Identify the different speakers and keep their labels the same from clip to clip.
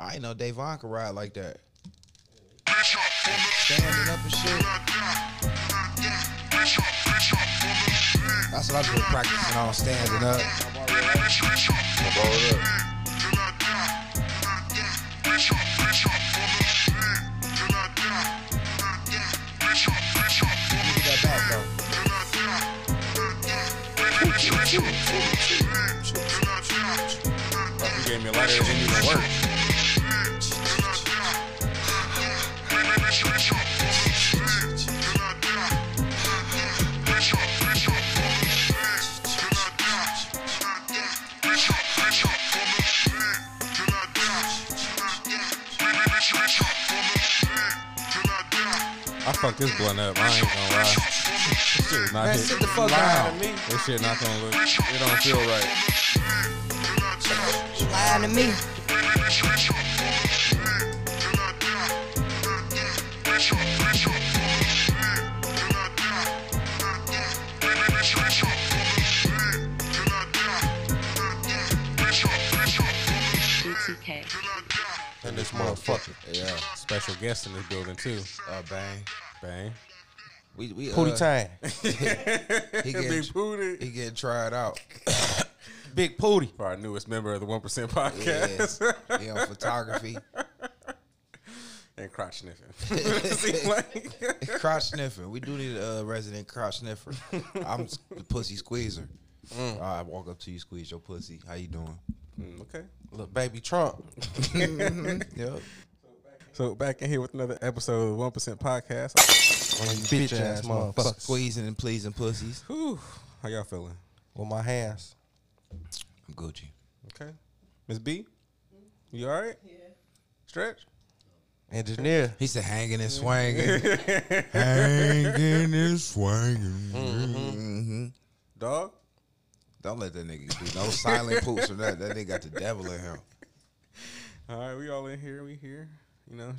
Speaker 1: I ain't know Davon could ride like that. Standing up and shit. That's what I've been practicing on, standing up.
Speaker 2: Roll up.
Speaker 1: Let me get that back though.
Speaker 3: You gave me a lighter that didn't even work. I fucked this blunt up. I ain't gonna lie. This shit was not
Speaker 1: Man, sit the fuck down.
Speaker 3: This shit not gonna look. It don't feel right.
Speaker 1: Lying to me.
Speaker 3: Special guest in this building too.
Speaker 1: Uh, bang.
Speaker 3: Bang.
Speaker 1: We we uh,
Speaker 4: Pootie time.
Speaker 1: He getting,
Speaker 3: Big Pootie.
Speaker 1: he getting tried out.
Speaker 4: Big Pootie.
Speaker 3: For our newest member of the One Percent Podcast.
Speaker 1: Yeah, he on photography.
Speaker 3: and crotch sniffing. Like-
Speaker 1: crotch sniffing. We do need a uh, resident crotch sniffer. I'm the pussy squeezer. I walk up to you, squeeze your pussy. How you doing?
Speaker 3: Mm, okay.
Speaker 4: Look, baby Trump.
Speaker 1: Yep.
Speaker 3: So back in here with another episode of the One Percent Podcast.
Speaker 4: One of you bitch ass motherfuckers.
Speaker 1: Squeezing and pleasing pussies.
Speaker 3: Whew. How y'all feeling?
Speaker 4: With my hands.
Speaker 1: I'm Gucci.
Speaker 3: Okay. Miss B, you all right? Yeah. Stretch.
Speaker 4: Engineer.
Speaker 1: He said hanging and swinging. hanging and swinging. Mm-hmm.
Speaker 3: Dog.
Speaker 1: Don't let that nigga do no silent poops or that. That nigga got the devil in him.
Speaker 3: All right, we all in here. We here. You know,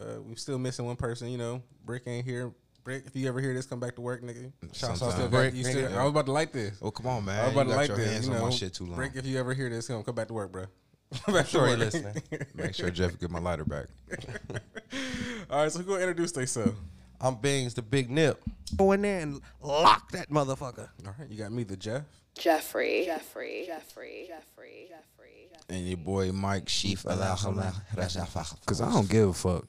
Speaker 3: uh, we still missing one person. You know, Brick ain't here. Brick, if you ever hear this, come back to work, nigga.
Speaker 1: Sometime.
Speaker 3: Still got-
Speaker 4: Brick,
Speaker 3: you still-
Speaker 4: nigga.
Speaker 3: I was about to like this.
Speaker 1: Oh, come on, man.
Speaker 3: I was
Speaker 1: You
Speaker 3: about to
Speaker 1: got
Speaker 3: like this. You know,
Speaker 1: shit too long.
Speaker 3: Brick, if you ever hear this, come come back to work, bro. Come back
Speaker 4: Sure he
Speaker 3: work.
Speaker 4: listening.
Speaker 1: Make sure Jeff get my lighter back.
Speaker 3: all right, so go introduce themselves.
Speaker 4: I'm Bings the Big Nip. Go in there and lock that motherfucker.
Speaker 3: All right, you got me, the Jeff.
Speaker 5: Jeffrey. Jeffrey. Jeffrey. Jeffrey. Jeffrey.
Speaker 1: And your boy Mike Sheaf. Because I don't give a fuck.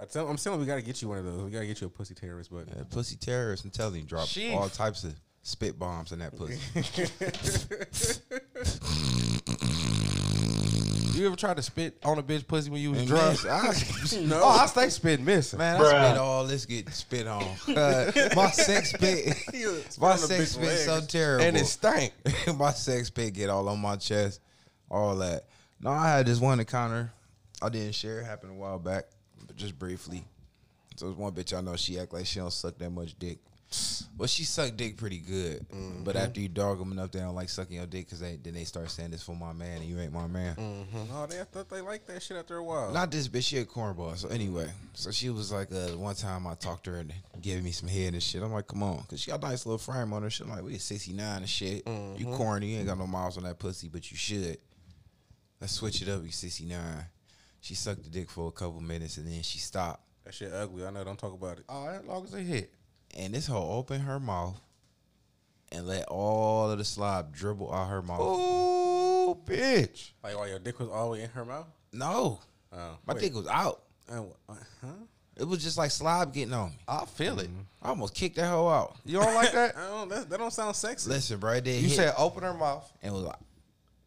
Speaker 3: I tell, I'm telling, we gotta get you one of those. We gotta get you a pussy terrorist, but
Speaker 1: Yeah, pussy terrorist, I'm telling you, drop
Speaker 4: Sheesh.
Speaker 1: all types of spit bombs in that pussy.
Speaker 4: You ever tried to spit on a bitch pussy when you was
Speaker 1: And
Speaker 4: drunk?
Speaker 1: miss, I,
Speaker 3: no.
Speaker 4: Oh, I stay spitting missing.
Speaker 1: man, I spit all this get spit on. Uh, my sex spit, my sex spit so terrible.
Speaker 4: and it stank.
Speaker 1: my sex spit get all on my chest, all that. No, I had this one encounter. I didn't share. It happened a while back, but just briefly. So there's one bitch I know. She act like she don't suck that much dick. Well, she sucked dick pretty good, but mm-hmm. after you dog them enough, they don't like sucking your dick because they then they start saying this for my man and you ain't my man.
Speaker 3: No, they I thought they liked that shit after a while.
Speaker 1: Not this bitch, she a cornball. So anyway, so she was like, uh, one time I talked to her and gave me some head and shit. I'm like, come on, cause she got a nice little frame on her. Shit, I'm like, we 69 and shit. You mm-hmm. corny, you ain't got no miles on that pussy, but you should. Let's switch it up. You 69. She sucked the dick for a couple minutes and then she stopped.
Speaker 3: that shit ugly. I know. Don't talk about it.
Speaker 4: Oh, as long as they hit.
Speaker 1: And this hoe opened her mouth and let all of the slob dribble out her mouth.
Speaker 4: Oh, bitch.
Speaker 3: Like, while your dick was all the way in her mouth.
Speaker 1: No,
Speaker 3: Oh,
Speaker 1: my
Speaker 3: wait.
Speaker 1: dick was out.
Speaker 3: Uh, uh, huh?
Speaker 1: It was just like slob getting on me.
Speaker 4: I feel it.
Speaker 1: I almost kicked that hoe out.
Speaker 4: You don't like that?
Speaker 3: I don't. That, that don't sound sexy.
Speaker 1: Listen, bro, it did
Speaker 4: You
Speaker 1: hit
Speaker 4: said open her mouth.
Speaker 1: and it was like,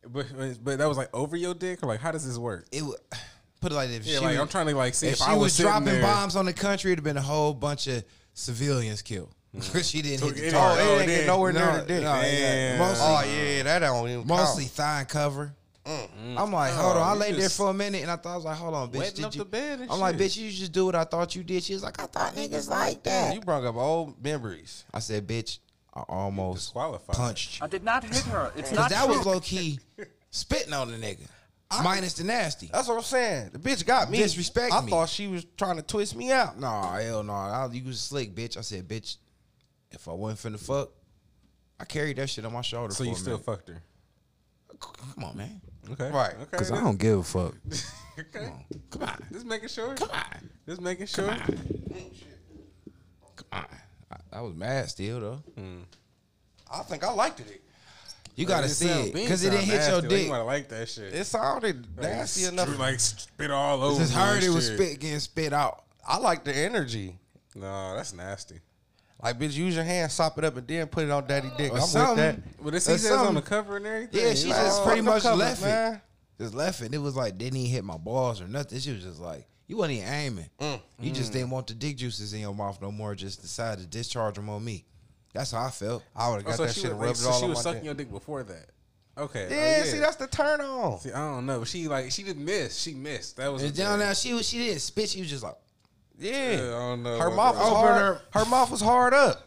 Speaker 3: But but that was like over your dick, or like how does this work?
Speaker 1: it would put it like this. If
Speaker 3: Yeah,
Speaker 1: she
Speaker 3: like
Speaker 1: was,
Speaker 3: I'm trying to like see
Speaker 1: if,
Speaker 3: if,
Speaker 1: she
Speaker 3: I was,
Speaker 1: was, dropping
Speaker 3: there-
Speaker 1: bombs on the country, it'd have been a whole bunch of civilians killed because she didn't
Speaker 3: So
Speaker 1: hit the
Speaker 3: it-
Speaker 4: Oh,
Speaker 1: target.
Speaker 4: it
Speaker 3: Oh,
Speaker 4: ain't
Speaker 3: it
Speaker 4: get
Speaker 3: ain't-
Speaker 4: nowhere
Speaker 1: no,
Speaker 4: near the dick.
Speaker 1: no, exactly.
Speaker 3: Damn.
Speaker 1: Mostly,
Speaker 4: Oh, yeah, that don't even
Speaker 1: mostly
Speaker 4: count.
Speaker 1: thigh cover.
Speaker 3: Mm.
Speaker 1: I'm like,
Speaker 3: Oh,
Speaker 1: hold on. I
Speaker 3: you
Speaker 1: laid there
Speaker 3: just
Speaker 1: for a minute and I thought I was like, hold on, bitch.
Speaker 3: wetting
Speaker 1: Did
Speaker 3: up
Speaker 1: you?
Speaker 3: the bed and
Speaker 1: I'm like,
Speaker 3: shit.
Speaker 1: bitch, you just do what I thought you did. She was like, I thought niggas like that.
Speaker 4: You brought up old memories.
Speaker 1: I said, bitch, I almost
Speaker 3: disqualified.
Speaker 1: punched you.
Speaker 6: I did not hit her. It's
Speaker 1: Because
Speaker 6: not
Speaker 1: that
Speaker 6: true.
Speaker 1: was low key spitting on the nigga. Minus the nasty.
Speaker 4: That's what I'm saying. The bitch got me.
Speaker 1: Disrespect
Speaker 4: I
Speaker 1: me.
Speaker 4: thought she was trying to twist me out.
Speaker 1: Nah, hell no. I, you was slick, bitch. I said, bitch, if I wasn't finna fuck, I carried that shit on my shoulder
Speaker 3: So
Speaker 1: for
Speaker 3: you
Speaker 1: a
Speaker 3: still
Speaker 1: minute.
Speaker 3: fucked her?
Speaker 1: Come on, man.
Speaker 3: Okay.
Speaker 4: Right.
Speaker 3: Okay.
Speaker 1: Cause I don't give a fuck.
Speaker 3: Okay.
Speaker 1: Come on,
Speaker 3: Just making sure.
Speaker 1: come on,
Speaker 3: Just making sure.
Speaker 1: come on. I, I was mad still though. Hmm.
Speaker 4: I think I liked it.
Speaker 1: You gotta
Speaker 3: It
Speaker 1: see it because it didn't hit your
Speaker 3: nasty, like,
Speaker 1: dick.
Speaker 3: You might like that shit.
Speaker 4: It sounded nasty
Speaker 3: Like,
Speaker 4: enough.
Speaker 3: Like spit all over.
Speaker 1: Just
Speaker 3: you
Speaker 1: heard it was
Speaker 3: shit.
Speaker 1: spit getting spit out.
Speaker 4: I like the energy.
Speaker 3: No, that's nasty.
Speaker 4: Like, bitch, use your hand, sop it up, and then put it on daddy dick.
Speaker 1: Or
Speaker 4: I'm with that.
Speaker 3: But he says on the cover and everything.
Speaker 1: Yeah, she
Speaker 3: Like,
Speaker 1: just pretty much
Speaker 4: covers,
Speaker 1: left
Speaker 4: man.
Speaker 1: it. Just left it. It was like didn't even hit my balls or nothing. She was just like, you wasn't even aiming.
Speaker 4: Mm.
Speaker 1: You just didn't want the dick juices in your mouth no more. Just decided to discharge them on me. That's how I felt.
Speaker 4: I would have
Speaker 3: Oh,
Speaker 4: got
Speaker 3: so
Speaker 4: that shit
Speaker 3: was, like,
Speaker 4: rubbed it
Speaker 3: so
Speaker 4: all
Speaker 3: she was sucking
Speaker 4: dick.
Speaker 3: your dick before that. Okay.
Speaker 4: Oh, yeah,
Speaker 3: oh,
Speaker 4: see, that's the turn on.
Speaker 3: See, I don't know. She like she didn't miss. She missed. That was
Speaker 1: And down there, she was she didn't spit. She was just like,
Speaker 4: Yeah.
Speaker 3: Yeah, I don't know
Speaker 4: Her mouth was hard. Her mouth was hard up.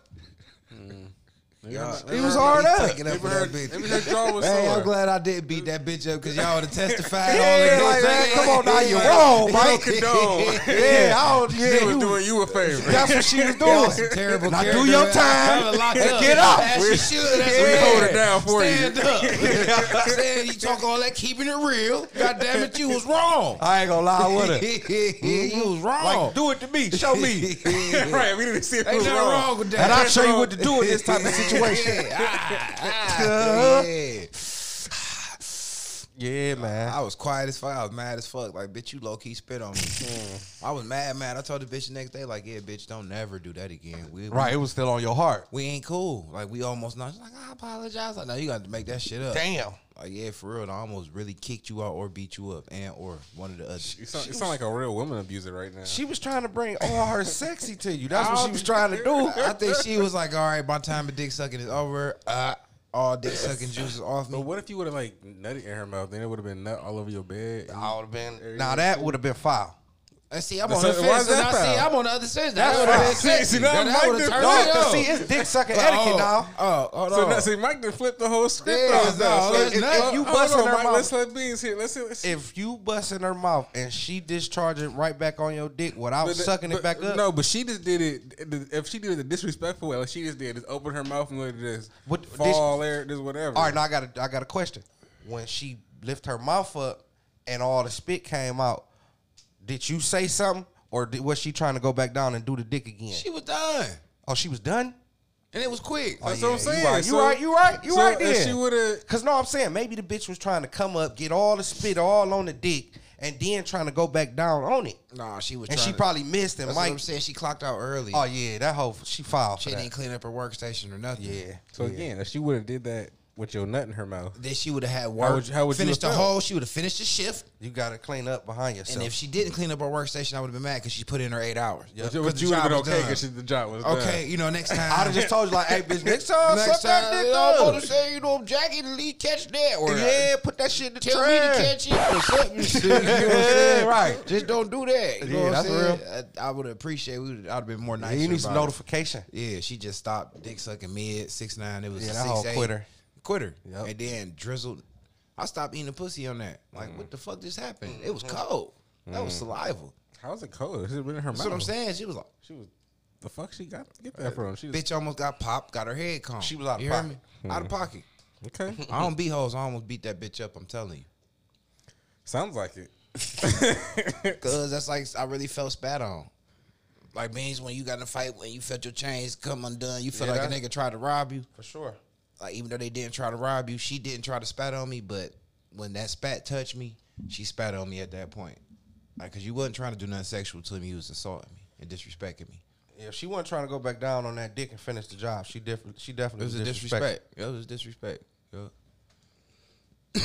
Speaker 1: Y'all,
Speaker 4: It was hard up.
Speaker 1: Taking up
Speaker 3: Maybe
Speaker 1: for
Speaker 3: her,
Speaker 1: that bitch.
Speaker 3: maybe her jaw was
Speaker 1: Hey,
Speaker 3: sore.
Speaker 1: I'm glad I didn't beat that bitch up because y'all would have testified
Speaker 4: Yeah,
Speaker 1: all the
Speaker 4: like, man, come on now,
Speaker 1: you're
Speaker 4: wrong,
Speaker 3: You
Speaker 4: Mike.
Speaker 3: don't condone.
Speaker 4: Yeah, I don't, yeah,
Speaker 3: She was
Speaker 4: you-
Speaker 3: doing you a favor.
Speaker 4: That's what she was
Speaker 1: That was
Speaker 4: doing.
Speaker 1: some terrible
Speaker 4: Now do
Speaker 1: character.
Speaker 4: your
Speaker 1: I-
Speaker 4: time
Speaker 1: I was locked
Speaker 4: and
Speaker 1: up.
Speaker 4: get up.
Speaker 1: As she should. That's
Speaker 3: We
Speaker 1: what
Speaker 3: hold it down for you.
Speaker 1: Stand up. Stand, you talk all that keeping it real. God damn it, you was wrong.
Speaker 4: I ain't gonna lie, I would have.
Speaker 1: you was wrong.
Speaker 4: Like, do it to me. Show me.
Speaker 3: right, we didn't see it
Speaker 1: Ain't
Speaker 3: was
Speaker 1: nothing
Speaker 3: wrong.
Speaker 1: wrong with that.
Speaker 4: And I'll show you what to do in this type of situation.
Speaker 1: Yeah, ah, yeah.
Speaker 4: Yeah, man.
Speaker 1: I was quiet as fuck. I was mad as fuck. Like, bitch, you low key spit on me. I was mad, mad. I told the bitch the next day, like, yeah, bitch, don't never do that again. We,
Speaker 4: Right, it was still on your heart.
Speaker 1: We ain't cool. Like, we almost not. She's like, I apologize. Like, no, you got to make that shit up.
Speaker 4: Damn.
Speaker 1: Like, yeah, for real. I almost really kicked you out or beat you up, and or one of the other.
Speaker 3: You sound, you sound like a real woman abuser right now.
Speaker 4: She was trying to bring all her sexy to you. That's what she was trying to do.
Speaker 1: I think she was like, all right, my time of dick sucking is over. Uh, all dick sucking juices off
Speaker 3: but
Speaker 1: me.
Speaker 3: what if you would have like nutted in her mouth? Then it would have been nut all over your bed.
Speaker 4: I would have been. Now that would have been foul.
Speaker 1: And see, I'm
Speaker 3: That's
Speaker 1: on the
Speaker 3: a- why
Speaker 1: fence.
Speaker 3: is
Speaker 1: So
Speaker 3: that
Speaker 1: see. I'm on the other side.
Speaker 4: That's
Speaker 1: That would have
Speaker 4: foul.
Speaker 1: been
Speaker 3: See, now
Speaker 1: That
Speaker 3: Mike
Speaker 1: would've
Speaker 3: done-
Speaker 1: turned
Speaker 4: No,
Speaker 1: me
Speaker 4: because
Speaker 1: on.
Speaker 4: see, it's dick sucking
Speaker 1: Oh,
Speaker 4: etiquette now.
Speaker 1: Oh, hold
Speaker 3: So,
Speaker 1: on.
Speaker 3: now, see, Mike done flipped the whole script
Speaker 1: Yeah,
Speaker 3: on us.
Speaker 1: no,
Speaker 3: now. So
Speaker 1: let's
Speaker 3: if, if
Speaker 4: you
Speaker 3: bust
Speaker 4: busting
Speaker 3: on,
Speaker 4: her
Speaker 3: Mike,
Speaker 4: mouth-
Speaker 3: Let's let beans here. Let's see. Let's see.
Speaker 4: If you bust in her mouth and she discharge it right back on your dick without
Speaker 3: But the-
Speaker 4: sucking it back up,
Speaker 3: No, but she just did it. If she did it the disrespectful way, like she just did, just open her mouth and let it just
Speaker 4: What- did
Speaker 3: fall there, just whatever.
Speaker 4: All right, now I got a, I got a question. When she lift her mouth up and all the spit came out, did you say something or did, was she trying to go back down and do the dick again?
Speaker 1: She was done,
Speaker 4: oh, she was done.
Speaker 1: and it was quick.
Speaker 3: Oh, That's
Speaker 4: Oh,
Speaker 3: what I'm saying.
Speaker 4: You right. You
Speaker 3: So-
Speaker 4: right. You right. You
Speaker 3: so
Speaker 4: right.
Speaker 3: if
Speaker 4: Then.
Speaker 3: she would've-
Speaker 4: Cause no, I'm saying maybe the bitch was trying to come up, get all the spit all on the dick, and then trying to go back down on it.
Speaker 1: Nah, she was.
Speaker 4: And
Speaker 1: trying
Speaker 4: she
Speaker 1: to-
Speaker 4: probably missed and
Speaker 1: That's what I'm
Speaker 4: Mike.
Speaker 1: saying. She clocked out early.
Speaker 4: Oh yeah, that whole she filed.
Speaker 1: she
Speaker 4: for
Speaker 1: didn't
Speaker 4: that.
Speaker 1: clean up her workstation or nothing.
Speaker 4: Yeah.
Speaker 3: So
Speaker 4: yeah.
Speaker 3: again, if she would have did that with your nut in her mouth,
Speaker 1: Then she would have had work.
Speaker 3: would you- how would you
Speaker 1: finished the whole. She would have finished the shift.
Speaker 4: you got to clean up behind yourself.
Speaker 1: And if she didn't clean up her workstation, I would have been mad because she put in her eight hours.
Speaker 3: but but you would have been okay because the job was done.
Speaker 1: Okay, you know, next time
Speaker 4: I'd have just told you like, hey, bitch, next time,
Speaker 1: Next
Speaker 4: suck that
Speaker 1: time,
Speaker 4: dick
Speaker 1: I'm gonna say, you know, Jackie, the lead catch that, or
Speaker 4: Yeah, put that shit in the
Speaker 1: tell me to
Speaker 4: trash.
Speaker 1: catch it, or something. you know what I'm saying?
Speaker 4: Yeah, right.
Speaker 1: Just don't do that. You know
Speaker 4: Yeah,
Speaker 1: what I'm
Speaker 4: that's
Speaker 1: saying? I, I would appreciate. We would. I'd have been more
Speaker 4: Yeah,
Speaker 1: nice.
Speaker 4: you need some notification.
Speaker 1: Yeah, she just stopped dick sucking mid six nine. It was
Speaker 4: Yeah, that whole quitter.
Speaker 1: Quitter,
Speaker 4: Yep.
Speaker 1: and then drizzled. I stopped eating the pussy on that. Like, mm. what the fuck just happened? It
Speaker 4: Mm-hmm.
Speaker 1: was cold. That was mm. saliva.
Speaker 3: How's it cold? It's been in her
Speaker 1: That's
Speaker 3: mouth.
Speaker 1: what I'm saying. She was like,
Speaker 3: She was the fuck she got get that from? She was
Speaker 1: bitch almost got popped, got her head combed.
Speaker 4: She was out of
Speaker 1: you hear
Speaker 4: pocket.
Speaker 1: me? Out of hmm. pocket.
Speaker 3: okay.
Speaker 1: I don't beat hoes. I almost beat that bitch up. I'm telling you.
Speaker 3: Sounds like it.
Speaker 1: Cause that's like I really felt spat on. Like means when you got in a fight when you felt your chains come undone, you feel
Speaker 4: Yeah,
Speaker 1: like a nigga tried to rob you.
Speaker 4: For sure.
Speaker 1: Like even though they didn't try to rob you, she didn't try to spat on me. But when that spat touched me, she spat on me at that point. Like cause you wasn't trying to do nothing sexual to me, you was assaulting me and disrespecting me.
Speaker 4: Yeah, if she wasn't trying to go back down on that dick and finish the job, she different. She
Speaker 1: It
Speaker 4: definitely
Speaker 1: was a disrespect. Yeah, it was disrespect. Yeah.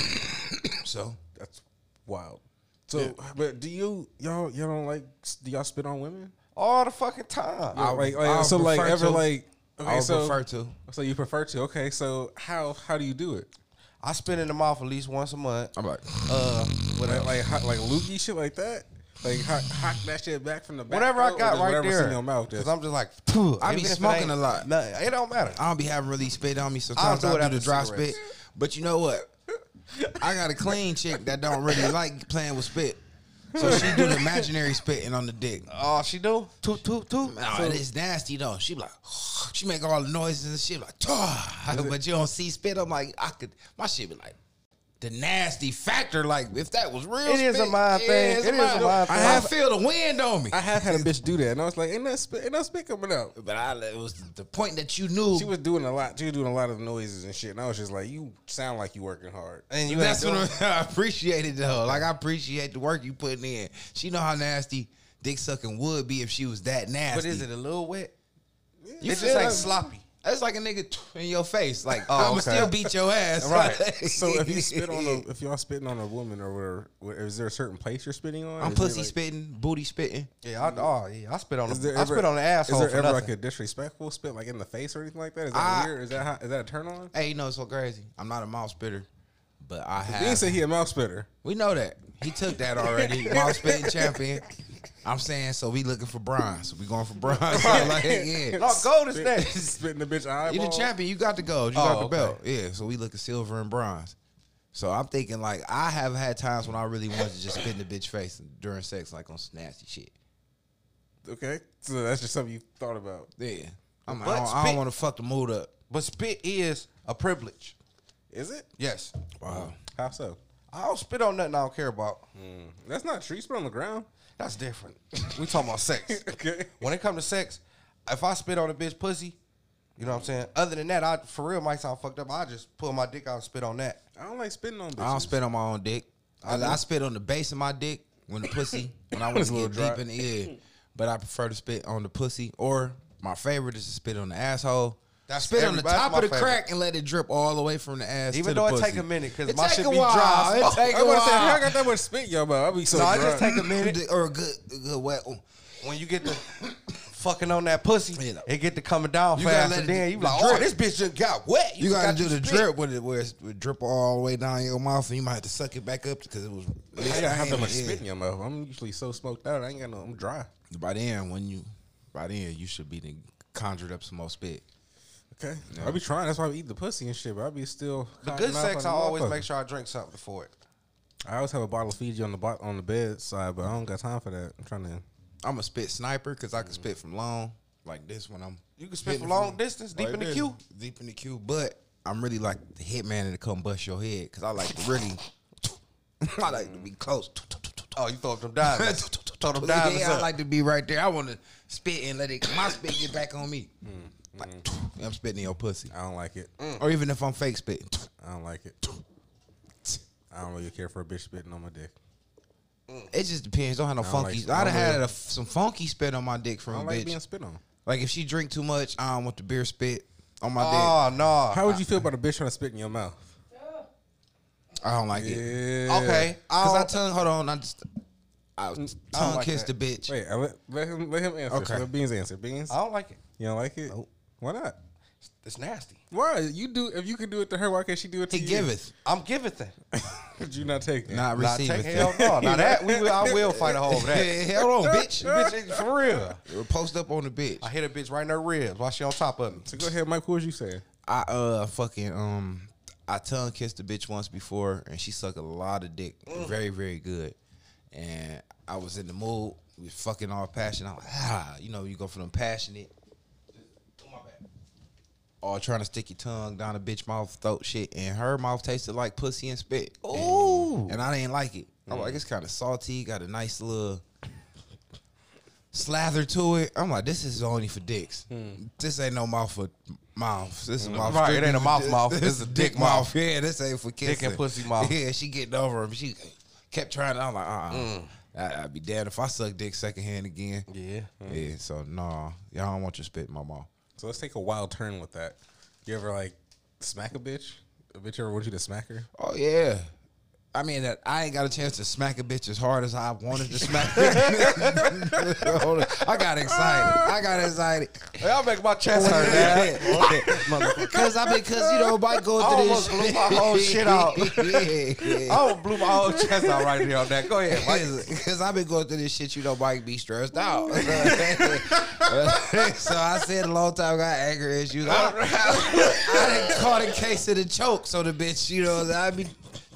Speaker 1: so
Speaker 3: That's wild. So, but do you y'all y'all don't like do y'all spit on women?
Speaker 4: All the fucking time.
Speaker 1: I-
Speaker 3: like,
Speaker 1: I
Speaker 3: like so like ever
Speaker 1: to.
Speaker 3: like
Speaker 1: I
Speaker 3: okay
Speaker 1: would
Speaker 3: so
Speaker 1: prefer to.
Speaker 3: so you prefer to okay so how how do you do it
Speaker 4: I spit in the mouth at least once a month.
Speaker 1: I'm like,
Speaker 4: Uh,
Speaker 3: With like like hot, like loogie shit like that like hock, hock that shit back from the back
Speaker 4: whatever I got right there.
Speaker 3: in your mouth
Speaker 4: Because I'm just like,
Speaker 1: I be
Speaker 4: even if it
Speaker 1: smoking
Speaker 4: ain't
Speaker 1: a lot.
Speaker 4: nothing, it don't matter.
Speaker 1: I don't be having really spit on me. Sometimes
Speaker 4: do
Speaker 1: I do
Speaker 4: after
Speaker 1: the dry
Speaker 4: cigarettes.
Speaker 1: spit. But you know what? I got a clean chick that don't really like playing with spit. So she do the imaginary spitting on the dick.
Speaker 4: Oh, she do? Toot, toot, toot.
Speaker 1: Nah, it's nasty though. She be like, she make all the noises and shit like, but you don't see spit. I'm like, I could, my shit be like, the nasty factor. Like if that was real,
Speaker 4: It is a
Speaker 1: spit,
Speaker 4: mind
Speaker 1: yeah,
Speaker 4: thing.
Speaker 1: it's
Speaker 4: It is a mind
Speaker 1: I
Speaker 4: thing.
Speaker 1: have feel the wind on me.
Speaker 3: I have had a bitch do that, and I was like, "Ain't that spit, ain't no spit coming out."
Speaker 1: but I, it was the point that you knew.
Speaker 3: She was doing a lot. She was doing a lot of noises and shit, and I was just like, "You sound like you working hard."
Speaker 4: And you
Speaker 1: That's what I, I appreciate it though. Like I appreciate the work you putting in. She know how nasty dick sucking would be if she was that nasty.
Speaker 4: But is it a little wet?
Speaker 1: You
Speaker 4: It's just like
Speaker 1: like-
Speaker 4: sloppy.
Speaker 1: It's like a nigga in your face. Like
Speaker 4: Oh,
Speaker 1: I'ma
Speaker 4: okay.
Speaker 1: still beat your ass.
Speaker 4: Right.
Speaker 3: So if you spit on a, if y'all spitting on a woman or whatever, is there a certain place you're spitting on?
Speaker 1: I'm
Speaker 3: Is
Speaker 1: pussy
Speaker 3: like-
Speaker 1: spitting, booty spitting.
Speaker 4: Yeah, I, oh yeah, I spit on
Speaker 3: Is there
Speaker 4: I spit on the asshole
Speaker 3: Is there ever
Speaker 4: nothing.
Speaker 3: like a disrespectful spit, like in the face or anything like that? Is that
Speaker 1: I-
Speaker 3: weird? Is that how, is that a turn on?
Speaker 1: Hey, you know it's so crazy. I'm not a mouth spitter, but I have.
Speaker 3: didn't say he a mouth spitter.
Speaker 1: we know that he took that already. mouth spitting champion. I'm saying so. We looking for bronze. We going for bronze. like, yeah.
Speaker 4: no, gold is next.
Speaker 3: Spitting the bitch eyeball.
Speaker 1: You the champion. You got the gold. You
Speaker 4: Oh,
Speaker 1: got the
Speaker 4: okay.
Speaker 1: belt. Yeah. So we look at silver and bronze. So I'm thinking like I have had times when I really wanted to just spit in the bitch face during sex, like on some nasty shit.
Speaker 3: Okay, so that's just something you thought about.
Speaker 1: Yeah. I'm, I don't, I don't want to fuck the mood up.
Speaker 4: But spit is a privilege.
Speaker 3: Is it?
Speaker 4: Yes.
Speaker 1: Wow.
Speaker 3: How so?
Speaker 4: I don't spit on nothing I don't care about. Hmm.
Speaker 3: That's not true. You spit on the ground.
Speaker 4: That's different. we talking about sex.
Speaker 3: Okay.
Speaker 4: When it comes to sex, if I spit on a bitch pussy, you know what I'm saying? Other than that, I for real might sound fucked up. I just pull my dick out and spit on that.
Speaker 3: I don't like spitting on bitches.
Speaker 1: I don't spit on my own dick. I, I spit on the base of my dick when the pussy when I want to
Speaker 3: a
Speaker 1: get
Speaker 3: little
Speaker 1: deep
Speaker 3: dry.
Speaker 1: in the ear. But I prefer to spit on the pussy. Or my favorite is to spit on the asshole.
Speaker 4: That's
Speaker 1: spit on the top of the
Speaker 4: favorite.
Speaker 1: crack and let it drip all the way from the ass.
Speaker 4: Even though it
Speaker 1: pussy.
Speaker 4: take a minute
Speaker 1: because
Speaker 4: my shit be dry.
Speaker 1: It take
Speaker 3: I
Speaker 1: a
Speaker 3: say, I got that much spit, yo, but I'll be so
Speaker 4: No, it
Speaker 3: dry.
Speaker 4: just take a minute.
Speaker 1: or a good, a good wet. one.
Speaker 4: When you get the fucking on that pussy,
Speaker 1: Yeah.
Speaker 4: it get to coming down
Speaker 1: You
Speaker 4: fast, and then you like, oh, this bitch just got wet.
Speaker 1: You gotta
Speaker 4: forgot
Speaker 1: do the
Speaker 4: spit.
Speaker 1: drip with it, where it would drip all the way down your mouth, and you might have to suck it back up because it was.
Speaker 3: I gotta have that much
Speaker 1: Yeah.
Speaker 3: spit in your mouth. I'm usually so smoked out. I ain't got no. I'm dry.
Speaker 1: By then, when you, by then, you should be conjured up some more spit.
Speaker 3: Okay. I be trying. That's why I eat the pussy and shit. But I be still.
Speaker 4: The good sex, I always
Speaker 3: motherfucker.
Speaker 4: make sure I drink something before it.
Speaker 3: I always have a bottle of Fiji on the bot on the bedside, but I don't got time for that. I'm trying to.
Speaker 1: I'm a spit sniper because I can spit from long, like this when I'm.
Speaker 4: You can spit
Speaker 1: hitting
Speaker 4: from long
Speaker 1: from-
Speaker 4: distance, deep
Speaker 1: like
Speaker 4: in the
Speaker 1: this,
Speaker 4: queue.
Speaker 1: deep in the queue. But I'm really like the hitman to come bust your head because I like to really. I like to be close.
Speaker 4: Oh, you throw up them diamonds. throw them diamonds
Speaker 1: yeah, I like to be right there. I want to spit and let it my spit get back on me. Mm. Like, mm-hmm. I'm spitting in your pussy,
Speaker 3: I don't like it. Mm.
Speaker 1: or even if I'm fake spitting.
Speaker 3: I don't like it. I don't really care for a bitch spitting on my dick. Mm.
Speaker 1: It just depends. Don't have no
Speaker 3: I don't like-
Speaker 1: funky.
Speaker 3: I
Speaker 1: I'd
Speaker 3: don't
Speaker 1: have had
Speaker 3: really-
Speaker 1: a, some funky spit on my dick from a
Speaker 3: don't like
Speaker 1: bitch.
Speaker 3: being spit on.
Speaker 1: Like if she drink too much, I don't want the beer spit on my dick.
Speaker 4: Ah, oh no.
Speaker 3: How would you feel about a bitch trying to spit in your mouth?
Speaker 1: I don't like it.
Speaker 3: Yeah.
Speaker 4: Okay.
Speaker 1: Cause I
Speaker 4: I'll-
Speaker 1: tongue. Hold on. I just I mm, tongue
Speaker 4: like
Speaker 1: kiss
Speaker 4: that.
Speaker 1: the bitch.
Speaker 3: Wait, I let, let him let him answer.
Speaker 1: Okay.
Speaker 3: So let Beans answer. Beans,
Speaker 4: I don't like it.
Speaker 3: you don't like it? Why not?
Speaker 4: It's nasty.
Speaker 3: Why you do? If you can do it to her, why can't she do it to
Speaker 1: He
Speaker 3: you?
Speaker 1: giveth,
Speaker 4: I'm giving it.
Speaker 3: Could you not take it?
Speaker 1: not
Speaker 4: Not
Speaker 1: receiveth.
Speaker 4: take hell no. Now that we will, I will fight a hole over that.
Speaker 1: Hey, hold on, bitch.
Speaker 4: bitch, for real.
Speaker 1: Post up on the bitch.
Speaker 4: I hit a bitch right in her ribs while she on top of me.
Speaker 3: So go ahead, Mike. What was you saying?
Speaker 1: I uh fucking um I tongue kissed a bitch once before and she sucked a lot of dick. Very, very good. And I was in the mood. We was fucking all passion. I was like, ah, you know, you go for them passionate. All trying to stick your tongue down a bitch mouth throat shit. And her mouth tasted like pussy and spit. Ooh. And I didn't like it. I'm like, it's kind of salty, got a nice little slather to it. I'm like, this is only for dicks. This ain't no mouth for mouths. This is mouth.
Speaker 4: Right, it ain't a mouth mouth.
Speaker 1: This
Speaker 4: This
Speaker 1: is a dick
Speaker 4: dick
Speaker 1: mouth.
Speaker 4: mouth.
Speaker 1: Yeah, this ain't for kissing.
Speaker 4: and pussy mouth.
Speaker 1: Yeah, she getting over him. She kept trying. I'm like, uh, uh I, I'd be damned if I suck dick secondhand again.
Speaker 4: Yeah.
Speaker 1: Yeah, so no, y'all don't want your spit in my mouth.
Speaker 3: So let's take a wild turn with that. You ever like smack a bitch? A bitch ever want you to smack her?
Speaker 1: Oh yeah. I mean that I ain't got a chance to smack a bitch as hard as I wanted to smack. her. Hold on. I got excited. I got excited.
Speaker 4: Y'all make my chest hurt, man.
Speaker 1: Cause I mean, cause you know, might go
Speaker 4: I
Speaker 1: through
Speaker 4: almost
Speaker 1: this.
Speaker 4: blew my whole shit out.
Speaker 1: yeah, yeah.
Speaker 4: I almost blew my whole chest out right there on that. Go ahead.
Speaker 1: Because I've been going through this shit, you know, Mike be stressed out. so I said a long time, I got anger issues. I, I didn't caught a case of the choke, so the bitch, you know, I be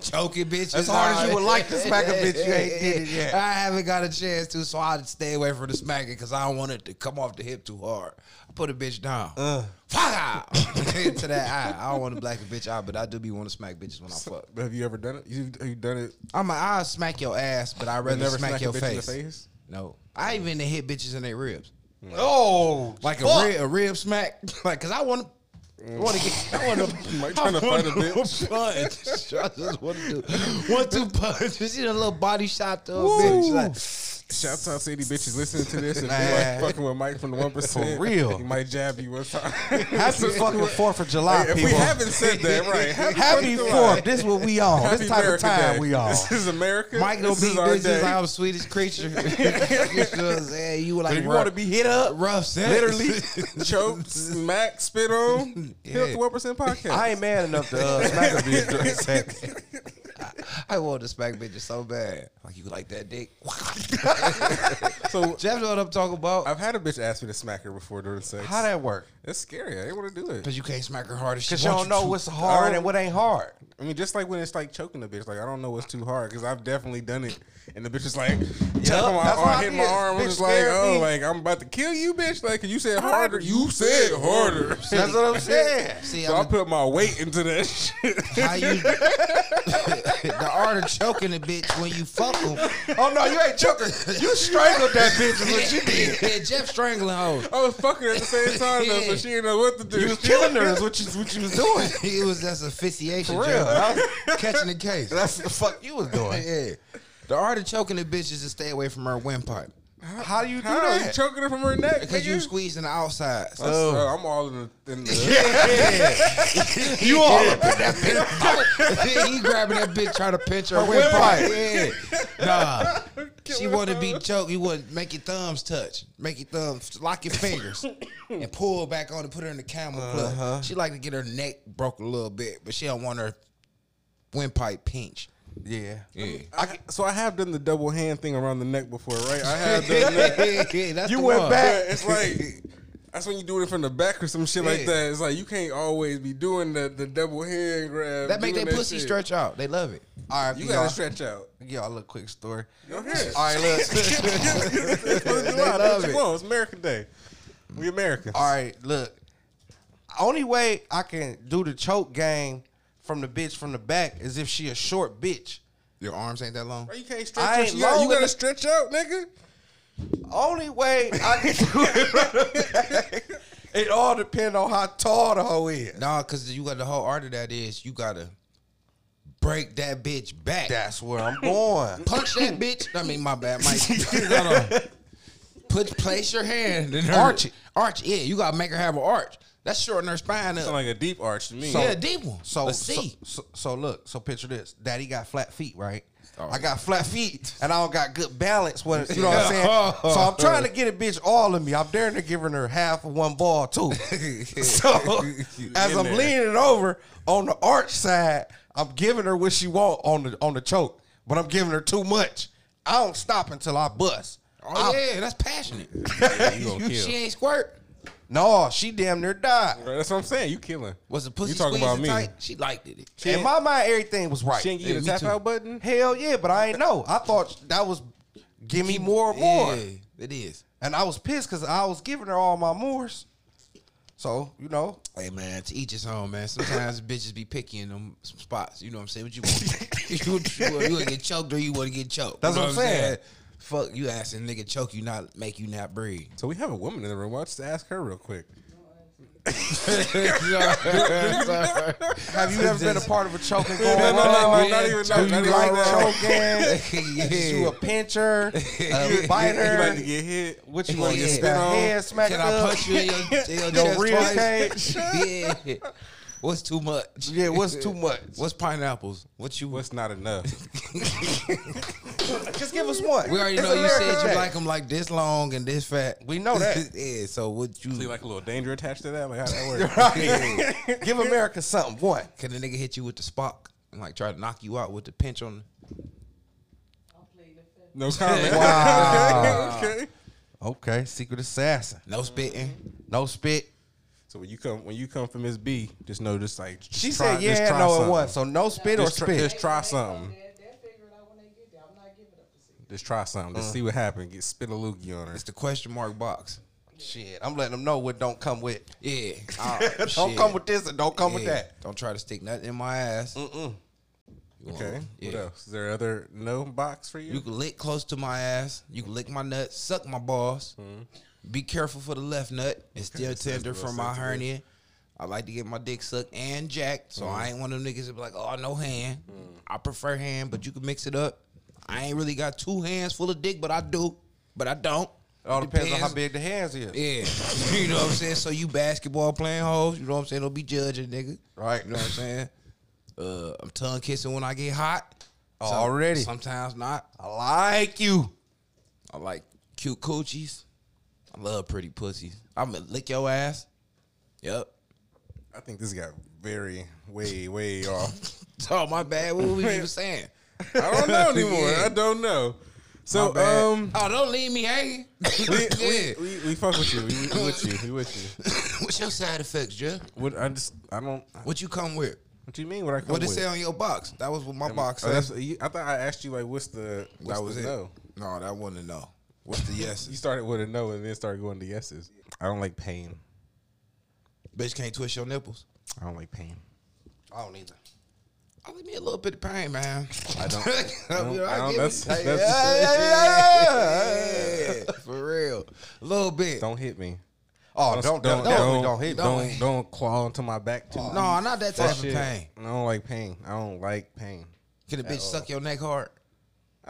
Speaker 1: choking bitches.
Speaker 4: As hard as you would like to smack a bitch, you ain't did it yet.
Speaker 1: I haven't got a chance to, so I stay away from the smacking because I don't want it to come off the hip too hard. I put a bitch down.
Speaker 4: Uh.
Speaker 1: Fuck out to that eye. I don't want to black a bitch out, but I do be want to smack bitches when I fuck.
Speaker 3: But have you ever done it? You have you done it?
Speaker 1: I'm a, I'll smack your ass, but I'd rather
Speaker 3: never
Speaker 1: smack
Speaker 3: smack
Speaker 1: your
Speaker 3: a bitch
Speaker 1: face.
Speaker 3: in the face?
Speaker 1: No, I even hit bitches in their ribs,
Speaker 4: Oh,
Speaker 1: like
Speaker 4: fuck.
Speaker 1: a rib, a rib smack, like because I want to. I want to get. I want to.
Speaker 3: Mike trying to fight a bitch.
Speaker 1: Punch. I just want to do one two punches. You know, a little body shot to a bitch. Like,
Speaker 3: Shouts out to any bitches listening to this. If you like fucking with Mike from the one percent,
Speaker 4: For real.
Speaker 3: he might jab you one time.
Speaker 4: Happy fucking Fourth of July,
Speaker 3: if
Speaker 4: people.
Speaker 3: we haven't said that, right? Happy,
Speaker 4: Happy
Speaker 3: Fourth of
Speaker 4: Fourth.
Speaker 3: July.
Speaker 4: This what we on.
Speaker 3: Happy
Speaker 4: this type
Speaker 3: America
Speaker 4: of time
Speaker 3: Day.
Speaker 4: we on.
Speaker 3: This is America.
Speaker 1: Mike don't
Speaker 3: This
Speaker 1: beat
Speaker 3: is
Speaker 1: bitches I'm sweetest creature. you know what I'm saying? You were like
Speaker 4: But if you want to be hit up,
Speaker 1: rough sex.
Speaker 4: literally,
Speaker 3: choke, smack, spit on.
Speaker 1: Yeah.
Speaker 3: Hit the one percent podcast.
Speaker 4: I ain't man enough to uh, smack a bitch during sex.
Speaker 1: I want to smack bitches so bad. Like you like that dick.
Speaker 3: so
Speaker 1: Jeff know what I'm talking about.
Speaker 3: I've had a bitch ask me to smack her before during sex.
Speaker 4: How that work?
Speaker 3: It's scary. I didn't want to do it.
Speaker 1: Because you can't smack her hard as she
Speaker 4: Because you don't know
Speaker 1: to.
Speaker 4: what's hard and oh. what ain't hard.
Speaker 3: I mean, just like when it's like choking a bitch, like I don't know what's too hard because I've definitely done it, and the bitch is like, yeah, my
Speaker 4: that's
Speaker 3: arm, hit my arm. I'm just like, oh,
Speaker 4: me.
Speaker 3: like I'm about to kill you, bitch. Like you said harder. You said harder.
Speaker 4: That's what I'm saying.
Speaker 1: See,
Speaker 3: So
Speaker 1: I'm
Speaker 3: I put my weight into that shit.
Speaker 1: how you the art of choking a bitch when you fuck them.
Speaker 4: Oh no, you ain't choking. You strangled that bitch. Is what you did.
Speaker 1: Yeah, Jeff strangling hoes.
Speaker 3: I was fucking her at the same time though, so she didn't know what to do.
Speaker 4: You was killing her. Is what you what you was doing.
Speaker 1: It was just asphyxiation.
Speaker 4: For
Speaker 1: Jeff.
Speaker 4: real.
Speaker 1: Catching the case.
Speaker 4: That's the fuck you was doing.
Speaker 1: yeah. The art of choking a bitch is to stay away from her windpipe.
Speaker 4: How do you do
Speaker 3: How you
Speaker 4: that?
Speaker 3: choking her from her neck?
Speaker 1: Because you
Speaker 3: nigga?
Speaker 1: squeezing the outside. So
Speaker 3: That's- uh, I'm all in the. In the
Speaker 1: you all up in that bitch. he grabbing that bitch trying to pinch her,
Speaker 4: Her
Speaker 1: windpipe. Yeah. Nah. She want to be choked. You want to make your thumbs touch. Make your thumbs, lock your fingers, and pull back on and put her in the camel clutch. She like to get her neck broke a little bit, but she don't want her windpipe pinched.
Speaker 4: Yeah.
Speaker 1: Yeah.
Speaker 3: I, so I have done the double hand thing around the neck before, right? I have done that.
Speaker 1: yeah, that's
Speaker 4: You
Speaker 1: the
Speaker 4: went
Speaker 1: one.
Speaker 4: back.
Speaker 3: It's like that's when you do it from the back or some shit like that. It's like you can't always be doing the, the double hand grab.
Speaker 1: That make
Speaker 3: doing
Speaker 1: their pussy
Speaker 3: shit.
Speaker 1: stretch out. They love it.
Speaker 4: All right,
Speaker 3: You
Speaker 4: y'all.
Speaker 3: gotta stretch out.
Speaker 4: Y'all, a quick story.
Speaker 3: Go ahead.
Speaker 4: All right, look.
Speaker 3: It's Fourth July.
Speaker 1: love it.
Speaker 3: It's American Day. We Americans.
Speaker 4: All right, look. Only way I can do the choke game from the bitch from the back as if she a short bitch.
Speaker 1: Your arms ain't that long.
Speaker 3: Bro, you can't stretch
Speaker 4: I
Speaker 3: out.
Speaker 4: ain't
Speaker 3: You, gotta, you gotta
Speaker 4: enough.
Speaker 3: stretch out, nigga.
Speaker 4: Only way I can do it from the back. It all depends on how tall the hoe is.
Speaker 1: Nah, cause you got the whole art of that is you gotta break that bitch back.
Speaker 4: That's where I'm going.
Speaker 1: Punch that bitch. I mean, my bad, Mike. Hold on. Put place your hand in her
Speaker 4: Arch it.
Speaker 1: Arch, yeah. You gotta make her have an arch. That's shortening her spine up.
Speaker 3: Sound like a deep arch to me.
Speaker 1: yeah, a deep one.
Speaker 4: So,
Speaker 1: Let's
Speaker 4: so,
Speaker 1: see.
Speaker 4: so, so look, so picture this. Daddy got flat feet, right?
Speaker 1: Oh.
Speaker 4: I got flat feet and I don't got good balance. When, you know what I'm saying? Oh. So I'm trying to get a bitch all of me. I'm daring to giving her half of one ball too. so as I'm
Speaker 3: there.
Speaker 4: leaning over on the arch side, I'm giving her what she want on the on the choke, but I'm giving her too much. I don't stop until I bust.
Speaker 1: Oh yeah, that's passionate.
Speaker 3: you
Speaker 1: You- she ain't squirt.
Speaker 4: No, she damn near died.
Speaker 3: Right, That's what I'm saying. You killing.
Speaker 1: Was the pussy
Speaker 3: You talking about me.
Speaker 1: tight? She liked it.
Speaker 4: In my mind, everything was right.
Speaker 3: She you
Speaker 1: Yeah,
Speaker 3: the tap
Speaker 1: too.
Speaker 3: out button.
Speaker 4: Hell yeah, but I ain't know. I thought that was give me more, more,
Speaker 1: Yeah, it is.
Speaker 4: and I was pissed because I was giving her all my mores. So you know,
Speaker 1: Hey man, to each his own, man. Sometimes bitches be picky in them spots. You know what I'm saying? What you want? you, want- you, you want to get choked or you want to get choked?
Speaker 4: That's
Speaker 1: You know
Speaker 4: what I'm saying.
Speaker 1: Fuck you asking nigga choke you not make you not breathe.
Speaker 3: So we have a woman in the room. Why don't you ask her real quick?
Speaker 4: have you ever been a part of a choking going
Speaker 3: No, no, no, no, not even-
Speaker 4: Do
Speaker 3: not-
Speaker 4: you
Speaker 3: not
Speaker 4: like choking?
Speaker 1: yeah.
Speaker 4: Is you a pincher, a uh,
Speaker 3: You like to get hit?
Speaker 4: What you want to get
Speaker 1: Yeah.
Speaker 4: spit on? Head smacked
Speaker 1: Can I
Speaker 4: up?
Speaker 1: punch you in your, in your,
Speaker 4: Your rib cage?
Speaker 1: yeah. What's too much?
Speaker 4: Yeah, what's too much?
Speaker 1: What's pineapples? What you?
Speaker 3: What's not enough?
Speaker 4: Just give us one.
Speaker 1: we already
Speaker 4: It's
Speaker 1: know you
Speaker 4: American
Speaker 1: said you like them like this long and this fat.
Speaker 4: We know that.
Speaker 1: yeah. So what you?
Speaker 3: See, like a little danger attached to that. Like how that works?
Speaker 4: Right. Give America something. One.
Speaker 1: Can the nigga hit you with the Spock and like try to knock you out with the pinch on?
Speaker 3: No comment.
Speaker 4: Wow.
Speaker 3: okay.
Speaker 4: Okay, secret assassin.
Speaker 1: No spitting.
Speaker 4: No spit.
Speaker 3: So when you come when you come from Miss B, just know just like just
Speaker 4: She
Speaker 3: try-
Speaker 4: said,
Speaker 3: just
Speaker 4: "Yeah,
Speaker 3: try
Speaker 4: no, it
Speaker 3: something.
Speaker 4: was." So no spit or
Speaker 3: Just try,
Speaker 4: spit.
Speaker 3: just try something.
Speaker 2: They'll figure it out when they get there. I'm not giving up to see.
Speaker 3: Just try something. Just mm. see what happens. Get spit a loogie on her.
Speaker 1: It's the question mark box.
Speaker 4: Shit, I'm letting them know what don't come with.
Speaker 1: Yeah. Oh,
Speaker 4: don't
Speaker 1: shit.
Speaker 4: come with this and don't come with that.
Speaker 1: Don't try to stick nothing in my ass.
Speaker 4: Mm-mm.
Speaker 3: Okay.
Speaker 1: want-
Speaker 3: What
Speaker 1: yeah.
Speaker 3: else? Is there other no box for you?
Speaker 1: You can lick close to my ass. You can lick my nuts, suck my balls. Mm-hmm. Be careful for the left nut. It's still tender from my hernia. I like to get my dick sucked and jacked, so I ain't one of them niggas that be like, oh, no hand. I prefer hand, but you can mix it up. I ain't really got two hands full of dick, but I do. But I don't.
Speaker 4: It all depends, on how big the hands is.
Speaker 1: Yeah, you know what I'm saying. So you basketball playing hoes, you know what I'm saying. Don't be judging, nigga.
Speaker 4: Right.
Speaker 1: You know what I'm saying. Uh, I'm tongue kissing when I get hot.
Speaker 4: Already.
Speaker 1: Sometimes not.
Speaker 4: I like you.
Speaker 1: I like cute coochies. I love pretty pussies. I'm gonna lick your ass. Yep.
Speaker 3: I think this got very way way off.
Speaker 1: Oh my bad. What were we even saying?
Speaker 3: I don't know anymore.
Speaker 1: Yeah.
Speaker 3: I don't know. So um,
Speaker 1: oh, don't leave me hanging.
Speaker 3: we,
Speaker 1: yeah.
Speaker 3: we, we, we fuck with you. We, we with you. We with you.
Speaker 1: What's your side effects, Jeff?
Speaker 3: What I just I don't.
Speaker 1: What you come with?
Speaker 3: What do you mean? What I come with?
Speaker 1: What it say on your box? That was what my box
Speaker 3: Oh, I thought I asked you like, what's the what's
Speaker 1: that was it.
Speaker 3: no?
Speaker 1: No, that wasn't a no. What's the yes?
Speaker 3: You started with a no and then started going to yeses. I don't like pain.
Speaker 1: Bitch can't twist your nipples.
Speaker 3: I don't like pain.
Speaker 4: I don't either.
Speaker 1: I leave me a little bit of pain, man.
Speaker 3: I don't-
Speaker 1: I
Speaker 3: don't-
Speaker 1: mean,
Speaker 3: I don't-
Speaker 1: give
Speaker 3: that's-
Speaker 1: me-
Speaker 3: that's-
Speaker 1: Yeah, for real, a little bit.
Speaker 3: Don't hit me.
Speaker 4: Oh, don't, don't, definitely don't hit me.
Speaker 3: Don't don't claw into my back too.
Speaker 1: Oh, no, not that type of
Speaker 3: shit.
Speaker 1: pain.
Speaker 3: I don't like pain. I don't like pain.
Speaker 1: Can a bitch suck your neck hard?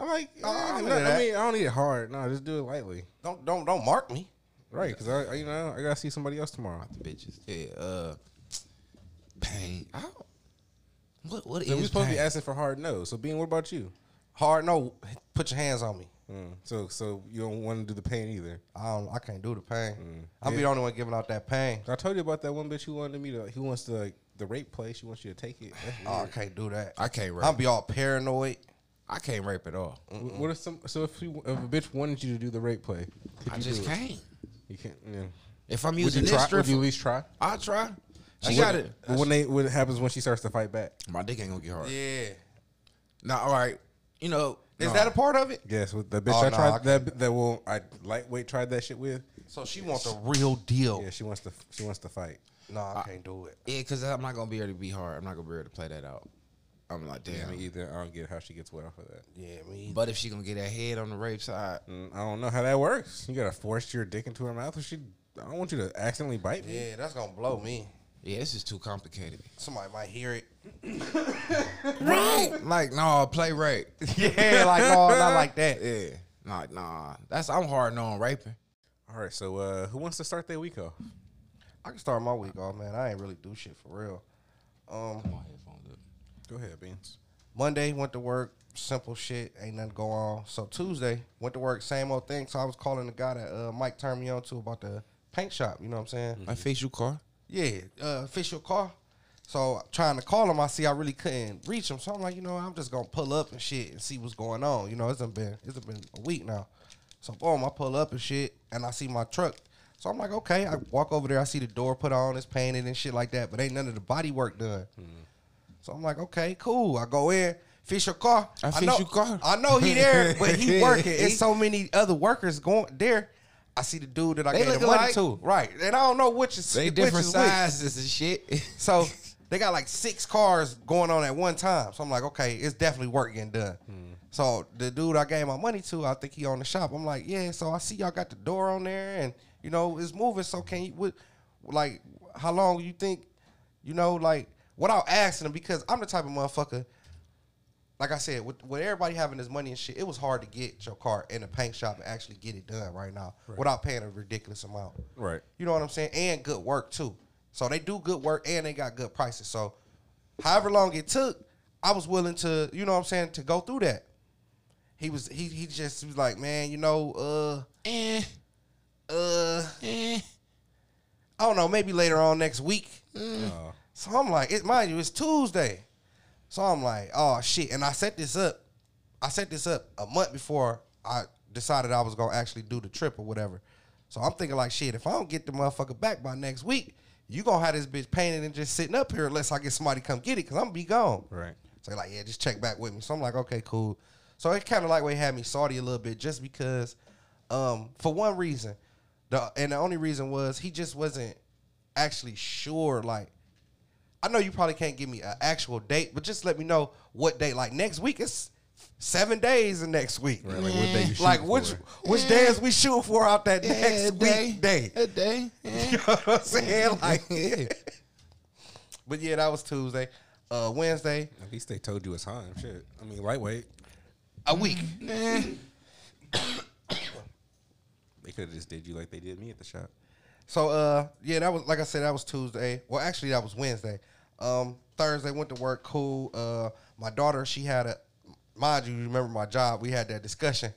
Speaker 3: I like.
Speaker 4: Oh,
Speaker 3: I,
Speaker 4: I'm
Speaker 3: no, I mean, I don't need it hard. No, just do it lightly.
Speaker 4: Don't, don't, don't mark me.
Speaker 3: Right, because I, I, you know, I gotta see somebody else tomorrow.
Speaker 1: The Bitches. Yeah. Uh, pain. I don't, what what
Speaker 3: So we
Speaker 1: is
Speaker 3: supposed to be asking for hard no. So, Bean, what about you?
Speaker 4: Hard no. Put your hands on me.
Speaker 3: Mm. So, so you don't want to do the pain either.
Speaker 4: I don't. I can't do the pain.
Speaker 1: Mm.
Speaker 4: I'll be the only one giving out that pain.
Speaker 3: I told you about that one bitch who wanted me to. He wants to like, the rape place. She wants you to take it.
Speaker 4: Oh, I can't do that.
Speaker 1: I can't rape.
Speaker 4: I'll be all paranoid.
Speaker 1: I can't rape at all.
Speaker 3: Wh- What if some? So if, you, if a bitch wanted you to do the rape play, could
Speaker 1: I just
Speaker 3: do
Speaker 1: can't.
Speaker 3: You can't. Yeah.
Speaker 1: If I'm
Speaker 3: Would
Speaker 1: using
Speaker 3: you
Speaker 1: this
Speaker 3: try?
Speaker 1: strip,
Speaker 3: Would you at least try?
Speaker 1: I'll try. She got it.
Speaker 3: But when they what happens when she starts to fight back?
Speaker 1: My dick ain't gonna get hard.
Speaker 4: Yeah.
Speaker 1: Nah, all right. You know,
Speaker 4: Is
Speaker 1: nah.
Speaker 4: that a part of it?
Speaker 3: Yes, with the bitch
Speaker 4: Oh,
Speaker 3: I
Speaker 4: no,
Speaker 3: tried
Speaker 4: I
Speaker 3: that that will I lightweight tried that shit with.
Speaker 4: So she wants a real deal.
Speaker 3: Yeah, she wants to she wants to fight.
Speaker 4: No, I can't do it.
Speaker 1: Yeah, because I'm not gonna be able to be hard. I'm not gonna be able to play that out. I'm like, damn.
Speaker 3: me either. I don't get how she gets wet off of that.
Speaker 4: Yeah, me.
Speaker 1: But if she gonna get that head on the rape side,
Speaker 3: Mm, I don't know how that works. You gotta force your dick into her mouth, or she. I don't want you to accidentally bite me.
Speaker 4: Yeah, that's gonna blow me.
Speaker 1: yeah, this is too complicated.
Speaker 4: Somebody might hear it.
Speaker 1: Right? like, no, play rape.
Speaker 4: yeah, like no, not like that.
Speaker 1: Yeah. Nah, nah. That's I'm hard on raping.
Speaker 3: All right, so uh, who wants to start their week off?
Speaker 4: I can start my week off, man. I ain't really do shit for real. Um,
Speaker 3: Go ahead, Beans.
Speaker 4: Monday went to work, simple shit, ain't nothing go on. So Tuesday went to work, same old thing. So I was calling the guy that uh, Mike turned me on to about the paint shop. You know what I'm saying?
Speaker 1: My facial car.
Speaker 4: Yeah, uh, official car. So trying to call him, I see I really couldn't reach him. So I'm like, you know, I'm just gonna pull up and shit and see what's going on. You know, it's done been it's done been a week now. So boom, I pull up and shit, and I see my truck. So I'm like, okay. I walk over there, I see the door put on, it's painted and shit like that, but ain't none of the body work done. So I'm like, okay, cool. I go in, fix your car.
Speaker 1: I fix
Speaker 4: know,
Speaker 1: your car.
Speaker 4: I know he there, but he working. It's so many other workers going there. I see the dude that I
Speaker 1: They
Speaker 4: gave the money to, right? And I don't know which is
Speaker 1: They different
Speaker 4: is which.
Speaker 1: sizes and shit.
Speaker 4: So they got like six cars going on at one time. So I'm like, okay, it's definitely work getting done. Hmm. So the dude I gave my money to, I think he on the shop. I'm like, yeah. So I see y'all got the door on there, and you know it's moving. So can you, what, like, how long you think, you know, like, without asking them because I'm the type of motherfucker. Like I said, with, with everybody having this money and shit, it was hard to get your car in a paint shop and actually get it done right now without paying a ridiculous amount.
Speaker 3: Right.
Speaker 4: You know what I'm saying? And good work too. So they do good work and they got good prices. So however long it took, I was willing to, you know what I'm saying, to go through that. He was he he just was like, man, you know, uh
Speaker 1: eh,
Speaker 4: uh
Speaker 1: eh.
Speaker 4: I don't know, maybe later on next week.
Speaker 3: Uh,
Speaker 4: So I'm like, it mind you, it's Tuesday. So I'm like, oh shit. And I set this up. I set this up a month before I decided I was gonna actually do the trip or whatever. So I'm thinking like shit, if I don't get the motherfucker back by next week, you gonna have this bitch painted and just sitting up here unless I get somebody come get it because I'm gonna be gone.
Speaker 3: Right.
Speaker 4: So like, yeah, just check back with me. So I'm like, okay, cool. So it kind of like what had me salty a little bit just because, um, for one reason, the and the only reason was he just wasn't actually sure. Like, I know you probably can't give me an actual date, but just let me know what date. Like next week, it's seven days in next week.
Speaker 3: Right, like what day you
Speaker 4: Like which
Speaker 3: for.
Speaker 4: which days we shooting for out that next
Speaker 1: a day.
Speaker 4: week day.
Speaker 1: A day.
Speaker 4: You know what I'm saying? Like, but yeah, that was Tuesday. Uh, Wednesday,
Speaker 3: At least they told you it's time. Shit. I mean, lightweight.
Speaker 4: a week.
Speaker 3: They could have just did you like they did me at the shop.
Speaker 4: So uh yeah, that was like I said, that was Tuesday. Well, actually that was Wednesday. Um Thursday went to work, cool. Uh my daughter, she had a mind you, remember my job, we had that discussion.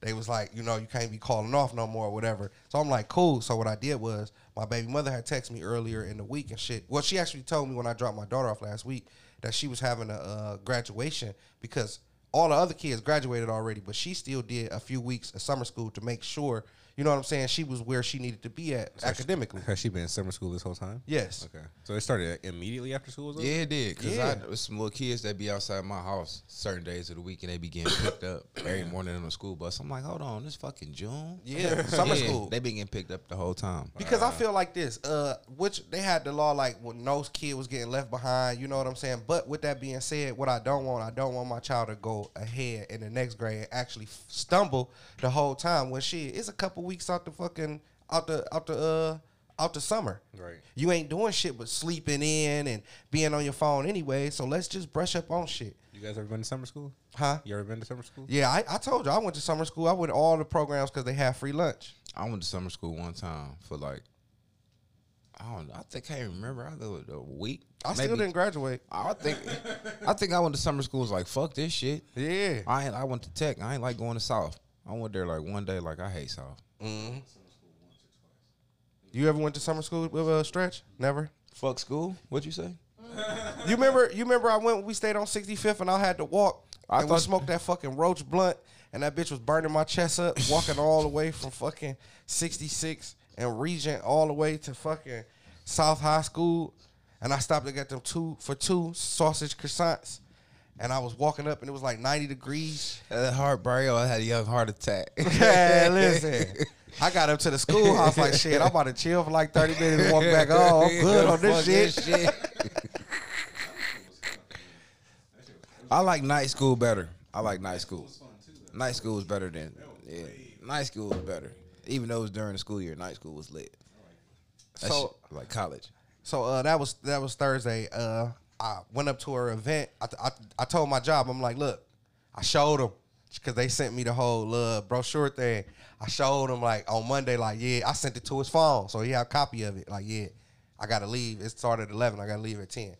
Speaker 4: They was like, you know, you can't be calling off no more or whatever. So I'm like, cool. So what I did was my baby mother had texted me earlier in the week and shit. Well, she actually told me when I dropped my daughter off last week that she was having a uh, graduation because all the other kids graduated already, but she still did a few weeks of summer school to make sure, you know what I'm saying, she was where she needed to be at academically.
Speaker 3: Has she been in summer school this whole time?
Speaker 4: Yes.
Speaker 3: Okay. So it started immediately after school was over?
Speaker 1: Yeah, it did. Cause
Speaker 4: Yeah.
Speaker 1: I there was some little kids that be outside my house certain days of the week and they be getting picked up every morning on the school bus. I'm like, hold on, this fucking June.
Speaker 4: Yeah, summer
Speaker 1: Yeah,
Speaker 4: school.
Speaker 1: They been getting picked up the whole time.
Speaker 4: Because I feel like this, uh, which they had the law like when no kid was getting left behind, you know what I'm saying? But with that being said, what I don't want, I don't want my child to go ahead in the next grade and actually f- stumble the whole time when shit it's a couple weeks out the fucking out the out the uh out the summer.
Speaker 3: Right.
Speaker 4: You ain't doing shit but sleeping in and being on your phone anyway. So let's just brush up on shit.
Speaker 3: You guys ever been to summer school?
Speaker 4: Huh?
Speaker 3: You ever been to summer school?
Speaker 4: Yeah, I, I told you I went to summer school. I went to all the programs because they have free lunch.
Speaker 1: I went to summer school one time for like, I don't know. I think I can't remember. I go a week.
Speaker 4: I still didn't graduate.
Speaker 1: I think, I think I went to summer school. Was like, fuck this shit.
Speaker 4: Yeah.
Speaker 1: I ain't, I went to tech. I ain't like going to South. I went there like one day. Like I hate South. Mm-hmm.
Speaker 4: You ever went to summer school with a uh, stretch? Never.
Speaker 1: Fuck school. What'd you say?
Speaker 4: You remember? You remember? I went. We stayed on 65th, and I had to walk.
Speaker 1: I
Speaker 4: and we smoked that fucking roach blunt, and that bitch was burning my chest up. Walking all the way from fucking 66 and Regent all the way to fucking South High School, and I stopped to get them two for two sausage croissants. And I was walking up, and it was like 90 degrees.
Speaker 1: That heart burial. I had a young heart attack.
Speaker 4: Man, listen. I got up to the school schoolhouse like shit. I'm about to chill for like 30 minutes and walk back Oh, I'm good on this shit.
Speaker 1: this shit. I like night school better. I like night school. Night school is better than yeah. Night school is better. Even though it was during the school year, night school was lit. That
Speaker 4: So-
Speaker 1: like college.
Speaker 4: So uh, that was that was Thursday. Uh, I went up to her event. I, I, I told my job, I'm like, look, I showed them because they sent me the whole uh, brochure thing. I showed him like on Monday, like yeah, I sent it to his phone, so he had a copy of it. Like yeah, I gotta leave. It started at eleven. I gotta leave at ten.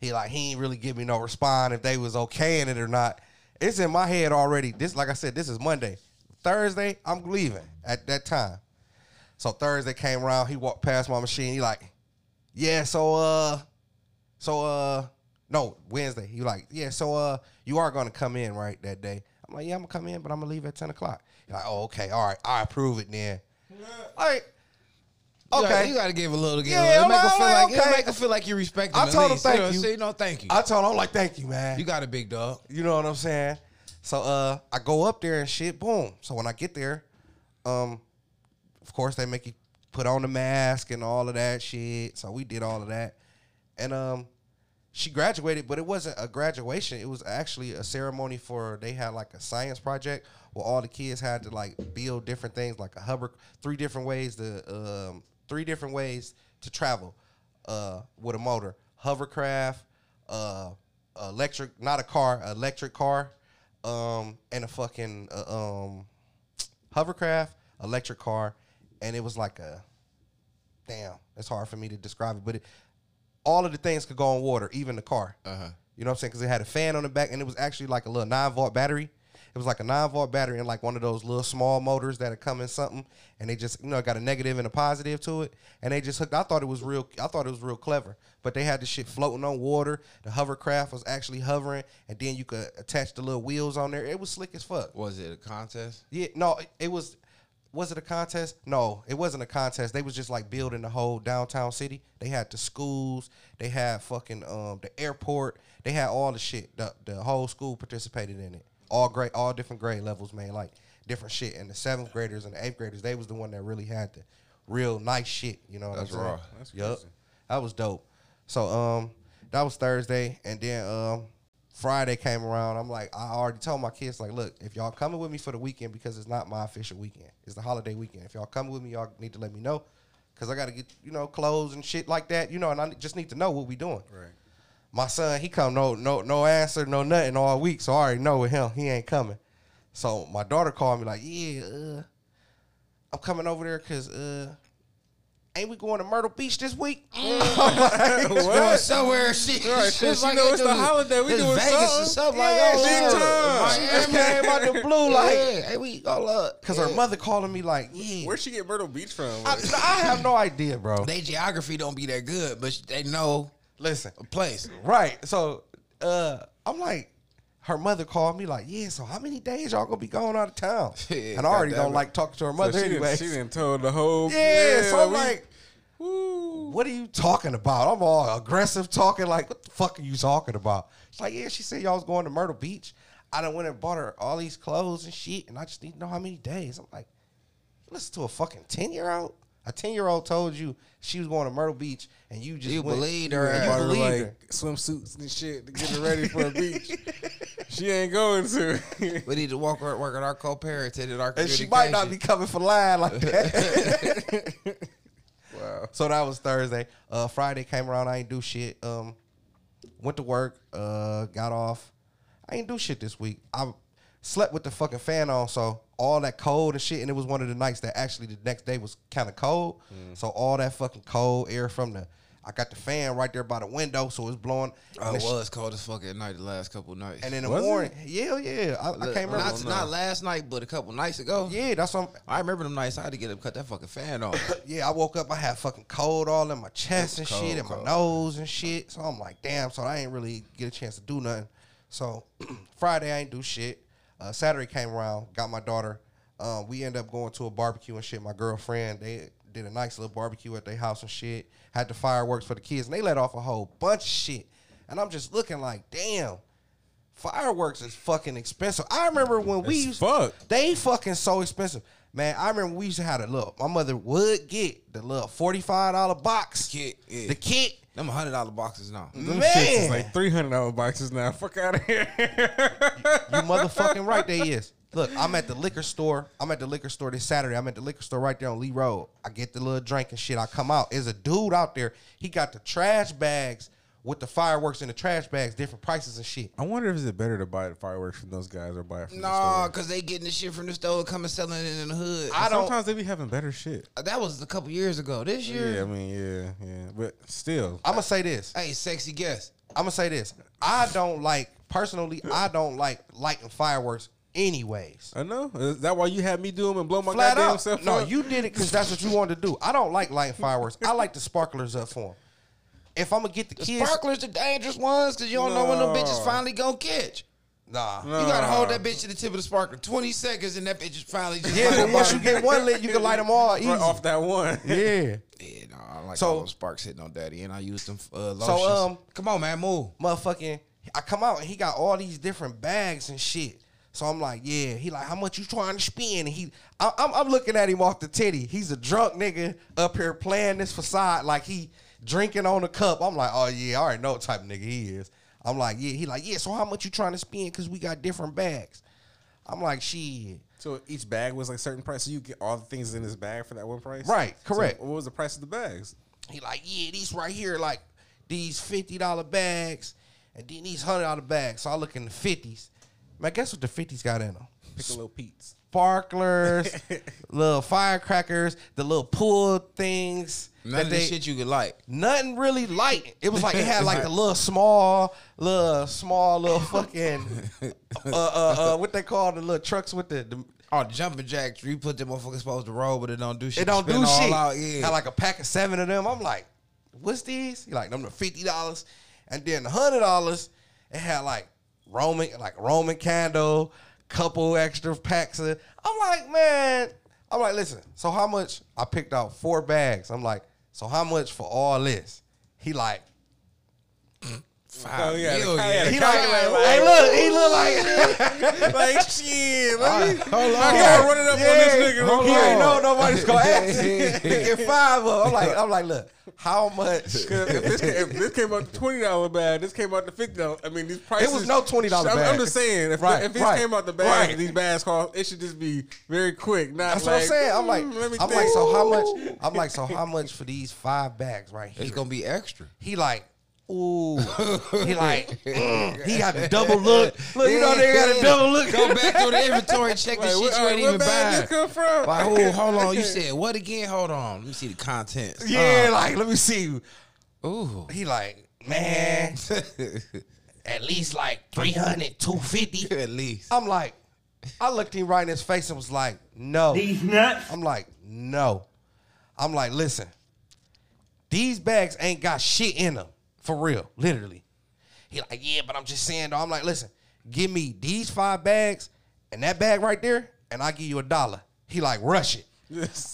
Speaker 4: He like he ain't really give me no response if they was okay in it or not. It's in my head already. This like I said, this is Monday. Thursday, I'm leaving at that time. So Thursday came around. He walked past my machine. He like, yeah. So uh, so uh, no Wednesday. He like, yeah. So uh, you are gonna come in right that day. I'm like, yeah, I'm gonna come in, but I'm gonna leave at ten o'clock. He's like, oh, okay, all right, I approve it then. Like,
Speaker 1: You gotta-
Speaker 4: okay.
Speaker 1: you gotta give a little. Give
Speaker 4: Yeah,
Speaker 1: a little. Make
Speaker 4: like,
Speaker 1: like,
Speaker 4: okay.
Speaker 1: make her feel like you respect
Speaker 4: I
Speaker 1: him. at
Speaker 4: told him thank
Speaker 1: know,
Speaker 4: you.
Speaker 1: Say no, thank you.
Speaker 4: I told him, I'm like, thank you, man.
Speaker 1: you got a big dog.
Speaker 4: You know what I'm saying? So uh I go up there and shit, boom. So when I get there, um, of course they make you put on the mask and all of that shit. So we did all of that. And um she graduated, but it wasn't a graduation. It was actually a ceremony for they had like a science project where all the kids had to like build different things, like a hover, three different ways to um, three different ways to travel uh, with a motor, hovercraft, uh, electric, not a car, electric car, um, and a fucking uh, um, hovercraft, electric car, and it was like a damn. It's hard for me to describe it, but it, all of the things could go on water, even the car.
Speaker 1: Uh-huh.
Speaker 4: You know what I'm saying? Because it had a fan on the back, and it was actually like a little nine volt battery. It was like a nine volt battery and like one of those little small motors that come in something, and they just you know got a negative and a positive to it, and they just hooked. I thought it was real. I thought it was real clever, but they had the shit floating on water. The hovercraft was actually hovering, and then you could attach the little wheels on there. It was slick as fuck.
Speaker 1: Was it a contest?
Speaker 4: Yeah, no, it- it was. Was it a contest? No, it wasn't a contest. They was just like building the whole downtown city. They had the schools, they had fucking um the airport, they had all the shit. The the whole school participated in it. All grade, all different grade levels, man. Like different shit. And the seventh graders and the eighth graders, they was the one that really had the real nice shit. You know what
Speaker 1: That's
Speaker 4: I'm saying?
Speaker 1: raw.
Speaker 3: That's
Speaker 4: Yup.
Speaker 3: crazy.
Speaker 4: That was dope. So um, that was Thursday, and then um, Friday came around. I'm like, I already told my kids like, look, if y'all coming with me for the weekend because it's not my official weekend, it's the holiday weekend. If y'all coming with me, y'all need to let me know, cause I got to get you know clothes and shit like that, you know, and I just need to know what we doing.
Speaker 3: Right.
Speaker 4: My son, he come no no no answer, no nothing all week, so I already know with him, he ain't coming. So my daughter called me like, yeah, uh, I'm coming over there cause uh, ain't we going to Myrtle Beach this week?
Speaker 1: Going somewhere, shit.
Speaker 3: Right, shit,
Speaker 1: It's
Speaker 3: she
Speaker 1: like
Speaker 3: know it's the
Speaker 1: do-
Speaker 3: holiday, we
Speaker 1: it's
Speaker 3: doing
Speaker 1: Vegas or
Speaker 3: something.
Speaker 1: something
Speaker 4: Yeah,
Speaker 1: like that.
Speaker 4: big
Speaker 1: Yeah.
Speaker 4: She just came out the blue like,
Speaker 1: Yeah, hey, we all up.
Speaker 4: cause her mother calling me like, yeah.
Speaker 3: Where'd she get Myrtle Beach from?
Speaker 4: I, I have no idea, bro.
Speaker 1: They geography don't be that good, but they know
Speaker 4: Listen,
Speaker 1: a place.
Speaker 4: right? So, uh, I'm like, her mother called me like, yeah. So how many days y'all gonna be going out of town?
Speaker 1: Yeah,
Speaker 4: and I already don't like talking to her mother
Speaker 3: she,
Speaker 4: anyway.
Speaker 3: she didn't told the whole.
Speaker 4: Yeah, so I'm
Speaker 3: we-
Speaker 4: like,
Speaker 3: Woo.
Speaker 4: what are you talking about? I'm all aggressive talking, like, what the fuck are you talking about? She's like, yeah, she said y'all was going to Myrtle Beach. I done went and bought her all these clothes and shit, and I just need to know how many days. I'm like, listen to a fucking 10 year old? A 10 year old told you she was going to Myrtle Beach, and you just
Speaker 1: You
Speaker 4: went,
Speaker 1: believed her.
Speaker 4: and
Speaker 1: You
Speaker 4: believed
Speaker 3: like
Speaker 4: her.
Speaker 3: swimsuits and shit to get her ready for a beach. She ain't going to.
Speaker 1: We need to walk work, work at our co-parent at our
Speaker 4: And she might not be coming for line like that.
Speaker 3: wow.
Speaker 4: so that was Thursday. Uh, Friday came around. I ain't do shit. Um, went to work. Uh, got off. I ain't do shit this week. I slept with the fucking fan on, so all that cold and shit. And it was one of the nights that actually the next day was kind of cold. Mm. So all that fucking cold air from the. I got the fan right there by the window, so it's blowing.
Speaker 1: Oh, it
Speaker 4: the sh-
Speaker 1: was cold as fuck at night the last couple nights.
Speaker 4: And in the
Speaker 3: Was it?
Speaker 4: morning, yeah, yeah. I, I can't remember.
Speaker 1: Not, not last night, but a couple nights ago.
Speaker 4: Yeah, that's what. I'm,
Speaker 1: I remember them nights I had to get up, cut that fucking fan on.
Speaker 4: yeah, I woke up, I had fucking cold all in my chest and
Speaker 1: Cold,
Speaker 4: shit, and my nose and shit. So I'm like, damn. So I ain't really get a chance to do nothing. So Friday I ain't do shit. Uh, Saturday came around, got my daughter. Um, we end up going to a barbecue and shit. My girlfriend, they did a nice little barbecue at their house and shit. Had the fireworks for the kids, and they let off a whole bunch of shit. And I'm just looking like, damn. Fireworks is fucking expensive. I remember when we used
Speaker 3: fuck.
Speaker 4: they fucking so expensive. Man, I remember we used to have a little my mother would get the little $45 box.
Speaker 1: Kit, yeah.
Speaker 4: The kit.
Speaker 1: Them hundred dollar boxes now.
Speaker 3: Them
Speaker 4: Man.
Speaker 3: shits is like three hundred dollar boxes now. Fuck out of here.
Speaker 4: You motherfucking right they is. Look, I'm at the liquor store. I'm at the liquor store this Saturday. I'm at the liquor store right there on Lee Road. I get the little drink and shit. I come out. There's a dude out there. He got the trash bags with the fireworks and the trash bags, different prices and shit.
Speaker 3: I wonder if is it better to buy the fireworks from those guys or buy it from the
Speaker 1: Nah,
Speaker 3: store.
Speaker 1: cause they getting the shit from the store, and coming selling it in the hood.
Speaker 4: I don't-
Speaker 3: Sometimes they be having better shit.
Speaker 1: Uh, that was a couple years ago. This year,
Speaker 3: Yeah, I mean, yeah, yeah, but still,
Speaker 4: I'm gonna say this.
Speaker 1: hey, sexy guest.
Speaker 4: I'm gonna say this. I don't like personally. I don't like lighting fireworks, anyways.
Speaker 3: I know. Is that why you had me do them and blow my
Speaker 4: Flat
Speaker 3: goddamn
Speaker 4: out.
Speaker 3: self
Speaker 4: No,
Speaker 3: up?
Speaker 4: you did it because that's what you wanted to do. I don't like lighting fireworks. I like the sparklers up for them. If I'm gonna get the,
Speaker 1: The
Speaker 4: kids,
Speaker 1: sparklers, the dangerous ones, cause you don't know when them
Speaker 3: No.
Speaker 1: bitches finally gonna catch.
Speaker 4: nah.
Speaker 3: No.
Speaker 1: You gotta hold that bitch to the tip of the sparkler. Twenty seconds, and that bitch is finally just.
Speaker 4: Yeah,
Speaker 1: light
Speaker 4: but once you get one lit, you can light them all easy.
Speaker 3: right off that one.
Speaker 4: Yeah,
Speaker 1: Yeah, no, I like
Speaker 4: So-
Speaker 1: all those sparks hitting on daddy, and I use them uh, lotions.
Speaker 4: So, um,
Speaker 1: come on, man, move.
Speaker 4: motherfucking. I come out and he got all these different bags and shit. So I'm like, yeah. He like, how much you trying to spend? And he, I, I'm, I'm looking at him off the titty. He's a drunk nigga up here playing this facade like he drinking on a cup. I'm like, oh yeah, I already know what type of nigga he is. I'm like, yeah. He like, yeah. So how much you trying to spend? Cause we got different bags. I'm like, shit.
Speaker 3: So each bag was like certain price. So you get all the things in this bag for that one price.
Speaker 4: Right,
Speaker 3: So
Speaker 4: correct.
Speaker 3: what was the price of the bags?
Speaker 4: He like, yeah, these right here, like these fifty dollar bags, and then these hundred dollar bags. So I look in the fifties. Man, guess what the fifties got in them?
Speaker 3: Piccolo Pete's.
Speaker 4: Sparklers, little firecrackers, the little pool things.
Speaker 1: None
Speaker 4: that
Speaker 1: of
Speaker 4: they-
Speaker 1: shit you could like.
Speaker 4: Nothing really light. It was like it had like a little small, little small, little fucking, uh, uh, uh, what they call the little trucks with the, the
Speaker 1: Oh, jumping jacks. You put them motherfuckers supposed to roll, but it don't do shit.
Speaker 4: It don't do shit.
Speaker 1: Out. Yeah.
Speaker 4: Had like a pack of seven of them. I'm like, what's these? He like them the fifty dollars, and then the hundred dollars. It had like Roman, like Roman candle, couple extra packs of. I'm like, man, I'm like, listen. So how much? I picked out four bags. I'm like, so how much for all this? He like,
Speaker 3: Oh, yeah, the
Speaker 1: million.
Speaker 3: cal-
Speaker 4: he
Speaker 3: the
Speaker 4: like, hey, look, he look like.
Speaker 3: like shit. Let me,
Speaker 1: Hold on.
Speaker 3: I gotta run it up on this nigga.
Speaker 1: hold
Speaker 4: He
Speaker 3: quick.
Speaker 4: ain't know nobody's gonna ask. He get five of. 'em. I'm like, I'm like, look, how much?
Speaker 3: 'Cause if this, if this came out the twenty dollar bag, this came out the fifty dollar. I mean, these prices.
Speaker 4: It was no $20
Speaker 3: I'm,
Speaker 4: bag.
Speaker 3: I'm just saying, if,
Speaker 4: Right,
Speaker 3: if this
Speaker 4: right,
Speaker 3: came out the bag,
Speaker 4: right.
Speaker 3: these bags cost, it should just be very quick. Not
Speaker 4: That's
Speaker 3: like,
Speaker 4: what I'm saying. I'm like,
Speaker 3: "Hmm, let me
Speaker 4: I'm
Speaker 3: think."
Speaker 4: like, so how much? I'm like, so how much for these five bags right here?
Speaker 1: It's gonna be extra.
Speaker 4: He like, ooh. he like, mm. he got the double look. Look, you know they got a double look.
Speaker 1: Go back to the inventory, check the shit
Speaker 3: what,
Speaker 1: you
Speaker 3: uh,
Speaker 1: ain't
Speaker 3: what
Speaker 1: even
Speaker 3: bag
Speaker 1: buying.
Speaker 3: this come from?
Speaker 1: Like, oh, hold on. You said what again? Hold on. Let me see the contents.
Speaker 4: Yeah, like, let me see.
Speaker 1: Uh, ooh.
Speaker 4: He like, man, at least like 300, 250.
Speaker 1: At least.
Speaker 4: I'm like, I looked him right in his face and was like, no. These nuts. I'm like, no. I'm like, listen, these bags ain't got shit in them. For real, literally. He like, yeah, but I'm just saying though. I'm like, listen, give me these five bags and that bag right there, and I give you a dollar. He like, rush it.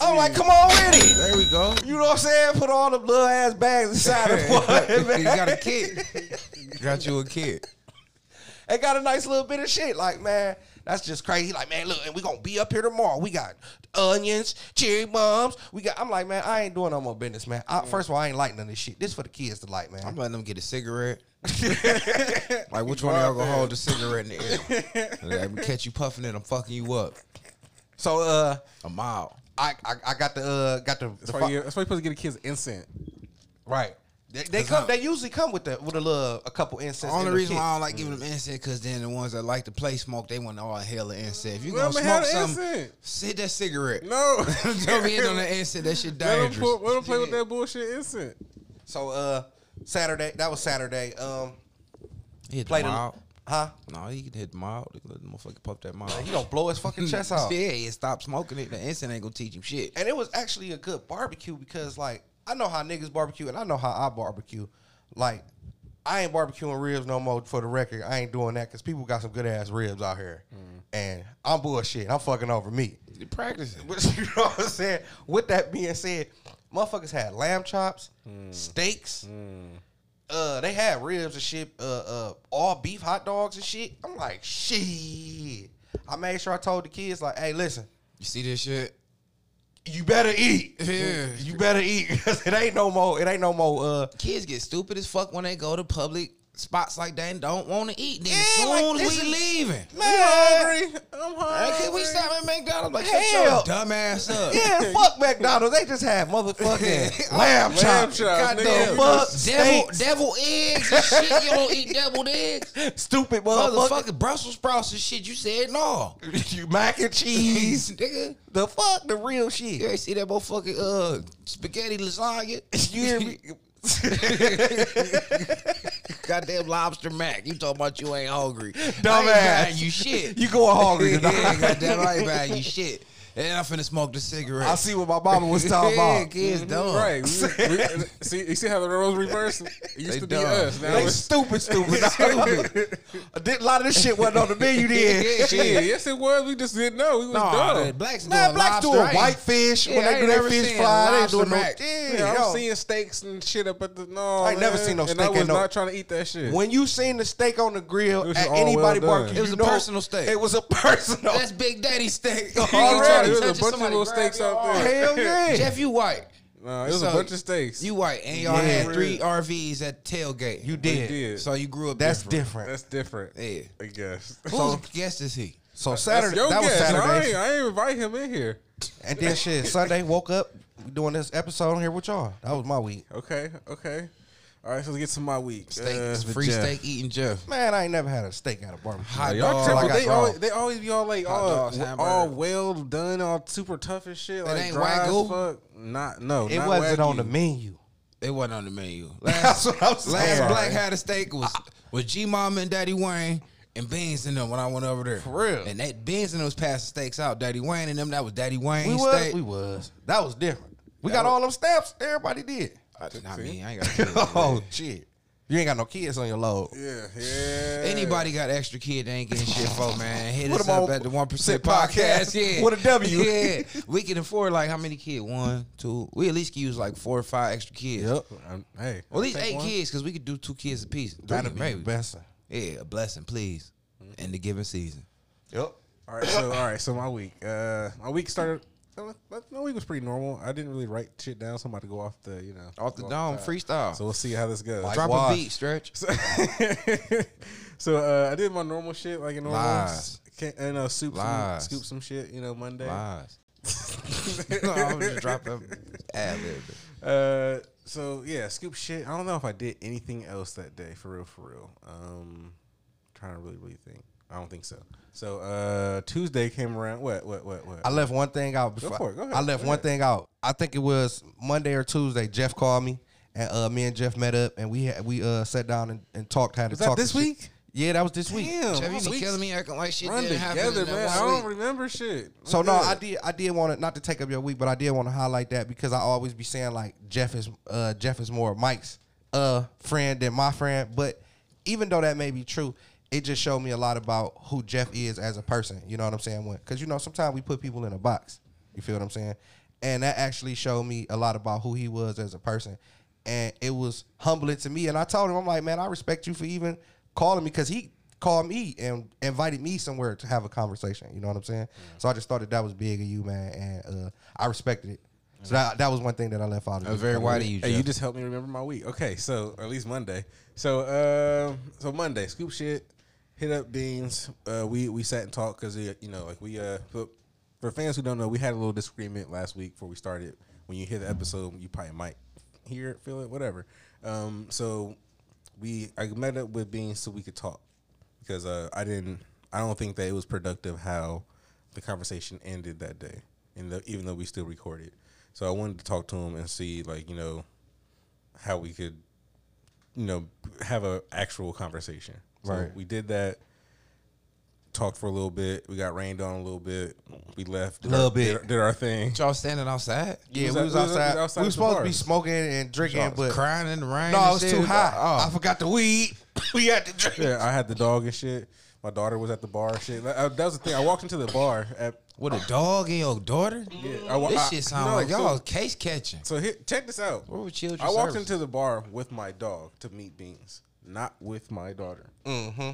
Speaker 4: I'm like, come on with it.
Speaker 1: There we go.
Speaker 4: You know what I'm saying? Put all the little ass bags inside of one.
Speaker 1: you got a kid. got you a kid.
Speaker 4: They got a nice little bit of shit. Like, man, that's just crazy. He Like, man, look, and we gonna be up here tomorrow. We got onions, cherry bombs. We got. I'm like, man, I ain't doing no more business, man. I, first of all, I ain't lighting none of this shit. This for the kids to light, man.
Speaker 1: I'm letting them get a cigarette. like, which one of y'all gonna hold the cigarette in the air? And I'm catch you puffing it. I'm fucking you up.
Speaker 4: so, uh,
Speaker 1: A mile.
Speaker 4: I, I I got the uh got the,
Speaker 3: That's
Speaker 4: the
Speaker 3: why,
Speaker 4: fu-
Speaker 3: you, that's why you're supposed to get a kid's incense.
Speaker 4: right. They, they come.
Speaker 1: I'm-
Speaker 4: They usually come with the with a little a couple incense.
Speaker 1: Only
Speaker 4: in
Speaker 1: reason
Speaker 4: kit.
Speaker 1: why I don't like giving them incense because then the ones that like to play smoke, they want to all hell of incense. If you
Speaker 3: Well,
Speaker 1: gonna smoke
Speaker 3: have the
Speaker 1: something,
Speaker 3: incense.
Speaker 1: hit that cigarette.
Speaker 3: No.
Speaker 1: Don't be in on the incense. That shit
Speaker 3: Let them,
Speaker 1: dangerous.
Speaker 3: pull, let them play with that bullshit incense.
Speaker 4: So, uh, Saturday. That was Saturday. Um,
Speaker 1: Hit
Speaker 4: played a,
Speaker 1: mild.
Speaker 4: huh?
Speaker 1: No, he can hit the mild. Let the motherfucker puff that mild.
Speaker 4: He don't blow his fucking chest out.
Speaker 1: Yeah, he stop smoking it. The incense ain't gonna teach him shit.
Speaker 4: And it was actually a good barbecue because, like, I know how niggas barbecue and I know how I barbecue. Like, I ain't barbecuing ribs no more for the record. I ain't doing that because people got some good ass ribs out here. And I'm bullshit. I'm fucking over me.
Speaker 1: You practicing.
Speaker 4: But you know what I'm saying? With that being said, motherfuckers had lamb chops, steaks. Uh, they had ribs and shit. Uh, uh, all beef hot dogs and shit. I'm like, shit. I made sure I told the kids like, hey, listen,
Speaker 1: You see this shit?
Speaker 4: You better eat.
Speaker 1: Yeah.
Speaker 4: You better eat it ain't no more. It ain't no more. Uh,
Speaker 1: Kids get stupid as fuck when they go to public spots like that and don't want to eat. Then as
Speaker 4: Yeah,
Speaker 1: soon
Speaker 4: like,
Speaker 1: as we
Speaker 4: is-
Speaker 1: leaving,
Speaker 3: I'm hungry. I'm
Speaker 1: Hey,
Speaker 3: hungry.
Speaker 1: can we stop at McDonald's? Like,
Speaker 4: Hell.
Speaker 1: shut your dumb ass up.
Speaker 4: yeah, fuck McDonald's. They just have motherfucking lamb chops.
Speaker 3: Lamb chops,
Speaker 4: Goddamn fuck
Speaker 1: Devil, devil eggs and shit. You don't eat deviled eggs.
Speaker 4: Stupid motherfucker.
Speaker 1: Motherfucking Brussels sprouts and shit. You said no.
Speaker 4: you mac and cheese.
Speaker 1: Nigga.
Speaker 4: the fuck, the real shit.
Speaker 1: You ain't see that motherfucking uh, spaghetti lasagna?
Speaker 4: You hear me?
Speaker 1: Goddamn lobster mac. You talking about you ain't hungry.
Speaker 4: Dumbass.
Speaker 1: you shit.
Speaker 4: You going hungry
Speaker 1: yeah, goddamn, I ain't buying you shit. And I'm finna smoke the cigarette.
Speaker 4: I see what my mama was talking
Speaker 1: yeah,
Speaker 4: about.
Speaker 1: kids mm-hmm. dumb.
Speaker 3: Right. We, we, see, you see how the roles reverse? It used
Speaker 1: They
Speaker 3: to be us. Now
Speaker 4: They
Speaker 3: it's
Speaker 4: stupid, stupid. A lot of this shit wasn't on the menu then.
Speaker 1: Yeah,
Speaker 3: shit. Yes, it was. We just didn't know. We was
Speaker 1: No,
Speaker 3: dumb.
Speaker 1: the blacks
Speaker 4: Man,
Speaker 1: doing
Speaker 4: blacks
Speaker 1: lobster.
Speaker 4: doing
Speaker 1: I ain't-
Speaker 4: whitefish
Speaker 1: Yeah,
Speaker 4: when they do their fish
Speaker 1: seen
Speaker 4: fry. They ain't
Speaker 1: lobster
Speaker 4: doing no.
Speaker 1: mac.
Speaker 4: Yeah,
Speaker 3: Yeah,
Speaker 4: yo.
Speaker 3: I'm seeing steaks and shit up at the no.
Speaker 4: I ain't never seen no
Speaker 3: And
Speaker 4: steak
Speaker 3: I was not trying to eat that shit.
Speaker 4: When you seen the steak on the grill at anybody
Speaker 3: well
Speaker 4: barbecue,
Speaker 1: It was a personal steak.
Speaker 4: It was a personal.
Speaker 1: That's Big Daddy steak. You ain't
Speaker 4: really?
Speaker 1: trying to
Speaker 3: There's a bunch of little
Speaker 1: grab
Speaker 3: steaks out there.
Speaker 4: Hell yeah.
Speaker 1: Jeff, you white.
Speaker 3: no, it was
Speaker 1: So,
Speaker 3: a bunch of steaks.
Speaker 1: You white, and y'all
Speaker 4: Yeah.
Speaker 1: had three RVs at tailgate.
Speaker 4: You did.
Speaker 3: did.
Speaker 1: So you grew up.
Speaker 4: That's
Speaker 1: different.
Speaker 4: different.
Speaker 3: That's different.
Speaker 1: Yeah.
Speaker 3: I guess.
Speaker 1: Whose guest is he?
Speaker 4: So
Speaker 3: That's
Speaker 4: Saturday,
Speaker 3: your
Speaker 4: that was
Speaker 3: guess. I
Speaker 4: Saturday,
Speaker 3: ain't, I ain't invite him in here.
Speaker 4: and then shit. Sunday woke up doing this episode here with y'all. That was my week.
Speaker 3: Okay, okay. All right, so let's get to my week.
Speaker 1: Steak,
Speaker 3: Uh,
Speaker 1: free
Speaker 3: Jeff.
Speaker 1: steak eating Jeff.
Speaker 4: Man, I ain't never had a steak at a barbecue.
Speaker 1: Hot
Speaker 3: Y'all
Speaker 1: dog.
Speaker 3: tripping.
Speaker 4: I got
Speaker 3: They always, they always be all like
Speaker 1: Hot
Speaker 3: all,
Speaker 1: dogs,
Speaker 3: all well done, all super tough and shit. Like
Speaker 1: ain't
Speaker 3: dry as
Speaker 1: Wagyu?
Speaker 3: fuck. Not no.
Speaker 4: It
Speaker 3: not
Speaker 4: wasn't on
Speaker 3: Wagyu.
Speaker 4: the menu.
Speaker 1: It wasn't on the menu.
Speaker 4: That's
Speaker 1: Last,
Speaker 4: what I'm saying.
Speaker 1: last black had a steak was was G Mom and Daddy Wayne and Beans and them when I went over there.
Speaker 4: For real.
Speaker 1: And that Beans and them was passing steaks out. Daddy Wayne and them that was Daddy Wayne
Speaker 4: We was,
Speaker 1: steak.
Speaker 4: we was. That was different. We got all them stamps. Everybody did.
Speaker 1: I, not me. I ain't got.
Speaker 4: oh shit. You ain't got no kids on your load.
Speaker 3: Yeah, yeah.
Speaker 1: Anybody got extra kid they ain't getting shit for, man. Hit
Speaker 4: Put
Speaker 1: us
Speaker 4: 'em
Speaker 1: up
Speaker 4: on
Speaker 1: at the one percent
Speaker 4: Podcast
Speaker 1: podcast. Yeah.
Speaker 4: with a W.
Speaker 1: Yeah. We can afford like how many kids? One, two. We at least can use like four or five extra kids.
Speaker 4: Yep.
Speaker 3: Um, hey,
Speaker 1: Well, at least eight
Speaker 3: one.
Speaker 1: kids because we could do two kids apiece. Three,
Speaker 4: That'd be
Speaker 1: maybe.
Speaker 4: the best.
Speaker 1: Yeah, a blessing, please. In the given season.
Speaker 4: Yep.
Speaker 3: All right, so all right, so my week, uh, my week started. Uh, My week was pretty normal. I didn't really write shit down. So I'm about to go off the, you know,
Speaker 1: Off the
Speaker 3: go
Speaker 1: dome,
Speaker 3: top.
Speaker 1: freestyle.
Speaker 3: So we'll see how this goes.
Speaker 4: Like-
Speaker 1: Drop
Speaker 4: Why?
Speaker 1: a beat, stretch.
Speaker 3: So, so uh, I did my normal shit like a normal,
Speaker 1: Lies.
Speaker 3: Can't, you know, soup some, scoop some shit, you know, Monday.
Speaker 1: Lies. no, I was just dropping ad lib.
Speaker 3: Uh, so yeah, scoop shit. I don't know if I did anything else that day, for real, for real. Um, trying to really, really think. I don't think so. So uh, Tuesday came around. What, what, what, what?
Speaker 4: I left one thing out before.
Speaker 3: for it, go ahead,
Speaker 4: I left
Speaker 3: go
Speaker 4: one
Speaker 3: ahead.
Speaker 4: thing out. I think it was Monday or Tuesday. Jeff called me, and uh, me and Jeff met up, and we had, we uh sat down and, and talked. Had
Speaker 3: Was
Speaker 4: to
Speaker 3: that
Speaker 4: talk
Speaker 3: this
Speaker 4: and shit.
Speaker 3: week?
Speaker 4: Yeah, that was this week.
Speaker 3: Damn,
Speaker 1: Jeff, you be killing me acting like shit
Speaker 3: Run
Speaker 1: didn't happen
Speaker 3: together,
Speaker 1: in that
Speaker 3: man. I don't
Speaker 1: week.
Speaker 3: remember shit.
Speaker 4: So
Speaker 3: I'm
Speaker 4: no. I did. I did want to not to take up your week, but I did want to highlight that because I always be saying like Jeff is uh, Jeff is more Mike's uh, friend than my friend. But even though that may be true, it just showed me a lot about who Jeff is as a person. You know what I'm saying? Because you know sometimes we put people in a box. You feel what I'm saying? And that actually showed me a lot about who he was as a person, and it was humbling to me. And I told him, I'm like, man, I respect you for even calling me because he called me and invited me somewhere to have a conversation. You know what I'm saying? So I just thought that that was big of you, man, and uh, I respected it. So that that was one thing that I left out. Of
Speaker 1: That very white of you,
Speaker 3: Hey, you just helped me remember my week. Okay, so or at least Monday. So uh, so Monday, scoop shit, hit up Beans. Uh, we we sat and talked because you know like we uh for, for fans who don't know, we had a little disagreement last week before we started. When you hear the episode, you probably might hear it, feel it, whatever. Um, so we I met up with Beans so we could talk because uh, I didn't I don't think that it was productive how the conversation ended that day, and even though we still recorded. So I wanted to talk to him and see like you know how we could you know have a actual conversation. So
Speaker 4: Right.
Speaker 3: we did that. Talked for a little bit. We got rained on a little bit. We left. A
Speaker 4: Little
Speaker 3: our,
Speaker 4: bit.
Speaker 3: Did, did our thing.
Speaker 1: Y'all standing outside?
Speaker 4: Yeah,
Speaker 3: was
Speaker 4: we
Speaker 3: at-
Speaker 4: was
Speaker 3: we was
Speaker 4: outside.
Speaker 3: outside
Speaker 4: we
Speaker 3: at
Speaker 4: was
Speaker 3: the
Speaker 4: supposed to be smoking and drinking,
Speaker 1: Y'all
Speaker 4: but
Speaker 1: crying in the rain.
Speaker 4: no,
Speaker 1: and
Speaker 4: it was
Speaker 1: shit?
Speaker 4: too hot. Oh. I
Speaker 1: Oh,
Speaker 4: forgot the weed. we had to drink.
Speaker 3: Yeah, I had the dog and shit. My daughter was at the bar. Shit, uh, that was the thing. I walked into the bar at.
Speaker 1: with a dog and your daughter?
Speaker 3: Yeah, I,
Speaker 1: This
Speaker 3: I-
Speaker 1: shit sounds
Speaker 3: no,
Speaker 1: like y'all case catching.
Speaker 3: So here, check this out.
Speaker 1: Where were children's
Speaker 3: I walked
Speaker 1: services?
Speaker 3: into the bar with my dog to meet Beans, not with my daughter. Mm-hmm.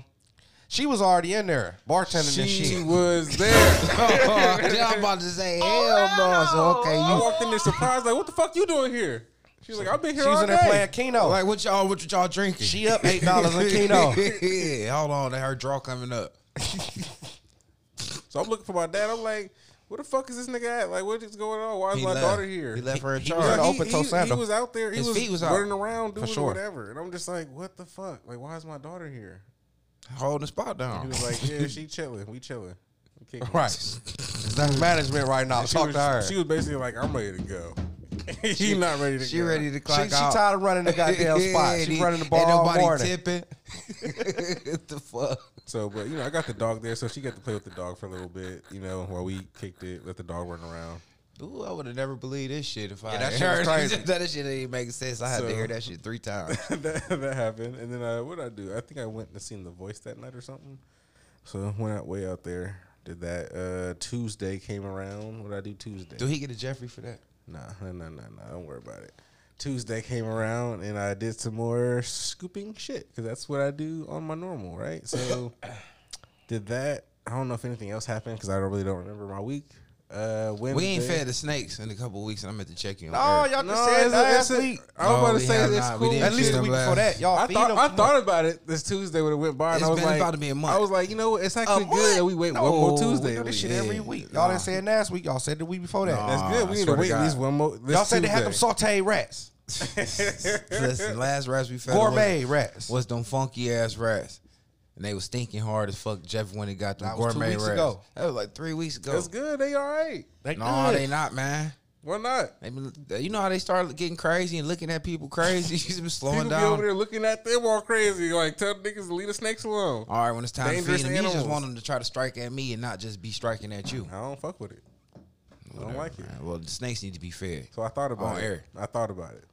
Speaker 4: She was already in there bartending and
Speaker 3: She
Speaker 4: shit.
Speaker 3: was there.
Speaker 1: oh, I'm about to say hell no. So okay,
Speaker 3: I
Speaker 1: you
Speaker 3: walked in there surprised, like, "What the fuck you doing here?" She was like, "I've been here
Speaker 4: She was
Speaker 3: all
Speaker 4: in there
Speaker 3: day."
Speaker 4: playing Keno.
Speaker 1: like what y'all what y'all drinking?
Speaker 4: she up eight dollars in Keno.
Speaker 1: yeah, hold on, that her draw coming up.
Speaker 3: So I'm looking for my dad. I'm like, "Where the fuck is this nigga at? Like, what is going on? Why is
Speaker 1: He
Speaker 3: my
Speaker 1: left.
Speaker 3: daughter here?"
Speaker 1: He left her in
Speaker 4: He- he was
Speaker 1: charge.
Speaker 4: at
Speaker 3: He,
Speaker 4: open toe
Speaker 3: he, he
Speaker 4: sandal.
Speaker 3: was out there. He
Speaker 1: His
Speaker 3: was,
Speaker 1: feet was out.
Speaker 3: running around doing
Speaker 4: sure.
Speaker 3: whatever, and I'm just like, "What the fuck? Like, why is my daughter here?"
Speaker 1: Holding the spot down.
Speaker 3: He
Speaker 1: down.
Speaker 3: was like, "Yeah, she chilling. We chilling." We kicking it."
Speaker 4: Right. That's management right now.
Speaker 3: She
Speaker 4: Talk
Speaker 3: was,
Speaker 4: to her.
Speaker 3: She was basically like, "I'm ready to go." She's not ready to
Speaker 1: She
Speaker 3: go.
Speaker 1: ready to
Speaker 4: She,
Speaker 1: clock
Speaker 4: she
Speaker 1: out.
Speaker 4: tired of running the goddamn spot. She running the bar
Speaker 1: Ain't
Speaker 4: all
Speaker 1: nobody
Speaker 4: morning.
Speaker 1: tipping. what the fuck?
Speaker 3: So, but you know, I got the dog there, so she got to play with the dog for a little bit. You know, while we kicked it, let the dog run around.
Speaker 1: Ooh, I would have never believed this shit if I
Speaker 4: that
Speaker 1: had
Speaker 4: shit was
Speaker 1: heard
Speaker 4: crazy.
Speaker 1: that shit didn't make sense. I had
Speaker 3: So-
Speaker 1: to hear that shit three times.
Speaker 3: that, that happened, and then uh, what did I do? I think I went and seen The Voice that night or something. So went out way out there. Did that. Uh, Tuesday came around. What did I do Tuesday?
Speaker 1: Do he get a Jeffrey for that?
Speaker 3: Nah, no, no, no, no. Don't worry about it. Tuesday came around and I did some more scooping shit because that's what I do on my normal, right? So did that. I don't know if anything else happened because I don't really don't remember my week. Uh, Wednesday.
Speaker 1: We ain't fed the snakes in a couple of weeks, and I'm at the check in.
Speaker 4: No, y'all just
Speaker 3: No,
Speaker 4: said
Speaker 3: it's
Speaker 4: last
Speaker 3: a-
Speaker 4: week.
Speaker 3: I was
Speaker 1: No,
Speaker 3: about to say it's
Speaker 1: not.
Speaker 3: Cool.
Speaker 4: At least
Speaker 1: feed
Speaker 4: the
Speaker 1: them
Speaker 4: week
Speaker 1: last-
Speaker 4: before that, y'all
Speaker 3: I
Speaker 4: feed
Speaker 3: thought
Speaker 4: them.
Speaker 3: I thought about it this Tuesday when it went by.
Speaker 1: It's
Speaker 3: and I was
Speaker 1: been
Speaker 3: like,
Speaker 1: about to be a month.
Speaker 3: I was like, you know, what? it's actually good that we wait
Speaker 4: no,
Speaker 3: one more Tuesday.
Speaker 4: We do this shit
Speaker 3: least.
Speaker 4: every week. Y'all
Speaker 1: Nah.
Speaker 4: didn't say it last week. Y'all said the week before that.
Speaker 1: Nah.
Speaker 3: That's good. We need to wait at least one more.
Speaker 4: Y'all said they had them sauteed rats,
Speaker 1: Listen, last rats we fed
Speaker 4: gourmet rats.
Speaker 1: was them funky ass rats. And they was stinking hard as fuck. Jeff went and got them
Speaker 4: That was two
Speaker 1: gourmet
Speaker 4: weeks
Speaker 1: rats.
Speaker 4: ago.
Speaker 1: That was like three weeks ago.
Speaker 3: That's good. They all right.
Speaker 4: They
Speaker 1: No,
Speaker 4: good.
Speaker 1: they not, man.
Speaker 3: Why not?
Speaker 1: They been, you know how they start getting crazy and looking at people crazy. She's been slowing
Speaker 3: People be over there looking at them all crazy. Like, tell niggas to leave the snakes alone.
Speaker 1: All right, when it's time to
Speaker 3: Dangerous
Speaker 1: feed them, you just
Speaker 3: animals.
Speaker 1: want them to try to strike at me and not just be striking at you.
Speaker 3: I don't fuck with it. I don't like it.
Speaker 1: Man, Well, the snakes need to be fed.
Speaker 3: So I thought about
Speaker 1: On
Speaker 3: it.
Speaker 1: air.
Speaker 3: I thought about it.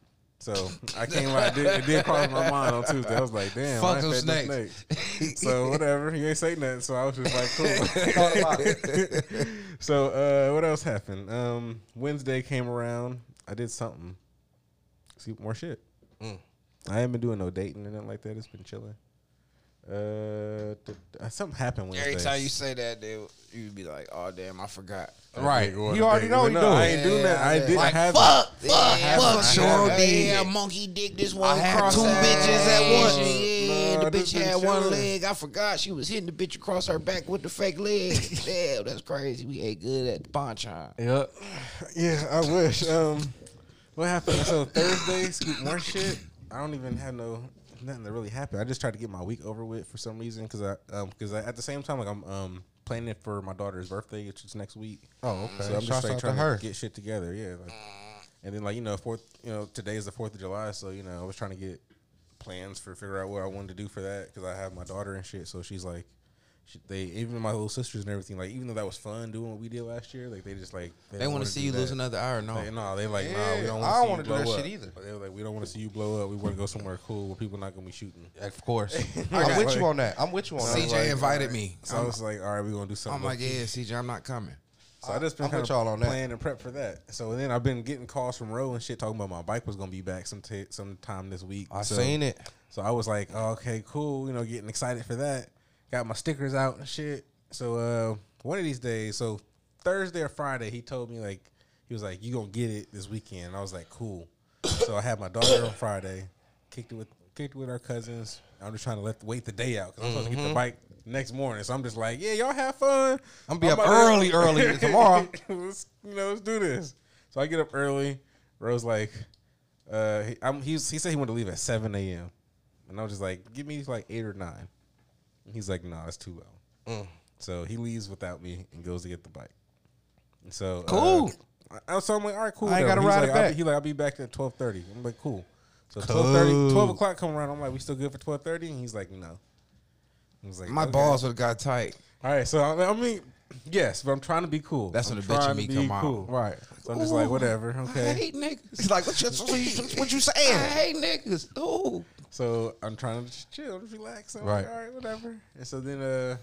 Speaker 3: So I came out. It did, it did cross my mind on Tuesday. I was like, damn,
Speaker 1: Fuck
Speaker 3: I ain't
Speaker 1: them
Speaker 3: fed snakes. so whatever. He ain't say nothing. So I was just like, cool. so uh, what else happened? Um, Wednesday came around. I did something. See more shit.
Speaker 4: Mm.
Speaker 3: I ain't been doing no dating and nothing like that. It's been chilling. Uh, th- th- something happened Wednesday.
Speaker 1: Every time you say that, they you'd be like, "Oh damn, I forgot."
Speaker 4: Right.
Speaker 3: Go
Speaker 4: You already know you
Speaker 3: no,
Speaker 4: doing.
Speaker 3: I ain't doing that. I
Speaker 1: Yeah,
Speaker 3: didn't
Speaker 4: Like,
Speaker 3: have
Speaker 4: fuck,
Speaker 3: it.
Speaker 4: fuck,
Speaker 1: Yeah,
Speaker 4: fuck,
Speaker 1: sure
Speaker 4: sure
Speaker 1: did.
Speaker 4: did.
Speaker 1: Yeah, monkey dick this one
Speaker 4: had two
Speaker 1: her
Speaker 4: bitches at once.
Speaker 1: Yeah,
Speaker 3: Nah,
Speaker 1: the bitch
Speaker 3: been
Speaker 1: had one leg. I forgot she was hitting the bitch across her back with the fake leg. Damn, that's crazy. We ate good at the bonchon.
Speaker 4: Yep.
Speaker 3: Yeah, I wish. Um, what happened? So Thursday, scoop more shit. I don't even have no nothing that really happened. I just tried to get my week over with for some reason because I um because I, at the same time like I'm um planning it for my daughter's birthday, which is next week.
Speaker 4: Oh, okay.
Speaker 3: So I'm just like trying to,
Speaker 4: her.
Speaker 3: get shit together. Yeah, like, and then like you know fourth you know today is the Fourth of July, so you know I was trying to get plans for figure out what I wanted to do for that because I have my daughter and shit. So she's like. She- They even my little sisters and everything like even though that was fun doing what we did last year like they just like
Speaker 1: They
Speaker 3: don't
Speaker 1: want
Speaker 3: wanna
Speaker 1: see
Speaker 3: do
Speaker 1: you lose another hour. No,
Speaker 3: Like, no, they like, nah, we
Speaker 4: Yeah,
Speaker 3: don't
Speaker 4: I don't
Speaker 3: want
Speaker 4: wanna
Speaker 3: to
Speaker 4: do
Speaker 3: see
Speaker 4: that
Speaker 3: you blow
Speaker 4: shit
Speaker 3: up.
Speaker 4: either.
Speaker 3: They were like, we don't want to see you blow up. We want to go somewhere cool where people not gonna be shooting.
Speaker 4: Of course. I'm with
Speaker 3: you.
Speaker 4: you on that. I'm with you on that.
Speaker 1: CJ
Speaker 3: like,
Speaker 1: invited
Speaker 3: alright.
Speaker 1: me.
Speaker 3: So I was like, all right, we're gonna do something.
Speaker 1: I'm like, yeah, CJ, I'm not coming.
Speaker 3: So I just been
Speaker 4: I'm
Speaker 3: kind of
Speaker 4: y'all on that.
Speaker 3: and prep for that. So then I've been getting calls from Ro and shit talking about my bike was gonna be back some t- sometime this week.
Speaker 4: I
Speaker 3: so,
Speaker 4: seen it.
Speaker 3: So I was like, oh, okay, cool. You know, getting excited for that. Got my stickers out and shit. So uh, one of these days, so Thursday or Friday, he told me like he was like, you gonna get it this weekend. And I was like, cool. so I had my daughter on Friday, kicked it with kicked it with our cousins. I'm just trying to let wait the day out because I'm supposed to get the bike next morning. So I'm just like, yeah, y'all have fun.
Speaker 4: I'm gonna be up
Speaker 3: about to-
Speaker 4: early, early tomorrow.
Speaker 3: let's, you know, let's do this. So I get up early. Ro's like, uh, he, I'm, he's, he said he wanted to leave at 7 a.m. And I was just like, give me like eight or nine. He's like, no, nah, it's too low.
Speaker 4: Mm.
Speaker 3: So he leaves without me and goes to get the bike. And so
Speaker 4: Cool.
Speaker 3: Uh, so I'm like, all right, cool.
Speaker 4: I ain't gotta
Speaker 3: He's
Speaker 4: ride
Speaker 3: like,
Speaker 4: it back.
Speaker 3: be, he like, I'll be back at 12:30. I'm like, cool. So
Speaker 4: Cool.
Speaker 3: 12:30, 12 o'clock come around. I'm like, we still good for 12:30? And he's like, no. I was like,
Speaker 1: My
Speaker 3: okay.
Speaker 1: balls would have got tight.
Speaker 3: All right, so I I mean, yes, but I'm trying to be cool.
Speaker 1: That's
Speaker 3: I'm
Speaker 1: when the bitch me
Speaker 3: to
Speaker 1: come out.
Speaker 4: Right.
Speaker 3: So I'm just like, whatever, okay.
Speaker 1: I hate niggas.
Speaker 4: He's like, what you, what you, you
Speaker 1: I
Speaker 4: saying?
Speaker 1: hate niggas. Ooh.
Speaker 3: So I'm trying to just chill, just relax. I'm
Speaker 4: Right.
Speaker 3: like, all right, whatever. And so then uh,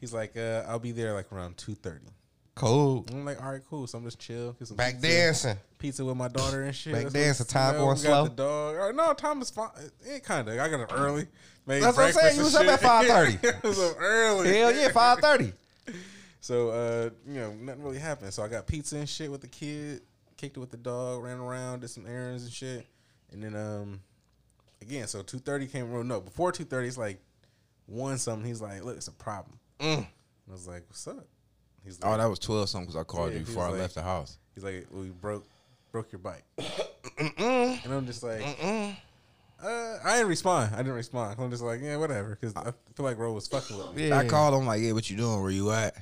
Speaker 3: he's like, uh, I'll be there like around two thirty.
Speaker 4: Cool.
Speaker 3: I'm like, all right, cool. So I'm just chill. Get some
Speaker 4: Back
Speaker 3: pizza,
Speaker 4: dancing.
Speaker 3: Pizza with my daughter and shit.
Speaker 4: Back
Speaker 3: That's
Speaker 4: dancing, time
Speaker 3: you know,
Speaker 4: going slow?
Speaker 3: Got the dog. Or, no, time is fine. It kind of. I got up early. Made
Speaker 4: That's what I'm saying. You was up at 5:30.
Speaker 3: I was up early.
Speaker 4: Hell yeah, five thirty.
Speaker 3: So uh, you know, nothing really happened. So I got pizza and shit with the kid, kicked it with the dog, ran around, did some errands and shit. And then um again, so two thirty came around. No, before two thirty, it's like one something. He's like, Look, it's a problem.
Speaker 4: Mm.
Speaker 3: I was like, What's up? He's like,
Speaker 1: Oh, that was twelve something because I called
Speaker 3: Yeah,
Speaker 1: you before I
Speaker 3: like-
Speaker 1: left the house.
Speaker 3: he's like, Well, you broke broke your bike. and I'm just like uh, I didn't respond. I didn't respond. I'm just like, yeah, whatever. Because I feel like Ro was fucking with me.
Speaker 4: Yeah.
Speaker 1: I called him like, "Yeah, what you doing? Where you at?"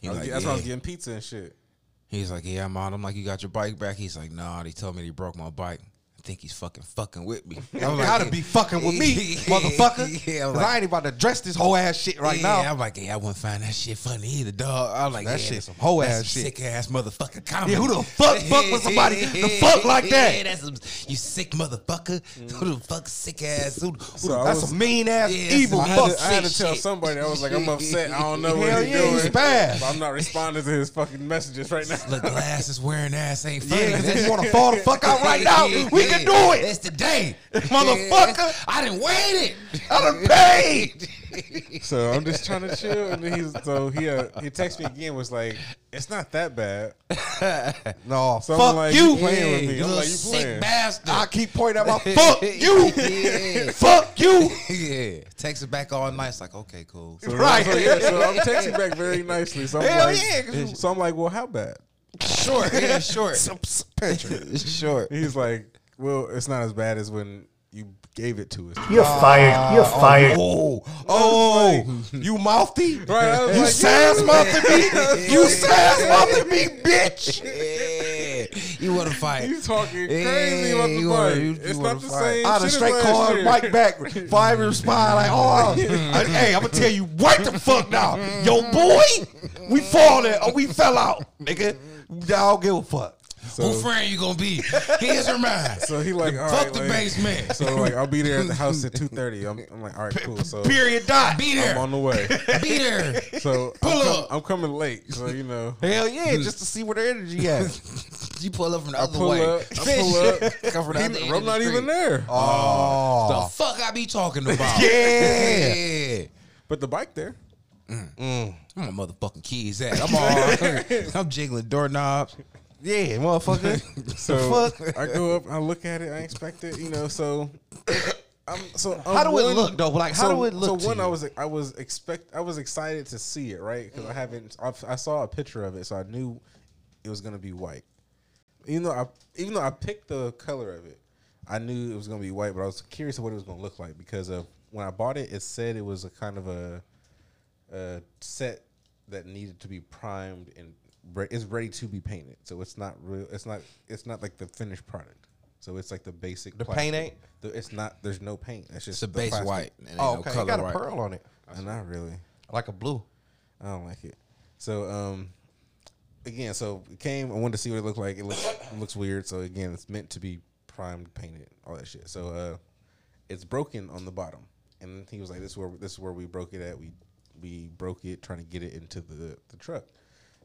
Speaker 1: He
Speaker 3: was
Speaker 1: like,
Speaker 3: get- that's why I was getting pizza and shit.
Speaker 1: He's like, "Yeah, I'm on." I'm like, "You got your bike back?" He's like, "Nah." They told me they broke my bike. I think he's fucking fucking with me.
Speaker 4: You gotta be fucking with me, motherfucker.
Speaker 1: Yeah, I'm
Speaker 4: I ain't about to dress this whole ass shit right
Speaker 1: yeah,
Speaker 4: now.
Speaker 1: I'm like, yeah, I wouldn't find that shit funny either, dog. I'm like,
Speaker 4: That
Speaker 1: yeah,
Speaker 4: shit some
Speaker 1: whole
Speaker 4: ass shit.
Speaker 1: sick ass motherfucker comedy.
Speaker 4: Yeah, who the fuck fuck with somebody the fuck like that?
Speaker 1: Yeah, that's some, you sick motherfucker. Mm. Who the fuck sick ass? Who, who
Speaker 3: So
Speaker 1: the,
Speaker 4: That's
Speaker 3: was-
Speaker 4: some mean ass,
Speaker 1: Yeah,
Speaker 4: evil
Speaker 3: I
Speaker 1: some
Speaker 3: had,
Speaker 4: fuck
Speaker 3: to, I had to
Speaker 1: shit.
Speaker 3: tell somebody. I was like, I'm upset. I don't know what
Speaker 4: Hell
Speaker 3: he's
Speaker 4: yeah,
Speaker 3: doing.
Speaker 4: he's bad.
Speaker 3: But I'm not responding to his fucking messages right now.
Speaker 1: the glasses wearing ass ain't funny.
Speaker 4: Yeah, 'cause if you want to fall the fuck out right now, we can do it.
Speaker 1: It's the day,
Speaker 4: Motherfucker.
Speaker 1: I didn't wait it.
Speaker 4: I done paid.
Speaker 1: it.
Speaker 3: So I'm just trying to chill, and then he's so he uh, he texted me again. Was like, it's not that bad.
Speaker 4: No,
Speaker 3: So
Speaker 4: fuck
Speaker 3: I'm like,
Speaker 4: you.
Speaker 3: you playing with me?
Speaker 1: you
Speaker 3: I'm like, you
Speaker 1: sick
Speaker 3: playing?
Speaker 1: bastard.
Speaker 4: I keep pointing at my fuck you.
Speaker 1: Yeah.
Speaker 4: Fuck you.
Speaker 1: yeah, text it back all nice. Like, okay, cool.
Speaker 3: So,
Speaker 4: Right.
Speaker 3: So, yeah, so I'm texting back very nicely. So I'm
Speaker 4: Hell
Speaker 3: like,
Speaker 4: yeah, 'cause-
Speaker 3: So I'm like, well, how bad?
Speaker 1: Short, yeah, short,
Speaker 4: Some s- picture.
Speaker 1: short.
Speaker 3: He's like, well, it's not as bad as when you gave it to us.
Speaker 6: You're ah, fired. You're oh, fired.
Speaker 4: Oh, oh, oh, you mouthy?
Speaker 3: Right,
Speaker 4: You
Speaker 3: like,
Speaker 4: sass
Speaker 3: yeah.
Speaker 4: mouthy me? You sass mouthy me, bitch?
Speaker 1: You want to fight?
Speaker 3: He's talking
Speaker 1: Yeah,
Speaker 3: crazy about the
Speaker 1: you wanna- you- you
Speaker 3: it's
Speaker 1: wanna
Speaker 3: not the
Speaker 1: fight.
Speaker 3: same.
Speaker 4: Ah, I'd have
Speaker 3: shit
Speaker 4: straight
Speaker 3: last
Speaker 4: called
Speaker 3: year.
Speaker 4: Mike back. If I even respond, like, oh, I- hey, I'm gonna tell you right the fuck now, yo, boy, we falling or we fell out, nigga. I don't give a fuck.
Speaker 3: So-
Speaker 1: Who friend you gonna be? His or mine?
Speaker 3: So he like, all
Speaker 1: Fuck
Speaker 3: right,
Speaker 1: the
Speaker 3: like-
Speaker 1: basement.
Speaker 3: So like, I'll be there at the house at two thirty. I'm, I'm like, all right, cool. So
Speaker 4: Period. Dot.
Speaker 1: Be there.
Speaker 3: I'm on the way.
Speaker 1: Be there.
Speaker 3: So
Speaker 1: Pull
Speaker 3: I'm, com-
Speaker 1: up.
Speaker 3: I'm coming late. So you know,
Speaker 4: Hell yeah, just to see where the energy at.
Speaker 1: You pull up from the
Speaker 3: I
Speaker 1: other
Speaker 3: pull
Speaker 1: way.
Speaker 3: up. I pull up.
Speaker 1: Come from the other
Speaker 3: I'm
Speaker 1: of the
Speaker 3: not even there.
Speaker 4: Oh,
Speaker 1: The fuck I be talking about?
Speaker 4: Yeah.
Speaker 1: yeah.
Speaker 3: But the bike there. Mm.
Speaker 1: Where my motherfucking keys at? I'm all. I'm jiggling doorknobs.
Speaker 4: Yeah, motherfucker.
Speaker 3: So
Speaker 4: fuck?
Speaker 3: I go up, I look at it, I expect it, you know. So, I'm so I'm
Speaker 4: How do it
Speaker 3: one-
Speaker 4: look, though? Like, how
Speaker 3: so-
Speaker 4: do it look
Speaker 3: So
Speaker 4: to
Speaker 3: one, I was I was expect I was excited to see it, right? Because I haven't. I've, I saw a picture of it, so I knew it was gonna be white. Even though I even though I picked the color of it, I knew it was gonna be white, but I was curious of what it was gonna look like because of when I bought it, it said it was a kind of a, a set that needed to be primed and re- it's ready to be painted. So it's not real. It's not. It's not like the finished product. So it's like the basic.
Speaker 4: The
Speaker 3: plastic.
Speaker 4: paint ain't?
Speaker 3: The, it's not. There's no paint. It's just
Speaker 1: It's a
Speaker 3: the
Speaker 1: base
Speaker 3: plastic.
Speaker 1: white.
Speaker 4: Oh,
Speaker 1: no
Speaker 4: okay.
Speaker 1: color
Speaker 4: it got a
Speaker 1: white.
Speaker 4: pearl on it,
Speaker 3: Uh, not really.
Speaker 4: like a blue.
Speaker 3: I don't like it. So um, again, so it came. I wanted to see what it looked like. It looks it looks weird. So again, it's meant to be primed, painted, all that shit. So uh, it's broken on the bottom, and he was like, "This is where this is where we broke it at. We we broke it trying to get it into the the truck."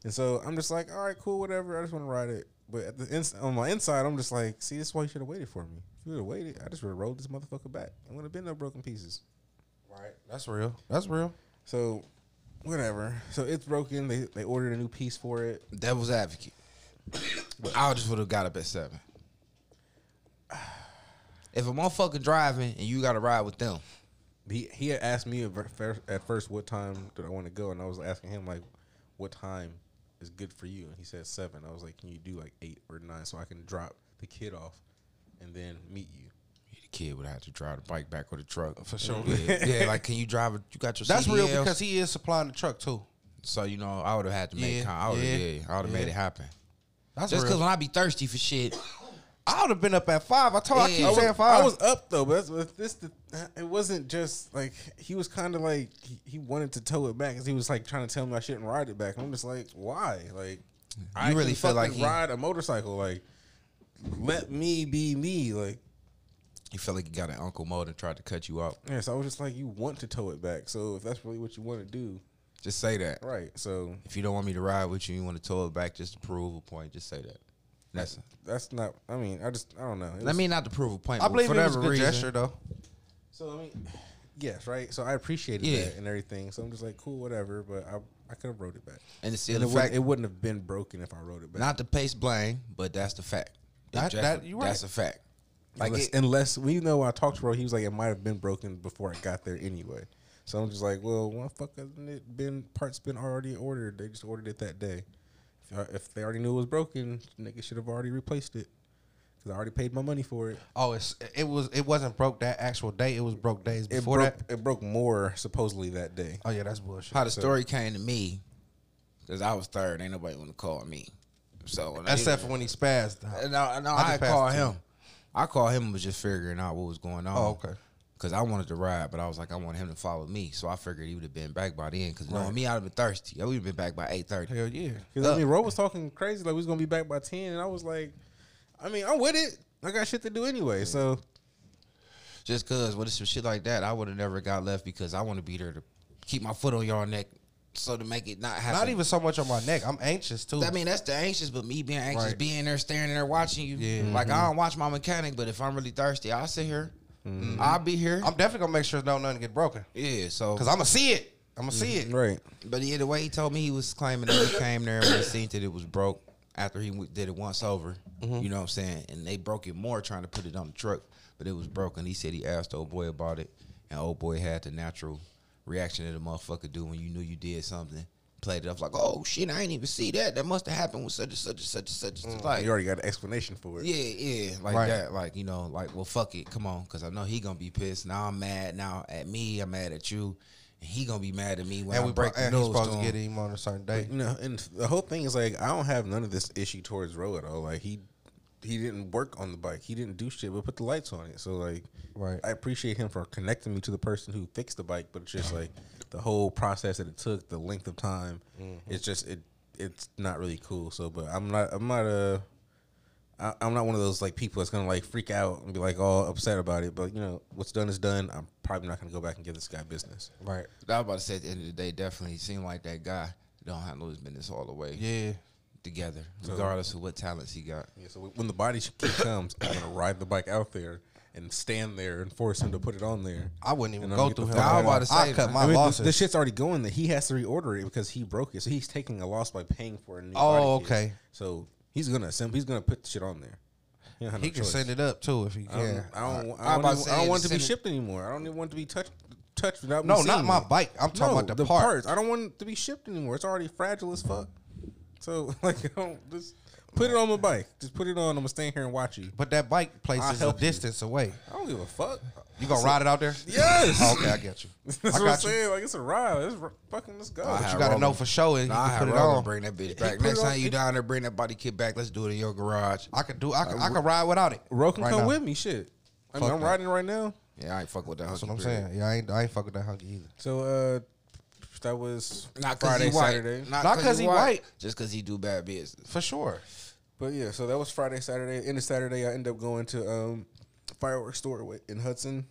Speaker 3: And so I'm just like, "All right, cool, whatever. I just want to ride it." But at the ins- on my inside, I'm just like, "See, this is why you should have waited for me. If you would have waited, I just would have rolled this motherfucker back. I would have been no broken pieces."
Speaker 4: Right. That's real. That's real.
Speaker 3: So, whatever. So it's broken. They they ordered a new piece for it.
Speaker 1: Devil's advocate. I just would have got up at seven. If a motherfucker driving and you got to ride with them,
Speaker 3: He he had asked me at fir- at first what time did I want to go, and I was asking him like, what time is good for you? And he said seven. I was like, can you do like eight or nine so I can drop the kid off and then meet you?
Speaker 1: the kid would have to drive the bike back with the truck
Speaker 4: For sure.
Speaker 1: Yeah, yeah, like can you drive? it? You got your
Speaker 4: That's real because he is supplying the truck too.
Speaker 1: So you know, I would have had to make.
Speaker 4: Yeah,
Speaker 1: con- I would have.
Speaker 4: yeah,
Speaker 1: Yeah, I would have made it happen.
Speaker 4: That's
Speaker 1: Just because when I be thirsty for shit,
Speaker 4: I would have been up at five. I told. I
Speaker 1: Yeah.
Speaker 4: keep
Speaker 1: I was-
Speaker 4: saying five.
Speaker 3: I was up though, but that's, this the, it wasn't just like he was kind of like he, he wanted to tow it back because he was like trying to tell me I shouldn't ride it back. And I'm just like, why? Like, I
Speaker 1: really feel like
Speaker 3: fucking
Speaker 1: he-
Speaker 3: ride a motorcycle. Like, let me be me. Like,
Speaker 1: you feel like you got an Uncle mode and tried to cut you off.
Speaker 3: yeah. So I was just like, you want to tow it back. So if that's really what you want to do,
Speaker 1: Just say that.
Speaker 3: right? So
Speaker 1: If you don't want me to ride with you, you want to tow it back just to prove a point. Just say that. That's.
Speaker 3: that's not. I mean, I just I don't know. It
Speaker 1: I
Speaker 3: was-
Speaker 1: mean, not to prove a point.
Speaker 4: I
Speaker 1: but
Speaker 4: believe
Speaker 1: for
Speaker 4: it was a good
Speaker 1: reason,
Speaker 4: gesture though.
Speaker 3: So I mean, yes, right. So I appreciated
Speaker 1: Yeah.
Speaker 3: that and everything. So I'm just like, cool, whatever. But I I could have wrote it back.
Speaker 1: And it's
Speaker 3: And
Speaker 1: the
Speaker 3: it,
Speaker 1: fact.
Speaker 3: it wouldn't have been broken if I wrote it back.
Speaker 1: not to pace blame, but that's the fact.
Speaker 4: That- that- you
Speaker 1: That's a fact. Like
Speaker 3: unless,
Speaker 1: it-
Speaker 3: unless we know when I talked to Ro, he was like, it might have been broken before I got there anyway. So I'm just like, well, why the fuck hasn't it been parts been already ordered? They just ordered it that day. Uh, if, they already knew it was broken, niggas should have already replaced it because I already paid my money for it.
Speaker 4: Oh, it's it was it wasn't broke that actual day. It was broke days
Speaker 3: It
Speaker 4: before
Speaker 3: broke.
Speaker 4: that.
Speaker 3: It broke more supposedly that day.
Speaker 4: Oh yeah, that's bullshit.
Speaker 1: how the story came to me, because I was third. Ain't nobody want to call me. So
Speaker 4: Except for when he spazzed.
Speaker 1: And I, no,
Speaker 4: I
Speaker 1: I, called him. I called him and was just figuring out what was going on.
Speaker 4: Oh, okay.
Speaker 1: Because I wanted to ride, but I was like, I want him to follow me. So I figured he would have been back by then. Because knowing me, I'd have been thirsty. I would have been back by eight thirty.
Speaker 4: Hell yeah.
Speaker 3: Because I mean, Ro was talking crazy like we was gonna be back by ten, and I was like, I mean, I'm with it. I got shit to do anyway. So
Speaker 1: Just because with some shit like that, I would have never got left because I want to be there to keep my foot on y'all neck, so to make it not happen.
Speaker 4: Not even so much on my neck. I'm anxious too.
Speaker 1: I mean, that's the anxious, but me being anxious,
Speaker 4: Right.
Speaker 1: being there, staring there, watching you.
Speaker 4: Yeah.
Speaker 1: Like I mm-hmm. don't watch my mechanic, but if I'm really thirsty, I'll sit here. Mm-hmm. I'll be here.
Speaker 4: I'm definitely gonna make sure no nothing get broken
Speaker 1: yeah. So
Speaker 4: because I'm gonna see it. I'm gonna see it. Mm-hmm.
Speaker 3: right,
Speaker 1: But yeah, the way he told me he was claiming that he came there and he seen that it was broke after he did it once over. Mm-hmm. You know what I'm saying? And they broke it more trying to put it on the truck, but it was broken. He said he asked old boy about it, and old boy had the natural reaction that a motherfucker do when you knew you did something. Played it off like, oh shit, I ain't even see that. That must have happened with such and such and such and such. such. Mm. Like,
Speaker 3: you already got an explanation for it.
Speaker 1: yeah, yeah, like
Speaker 4: Right.
Speaker 1: that. Like you know, like well, fuck it, come on, because I know he gonna be pissed. Now I'm mad. Now at me, I'm mad at you, and he gonna be mad at me when
Speaker 4: And
Speaker 1: I
Speaker 4: we
Speaker 1: break
Speaker 4: break
Speaker 1: the
Speaker 4: and he's
Speaker 1: news
Speaker 4: supposed
Speaker 1: to him.
Speaker 4: get him on a certain day.
Speaker 3: You know, and the whole thing is like I don't have none of this issue towards Ro at all. Like he he didn't work on the bike. He didn't do shit but put the lights on it. So like
Speaker 4: Right.
Speaker 3: I appreciate him for connecting me to the person who fixed the bike, but it's just like the whole process that it took, the length of time. It's just it it's not really cool. So but I'm not I'm not uh I, I'm not one of those like people that's gonna like freak out and be like all upset about it. But you know, what's done is done. I'm probably not gonna go back and give this guy business.
Speaker 4: Right.
Speaker 1: I was about to say at the end of the day, definitely seemed like that guy don't handle his business all the way
Speaker 4: Yeah.
Speaker 1: together, regardless of what talents he got.
Speaker 3: Yeah, so when the body comes, I'm gonna ride the bike out there and stand there and force him to put it on there.
Speaker 4: I wouldn't even
Speaker 3: And I'm
Speaker 4: go through
Speaker 3: get
Speaker 4: him.
Speaker 3: the fuck
Speaker 4: I
Speaker 3: out.
Speaker 4: was about to
Speaker 1: I
Speaker 4: cut my
Speaker 3: I mean, the,
Speaker 4: losses.
Speaker 3: the shit's already going there. He has to reorder it because he broke it, so he's taking a loss by paying for a new.
Speaker 4: Oh,
Speaker 3: body kit.
Speaker 4: okay.
Speaker 3: So he's gonna assemble. He's gonna put the shit on there. He, don't have
Speaker 4: he
Speaker 3: no
Speaker 4: can
Speaker 3: choice.
Speaker 4: send it up too if he
Speaker 3: I don't,
Speaker 4: can.
Speaker 3: I don't,
Speaker 1: I
Speaker 3: I don't,
Speaker 1: about
Speaker 3: even-
Speaker 1: to
Speaker 3: I don't want it to be
Speaker 1: send it-
Speaker 3: shipped anymore. I don't even want it to be touched touched without me
Speaker 4: No,
Speaker 3: seeing
Speaker 4: not my
Speaker 3: it.
Speaker 4: bike. I'm talking
Speaker 3: No,
Speaker 4: about the,
Speaker 3: the
Speaker 4: parts.
Speaker 3: I don't want it to be shipped anymore. It's already fragile as fuck. So like, I don't, just put it on my bike. Just put it on. I'm gonna stand here and watch you.
Speaker 4: But that bike place
Speaker 3: I'll
Speaker 4: is a
Speaker 3: help you.
Speaker 4: distance away.
Speaker 3: I don't give a fuck.
Speaker 4: You gonna ride it out there?
Speaker 3: Yes.
Speaker 4: Oh, okay, I get you.
Speaker 3: That's
Speaker 4: I
Speaker 3: what I'm
Speaker 4: got you.
Speaker 3: saying. Like it's a ride. It's r- fucking. Let's go.
Speaker 1: I
Speaker 4: But you gotta
Speaker 1: Roman-
Speaker 4: know for sure. and
Speaker 1: Nah, I
Speaker 4: you
Speaker 1: had
Speaker 4: can put it
Speaker 1: Roman
Speaker 4: on.
Speaker 1: bring that bitch back.
Speaker 3: put
Speaker 1: Next
Speaker 3: it on-
Speaker 1: time you down there, bring that body kit back. Let's do it in your garage.
Speaker 4: I could do. I could, I could ride without it.
Speaker 3: Ro can
Speaker 4: right
Speaker 3: come
Speaker 4: now.
Speaker 3: with me. Shit. I mean,
Speaker 4: Fuck
Speaker 3: I'm
Speaker 4: that.
Speaker 3: riding right now.
Speaker 1: Yeah, I ain't fuck with that.
Speaker 4: That's what I'm saying. Yeah, I ain't. I ain't fuck with that hunky either.
Speaker 3: So uh, that was
Speaker 1: Not cause
Speaker 3: Friday,
Speaker 1: he white.
Speaker 3: Saturday.
Speaker 1: Not,
Speaker 4: because
Speaker 1: cause,
Speaker 4: 'cause
Speaker 1: he
Speaker 4: he
Speaker 1: white.
Speaker 4: white.
Speaker 1: Just cause he do bad business.
Speaker 4: For sure.
Speaker 3: But yeah, so that was Friday, Saturday. In the Saturday, I ended up going to um fireworks store in Hudson.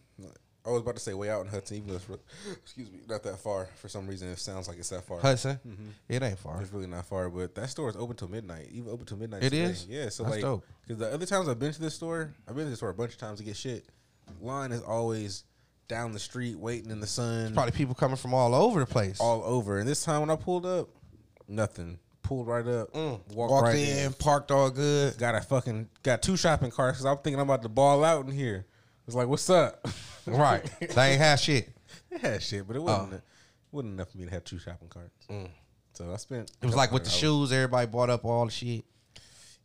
Speaker 3: I was about to say way out in Hudson, even though it's excuse me, not that far. For some reason, it sounds like it's that far.
Speaker 4: Hudson. It ain't far.
Speaker 3: It's really not far, but that store is open till midnight. Even open till midnight.
Speaker 4: It
Speaker 3: today.
Speaker 4: is?
Speaker 3: Yeah. So
Speaker 4: That's
Speaker 3: like, because the other times I've been to this store, I've been to this store a bunch of times to get shit. Line is always down the street, waiting in the sun,
Speaker 4: Probably people coming from all over the place.
Speaker 3: all over. And this time when I pulled up, nothing. Pulled right up, walked,
Speaker 1: Walked
Speaker 3: right
Speaker 1: in, parked all good.
Speaker 3: got a fucking got two shopping carts because I'm thinking I'm about to ball out in here. It's like, what's up?
Speaker 4: right. they ain't have shit.
Speaker 3: it had shit, but it wasn't it wasn't enough for me to have two shopping carts. So I spent.
Speaker 4: It was like with the shoes. Everybody bought up all the shit.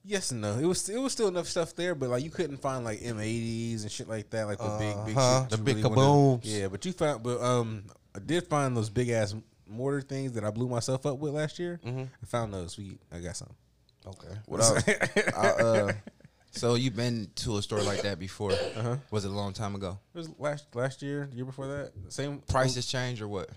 Speaker 3: Yes and no. It was it was still enough stuff there, but like you couldn't find like M80s and shit like that, like the big big
Speaker 4: Uh-huh,
Speaker 3: shit
Speaker 4: the big
Speaker 3: wanna-
Speaker 4: kabooms.
Speaker 3: Yeah, but you found, but um, I did find those big ass mortar things that I blew myself up with last year.
Speaker 4: Mm-hmm.
Speaker 3: I found those. We I got some.
Speaker 4: Okay.
Speaker 1: What else? I, uh, so you've been to a store like that before?
Speaker 3: Uh-huh.
Speaker 1: Was it a long time ago?
Speaker 3: It was last last year, the year before that. Same
Speaker 1: Prices change or what?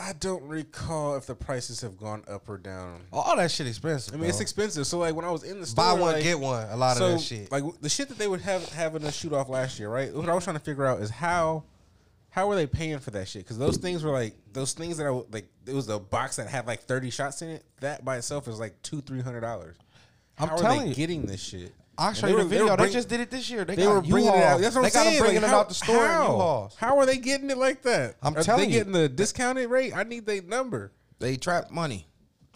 Speaker 3: I don't recall if the prices have gone up or down.
Speaker 4: All that shit expensive.
Speaker 3: I mean, it's expensive. So like when I was in the store,
Speaker 4: Buy one
Speaker 3: like-
Speaker 4: get one. A lot
Speaker 3: so
Speaker 4: of that shit.
Speaker 3: like the shit that they would have having a shoot off last year, right? What I was trying to figure out is how how were they paying for that shit? Because those things were like those things that I like. It was a box that had like thirty shots in it. That by itself is like two three hundred dollars.
Speaker 4: I'm
Speaker 3: are
Speaker 4: telling
Speaker 3: they
Speaker 4: you.
Speaker 3: getting this shit?
Speaker 4: I'll show you the
Speaker 3: were- they
Speaker 4: video. They, just did it this year. They,
Speaker 3: They were bringing it
Speaker 4: U-Hauls.
Speaker 3: out. That's what
Speaker 4: they
Speaker 3: I'm
Speaker 4: got
Speaker 3: saying.
Speaker 4: bringing
Speaker 3: like,
Speaker 4: it
Speaker 3: how,
Speaker 4: out the store.
Speaker 3: How? How are they getting it like that?
Speaker 4: I'm
Speaker 3: Are
Speaker 4: telling
Speaker 3: they
Speaker 4: you.
Speaker 3: getting the discounted rate. I need their number.
Speaker 1: They trap money.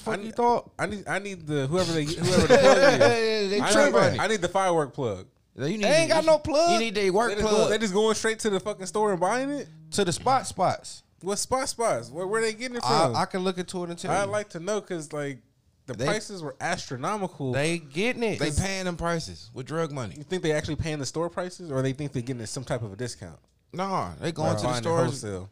Speaker 3: I need,
Speaker 4: thought?
Speaker 3: I need I need the whoever they whoever the plug is.
Speaker 1: they
Speaker 3: I need, I need the firework plug.
Speaker 1: You need,
Speaker 4: They ain't got no plug.
Speaker 1: You need their
Speaker 3: They
Speaker 1: work
Speaker 3: just, go,
Speaker 1: plug.
Speaker 3: they just going straight to the fucking store and buying it.
Speaker 4: To the spot spots.
Speaker 3: What spot spots? Where where they getting it from?
Speaker 4: I can look into it and tell
Speaker 3: I'd
Speaker 4: you.
Speaker 3: like to know because like the
Speaker 1: They-
Speaker 3: prices were astronomical.
Speaker 4: they getting it.
Speaker 1: they paying them prices with drug money.
Speaker 3: you think they actually paying the store prices, or they think they're getting some type of a discount?
Speaker 1: Nah, they going
Speaker 3: Or
Speaker 1: to the
Speaker 3: buying it
Speaker 1: stores.
Speaker 3: wholesale.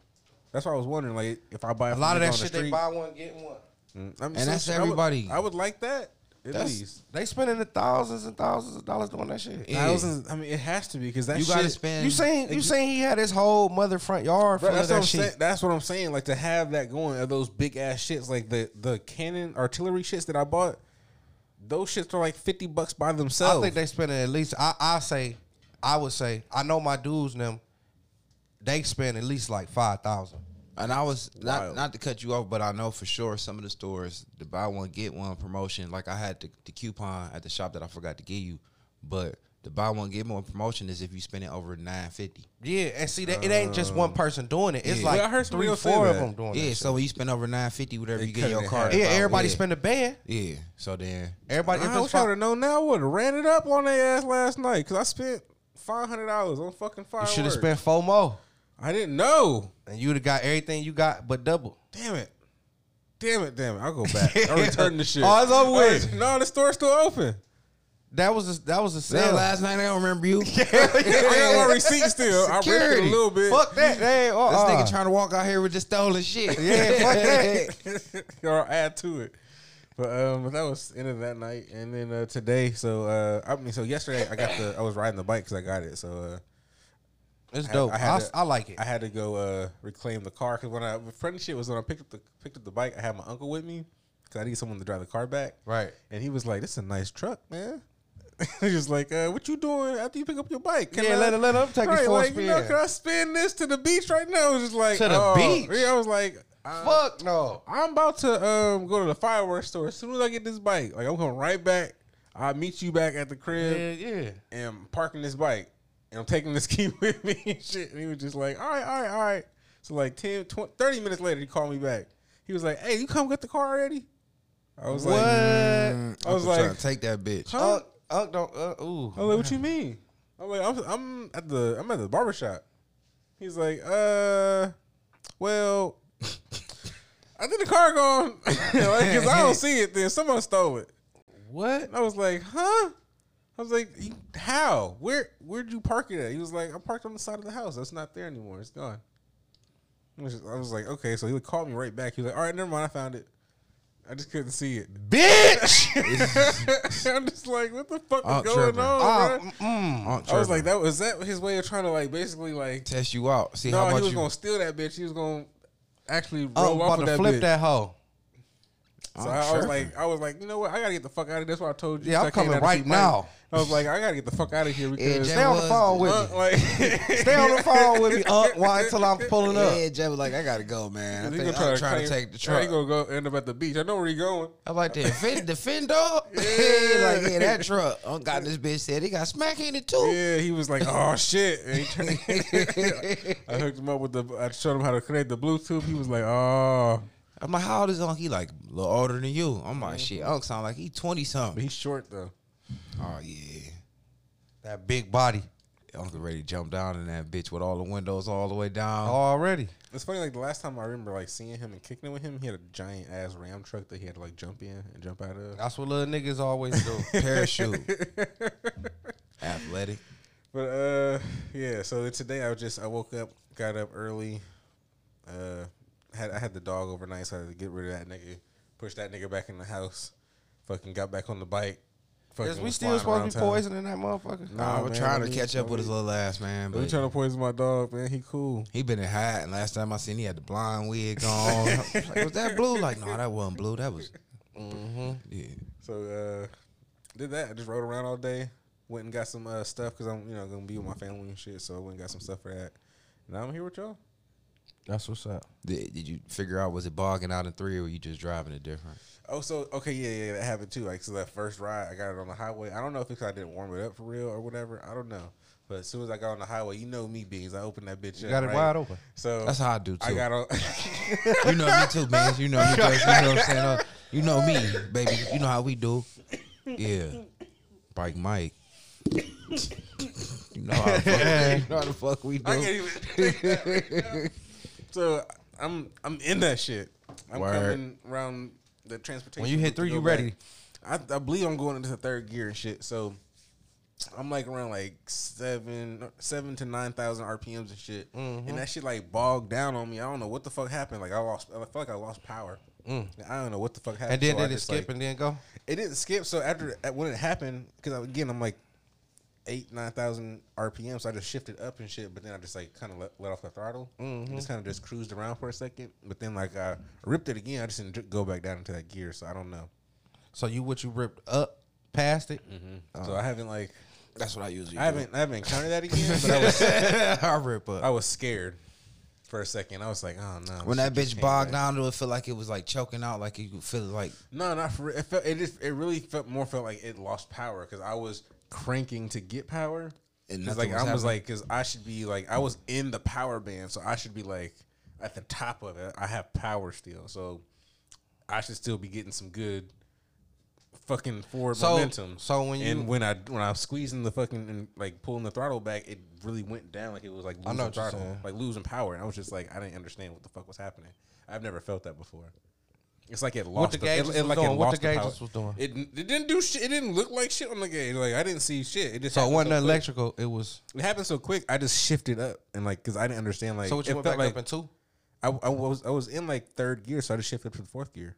Speaker 3: That's why I was wondering, like, if I buy
Speaker 4: a lot of that
Speaker 3: the
Speaker 4: shit they buy one get one.
Speaker 3: Mm, I'm
Speaker 1: And that's
Speaker 3: I would-
Speaker 1: everybody.
Speaker 3: I would, like that at
Speaker 4: That's,
Speaker 3: least.
Speaker 4: they spending the thousands and thousands of dollars doing that shit.
Speaker 1: Yeah.
Speaker 3: Thousands. I mean, it has to be because that
Speaker 1: You
Speaker 3: shit,
Speaker 1: gotta spend.
Speaker 4: You saying you saying he had his whole mother front yard full
Speaker 3: Bro, that's
Speaker 4: that
Speaker 3: what I'm
Speaker 4: shit?
Speaker 3: saying. That's what I'm saying. Like to have that going, of those big ass shits, like the the cannon artillery shits that I bought. Those shits are like fifty bucks by themselves.
Speaker 4: I think they spending at least. I I say, I would say, I know my dudes and them. They spend at least like five thousand.
Speaker 1: And I was not
Speaker 3: Wild.
Speaker 1: not to cut you off, but I know for sure some of the stores the buy one get one promotion. Like I had the, the coupon at the shop that I forgot to give you, but the buy one get one promotion is if you spend it over nine fifty.
Speaker 4: Yeah, and see that it ain't just one uh, person doing it. It's
Speaker 1: yeah.
Speaker 4: like
Speaker 3: Yeah, I heard
Speaker 4: three,
Speaker 3: or
Speaker 4: four of them doing it.
Speaker 1: Yeah,
Speaker 4: it.
Speaker 1: so when you spend over nine fifty, whatever
Speaker 3: They
Speaker 1: you get in your
Speaker 3: in
Speaker 1: card.
Speaker 4: yeah, everybody
Speaker 1: yeah.
Speaker 4: spend a band.
Speaker 1: Yeah, so then
Speaker 4: Everybody, if
Speaker 3: I
Speaker 4: it's
Speaker 3: wish I would have known now. I would have ran it up on their ass last night because I spent five hundred dollars on fucking
Speaker 4: you
Speaker 3: fireworks.
Speaker 4: should have spent four more,
Speaker 3: I didn't know.
Speaker 4: And you'd have got everything you got but double.
Speaker 3: Damn it. Damn it, damn it. I'll go back. I'll return the shit.
Speaker 4: Oh, it's over with.
Speaker 3: Uh, No, the store's still open.
Speaker 4: That was a, that was a
Speaker 1: Said
Speaker 4: sale.
Speaker 1: last night I don't remember you. this
Speaker 3: I got my receipt still. I ripped it a little bit.
Speaker 4: Fuck that. Hey, uh,
Speaker 1: nigga trying to walk out here with just stolen shit.
Speaker 4: Yeah, fuck that.
Speaker 3: or add to it. But um, that was end of that night, and then uh, today. So uh, I mean, so yesterday I got the I was riding the bike because I got it. So uh,
Speaker 4: It's
Speaker 3: I
Speaker 4: dope.
Speaker 3: I
Speaker 4: I,
Speaker 3: had to-
Speaker 4: I like it.
Speaker 3: I had to go uh, reclaim the car because when I shit was when I picked up the picked up the bike, I had my uncle with me because I need someone to drive the car back.
Speaker 4: Right.
Speaker 3: And he was like, "This is a nice truck, man." He's just like, uh, "What you doing after you pick up your bike? Can
Speaker 4: Yeah,
Speaker 3: I-
Speaker 4: let him- let him take it
Speaker 3: right,
Speaker 4: for a
Speaker 3: like, you know. Can I spin this to the beach right now?" I was just like,
Speaker 4: To the
Speaker 3: oh.
Speaker 4: beach?
Speaker 3: Yeah, I was like, uh,
Speaker 4: Fuck no.
Speaker 3: I'm about to um go to the fireworks store. As soon as I get this bike, like I'm coming right back. I'll meet you back at the crib
Speaker 4: Yeah, yeah.
Speaker 3: and parking this bike and I'm taking this key with me and shit. And he was just like, all right, all right, all right. So like 10, 20, 30 minutes later, he called me back. He was like, hey, you come get the car already? I was
Speaker 4: What?
Speaker 3: like,
Speaker 1: Mm,
Speaker 3: I was
Speaker 1: Uncle trying
Speaker 3: like-
Speaker 1: to take that bitch.
Speaker 3: Huh?
Speaker 4: Unc, Unc don't. Uh, ooh.
Speaker 3: I was like, what you mean? I'm like, I'm, I'm at the I'm at the barbershop. He's like, uh, well, I think the car gone. like, cause I don't see it. Then someone stole it.
Speaker 4: What?
Speaker 3: And I was like, huh? I was like, how? Where where'd you park it at? He was like, I parked on the side of the house. That's not there anymore. It's gone. I was, I was like, okay. So he would call me right back. He was like, all right, never mind. I found it. I just couldn't see it.
Speaker 4: Bitch.
Speaker 3: I'm just like, what the fuck is
Speaker 1: Oh,
Speaker 3: going
Speaker 1: tripping.
Speaker 3: on,
Speaker 4: Ah, mm.
Speaker 1: Aunt
Speaker 3: I was like, that was that his way of trying to like basically like
Speaker 1: test you out. See
Speaker 3: no,
Speaker 1: how
Speaker 3: he was
Speaker 1: you.
Speaker 3: gonna steal that bitch. He was gonna actually
Speaker 4: Unc
Speaker 3: roll off
Speaker 4: about to
Speaker 3: that
Speaker 4: flip
Speaker 3: bitch.
Speaker 4: that hoe.
Speaker 3: So
Speaker 1: Aunt
Speaker 3: I, was like, I was like, you know what? I gotta get the fuck out of. This. That's why I told you.
Speaker 4: Yeah, I'm coming right now.
Speaker 3: I was like, I gotta get the fuck out of here because
Speaker 1: Jay
Speaker 4: Stay on the phone with
Speaker 3: Unc,
Speaker 4: me.
Speaker 3: like,
Speaker 4: Stay on the phone with me, Unc. Why until I'm pulling up?
Speaker 1: Yeah, Jay was like, I gotta go, man. I
Speaker 3: he
Speaker 1: think
Speaker 3: gonna
Speaker 1: I'm trying
Speaker 3: to,
Speaker 1: to take the
Speaker 3: Yeah,
Speaker 1: truck.
Speaker 3: he gonna go end up at the beach. I know where he going.
Speaker 1: I'm like, the fin, the fin dog?
Speaker 3: Yeah.
Speaker 1: like, yeah, that truck. Unc got this bitch said he got smack in it too.
Speaker 3: Yeah, he was like, oh shit. And he turned, I hooked him up with the. I showed him how to connect the Bluetooth. He was like, oh,
Speaker 1: I'm like, how old is Unc? He like a little older than you. I'm like, shit,
Speaker 3: Mm-hmm.
Speaker 1: Unc sound like he 20
Speaker 3: but
Speaker 1: something.
Speaker 3: he's short though.
Speaker 1: Oh, yeah.
Speaker 4: That big body
Speaker 1: Uncle ready to jump down in that bitch with all the windows all the way down.
Speaker 4: already.
Speaker 3: It's funny, like the last time I remember like seeing him and kicking it with him, he had a giant ass ram truck that he had to like jump in and jump out of.
Speaker 4: That's what little niggas always do.
Speaker 1: Parachute. Athletic.
Speaker 3: But uh, yeah. So today I was just I woke up, got up early, uh, had I had the dog overnight, so I had to get rid of that nigga, push that nigga back in the house, fucking got back on the bike. Fucking
Speaker 4: Is we still supposed to be poisoning that motherfucker?
Speaker 3: Nah,
Speaker 1: Nah, we're
Speaker 3: man,
Speaker 1: trying to catch up with his little ass, man.
Speaker 3: We
Speaker 1: But
Speaker 3: trying to poison my dog, man. He cool.
Speaker 1: he been in hiding. Last time I seen, he had the blind wig on. I was like, was that blue? Like, no, that wasn't blue. That was.
Speaker 3: Mm-hmm.
Speaker 1: Yeah.
Speaker 3: So uh, did that. I just rode around all day. Went and got some uh, stuff because I'm you know gonna be with my family and shit. So I went and got some stuff for that. Now I'm here with y'all.
Speaker 4: That's what's up.
Speaker 1: Did, did you figure out was it bogging out in three or were you just driving it different?
Speaker 3: Oh, so okay, yeah, yeah, that happened too. Like, so that first ride, I got it on the highway. I don't know if it's because I didn't warm it up for real or whatever. I don't know. But as soon as I got on the highway, you know me, beans. I opened that bitch
Speaker 4: You
Speaker 3: up.
Speaker 4: got it
Speaker 3: right?
Speaker 4: wide open.
Speaker 3: So
Speaker 1: That's how I do too.
Speaker 3: I got on.
Speaker 1: you know me too, man. You know me, Jess. You know what I'm saying? Uh, you know me, baby. You know how we do. Yeah. Bike Mike. you know how the fuck, you know how the fuck we
Speaker 3: I
Speaker 1: do.
Speaker 3: can't even. so I'm I'm in that shit. I'm
Speaker 1: Word.
Speaker 3: coming around the transportation.
Speaker 4: When you hit three, you
Speaker 3: back.
Speaker 4: ready.
Speaker 3: I, I believe I'm going into the third gear and shit. So I'm like around like seven, seven to nine thousand RPMs and shit,
Speaker 4: Mm-hmm.
Speaker 3: and that shit like bogged down on me. I don't know what the fuck happened. Like I lost, I feel like I lost power. I don't know what the fuck happened.
Speaker 4: Mm. And then
Speaker 3: So I
Speaker 4: did it skip
Speaker 3: like-
Speaker 4: and then go?
Speaker 3: it didn't skip. So after when it happened, because again I'm like eight nine thousand RPM, so I just shifted up and shit. But then I just like kind of let, let off the throttle, and just kind of just cruised around for a second. But then like I ripped it again. I just didn't go back down into that gear, so I don't know.
Speaker 4: So you what you ripped up past it?
Speaker 3: mm-hmm So I haven't like
Speaker 1: That's what I usually
Speaker 3: I haven't I haven't encountered that again. But I was
Speaker 1: I rip up.
Speaker 3: I was scared for a second. I was like, oh no.
Speaker 1: when that bitch bogged
Speaker 3: back.
Speaker 1: down to it, feel like it was like choking out, like you could feel like
Speaker 3: No, not for real. It felt it just it really felt more felt like it lost power because I was cranking to get power.
Speaker 1: And
Speaker 3: Cause like
Speaker 1: was
Speaker 3: I was
Speaker 1: happening?
Speaker 3: like, cause I should be like I was in the power band, so I should be like at the top of it. I have power still, so I should still be getting some good fucking forward
Speaker 4: So-
Speaker 3: momentum.
Speaker 4: so when you and
Speaker 3: when I when I was squeezing the fucking and like pulling the throttle back, it really went down like it was like losing
Speaker 4: know what you're
Speaker 3: throttle, like losing power. And I was just like, I didn't understand what the fuck was happening. I've never felt that before. It's like it lost
Speaker 4: the
Speaker 3: the,
Speaker 4: gauges
Speaker 3: it, it
Speaker 4: was
Speaker 3: like
Speaker 4: doing?
Speaker 3: It
Speaker 4: What the
Speaker 3: the
Speaker 4: gauges was doing?
Speaker 3: It, it didn't do shit. It didn't look like shit on the gauge. Like I didn't see shit. It just
Speaker 4: So it wasn't
Speaker 3: quick.
Speaker 4: electrical. It was.
Speaker 3: It happened so quick. I just shifted up and like because I didn't understand like.
Speaker 4: So what you
Speaker 3: it
Speaker 4: went back
Speaker 3: like
Speaker 4: up in two?
Speaker 3: I, I was I was in like third gear, so I just shifted up to the fourth gear.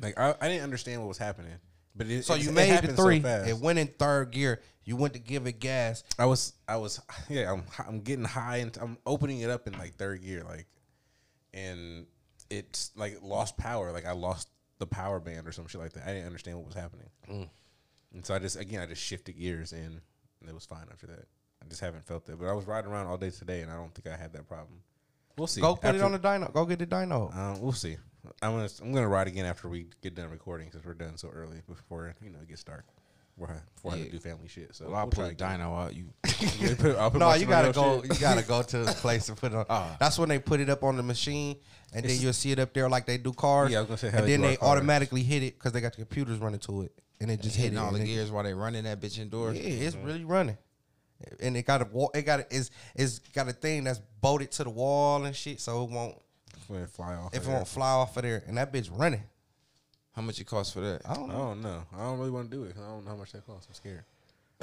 Speaker 3: Like I, I didn't understand what was happening, but it,
Speaker 4: So
Speaker 3: it-
Speaker 4: you
Speaker 3: it
Speaker 4: made the
Speaker 3: so
Speaker 4: three.
Speaker 3: fast.
Speaker 4: it went in third gear. You went to give it gas.
Speaker 3: I was I was yeah I'm I'm getting high and I'm opening it up in like third gear like, and it's like lost power. Like I lost the power band or some shit like that. I didn't understand what was happening. And so I just again I just shifted gears and it was fine after that. I just haven't felt that. But I was riding around all day today and I don't think I had that problem. We'll see.
Speaker 4: Go put it on the dyno. Go get the dyno.
Speaker 3: Um, we'll see. I'm gonna I'm gonna ride again after we get done recording because we're done so early before you know it gets dark. Before I have to do family shit. So
Speaker 1: Well, I'll
Speaker 3: we'll
Speaker 1: put
Speaker 3: try
Speaker 1: a
Speaker 3: again.
Speaker 1: dyno out. You
Speaker 3: You put- I'll put
Speaker 4: No, you gotta go.
Speaker 3: shit.
Speaker 4: You gotta go to the place and put it on.
Speaker 1: Ah.
Speaker 4: That's when they put it up on the machine, and then you'll see it up there like they do cars.
Speaker 3: Yeah, I was gonna say
Speaker 4: and then they
Speaker 3: cars.
Speaker 4: automatically hit it because they got the computers running to it, and it just hit
Speaker 1: hitting
Speaker 4: it.
Speaker 1: all the gears while they running that bitch indoors.
Speaker 4: Yeah, it's really running, and it got a wall. It got a, it's it's got a thing that's bolted to the wall and shit, so it won't
Speaker 3: it fly off.
Speaker 4: if
Speaker 3: of
Speaker 4: it
Speaker 3: there.
Speaker 4: won't fly off of there, and that bitch running.
Speaker 1: How much it costs for that?
Speaker 4: I don't
Speaker 3: I
Speaker 4: know.
Speaker 3: don't know. I don't really want to do it. I don't know how much that costs. I'm scared.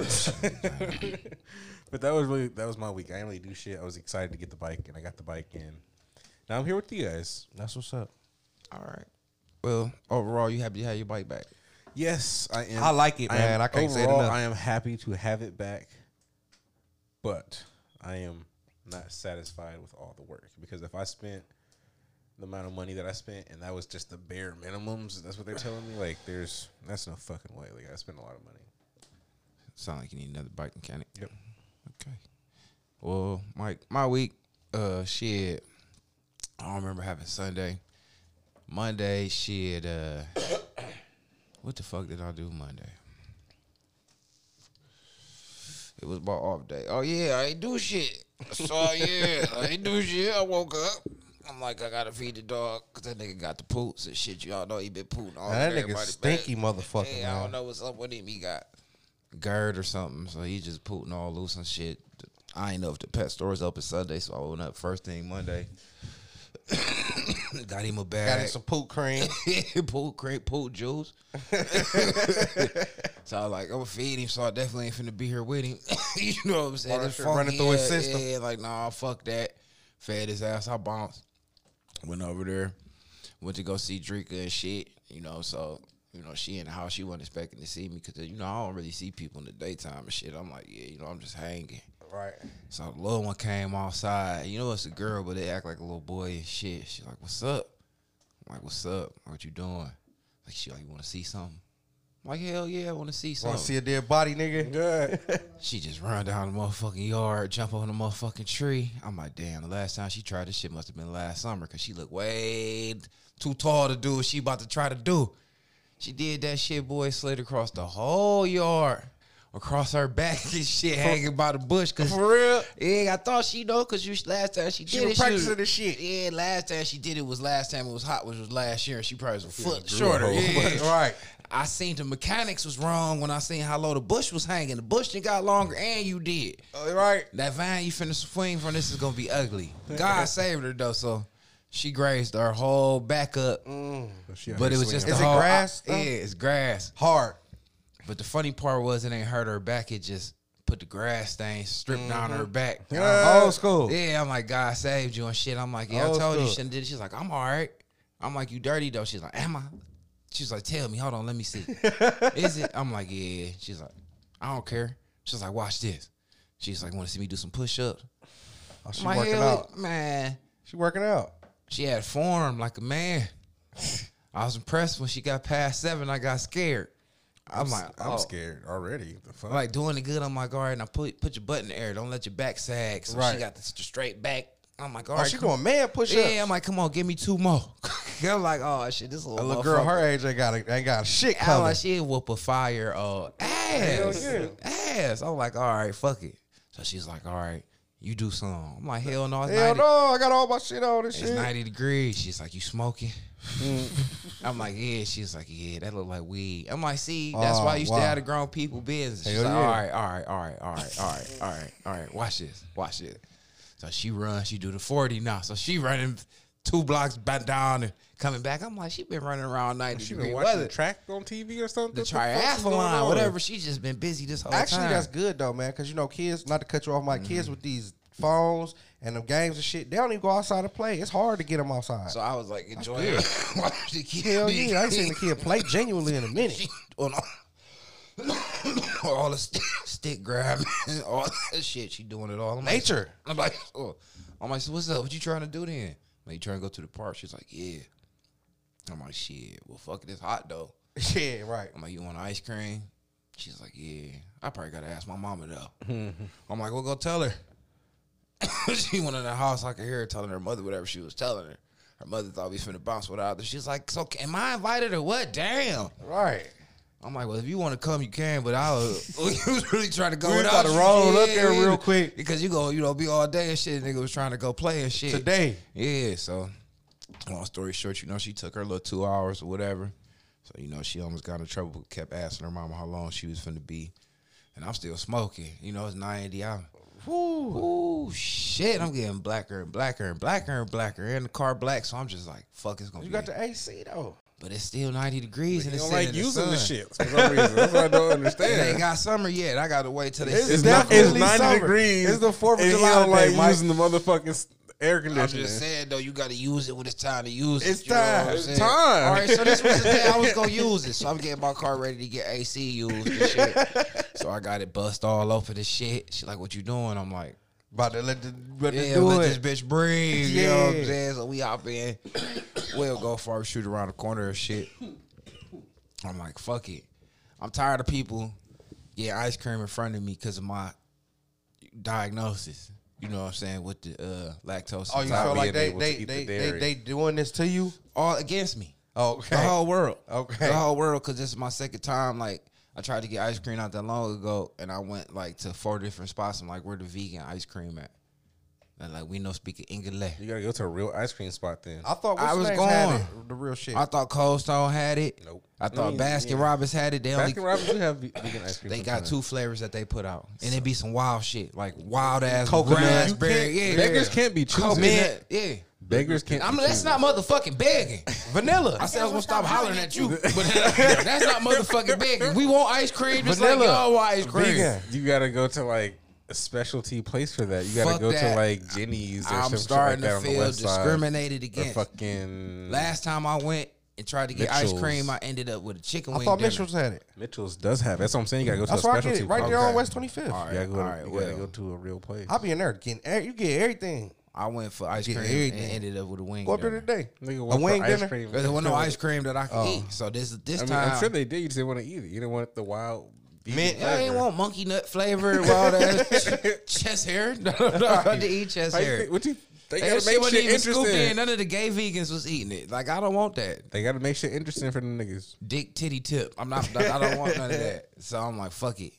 Speaker 3: but that was really that was my week. I didn't really do shit. I was excited to get the bike, and I got the bike, and now I'm here with you guys.
Speaker 4: That's what's up.
Speaker 1: All right. Well, overall, you happy to have your bike back?
Speaker 3: Yes, I am.
Speaker 4: I like it,
Speaker 3: am-
Speaker 4: man. I can't say it
Speaker 3: overall,
Speaker 4: enough.
Speaker 3: I am happy to have it back, but I am not satisfied with all the work because if I spent the amount of money that I spent and that was just the bare minimums, that's what they're telling me. Like, there's that's no fucking way. Like, I spent a lot of money.
Speaker 1: Sound like you need another bike mechanic.
Speaker 3: Yep.
Speaker 1: Okay. Well, Mike, my week, uh, shit. I don't remember having Sunday. Monday, shit. Uh, what the fuck did I do Monday? It was my off day. Oh yeah, I ain't do shit. So yeah, I ain't do shit. I woke up. I'm like, I gotta feed the dog because that nigga got the poots and shit. Y'all know he been pooping all
Speaker 4: Man, that nigga stinky
Speaker 1: back.
Speaker 4: motherfucker,
Speaker 1: Hey, I don't know what's up with him. He got GERD or something, so he just pooping all loose and shit. I ain't know if the pet store is open Sunday, so I went up first thing Monday. got him a bag.
Speaker 4: Got him some poop cream.
Speaker 1: pool crate, pool juice. so I was like, I'm gonna feed him, so I definitely ain't finna be here with him. you know what I'm saying?
Speaker 4: All that
Speaker 1: It's
Speaker 4: shit running through his system.
Speaker 1: Yeah, like, nah, fuck that. Fed his ass, I bounced. Went over there, went to go see Drika and shit, you know, so, you know, she in the house, she wasn't expecting to see me because, you know, I don't really see people in the daytime and shit. I'm like, yeah, you know, I'm just hanging.
Speaker 4: right.
Speaker 1: So the little one came outside. You know it's a girl, but they act like a little boy and shit. She's like, "What's up?" I'm like, "What's up? What you doing?" Like she like, "You want to see something?" I'm like, "Hell yeah, I want to see
Speaker 4: Want to see a dead body, nigga?
Speaker 3: Good.
Speaker 1: she just run down the motherfucking yard, jump on the motherfucking tree. I'm like, "Damn!" The last time she tried this shit must have been last summer because she looked way too tall to do what she about to try to do. She did that shit, boy. Slid across the whole yard. Across her back and shit, hanging by the bush. Cause
Speaker 4: For real?
Speaker 1: yeah, I thought she know because you last time she did
Speaker 4: She
Speaker 1: it,
Speaker 4: was
Speaker 1: she
Speaker 4: practicing this shit.
Speaker 1: Yeah, last time she did it was last time it was hot, which was last year, and she probably was a foot
Speaker 3: grew
Speaker 1: shorter. Yeah.
Speaker 4: Right.
Speaker 1: I seen the mechanics was wrong when I seen how low the bush was hanging. The bush done got longer, and you did.
Speaker 4: Oh, right.
Speaker 1: That vine you finna swing from this is gonna be ugly. God saved her though, so she grazed her whole back up. Mm. But it was just
Speaker 4: Is it grass,
Speaker 1: Yeah, it's grass.
Speaker 4: Hard.
Speaker 1: But the funny part was it ain't hurt her back. It just put the grass stain stripped down her mm-hmm. back.
Speaker 4: Yeah. Old uh, school.
Speaker 1: Yeah, I'm like, God saved you and shit. I'm like, yeah,
Speaker 4: Old
Speaker 1: I told you you shouldn't did it. She's like, I'm all right. I'm like, you dirty though. She's like, am I? She's like, tell me. Hold on, let me see. Is it? I'm like, yeah. She's like, I don't care. She's like, watch this. She's like, want to see me do some push ups?
Speaker 4: Oh, she
Speaker 1: My
Speaker 4: working
Speaker 1: hell,
Speaker 4: out.
Speaker 1: man.
Speaker 4: She working out.
Speaker 1: She had form like a man. I was impressed when she got past seven. I got scared. I'm, like,
Speaker 3: I'm
Speaker 1: oh.
Speaker 3: scared already. The fuck?
Speaker 1: Like doing it good. on my guard, and I put put your butt in the air. Don't let your back sag. So
Speaker 4: Right.
Speaker 1: she got the straight back. I'm like, all
Speaker 4: Oh,
Speaker 1: right,
Speaker 4: she
Speaker 1: come-
Speaker 4: doing man push ups.
Speaker 1: Yeah, I'm like, come on, give me two more. I'm like, oh shit, this
Speaker 4: a
Speaker 1: little,
Speaker 4: little girl
Speaker 1: motherfucker-
Speaker 4: her age ain't got a, ain't got a shit
Speaker 1: I'm
Speaker 4: coming.
Speaker 1: like, she whoop a fire uh, ass,
Speaker 4: yeah.
Speaker 1: ass. I'm like, all right, fuck it. So she's like, all right, you do some. I'm like, hell no, it's
Speaker 4: Hell
Speaker 1: 90,
Speaker 4: no, I got all my shit on this
Speaker 1: it's
Speaker 4: shit.
Speaker 1: 90 degrees. She's like, you smoking? I'm like, yeah. She's like, yeah, that look like weed. I'm like, see, that's
Speaker 4: Oh,
Speaker 1: why you stay
Speaker 4: wow.
Speaker 1: out of grown people business. She's
Speaker 4: Hell
Speaker 1: like,
Speaker 4: yeah.
Speaker 1: all right, all right, all right, all right, all right, all right, all right. Watch this, watch this. So she runs, she do the 40 now. So she running two blocks back down and coming back. I'm like, she been running around 90
Speaker 3: she been watching
Speaker 1: weather.
Speaker 3: track on TV or something.
Speaker 1: The
Speaker 3: What fuck's going
Speaker 1: triathlon, whatever. She just been busy this whole
Speaker 4: Actually,
Speaker 1: time.
Speaker 4: Actually, that's good though, man, because you know kids. Not to cut you off, my kids mm-hmm. with these phones and them games and shit. They don't even go outside to play. It's hard to get them outside.
Speaker 1: So I was like enjoying watching the kid.
Speaker 4: Hell yeah, I ain't seen the kid play genuinely in a minute.
Speaker 1: She all, all the stick, stick grabbing, all that shit. She doing it all. I'm like,
Speaker 4: Nature.
Speaker 1: I'm like, oh. I'm like, so what's up? What you trying to do then? Like, you trying to go to the park? She's like, yeah. I'm like, shit. Well, fuck it. It's hot though.
Speaker 4: Yeah, right.
Speaker 1: I'm like, you want ice cream? She's like, yeah, I probably gotta ask my mama though. I'm like, well, go tell her. she went in the house. I could hear her telling her mother whatever she was telling her. Her mother thought we was finna bounce without her. She's like, so am I invited or what? Damn.
Speaker 4: Right.
Speaker 1: I'm like, well, if you want to come, you can, but I was, you was really trying to go
Speaker 4: We gotta
Speaker 1: you.
Speaker 4: roll up there real quick.
Speaker 1: because you go, you know, be all day and shit. Nigga was trying to go play and shit
Speaker 4: Today.
Speaker 1: Yeah, so long story short, you know, she took her little two hours or whatever. So you know, she almost got in trouble. Kept asking her mama how long she was finna be, and I'm still smoking. You know, it's 90 out. Ooh, shit! I'm getting blacker and blacker and blacker and blacker, and the car black. So I'm just like, fuck, it's gonna
Speaker 4: You
Speaker 1: be.
Speaker 4: got the AC though.
Speaker 1: But it's still 90 degrees, and
Speaker 3: You
Speaker 1: it's
Speaker 3: don't
Speaker 1: sitting
Speaker 3: like
Speaker 1: in
Speaker 3: using
Speaker 1: the,
Speaker 3: the shit for some reason. That's what I don't understand.
Speaker 1: It ain't got summer yet. I gotta wait till they.
Speaker 4: It's
Speaker 1: sit
Speaker 3: It's
Speaker 1: down.
Speaker 3: not. It's
Speaker 4: definitely
Speaker 3: ninety
Speaker 4: summer.
Speaker 3: degrees.
Speaker 4: It's the 4th of July
Speaker 3: You don't
Speaker 4: today,
Speaker 3: like
Speaker 4: Mike.
Speaker 3: using the motherfucking air
Speaker 1: conditioner.
Speaker 3: I'm
Speaker 1: just saying though, you got to use it when it's time to use it.
Speaker 4: It's
Speaker 1: you know what
Speaker 4: time. It's
Speaker 3: time.
Speaker 1: All right, so this was the day I was gonna use it. So I'm getting my car ready to get AC used and shit. So I got it bust all over the shit. She like, "What you doing?" I'm like,
Speaker 4: About to let the let
Speaker 1: "Yeah,
Speaker 4: this do
Speaker 1: let
Speaker 4: it.
Speaker 1: this bitch breathe." You know what I'm saying? So we out in. We'll go far shoot around the corner and shit. I'm like, "Fuck it." I'm tired of people getting ice cream in front of me because of my diagnosis. You know what I'm saying with the uh, lactose.
Speaker 4: Oh, you feel like
Speaker 3: being
Speaker 4: they they
Speaker 3: the
Speaker 4: they, they they doing this to you?
Speaker 1: all against me.
Speaker 4: Okay.
Speaker 1: The whole world.
Speaker 4: Okay.
Speaker 1: The whole world, because this is my second time. Like, I tried to get ice cream not that long ago, and I went like to four different spots. I'm like, where the vegan ice cream at? And like, we know speaking English.
Speaker 3: You gotta go to a real ice cream spot then.
Speaker 4: I thought
Speaker 1: I was
Speaker 4: names had
Speaker 1: going.
Speaker 4: it, the real shit.
Speaker 1: I thought Cold Stone had it.
Speaker 3: Nope.
Speaker 1: I thought
Speaker 3: I mean,
Speaker 1: Baskin
Speaker 3: yeah.
Speaker 1: Robbins had it. They only
Speaker 3: Baskin Robbins have vegan ice cream.
Speaker 1: they got
Speaker 3: sometimes.
Speaker 1: two flavors that they put out, and it'd be some wild shit like wild ass
Speaker 4: Coconut.
Speaker 1: raspberry.
Speaker 3: You
Speaker 1: Yeah,
Speaker 3: can't- beggars can't be choosy.
Speaker 1: Coconut, Yeah.
Speaker 3: Beggars can't.
Speaker 1: I'm,
Speaker 3: be
Speaker 1: that's
Speaker 3: choosy.
Speaker 1: not motherfucking begging.
Speaker 4: Vanilla.
Speaker 1: I said I was gonna stop hollering at you, but that's not motherfucking begging. We want ice cream just like
Speaker 4: Vanilla.
Speaker 1: y'all want ice cream.
Speaker 4: Vegan.
Speaker 3: You gotta go to like a specialty place for that. You gotta go
Speaker 1: that.
Speaker 3: to like Jenny's or
Speaker 1: I'm
Speaker 3: some
Speaker 1: starting
Speaker 3: shit like that
Speaker 1: to
Speaker 3: on the
Speaker 1: feel
Speaker 3: west side.
Speaker 1: discriminated
Speaker 3: Or
Speaker 1: against.
Speaker 3: fucking
Speaker 1: Last time I went and tried to get ice cream, I ended up with a chicken
Speaker 4: I
Speaker 1: wing.
Speaker 4: thought
Speaker 1: dinner.
Speaker 4: Mitchell's had it.
Speaker 3: Mitchell's does have. That's what I'm saying. You gotta go to
Speaker 4: That's
Speaker 3: a
Speaker 4: why I get
Speaker 3: specialty.
Speaker 4: it right there on West 25th.
Speaker 1: All right,
Speaker 3: You gotta go.
Speaker 1: all
Speaker 3: to, you gotta
Speaker 1: well.
Speaker 3: go to a real place.
Speaker 4: I'll be in there getting every- you get everything.
Speaker 1: I went for ice
Speaker 4: Get
Speaker 1: cream
Speaker 4: everything.
Speaker 1: and ended up with a wing.
Speaker 4: Go up there
Speaker 1: dinner.
Speaker 4: today.
Speaker 3: Nigga
Speaker 4: A
Speaker 3: went
Speaker 4: wing
Speaker 3: for ice
Speaker 4: dinner.
Speaker 3: cream.
Speaker 1: There was no ice cream that I could
Speaker 4: Oh.
Speaker 1: eat. So this this
Speaker 3: I mean,
Speaker 1: time,
Speaker 3: I'm sure they did. You just didn't want to eat it. You didn't want the wild vegan
Speaker 4: Mint.
Speaker 1: I ain't want monkey nut flavor, wild ass chest hair. No, no, no, I had to eat chest
Speaker 3: How you
Speaker 1: hair.
Speaker 3: think- What you? They gotta
Speaker 1: shit
Speaker 3: make
Speaker 1: wasn't
Speaker 3: shit
Speaker 1: even scooped in.
Speaker 3: interesting.
Speaker 1: None of the gay vegans was eating it. Like I don't want that.
Speaker 3: They gotta make shit interesting for the niggas.
Speaker 1: dick titty tip. I'm not. I don't want none of that. So I'm like, fuck it.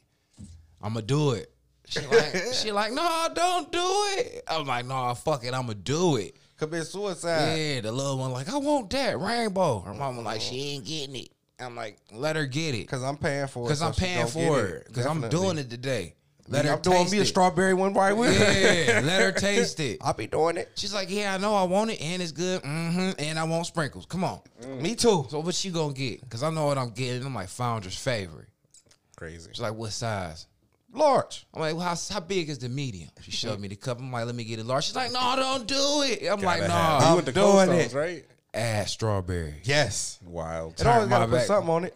Speaker 1: I'm gonna do it. She like, she like, no, don't do it. I'm like, no, fuck it. I'm gonna do it.
Speaker 4: Commit suicide.
Speaker 1: Yeah, the little one like, I want that rainbow. Her mama like, she ain't getting it. I'm like, let her get it,
Speaker 4: Cause I'm paying for it.
Speaker 1: cause
Speaker 4: so
Speaker 1: I'm paying for it, cause I'm doing it today. Let her
Speaker 4: I'm doing me a
Speaker 1: it.
Speaker 4: strawberry one right with.
Speaker 1: Yeah, let her taste it.
Speaker 4: I'll be doing it.
Speaker 1: She's like, yeah, I know, I want it, and it's good, mm-hmm, and I want sprinkles. Come on.
Speaker 4: Me too.
Speaker 1: So what you gonna get? Cause I know what I'm getting. I'm like Founder's favorite.
Speaker 3: Crazy.
Speaker 1: She's like, what size?
Speaker 4: Large.
Speaker 1: I'm like, well, how, how big is the medium? She showed me the cup. I'm like, let me get it large. She's like, no, don't do it. I'm like,
Speaker 3: Gotta
Speaker 1: no,
Speaker 3: have- You
Speaker 4: I'm doing it.
Speaker 3: Right?
Speaker 1: Add strawberry.
Speaker 4: Yes.
Speaker 3: Wild.
Speaker 4: It always gotta put
Speaker 1: back.
Speaker 4: something on it.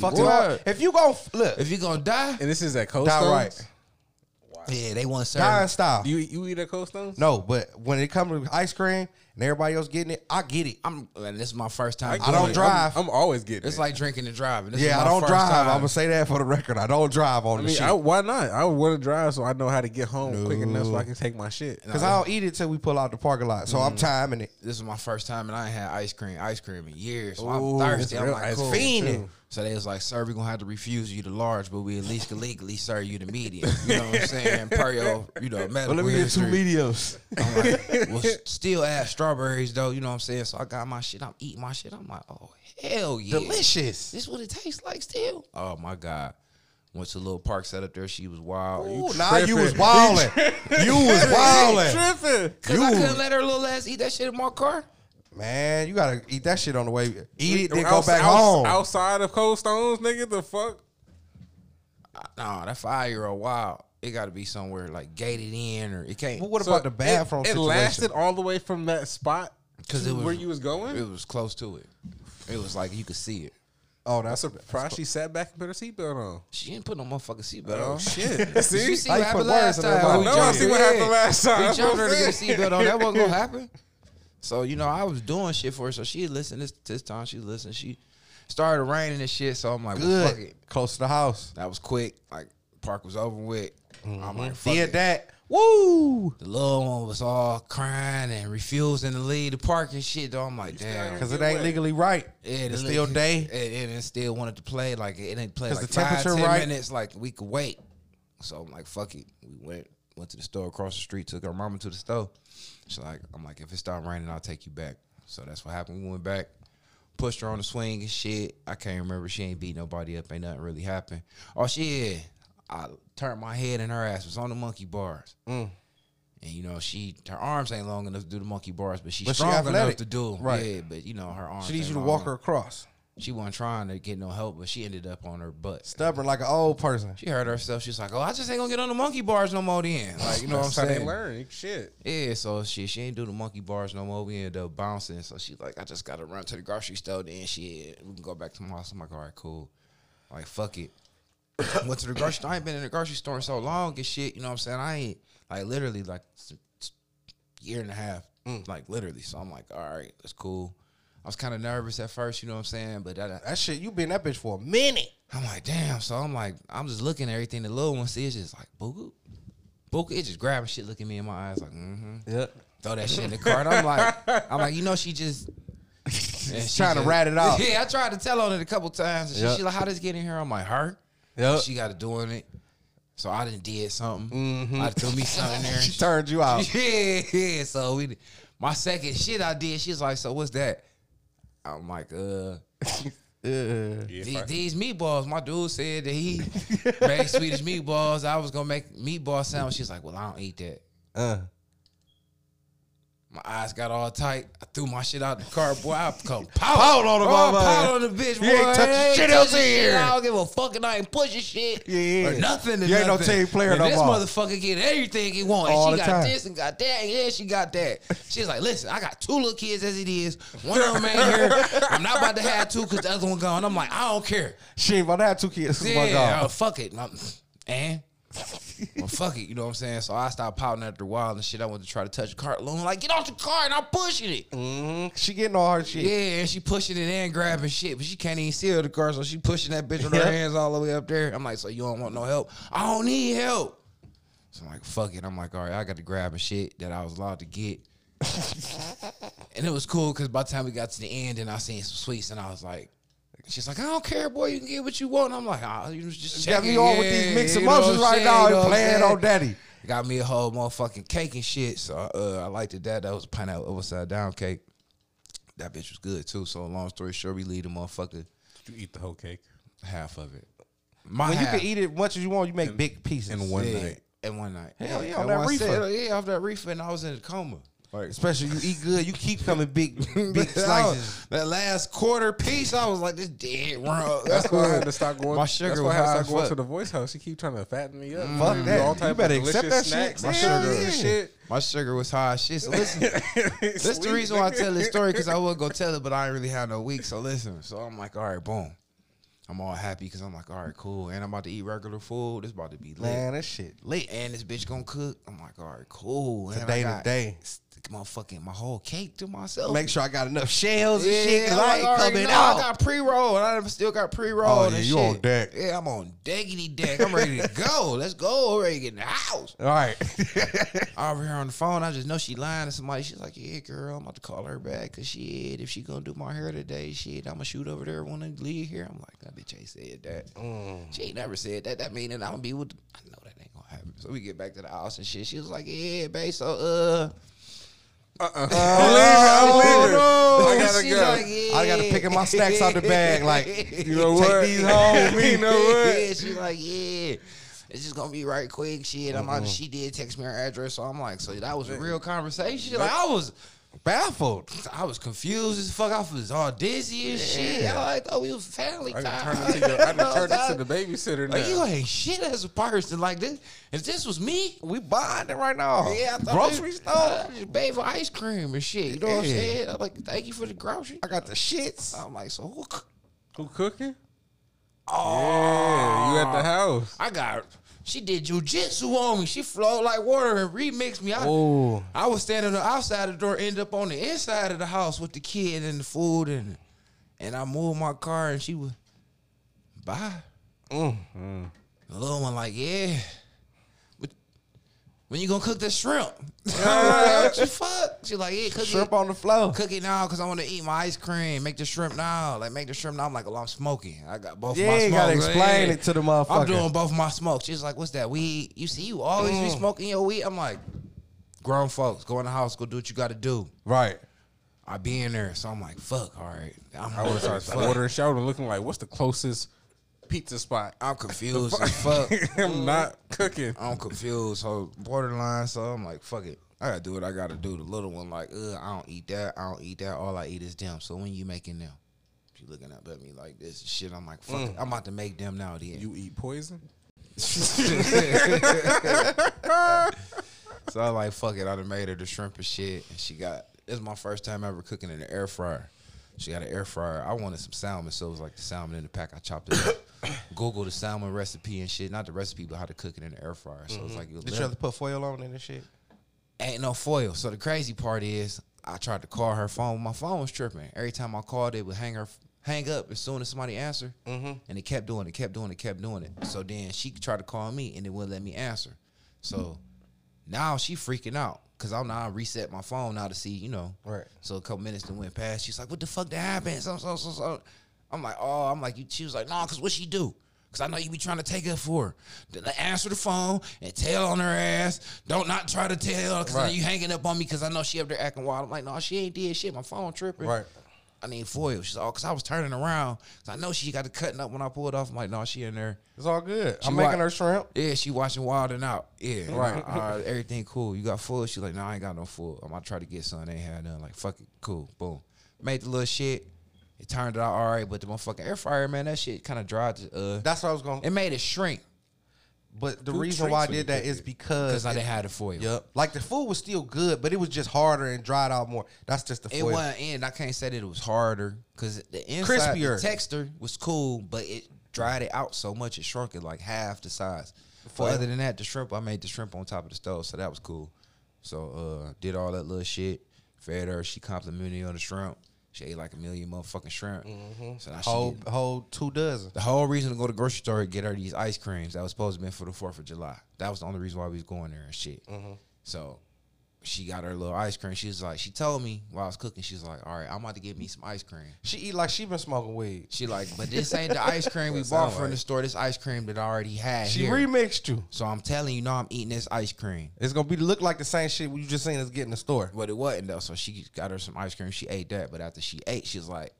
Speaker 4: Fuck it
Speaker 1: What?
Speaker 4: If you gon' look,
Speaker 1: If you gonna die,
Speaker 3: And this is at Cold
Speaker 4: die
Speaker 3: Stones.
Speaker 4: right.
Speaker 1: yeah, they want to
Speaker 4: Dying
Speaker 1: serve.
Speaker 4: style.
Speaker 3: You you eat at Cold Stones?
Speaker 4: no, but when it comes to ice cream and everybody else getting it, I get it.
Speaker 1: I'm. And this is my first time.
Speaker 4: I
Speaker 1: doing
Speaker 4: don't
Speaker 1: it.
Speaker 4: drive.
Speaker 3: I'm, I'm always getting. It.
Speaker 1: It's
Speaker 3: it.
Speaker 1: like drinking and driving. This is
Speaker 4: yeah, I don't drive.
Speaker 1: time.
Speaker 4: I'm gonna say that for the record. I don't drive on
Speaker 3: I
Speaker 4: the
Speaker 3: mean,
Speaker 4: shit.
Speaker 3: I, why not? I want to drive so I know how to get home quick enough so I can take my shit.
Speaker 4: Cause I don't eat it till we pull out the parking lot. So
Speaker 1: Mm.
Speaker 4: I'm timing it.
Speaker 1: This is my first time, and I ain't had ice cream, ice cream in years. So
Speaker 3: Ooh,
Speaker 1: I'm thirsty. I'm like, cool.
Speaker 4: Fiending.
Speaker 3: too.
Speaker 1: So they was like, sir, we're gonna have to refuse you the large, but we at least can legally serve you the medium. You know what I'm saying? Per your, you know, medical
Speaker 4: But let me get two mediums.
Speaker 1: I'm like, well, still add strawberries though. You know what I'm saying? So I got my shit. I'm eating my shit. I'm like, oh hell yeah,
Speaker 4: Delicious.
Speaker 1: This what it tastes like still? Oh my god. Went to a little park set up there. She was wild.
Speaker 4: Ooh, now you was wilding. you was wilding.
Speaker 3: tripping.
Speaker 1: Cause I couldn't let her little ass eat that shit in my car.
Speaker 4: Man, you gotta eat that shit on the way. Eat it, then go back home.
Speaker 3: Outside of Cold Stones, nigga, the fuck?
Speaker 1: Nah, that five year old wild. It got to be somewhere like gated in, or it can't.
Speaker 4: But what
Speaker 3: So
Speaker 4: about the bathroom
Speaker 3: It, it lasted all the way from that spot
Speaker 1: 'Cause
Speaker 3: to
Speaker 1: it was-
Speaker 3: where you was going.
Speaker 1: It was close to it. It was like you could see it.
Speaker 4: oh,
Speaker 3: I'm
Speaker 4: that's
Speaker 3: surprised she sat back and put her seatbelt on.
Speaker 1: She didn't put no motherfucking seatbelt
Speaker 3: Oh
Speaker 1: on.
Speaker 3: shit!
Speaker 1: You
Speaker 3: See,
Speaker 1: see
Speaker 4: How
Speaker 1: what
Speaker 4: you
Speaker 1: happened last time?
Speaker 3: I know I see what happened last time.
Speaker 1: We jumped her to get a
Speaker 3: That's
Speaker 1: seatbelt on. That wasn't gonna happen. So you know, I was doing shit for her. So she listened this this time. She listened. She Started raining and shit, so I'm like, well, fuck
Speaker 4: Good.
Speaker 1: it.
Speaker 4: Close to the house.
Speaker 1: That was quick. Like park was over with. I'm mm-hmm. like, fuck
Speaker 4: Did
Speaker 1: it.
Speaker 4: that. Woo!
Speaker 1: The little one was all crying and refusing to leave the park and shit. Though I'm like, damn.
Speaker 4: Because it ain't legally right.
Speaker 1: Yeah,
Speaker 4: it's still day.
Speaker 1: And, and it still wanted to play. Like it didn't play
Speaker 4: 'Cause
Speaker 1: like
Speaker 4: the
Speaker 1: five,
Speaker 4: temperature
Speaker 1: 10
Speaker 4: right.
Speaker 1: minutes. Like we could wait. So I'm like, fuck it. We went went to the store across the street. Took our mama to the store. She's like, I'm like, if it start raining, I'll take you back. So that's what happened. We went back. Pushed her on the swing and shit. I can't remember. She ain't beat nobody up. Ain't nothing really happened. Oh shit. I turned my head and her ass was on the monkey bars.
Speaker 4: Mm.
Speaker 1: And you know, she her arms ain't long enough to do the monkey bars, but she's
Speaker 4: But she
Speaker 1: strong enough
Speaker 4: athletic.
Speaker 1: to do. 'em.
Speaker 4: Right.
Speaker 1: Yeah, but you know, her arms.
Speaker 4: She needs you to walk
Speaker 1: enough.
Speaker 4: her across.
Speaker 1: She wasn't trying to get no help, but she ended up on her butt.
Speaker 4: Stubborn like an old person.
Speaker 1: She hurt herself. She's like, "Oh, I just ain't gonna get on the monkey bars no more." Then, like, you know what I'm
Speaker 3: how they
Speaker 1: saying?
Speaker 3: learn. Shit.
Speaker 1: Yeah. So she she ain't do the monkey bars no more. We ended up bouncing. So she's like, "I just gotta run to the grocery store." Then she we can go back to my house. I'm like, "All right, cool." Like, fuck it. Went to the grocery store. I ain't been in the grocery store in so long and shit. You know what I'm saying? I ain't like literally like year and a half. Mm. Like literally. So I'm like, all right, that's cool. I was kind of nervous at first, you know what I'm saying? But that,
Speaker 4: That shit, you been that bitch for a minute.
Speaker 1: I'm like, damn. So I'm like, I'm just looking at everything. The little one sees just like, booga, booga. It just grabbing shit, looking me in my eyes, like, mm-hmm.
Speaker 4: Yep.
Speaker 1: Throw that shit in the cart. I'm like, I'm like, you know, she just and she
Speaker 4: trying to rat it out.
Speaker 1: Yeah, I tried to tell on it a couple times. And she,
Speaker 4: Yep.
Speaker 1: she like, how does get in here? I'm like, her.
Speaker 4: Yep.
Speaker 1: She got to doing it. So I didn't did something. I threw me something in there.
Speaker 4: She turned you out.
Speaker 1: Yeah, yeah. So we, my second shit I did. She's like, so what's that? I'm like, uh.
Speaker 4: Yeah.
Speaker 3: Yeah,
Speaker 1: These, these meatballs, my dude said that he made Swedish meatballs. I was gonna make meatball sandwich. She's like, "Well, I don't eat that."
Speaker 4: Uh.
Speaker 1: My eyes got all tight. I threw my shit out the car, boy. I come pout,
Speaker 4: on the motherfucker.
Speaker 1: pout on the bitch. Boy.
Speaker 4: You ain't touching
Speaker 1: I
Speaker 4: shit else here.
Speaker 1: I don't give a fuck, and I ain't pushing shit.
Speaker 4: Yeah.
Speaker 1: or nothing.
Speaker 4: You ain't no
Speaker 1: nothing.
Speaker 4: team player
Speaker 1: And
Speaker 4: no
Speaker 1: this
Speaker 4: more.
Speaker 1: motherfucker get everything he wants.
Speaker 4: All
Speaker 1: she
Speaker 4: the
Speaker 1: got
Speaker 4: time.
Speaker 1: this and got that, and yeah, she got that. She's like, listen, I got two little kids as it is. One of them ain't here. I'm not about to have two because the other one gone. I'm like, I don't care.
Speaker 4: She ain't about to have two kids.
Speaker 1: Yeah, oh, fuck it. And well, fuck it. You know what I'm saying? So I stopped pouting after a while and shit. I went to try to touch the cart. Loon like, get off the car, and I'm pushing it.
Speaker 4: Mhm. She getting all her shit.
Speaker 1: Yeah, and she pushing it and grabbing shit, but she can't even seal the car, so she pushing that bitch with her hands all the way up there. I'm like, so you don't want no help? I don't need help. So I'm like, fuck it. I'm like, all right, I got to grab a shit that I was allowed to get. and it was cool because by the time we got to the end and I seen some sweets and I was like, she's like, I don't care, boy. You can get what you want. I'm like, ah, you just
Speaker 4: Got me
Speaker 1: checking.
Speaker 4: on with these mixed
Speaker 1: you know
Speaker 4: emotions right
Speaker 1: saying?
Speaker 4: now.
Speaker 1: You know I'm
Speaker 4: playing
Speaker 1: saying?
Speaker 4: on daddy.
Speaker 1: Got me a whole motherfucking cake and shit. So uh, I liked it that. That was pineapple upside down cake. That bitch was good too. So long story short, we leave the motherfucker Did
Speaker 3: You eat the whole cake
Speaker 1: half of it. My
Speaker 4: When you can eat it as much as you want, you make big pieces.
Speaker 3: in one
Speaker 1: Yeah,
Speaker 3: night.
Speaker 1: In one night.
Speaker 4: Hell yeah,
Speaker 1: And
Speaker 4: on that
Speaker 1: when I said- yeah, off that reefer, and I was in a coma. Like,
Speaker 4: Especially you eat good, you keep coming big, big
Speaker 1: that,
Speaker 4: slices.
Speaker 1: that last quarter piece, I was like, this dead wrong.
Speaker 3: That's why I had to stop going.
Speaker 1: My sugar
Speaker 3: that's
Speaker 1: was
Speaker 3: I had
Speaker 1: high
Speaker 3: to going to the voice house. She keep trying to fatten me up.
Speaker 4: Fuck that.
Speaker 3: All
Speaker 4: You
Speaker 3: type
Speaker 4: better
Speaker 3: of
Speaker 4: accept that shit.
Speaker 1: My sugar-
Speaker 3: and shit.
Speaker 1: My sugar was high shit. So listen, That's the reason why I tell this story because I would go tell it, but I ain't really have no week. So listen, so I'm like, all right, boom. I'm all happy because I'm like, all right, cool. And I'm about to eat regular food. It's about to be lit.
Speaker 4: Man, that shit lit.
Speaker 1: And this bitch gonna cook. I'm like, all right, cool. And I
Speaker 4: Today to day.
Speaker 1: Motherfucking my whole cake to myself.
Speaker 4: Make sure I got enough shells and
Speaker 1: yeah,
Speaker 4: shit, cause I ain't coming
Speaker 1: no,
Speaker 4: out.
Speaker 1: I got pre-roll, and I still got pre-roll.
Speaker 4: Oh,
Speaker 1: and
Speaker 4: yeah, you
Speaker 1: shit.
Speaker 4: on deck.
Speaker 1: Yeah, I'm on deckity deck. I'm ready to go. Let's go. I'm ready to get in the house.
Speaker 4: All right.
Speaker 1: over here on the phone. I just know she lying to somebody. She's like, "Yeah, girl, I'm about to call her back because shit, if she gonna do my hair today, shit, I'm gonna shoot over there when I leave here." I'm like, "That bitch ain't said that.
Speaker 4: Mm.
Speaker 1: She ain't never said that. That mean that I'm gonna be with." The- I know that ain't gonna happen. So we get back to the house and shit. She was like, "Yeah, babe, so uh." Uh-uh.
Speaker 3: Oh, I'm leaving.
Speaker 1: Oh,
Speaker 3: I gotta
Speaker 1: She's
Speaker 3: go.
Speaker 1: like, yeah.
Speaker 4: I gotta pick up my snacks out the bag. Like,
Speaker 3: You know what?
Speaker 4: take
Speaker 3: what?
Speaker 4: these home with me.
Speaker 3: You know what?
Speaker 1: Yeah, she's like, yeah. It's just gonna be right quick, shit. I'm like, uh-huh. she did text me her address, so I'm like, so that was a real conversation. Like, I was,
Speaker 4: Baffled.
Speaker 1: I was confused as fuck. I was all dizzy and shit. I like, oh, we was family
Speaker 3: I
Speaker 1: time.
Speaker 3: done turned into, your, I turned into the babysitter now.
Speaker 1: Like, you ain't shit as a person. Like this, if this was me,
Speaker 4: We bonding right now.
Speaker 1: yeah, I thought
Speaker 4: Grocery store.
Speaker 1: uh, just pay for ice cream and shit. You know what I'm saying? I'm like, thank you for the grocery.
Speaker 4: I got the shits.
Speaker 1: I'm like, so who?
Speaker 3: Who cooking?
Speaker 1: Oh,
Speaker 3: Yeah, you at the house.
Speaker 1: I got. She did jujitsu on me. She flowed like water and remixed me. I,
Speaker 4: Oh,
Speaker 1: I was standing on the outside of the door, end up on the inside of the house with the kid and the food and And I moved my car and she was, bye.
Speaker 4: Mm.
Speaker 1: The little one like, yeah. When you gonna cook the shrimp? I'm like, what the fuck? She like, yeah, cook
Speaker 4: Shrimp
Speaker 1: it.
Speaker 4: on the floor.
Speaker 1: Cook it now because I want to eat my ice cream. Make the shrimp now. Like, make the shrimp now. I'm like, well, I'm smoking. I got both
Speaker 4: Yeah,
Speaker 1: my
Speaker 4: you
Speaker 1: smokes.
Speaker 4: gotta explain
Speaker 1: Yeah.
Speaker 4: it to the motherfucker.
Speaker 1: I'm doing both my smokes. She's like, what's that? Weed? You see, you always
Speaker 4: Mm.
Speaker 1: be smoking your weed? I'm like, grown folks, go in the house, go do what you got to do.
Speaker 4: Right.
Speaker 1: I be in there. So I'm like, fuck, all right. I'm,
Speaker 3: I would started ordering, shouting, looking like, "What's the closest pizza spot?"
Speaker 1: I'm confused as fuck.
Speaker 3: I'm not cooking.
Speaker 1: I'm confused. So borderline. So I'm like, fuck it. I gotta do what I gotta do. The little one, like, Ugh, I don't eat that. I don't eat that. All I eat is them. So when you making them, she looking up at me like this and shit. I'm like, fuck it. I'm about to make them now. Then
Speaker 3: You eat poison?
Speaker 1: so I like, fuck it. I done made her the shrimp and shit. And she got. This is my first time ever cooking in an air fryer. She got an air fryer. I wanted some salmon, so it was like the salmon in the pack. I chopped it up. Google the salmon recipe and shit. Not the recipe, but how to cook it in the air fryer. So it's like was
Speaker 4: Did you have to put foil on it and shit?
Speaker 1: ain't no foil. So the crazy part is, I tried to call her phone. My phone was tripping. Every time I called, it would hang her hang up as soon as somebody answered,
Speaker 4: Mm-hmm.
Speaker 1: and it kept doing it, kept doing it, kept doing it. So then she tried to call me, and it wouldn't let me answer. So now she freaking out because I'm now I reset my phone now to see, you know.
Speaker 4: Right.
Speaker 1: So a couple minutes that went past, she's like, "What the fuck that happened?" So so so so. I'm like, "Oh," I'm like, you. She was like, "No, cause what she do?" Cause I know you be trying to take her for her. Answer the phone and tell on her ass. Don't not try to tell cause
Speaker 4: Right.
Speaker 1: you hanging up on me cause I know she up there acting wild. I'm like, no, she ain't did shit. My phone tripping.
Speaker 4: Right.
Speaker 1: I need foil. She's all cause I was turning around. Cause I know she got the cutting up when I pulled off. I'm like, no, she in there.
Speaker 4: It's all good.
Speaker 1: She
Speaker 4: I'm making her shrimp.
Speaker 1: Yeah, she watching Wild 'N Out. Yeah,
Speaker 4: Right.
Speaker 1: All right, everything cool. You got full. She's like, no, I ain't got no full. I'm gonna try to get some. They ain't had none. Like, fuck it, cool. Boom. Made the little shit. It turned out all right, but the motherfucking air fryer, man, that shit kind of dried. the, Uh,
Speaker 4: That's what I was going.
Speaker 1: it made it shrink
Speaker 4: But the
Speaker 3: Food
Speaker 4: reason why I did that is that
Speaker 3: it.
Speaker 4: because
Speaker 1: because I
Speaker 4: it-
Speaker 1: didn't have the foil.
Speaker 4: Yep. Like the food was still good, but it was just harder and dried out more. That's just the
Speaker 1: It
Speaker 4: foil.
Speaker 1: wasn't in. I can't say that it was harder because the inside,
Speaker 4: Crispier.
Speaker 1: the texture was cool, but it dried it out so much it shrunk it like half the size. But
Speaker 4: Foil.
Speaker 1: other than that, the shrimp I made the shrimp on top of the stove, so that was cool. So uh, did all that little shit. Fed her. She complimented me on the shrimp. She ate like a million motherfucking shrimp. Mm-hmm. So now
Speaker 4: Whole
Speaker 1: get-
Speaker 4: whole two dozen.
Speaker 1: the whole reason to go to the grocery store to get her these ice creams that was supposed to be for the Fourth of July. That was the only reason why we was going there and shit. Mm-hmm. So she got her little ice cream. She was like, she told me while I was cooking, she was like, all right, I'm about to get me some ice cream.
Speaker 4: She eat like she been smoking weed.
Speaker 1: She like, but this ain't the ice cream we bought
Speaker 3: sound
Speaker 1: from
Speaker 3: like.
Speaker 1: the store. This ice cream that I already had
Speaker 4: She
Speaker 1: here.
Speaker 4: remixed you.
Speaker 1: so I'm telling you, no, I'm eating this ice cream.
Speaker 4: It's gonna be look like the same shit you just seen us get in the store.
Speaker 1: But it wasn't though. So she got her some ice cream. She ate that. But after she ate, she was like,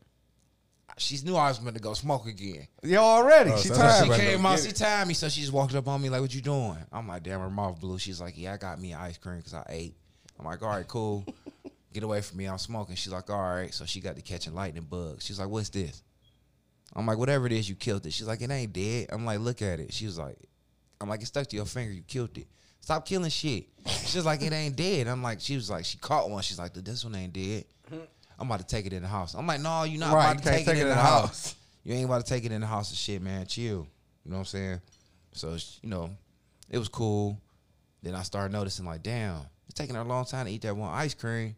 Speaker 1: she knew I was going to go smoke again.
Speaker 4: Yeah, already.
Speaker 3: Oh,
Speaker 4: she
Speaker 3: so
Speaker 4: tired.
Speaker 1: She came
Speaker 3: go
Speaker 1: out, she
Speaker 3: it.
Speaker 1: tired me, so she just walked up on me like, "What you doing?" I'm like, "Damn, her mouth blew." She's like, "Yeah, I got me ice cream because I ate." I'm like, "All right, cool. Get away from me. I'm smoking." She's like, "All right." So she got to catching lightning bugs. She's like, "What's this?" I'm like, "Whatever it is, you killed it." She's like, "It ain't dead." I'm like, "Look at it." She was like, "I'm like, it stuck to your finger. You killed it. Stop killing shit." She's like, "It ain't dead." I'm like, she was like, she caught one. She's like, "This one ain't dead." I'm about to take it in the house. I'm like, "No, you're not
Speaker 4: Right,
Speaker 1: about to
Speaker 4: can't
Speaker 1: take, it in the house." You ain't about to take it in the house and shit, man. Chill. You know what I'm saying? So you know, it was cool. Then I started noticing, like, damn, it's taking her a long time to eat that one ice cream.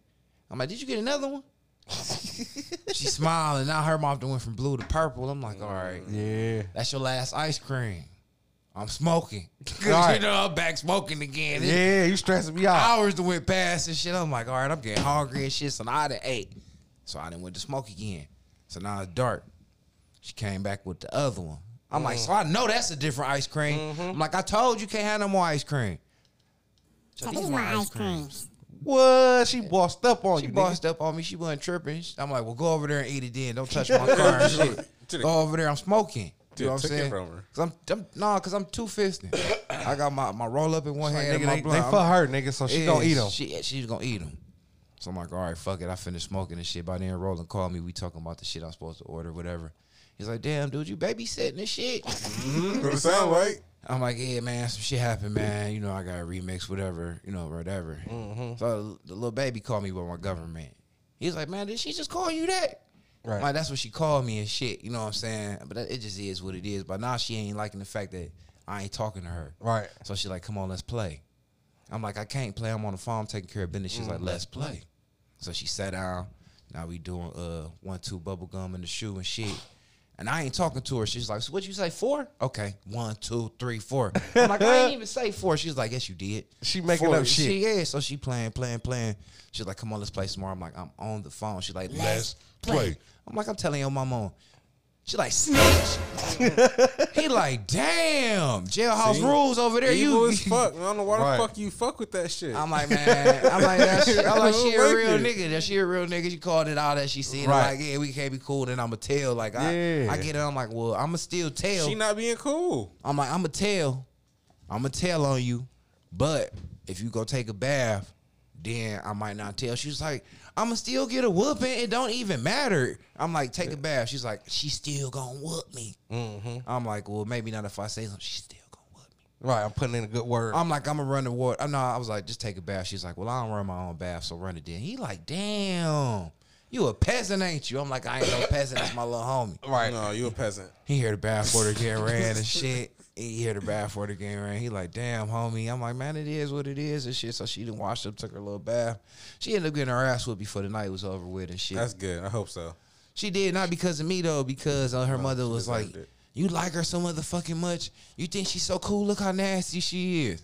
Speaker 1: I'm like, did you get another one? she smiled, and now her mouth went from blue to purple. I'm like, all right,
Speaker 4: Yeah.
Speaker 1: that's your last ice cream. I'm smoking. Cause
Speaker 4: Right.
Speaker 1: you know I'm back smoking again. It-
Speaker 4: Yeah, you stressing me out.
Speaker 1: hours that went past and shit. I'm like, all right, I'm getting hungry and shit. So now I done ate. So I done went to smoke again. So now it's dark. She came back with the other one. I'm like, so I know that's a different ice cream.
Speaker 4: Mm-hmm.
Speaker 1: I'm like, I told you can't have no more ice cream. So these my ice creams.
Speaker 4: What? She bossed up on
Speaker 1: She
Speaker 4: you. nigga.
Speaker 1: bossed up on me. She wasn't tripping. I'm like, well, go over there and eat it then. Don't touch my car and shit. Go over there. I'm smoking. You know what I'm
Speaker 3: Took it
Speaker 1: saying?
Speaker 3: from her.
Speaker 1: Cause I'm, I'm nah, cause I'm two fisting. I got my, my roll up in one
Speaker 4: Like,
Speaker 1: hand.
Speaker 4: nigga,
Speaker 1: and my
Speaker 4: they,
Speaker 1: blunt.
Speaker 4: they
Speaker 1: I'm-
Speaker 4: for her, nigga, so she
Speaker 1: yeah,
Speaker 4: gonna eat them.
Speaker 1: She, she's gonna eat them. So I'm like, all right, fuck it. I finished smoking and shit. By then, Roland called me. We talking about the shit I'm supposed to order, whatever. He's like, damn, dude, you babysitting and shit.
Speaker 3: What it sound like?
Speaker 1: I'm like, yeah, man, some shit happened, man. You know, I got a remix, whatever, you know, whatever. So the little baby called me with my government. He's like, man, did she just call you that?
Speaker 4: Right.
Speaker 1: Like, that's what she called me and shit. You know what I'm saying? But that, it just is what it is. But now she ain't liking the fact that I ain't talking to her.
Speaker 4: Right.
Speaker 1: So she like, come on, let's play. I'm like, I can't play. I'm on the farm taking care of business. She's like, let's play. So she sat down. Now we doing uh one two bubble gum in the shoe and shit. And I ain't talking to her. She's like, so what'd you say? Four? Okay. One, two, three, four. I'm like, I ain't even say four. She's like, yes, you did.
Speaker 4: She making
Speaker 1: Four.
Speaker 4: up shit.
Speaker 1: She, yeah, so she playing, playing, playing. She's like, come on, let's play some more. I'm like, I'm on the phone. She's like, let's play. I'm like, I'm telling your mama. She like, snitch. he like, damn, jailhouse
Speaker 3: See?
Speaker 1: rules over there.
Speaker 3: Evil
Speaker 1: You
Speaker 3: as fuck. I don't know why
Speaker 4: Right.
Speaker 3: the fuck you fuck with that shit.
Speaker 1: I'm like, man, I'm like, that shit, I'm like, she a real nigga. That she a real nigga. She called it out that she seen.
Speaker 4: Right.
Speaker 1: Right. Like, yeah, we can't be cool. Then I'ma tell. Like, I, I get it. I'm like, well, I'ma still tell.
Speaker 3: she not being cool.
Speaker 1: I'm like, I'ma tell. I'ma tell on you. But if you go take a bath, then I might not tell. She was like, I'ma still get a whooping. It don't even matter. I'm like, take a bath. She's like, she still gonna whoop me.
Speaker 4: Mm-hmm.
Speaker 1: I'm like, well, maybe not if I say something. She's still gonna whoop me.
Speaker 4: Right, I'm putting in a good word.
Speaker 1: I'm like, I'm gonna run the water. Uh, No, I was like, just take a bath. She's like, well, I don't run my own bath, so run it then. He like, damn, you a peasant, ain't you? I'm like, I ain't no peasant. That's my little homie.
Speaker 4: right.
Speaker 3: No, you a peasant.
Speaker 1: He hear the bath water getting ran and shit. He hear the bath for the game, ran. He like, damn, homie. I'm like, man, it is what it is and shit. So she didn't washed up, took her little bath. She ended up getting her ass whooped before the night was over with and shit.
Speaker 3: That's good. I hope so.
Speaker 1: She did not because of me though, because uh, her mother was like,
Speaker 3: it.
Speaker 1: "You like her so motherfucking much? You think she's so cool? Look how nasty she is."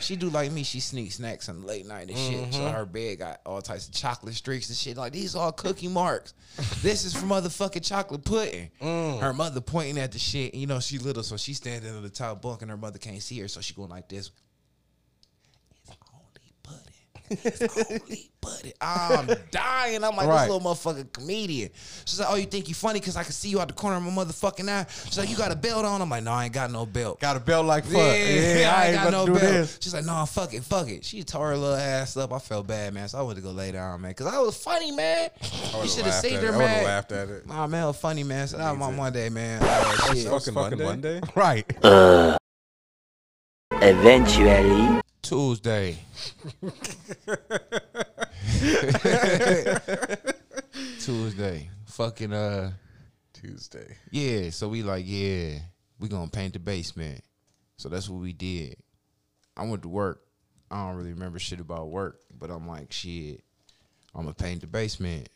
Speaker 1: She do like me. She sneak snacks on the late night and shit. So mm-hmm. her bed got all types of chocolate streaks and shit. Like these all cookie marks. this is from motherfucking chocolate pudding. Mm. Her mother pointing at the shit. You know she little, so she standing on the top bunk and her mother can't see her, so she going like this. It's only pudding. It's. I'm dying. I'm like
Speaker 4: Right.
Speaker 1: this little motherfucking comedian. She's like, oh, you think you funny because I can see you out the corner of my motherfucking eye? She's like, you got a belt on? I'm like, no, I ain't got no belt.
Speaker 4: Got a belt like fuck.
Speaker 1: Yeah,
Speaker 4: Yeah,
Speaker 1: I
Speaker 4: I
Speaker 1: ain't
Speaker 4: ain't
Speaker 1: got no
Speaker 4: do
Speaker 1: belt.
Speaker 4: this.
Speaker 1: She's like, no, fuck it, fuck it. She tore her little ass up. I felt bad, man. So I went to go lay down, man, because I was funny, man.
Speaker 3: I
Speaker 1: You should have
Speaker 3: laughed
Speaker 1: seen her,
Speaker 3: it. I would've
Speaker 1: man.
Speaker 3: laughed at it.
Speaker 1: Nah, man, was funny, man. So that was my Monday, man. Uh, shit.
Speaker 3: Fucking fucking Monday. Monday.
Speaker 4: Right.
Speaker 7: Eventually.
Speaker 1: Tuesday. Tuesday. Fucking uh
Speaker 3: Tuesday.
Speaker 1: yeah, so we like, yeah, we gonna paint the basement. So that's what we did. I went to work. I don't really remember shit about work, but I'm like, shit, I'm gonna paint the basement.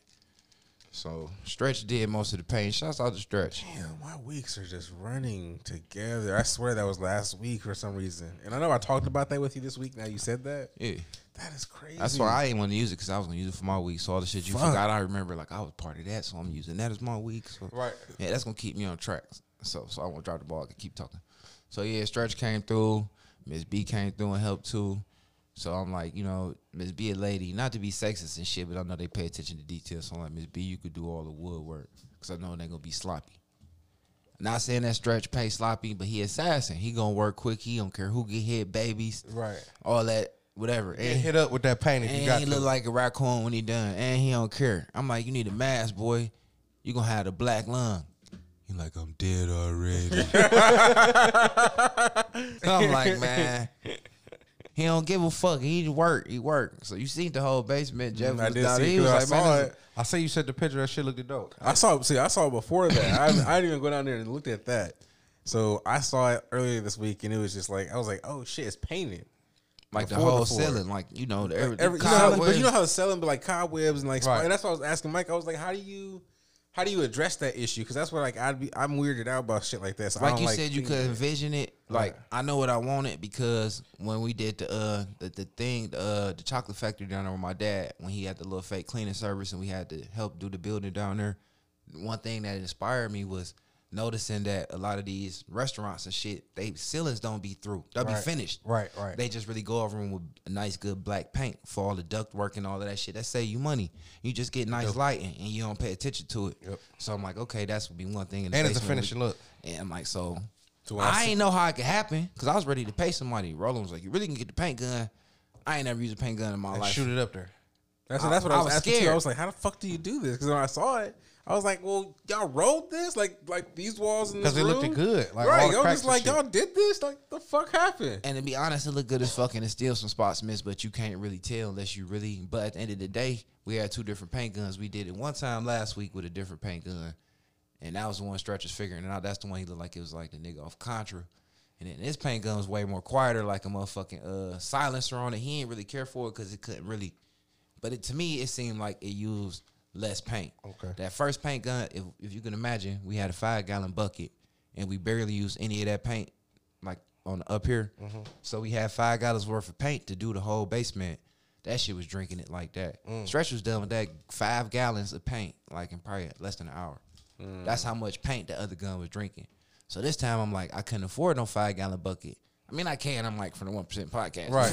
Speaker 1: So Stretch did most of the pain. Shouts out to Stretch.
Speaker 3: Damn, my weeks are just running together. I swear that was last week for some reason. And I know I talked about that with you this week. Now you said that.
Speaker 1: Yeah.
Speaker 3: That is crazy.
Speaker 1: That's why I didn't want to use it because I was gonna use it for my week. So all the shit you
Speaker 3: Fuck.
Speaker 1: forgot, I remember like I was part of that, so I'm using that as my week. So
Speaker 4: Right.
Speaker 1: yeah, that's gonna keep me on track. So so I won't drop the ball. I can keep talking. So yeah, Stretch came through. Miss B came through and helped too. So I'm like, you know, Miss B a lady, not to be sexist and shit, but I know they pay attention to details. So I'm like, Miss B, you could do all the woodwork because I know they gonna be sloppy. Not saying that Stretch pay sloppy, but he assassin. He gonna work quick. He don't care who get hit, babies,
Speaker 4: Right.
Speaker 1: all that, whatever. And
Speaker 4: hit up with that paint if
Speaker 1: and
Speaker 4: you got
Speaker 1: he
Speaker 4: to.
Speaker 1: look like a raccoon when he done, and he don't care. I'm like, you need a mask, boy. You gonna have the black lung. He like, I'm dead already. I'm like, man. He don't give a fuck. He work. He work. So you seen the whole basement. Jeff
Speaker 3: Mm, I
Speaker 1: was
Speaker 3: did
Speaker 1: down
Speaker 3: see
Speaker 1: He was
Speaker 3: I
Speaker 1: like,
Speaker 3: saw
Speaker 1: man,
Speaker 3: it.
Speaker 4: I see you sent the picture. That shit looked dope.
Speaker 3: I saw. See, I saw it before that. I, I didn't even go down there and looked at that. So I saw it earlier this week, and it was just like I was like, "Oh shit, it's painted."
Speaker 1: like the whole
Speaker 3: floor.
Speaker 1: ceiling, like you know, the, every,
Speaker 3: Every, you know how, but you know how the selling be like cobwebs and like,
Speaker 4: Right.
Speaker 3: and that's what I was asking Mike. I was like, "How do you, how do you address that issue?" Because that's what like I'd be, I'm weirded out about shit like that. So
Speaker 1: like you
Speaker 3: like
Speaker 1: said, you could envision it. Like I know what I wanted because when we did the uh the, the thing uh the chocolate factory down there with my dad when he had the little fake cleaning service and we had to help do the building down there. One thing that inspired me was noticing that a lot of these restaurants and shit, they ceilings don't be through. They'll
Speaker 4: Right.
Speaker 1: be finished.
Speaker 4: Right, right.
Speaker 1: They just really go over them with a nice good black paint for all the duct work and all of that shit. That save you money. You just get nice lighting and you don't pay attention to it.
Speaker 4: Yep.
Speaker 1: So I'm like, okay, that's would be one thing. In the
Speaker 4: And it's a
Speaker 1: basement.
Speaker 4: finishing look.
Speaker 1: And I'm like, so,
Speaker 3: So I
Speaker 1: I
Speaker 3: see-
Speaker 1: ain't know how it could happen because I was ready to pay somebody. Roland was like, you really can get the paint gun. I ain't never used a paint gun in my
Speaker 4: And
Speaker 1: life.
Speaker 4: shoot it up there.
Speaker 3: That's, that's what I,
Speaker 1: I
Speaker 3: was,
Speaker 1: was
Speaker 3: asking too. I was like, "How the fuck do you do this?" Because when I saw it, I was like, "Well, y'all wrote this like like these walls in this
Speaker 4: Because it looked good. Like
Speaker 3: right? Y'all just like y'all did this. Like the fuck happened?
Speaker 1: And to be honest, it looked good as fuck and it's still some spots missed, but you can't really tell unless you really. But at the end of the day, we had two different paint guns. We did it one time last week with a different paint gun, and that was the one Stretch was figuring it out. That's the one he looked like it was like the nigga off Contra. And then this paint gun was way more quieter, like a motherfucking uh, silencer on it. He ain't really care for it because it couldn't really. But it, to me, it seemed like it used less paint.
Speaker 4: Okay.
Speaker 1: That first paint gun, if if you can imagine, we had a five gallon bucket and we barely used any of that paint, like on the up here.
Speaker 4: Mm-hmm.
Speaker 1: So we had five gallons worth of paint to do the whole basement. That shit was drinking it like that.
Speaker 4: Mm.
Speaker 1: Stretch was done with that five gallons of paint, like in probably less than an hour.
Speaker 4: Mm.
Speaker 1: That's how much paint the other gun was drinking. So this time I'm like, I couldn't afford no five gallon bucket. I mean, I can. I'm like from the one percent podcast,
Speaker 4: Right.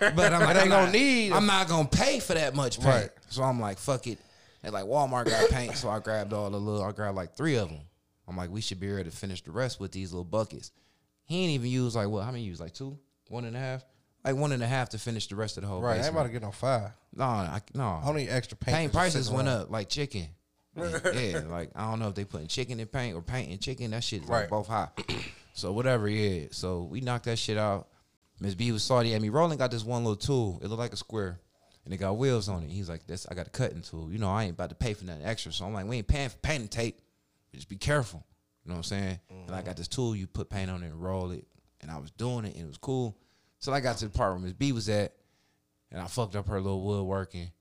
Speaker 1: But I'm like,
Speaker 4: ain't
Speaker 1: I'm
Speaker 4: no
Speaker 1: not,
Speaker 4: need.
Speaker 1: I'm not gonna pay for that much paint.
Speaker 4: Right.
Speaker 1: So I'm like, fuck it. And like Walmart got paint, so I grabbed all the little. I grabbed like three of them. I'm like, we should be able to finish the rest with these little buckets. He ain't even use like what? How many use? Like two, one and a half, like one and a half to finish the rest of the whole.
Speaker 4: Right, I ain't about to get no five.
Speaker 1: No, I, no.
Speaker 4: I extra paint.
Speaker 1: paint prices went
Speaker 4: around.
Speaker 1: up like chicken. yeah, like I don't know if they putting chicken in paint or paint in chicken. That shit is like both high. so whatever, yeah. So we knocked that shit out. Miss B was salty at me. Roland got this one little tool. It looked like a square, and it got wheels on it. He's like, "This, I got a cutting tool. You know, I ain't about to pay for nothing extra." So I'm like, "We ain't paying for painting tape. Just be careful." You know what I'm saying? And I got this tool. You put paint on it and roll it, and I was doing it, and it was cool. So I got to the part where Miss B was at, and I fucked up her little woodworking.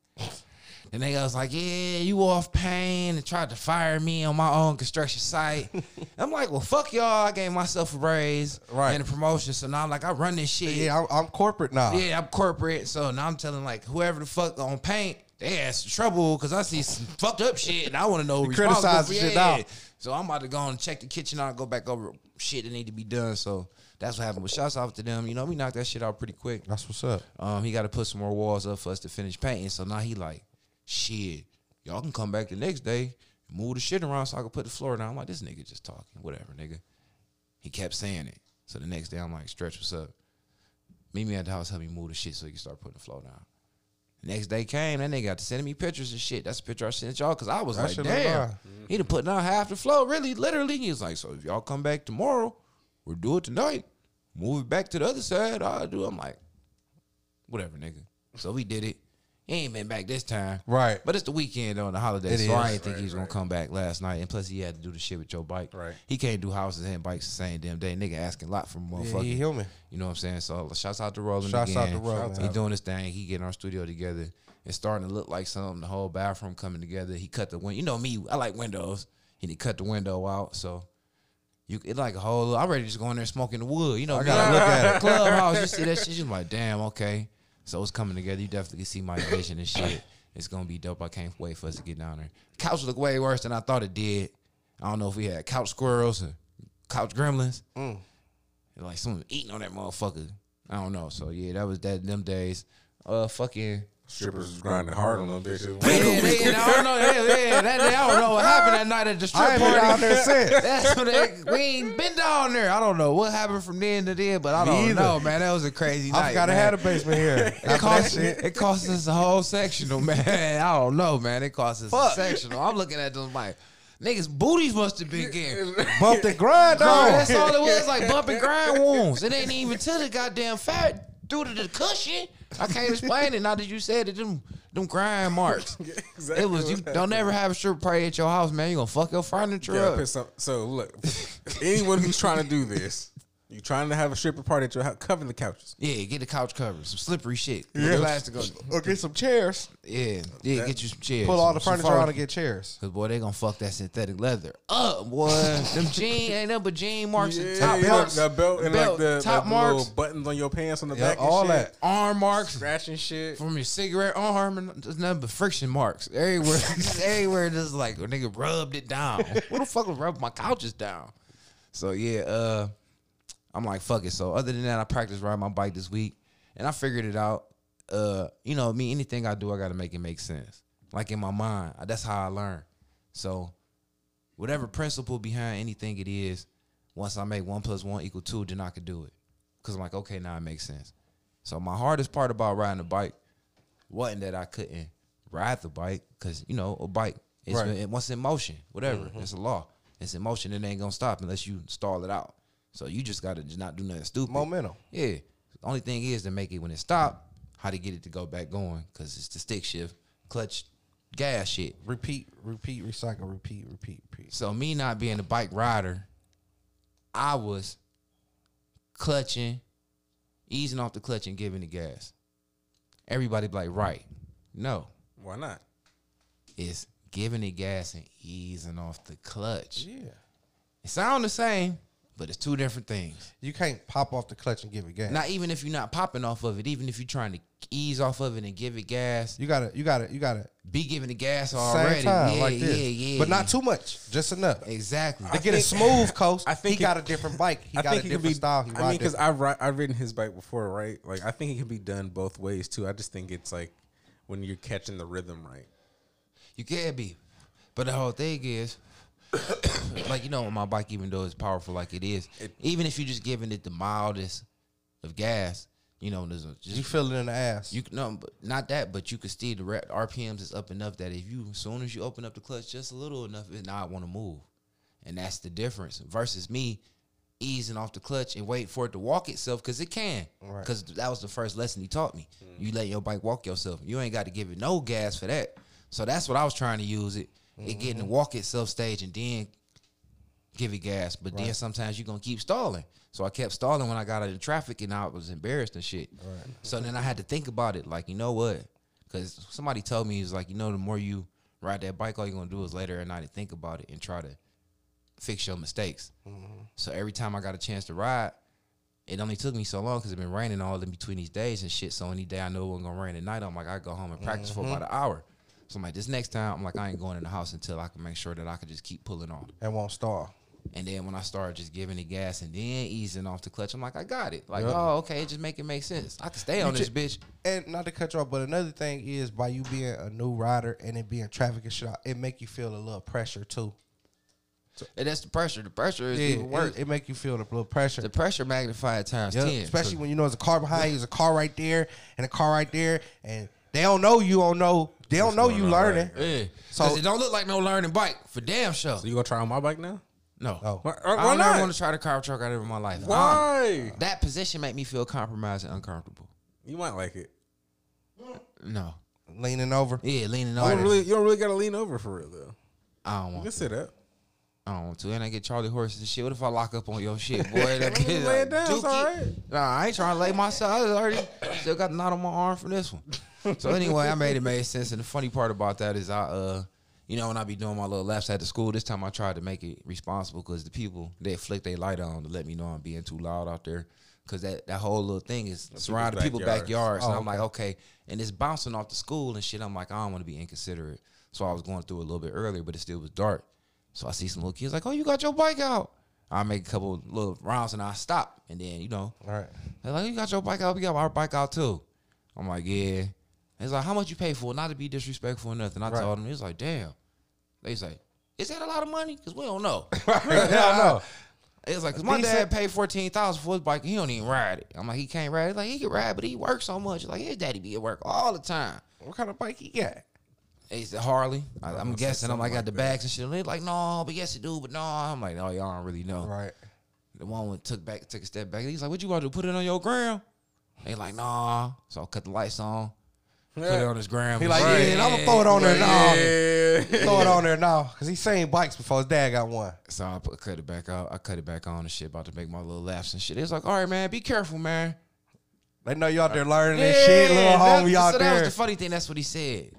Speaker 1: And they was like, "Yeah, you off pain," and tried to fire me on my own construction site. I'm like, "Well, fuck y'all." I gave myself a raise
Speaker 4: Right.
Speaker 1: and a promotion, so now I'm like, I run this shit.
Speaker 4: Yeah, I'm, I'm corporate now.
Speaker 1: Yeah, I'm corporate, so now I'm telling like whoever the fuck on paint, they ass some trouble because I see some fucked up shit and I want to know who
Speaker 4: You
Speaker 1: responsible
Speaker 4: criticize shit
Speaker 1: yeah.
Speaker 4: now.
Speaker 1: So I'm about to go and check the kitchen out and go back over shit that need to be done. So that's what happened. But shouts out to them. You know, we knocked that shit out pretty quick.
Speaker 4: That's what's up.
Speaker 1: Um, he got to put some more walls up for us to finish painting. So now he like, shit, y'all can come back the next day, move the shit around so I can put the floor down. I'm like, this nigga just talking, whatever, nigga. He kept saying it. So the next day I'm like, stretch, what's up? Meet me at the house, help me move the shit so you can start putting the floor down. Next day came, that nigga got to sending me pictures and shit. That's a picture I sent y'all because I was like, damn. He done put down half the floor, really, literally. He was like, so if y'all come back tomorrow, we'll do it tonight. Move it back to the other side. I'll do. I'm like, whatever, nigga. So we did it. He ain't been back this time.
Speaker 4: Right.
Speaker 1: But it's the weekend on the holiday,
Speaker 4: It
Speaker 1: so I
Speaker 4: is.
Speaker 1: didn't think he was gonna come back last night. And plus, he had to do the shit with your bike.
Speaker 3: Right.
Speaker 1: He can't do houses and bikes the same damn day. Nigga asking a lot from
Speaker 4: Yeah,
Speaker 1: motherfucker.
Speaker 4: he human.
Speaker 1: You know what I'm saying? So shouts out to Roland
Speaker 4: Shouts
Speaker 1: again.
Speaker 4: out to Roland.
Speaker 1: He doing his thing. He getting our studio together. It's starting to look like something. The whole bathroom coming together. He cut the window. You know me. I like windows. He did cut the window out. So you it like a whole. I'm ready to just go in there smoking the wood. You know,
Speaker 4: I gotta look at it.
Speaker 1: Clubhouse. You see that shit? You're like, damn, okay. So it's coming together. You definitely see my vision and shit. It's gonna be dope. I can't wait for us to get down there. Couch look way worse than I thought it did. I don't know if we had couch squirrels or couch gremlins.
Speaker 4: Mm.
Speaker 1: Like someone eating on that motherfucker. I don't know. So yeah, that was that them days. Uh, fucking.
Speaker 3: Strippers was grinding hard on them bitches.
Speaker 1: Yeah, they, I don't know. Yeah, yeah, that, I don't know what happened that night at the strip
Speaker 4: I ain't been
Speaker 1: party.
Speaker 4: down there since.
Speaker 1: That's what they, we ain't been down there. I don't know what happened from then to then, but I
Speaker 4: Me
Speaker 1: don't
Speaker 4: either.
Speaker 1: know, man. That was a crazy night.
Speaker 4: I forgot I
Speaker 1: man.
Speaker 4: had a basement here.
Speaker 1: It
Speaker 4: After that
Speaker 1: cost,
Speaker 4: shit.
Speaker 1: it cost us a whole sectional, man. I don't know, man. It cost us
Speaker 4: Fuck.
Speaker 1: a sectional. I'm looking at them like, niggas' booties must have been getting.
Speaker 4: Bumped and grind on.
Speaker 1: that's all it was, like bump and grind wounds. It ain't even to the goddamn fat due to the cushion. I can't explain it. Now that you said it, them them grind marks. It was you don't ever have a strip party at your house, man. You gonna fuck your furniture
Speaker 3: Yeah,
Speaker 1: up.
Speaker 3: so look, anyone who's trying to do this, you trying to have a stripper party at your house, cover the couches.
Speaker 1: Yeah, get the couch covers, some slippery shit.
Speaker 4: Yeah.
Speaker 1: Yeah. Plastic on.
Speaker 4: Or get some chairs.
Speaker 1: Yeah, yeah, get you some chairs.
Speaker 4: Pull all the furniture out and get chairs.
Speaker 1: Cause boy, they gonna fuck that synthetic leather up, boy. Them jean ain't nothing but jean marks and top
Speaker 3: yeah,
Speaker 1: marks,
Speaker 3: the belt and
Speaker 1: belt,
Speaker 3: like the,
Speaker 1: top
Speaker 3: the
Speaker 1: marks,
Speaker 3: little buttons on your pants on the
Speaker 4: Yeah,
Speaker 3: back, and
Speaker 4: all
Speaker 3: shit.
Speaker 4: that.
Speaker 1: arm marks
Speaker 3: scratching shit.
Speaker 1: from your cigarette arm, and there's nothing but friction marks everywhere. everywhere, just like a nigga rubbed it down. What the fuck would rub my couches down? So yeah, uh, I'm like fuck it. So other than that, I practiced riding my bike this week, and I figured it out. Uh, you know me, anything I do, I got to make it make sense. Like in my mind, that's how I learn. So whatever principle behind anything it is, once I make one plus one equal two, then I could do it. Cause I'm like, okay, now it makes sense. So my hardest part about riding a bike wasn't that I couldn't ride the bike, cause you know a bike, it's
Speaker 4: Right.
Speaker 1: once in motion, whatever, it's a law. It's in motion, it ain't gonna stop unless you stall it out. So you just gotta just not do nothing stupid.
Speaker 4: Momentum.
Speaker 1: Yeah. The only thing is to make it when it stop, how to get it to go back going, cause it's the stick shift, clutch, gas shit.
Speaker 4: Repeat, repeat, recycle, repeat, repeat, repeat.
Speaker 1: So me not being a bike rider, I was clutching, easing off the clutch and giving the gas. Everybody be like, right. No.
Speaker 3: Why not?
Speaker 1: It's giving it gas and easing off the clutch.
Speaker 4: Yeah.
Speaker 1: It sound the same, but it's two different things.
Speaker 4: You can't pop off the clutch and give it gas.
Speaker 1: Not even if you're not popping off of it, even if you're trying to ease off of it and give it gas,
Speaker 4: you gotta, you gotta, you gotta
Speaker 1: be giving the gas
Speaker 4: same
Speaker 1: already.
Speaker 4: time
Speaker 1: yeah,
Speaker 4: like this,
Speaker 1: yeah, yeah.
Speaker 4: but not too much, just enough.
Speaker 1: exactly.
Speaker 4: To get a smooth coast,
Speaker 3: I think
Speaker 4: he
Speaker 3: it-
Speaker 4: got a different bike. He
Speaker 3: I
Speaker 4: got a
Speaker 3: think it could
Speaker 4: different
Speaker 3: be.
Speaker 4: style. He
Speaker 3: I mean, because. I've ri- I've ridden his bike before, right? Like I think it can be done both ways too. I just think it's like when you're catching the rhythm right.
Speaker 1: You can be. But the whole thing is, like, you know, my bike, even though it's powerful like it is, even if you're just giving it the mildest of gas, you know, there's a just
Speaker 4: you feel it in the ass.
Speaker 1: you can no, but not that, but you can see the RPMs is up enough that if you, as soon as you open up the clutch just a little enough, it not want to move, and that's the difference versus me easing off the clutch and wait for it to walk itself because it can.
Speaker 4: Right.
Speaker 1: Because that was the first lesson he taught me. Mm. You let your bike walk yourself. You ain't got to give it no gas for that. So that's what I was trying to use it. It getting to mm-hmm. walk itself stage and then give it gas. But then sometimes you're gonna keep stalling. So I kept stalling when I got out of the traffic and I was embarrassed and shit. So then I had to think about it, like, you know what? Because somebody told me, he's like, you know, the more you ride that bike, all you're gonna do is later at night and think about it and try to fix your mistakes. Mm-hmm. So every time I got a chance to ride, it only took me so long because it's been raining all in between these days and shit. So any day I know it wasn't gonna rain at night, I'm like, I go home and practice for about mm-hmm. an hour. So I'm like, this next time, I'm like, I ain't going in the house until I can make sure that I can just keep pulling on.
Speaker 4: and won't stall.
Speaker 1: And then when I started just giving it gas and then easing off the clutch, I'm like, I got it. Like,
Speaker 4: Yep.
Speaker 1: oh, okay, it just make it make sense. I can stay on this
Speaker 4: ju-
Speaker 1: bitch.
Speaker 4: And not to cut you off, but another thing is by you being a new rider and it being traffic and shit, it make you feel a little pressure too.
Speaker 1: And that's the pressure. The pressure is
Speaker 4: Yeah,
Speaker 1: even worse.
Speaker 4: it, it make you feel the little pressure.
Speaker 1: the pressure magnified times
Speaker 4: Yep,
Speaker 1: 10.
Speaker 4: Especially when you know there's a car behind you, there's a car right there, and a car right there, and they don't know you don't know. They don't know you
Speaker 3: on,
Speaker 4: learning.
Speaker 1: Yeah.
Speaker 4: So-
Speaker 1: So it don't look like no learning bike for damn sure.
Speaker 3: So you gonna try on my bike now?
Speaker 1: No.
Speaker 4: Oh.
Speaker 3: Why,
Speaker 1: I
Speaker 3: why
Speaker 1: don't
Speaker 3: not?
Speaker 1: ever want to try to car truck out of my life. I
Speaker 3: Why?
Speaker 1: don't- that position make me feel compromised and uncomfortable.
Speaker 3: You might like it.
Speaker 1: No.
Speaker 4: Leaning over.
Speaker 1: Yeah, leaning
Speaker 3: You don't
Speaker 1: over.
Speaker 3: really, you don't really gotta lean over for real though.
Speaker 1: I don't
Speaker 3: You
Speaker 1: want
Speaker 3: can
Speaker 1: to.
Speaker 3: sit up.
Speaker 1: I don't want to. And I get Charlie horses and shit. What if I lock up on your shit, boy? That
Speaker 3: Lay
Speaker 1: kid,
Speaker 3: it down, it's
Speaker 1: Dookie.
Speaker 3: all right.
Speaker 1: Nah, I ain't trying to lay myself. I already still got the knot on my arm from this one. So anyway, I made it made sense. And the funny part about that is I uh you know, when I be doing my little laps at the school, this time I tried to make it responsible because the people they flick their light on to let me know I'm being too loud out there. Cause that, that whole little thing is surrounding people's
Speaker 3: backyards.
Speaker 1: backyards.
Speaker 4: Oh,
Speaker 1: and I'm like, okay. And it's bouncing off the school and shit. I'm like, I don't want to be inconsiderate. So I was going through a little bit earlier, but it still was dark. So I see some little kids like, oh, you got your bike out. I make a couple little rounds and I stop. And then, you know,
Speaker 4: All right.
Speaker 1: they're like, oh, you got your bike out, we got our bike out too. I'm like, yeah. It's like, how much you pay for it? Not to be disrespectful or nothing. I
Speaker 4: Right.
Speaker 1: told them, it's like, damn. They say, is that a lot of money? Because we don't know.
Speaker 4: Hell know.
Speaker 1: It's like, cause my
Speaker 4: Decent.
Speaker 1: dad paid fourteen thousand for his bike, and he don't even ride it. I'm like, he can't ride it. Like he can ride, but he works so much. Like his daddy be at work all the time.
Speaker 4: What kind of bike he got?
Speaker 1: It's the Harley. I, I'm guessing. I'm like, got
Speaker 3: like
Speaker 1: the bags and shit. And they like, no, but yes, it do, but no. I'm like, no, y'all don't really know.
Speaker 4: Right.
Speaker 1: The one went took back, took a step back. He's like, "What you want to do? Put it on your gram?" They like, "Nah." So I cut the lights on, put it on his gram.
Speaker 4: He like,
Speaker 1: Right.
Speaker 4: yeah, I'm gonna throw it on there now.
Speaker 3: Yeah.
Speaker 4: Throw it on there now, cause he's seen bikes before his dad got one.
Speaker 1: So I put, cut it back out. I cut it back on and shit. About to make my little laughs and shit. It's like, all right, man, be careful, man.
Speaker 4: They know you out there learning this shit, little homie out there.
Speaker 1: so that was the funny thing. That's what he said.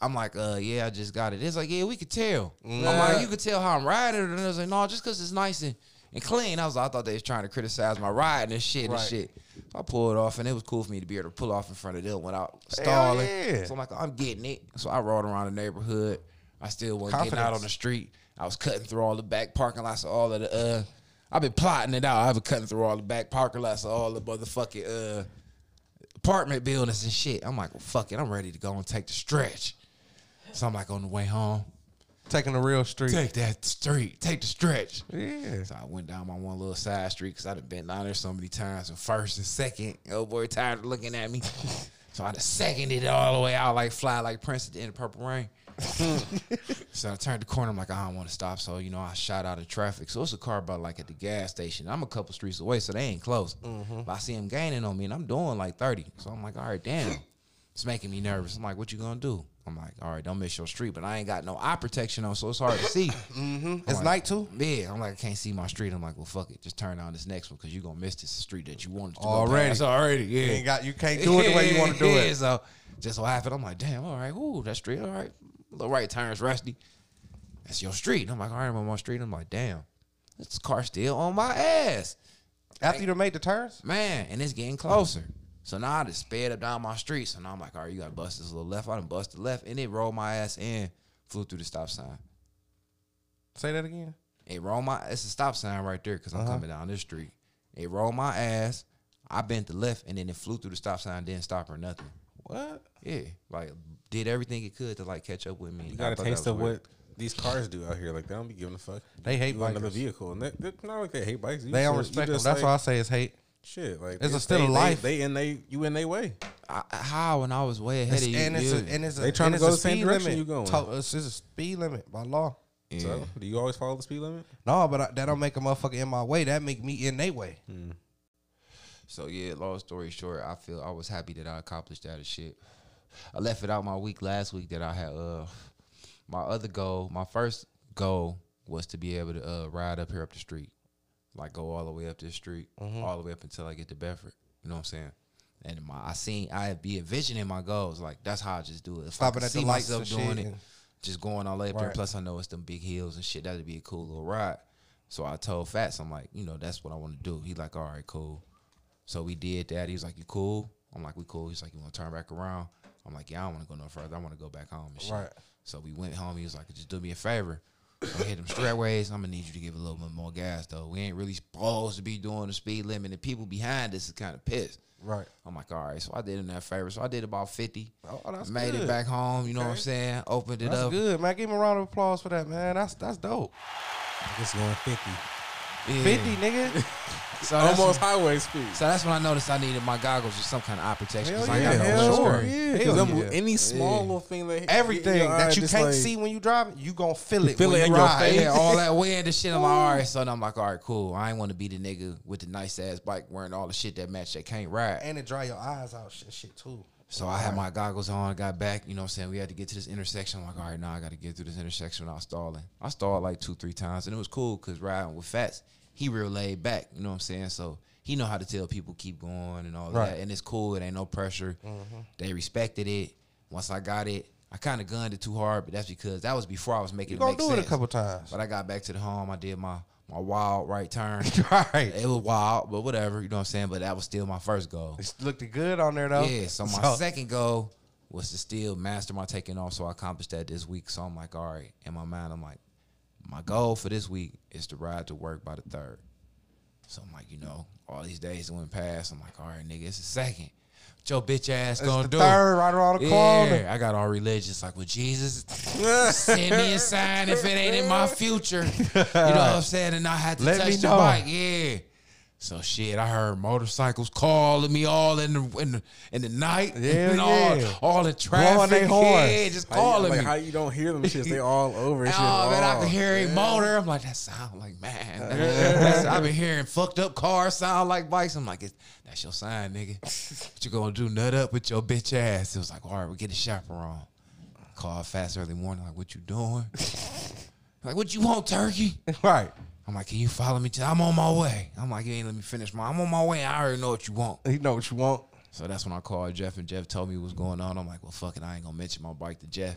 Speaker 1: I'm like, uh, yeah, I just got it. It's like, yeah, we could tell. I'm like, you could tell how I'm riding. And I was like, no, just because it's nice and, and clean. I was, I thought they was trying to criticize my riding and shit
Speaker 4: Right.
Speaker 1: and shit. So I pulled it off, and it was cool for me to be able to pull off in front of them without stalling.
Speaker 4: yeah.
Speaker 1: So I'm like, I'm getting it. So I rode around the neighborhood. I still wasn't getting out on the street. I was cutting through all the back parking lots of all of the. uh I've been plotting it out. I've been cutting through all the back parking lots of all the motherfucking uh apartment buildings and shit. I'm like, well, fuck it. I'm ready to go and take the stretch. So I'm like on the way home.
Speaker 4: Taking the real street.
Speaker 1: Take that street. Take the stretch.
Speaker 4: Yeah.
Speaker 1: So I went down my one little side street because I'd been down there so many times. And first and second, oh boy, tired of looking at me. so I just seconded it all the way out like fly like Prince at the end of Purple Rain. so I turned the corner. I'm like, I don't want to stop. So you know, I shot out of traffic. So it's a car about like at the gas station. I'm a couple streets away, so they ain't close. Mm-hmm. But I see him gaining on me, and I'm doing like 30. So I'm like, all right, damn. It's making me nervous. I'm like, what you gonna do? I'm like, all right, don't miss your street. But I ain't got no eye protection on, so it's hard to see. Mm-hmm.
Speaker 4: It's
Speaker 1: like-
Speaker 4: night too.
Speaker 1: Yeah, I'm like, I can't see my street. I'm like, well, fuck it, just turn on this next one because you're gonna miss this street that you wanted to
Speaker 4: Already.
Speaker 1: past already. Yeah,
Speaker 4: You ain't got. You can't do it the way you want to do
Speaker 1: Yeah,
Speaker 4: it.
Speaker 1: So just so happened, I'm like, damn, all right, ooh, that street, all right, little right turns, Rusty. That's your street. And I'm like, all right, I'm on my street. I'm like, damn, this car still on my ass.
Speaker 4: After you done made the turns,
Speaker 1: Man, and it's getting closer. So now I just sped up down my street. So now I'm like, all right, you gotta bust this little left. I done bust the left, and it rolled my ass in, flew through the stop sign.
Speaker 4: say that again.
Speaker 1: It rolled my. It's a stop sign right there because I'm
Speaker 4: Uh-huh.
Speaker 1: coming down this street. It rolled my ass. I bent the left, and then it flew through the stop sign. Didn't stop or nothing.
Speaker 4: What?
Speaker 1: Yeah, like did everything it could to like catch up with me.
Speaker 3: You got a taste of
Speaker 1: weird.
Speaker 3: what these cars do out here. Like they don't be giving a fuck.
Speaker 4: They hate
Speaker 3: another vehicle, and they, not like they hate bikes. You
Speaker 4: They don't respect them. That's
Speaker 3: like,
Speaker 4: why I say it's hate.
Speaker 3: Shit, like
Speaker 4: It's a
Speaker 3: they-
Speaker 4: still
Speaker 3: they,
Speaker 4: a
Speaker 3: they-
Speaker 4: life.
Speaker 3: They, in they you in they way.
Speaker 1: I, I- how when I was way ahead
Speaker 4: It's,
Speaker 1: of you.
Speaker 4: and it's a,
Speaker 1: yeah.
Speaker 4: and it's a,
Speaker 3: They trying
Speaker 4: and
Speaker 3: to
Speaker 4: it's
Speaker 3: go the same
Speaker 4: speed
Speaker 3: direction
Speaker 4: limit.
Speaker 3: you going.
Speaker 4: To- It's just a speed limit by law.
Speaker 1: Yeah.
Speaker 3: So do you always follow the speed limit?
Speaker 4: No, but I, that don't make a motherfucker in my way. That make me in their way.
Speaker 1: So yeah, long story short, I feel I was happy that I accomplished that and shit. I left it out my week last week that I had uh my other goal, my first goal was to be able to uh ride up here up the street. Like go all the way up this street, mm-hmm. all the way up until I get to Bedford. You know what I'm saying? And my I seen I be envisioning my goals. Like that's how I just do it. If
Speaker 4: Stopping
Speaker 1: I
Speaker 4: at
Speaker 1: could
Speaker 4: the
Speaker 1: see
Speaker 4: lights
Speaker 1: myself doing it, just going all the way up there. Plus I know it's them big hills and shit. That'd be a cool little ride. So I told Fats, I'm like, you know, that's what I want to do. He like, all right, cool. So we did that. He was like, "You cool?" I'm like, "We cool." He's like, "You want to turn back around?" I'm like, "Yeah, I don't want to go no further. I want to go back home." And shit.
Speaker 4: Right.
Speaker 1: So we went home. He was like, "Just do me a favor. I hit them straightways. I'm gonna need you to give a little bit more gas, though. We ain't really supposed to be doing the speed limit, and people behind us is kind of pissed."
Speaker 4: Right.
Speaker 1: I'm like, all right. So I did him that favor. So I did about 50.
Speaker 4: Oh, that's
Speaker 1: Made
Speaker 4: good.
Speaker 1: it back home. You know what I'm saying? Opened it
Speaker 4: That's
Speaker 1: up.
Speaker 4: good, man. Give him a round of applause for that, man. That's that's dope.
Speaker 3: It's going fifty,
Speaker 1: Yeah.
Speaker 4: Fifty, nigga.
Speaker 1: So
Speaker 3: almost highway speed.
Speaker 1: so that's when I noticed I needed my goggles or some kind of eye protection. 'cause
Speaker 4: Hell
Speaker 1: I ain't
Speaker 4: yeah,
Speaker 1: got no
Speaker 4: hell sure.
Speaker 3: Yeah,
Speaker 4: Hell
Speaker 3: them-
Speaker 4: yeah.
Speaker 3: any small
Speaker 1: Yeah.
Speaker 3: little thing that
Speaker 4: Everything
Speaker 3: your eye
Speaker 4: that you
Speaker 3: just
Speaker 4: can't
Speaker 3: like-
Speaker 4: see when you driving, you gonna feel it.
Speaker 3: Feel
Speaker 4: when
Speaker 3: it
Speaker 4: you
Speaker 3: in your
Speaker 4: ride.
Speaker 3: face.
Speaker 1: Yeah, all that wind and shit. I'm like, all right, so I'm like, all right, cool. I ain't want to be the nigga with the nice ass bike wearing all the shit that match that can't ride.
Speaker 4: And it dry your eyes out and shit too.
Speaker 1: So I had my goggles on, got back, you know what I'm saying? We had to get to this intersection. I'm like, all right, now I got to get through this intersection without stalling. I stalled like two, three times, and it was cool because riding with Fats, he real laid back, you know what I'm saying? So he know how to tell people keep going and all
Speaker 4: Right. Mm-hmm.
Speaker 1: that. And it's cool. It ain't no pressure. They respected it. Once I got it, I kind of gunned it too hard, but that's because that was before I was making
Speaker 4: You
Speaker 1: it make
Speaker 4: do
Speaker 1: sense.
Speaker 4: it a couple times.
Speaker 1: But I got back to the home. I did my my wild right turn.
Speaker 4: right.
Speaker 1: it was wild, but whatever, you know what I'm saying? But that was still my first goal.
Speaker 4: It looked good on there though.
Speaker 1: Yeah, so my second goal was to still master my taking off. So I accomplished that this week. So I'm like, all right, in my mind, I'm like, my goal for this week is to ride to work by the third. So I'm like, you know, all these days went past. I'm like, all right, nigga, it's the second. Your bitch ass
Speaker 4: It's
Speaker 1: gonna
Speaker 4: the
Speaker 1: do?
Speaker 4: third right around the corner.
Speaker 1: Yeah, I got all religious. Like, well, Jesus, send me a sign if it ain't in my future. You know what I'm saying? And I had to
Speaker 4: Let
Speaker 1: touch the
Speaker 4: know.
Speaker 1: bike. Yeah. So shit, I heard motorcycles calling me all in the in the, in the night.
Speaker 4: Yeah,
Speaker 1: and all,
Speaker 4: yeah.
Speaker 1: all the traffic. Yeah, just
Speaker 3: How you-
Speaker 1: calling
Speaker 3: like
Speaker 1: me.
Speaker 3: how you don't hear them shits? They all over. and shit.
Speaker 1: Oh man, I
Speaker 3: Oh,
Speaker 1: can hear a
Speaker 3: yeah.
Speaker 1: motor. I'm like, that sound like man. I've been hearing fucked up cars sound like bikes. I'm like, it's, that's your sign, nigga. what you gonna do? Nut up with your bitch ass. It was like, all right, we get a chaperone. Call Fats early morning. Like, what you doing? like, what you want, turkey?
Speaker 4: Right.
Speaker 1: I'm like, can you follow me? To, I'm on my way. I'm like, you ain't let me finish my. I'm on my way. I already know what you want.
Speaker 4: He know what you want.
Speaker 1: So that's when I called Jeff, and Jeff told me what's going on. I'm like, well, fuck it, I ain't gonna mention my bike to Jeff.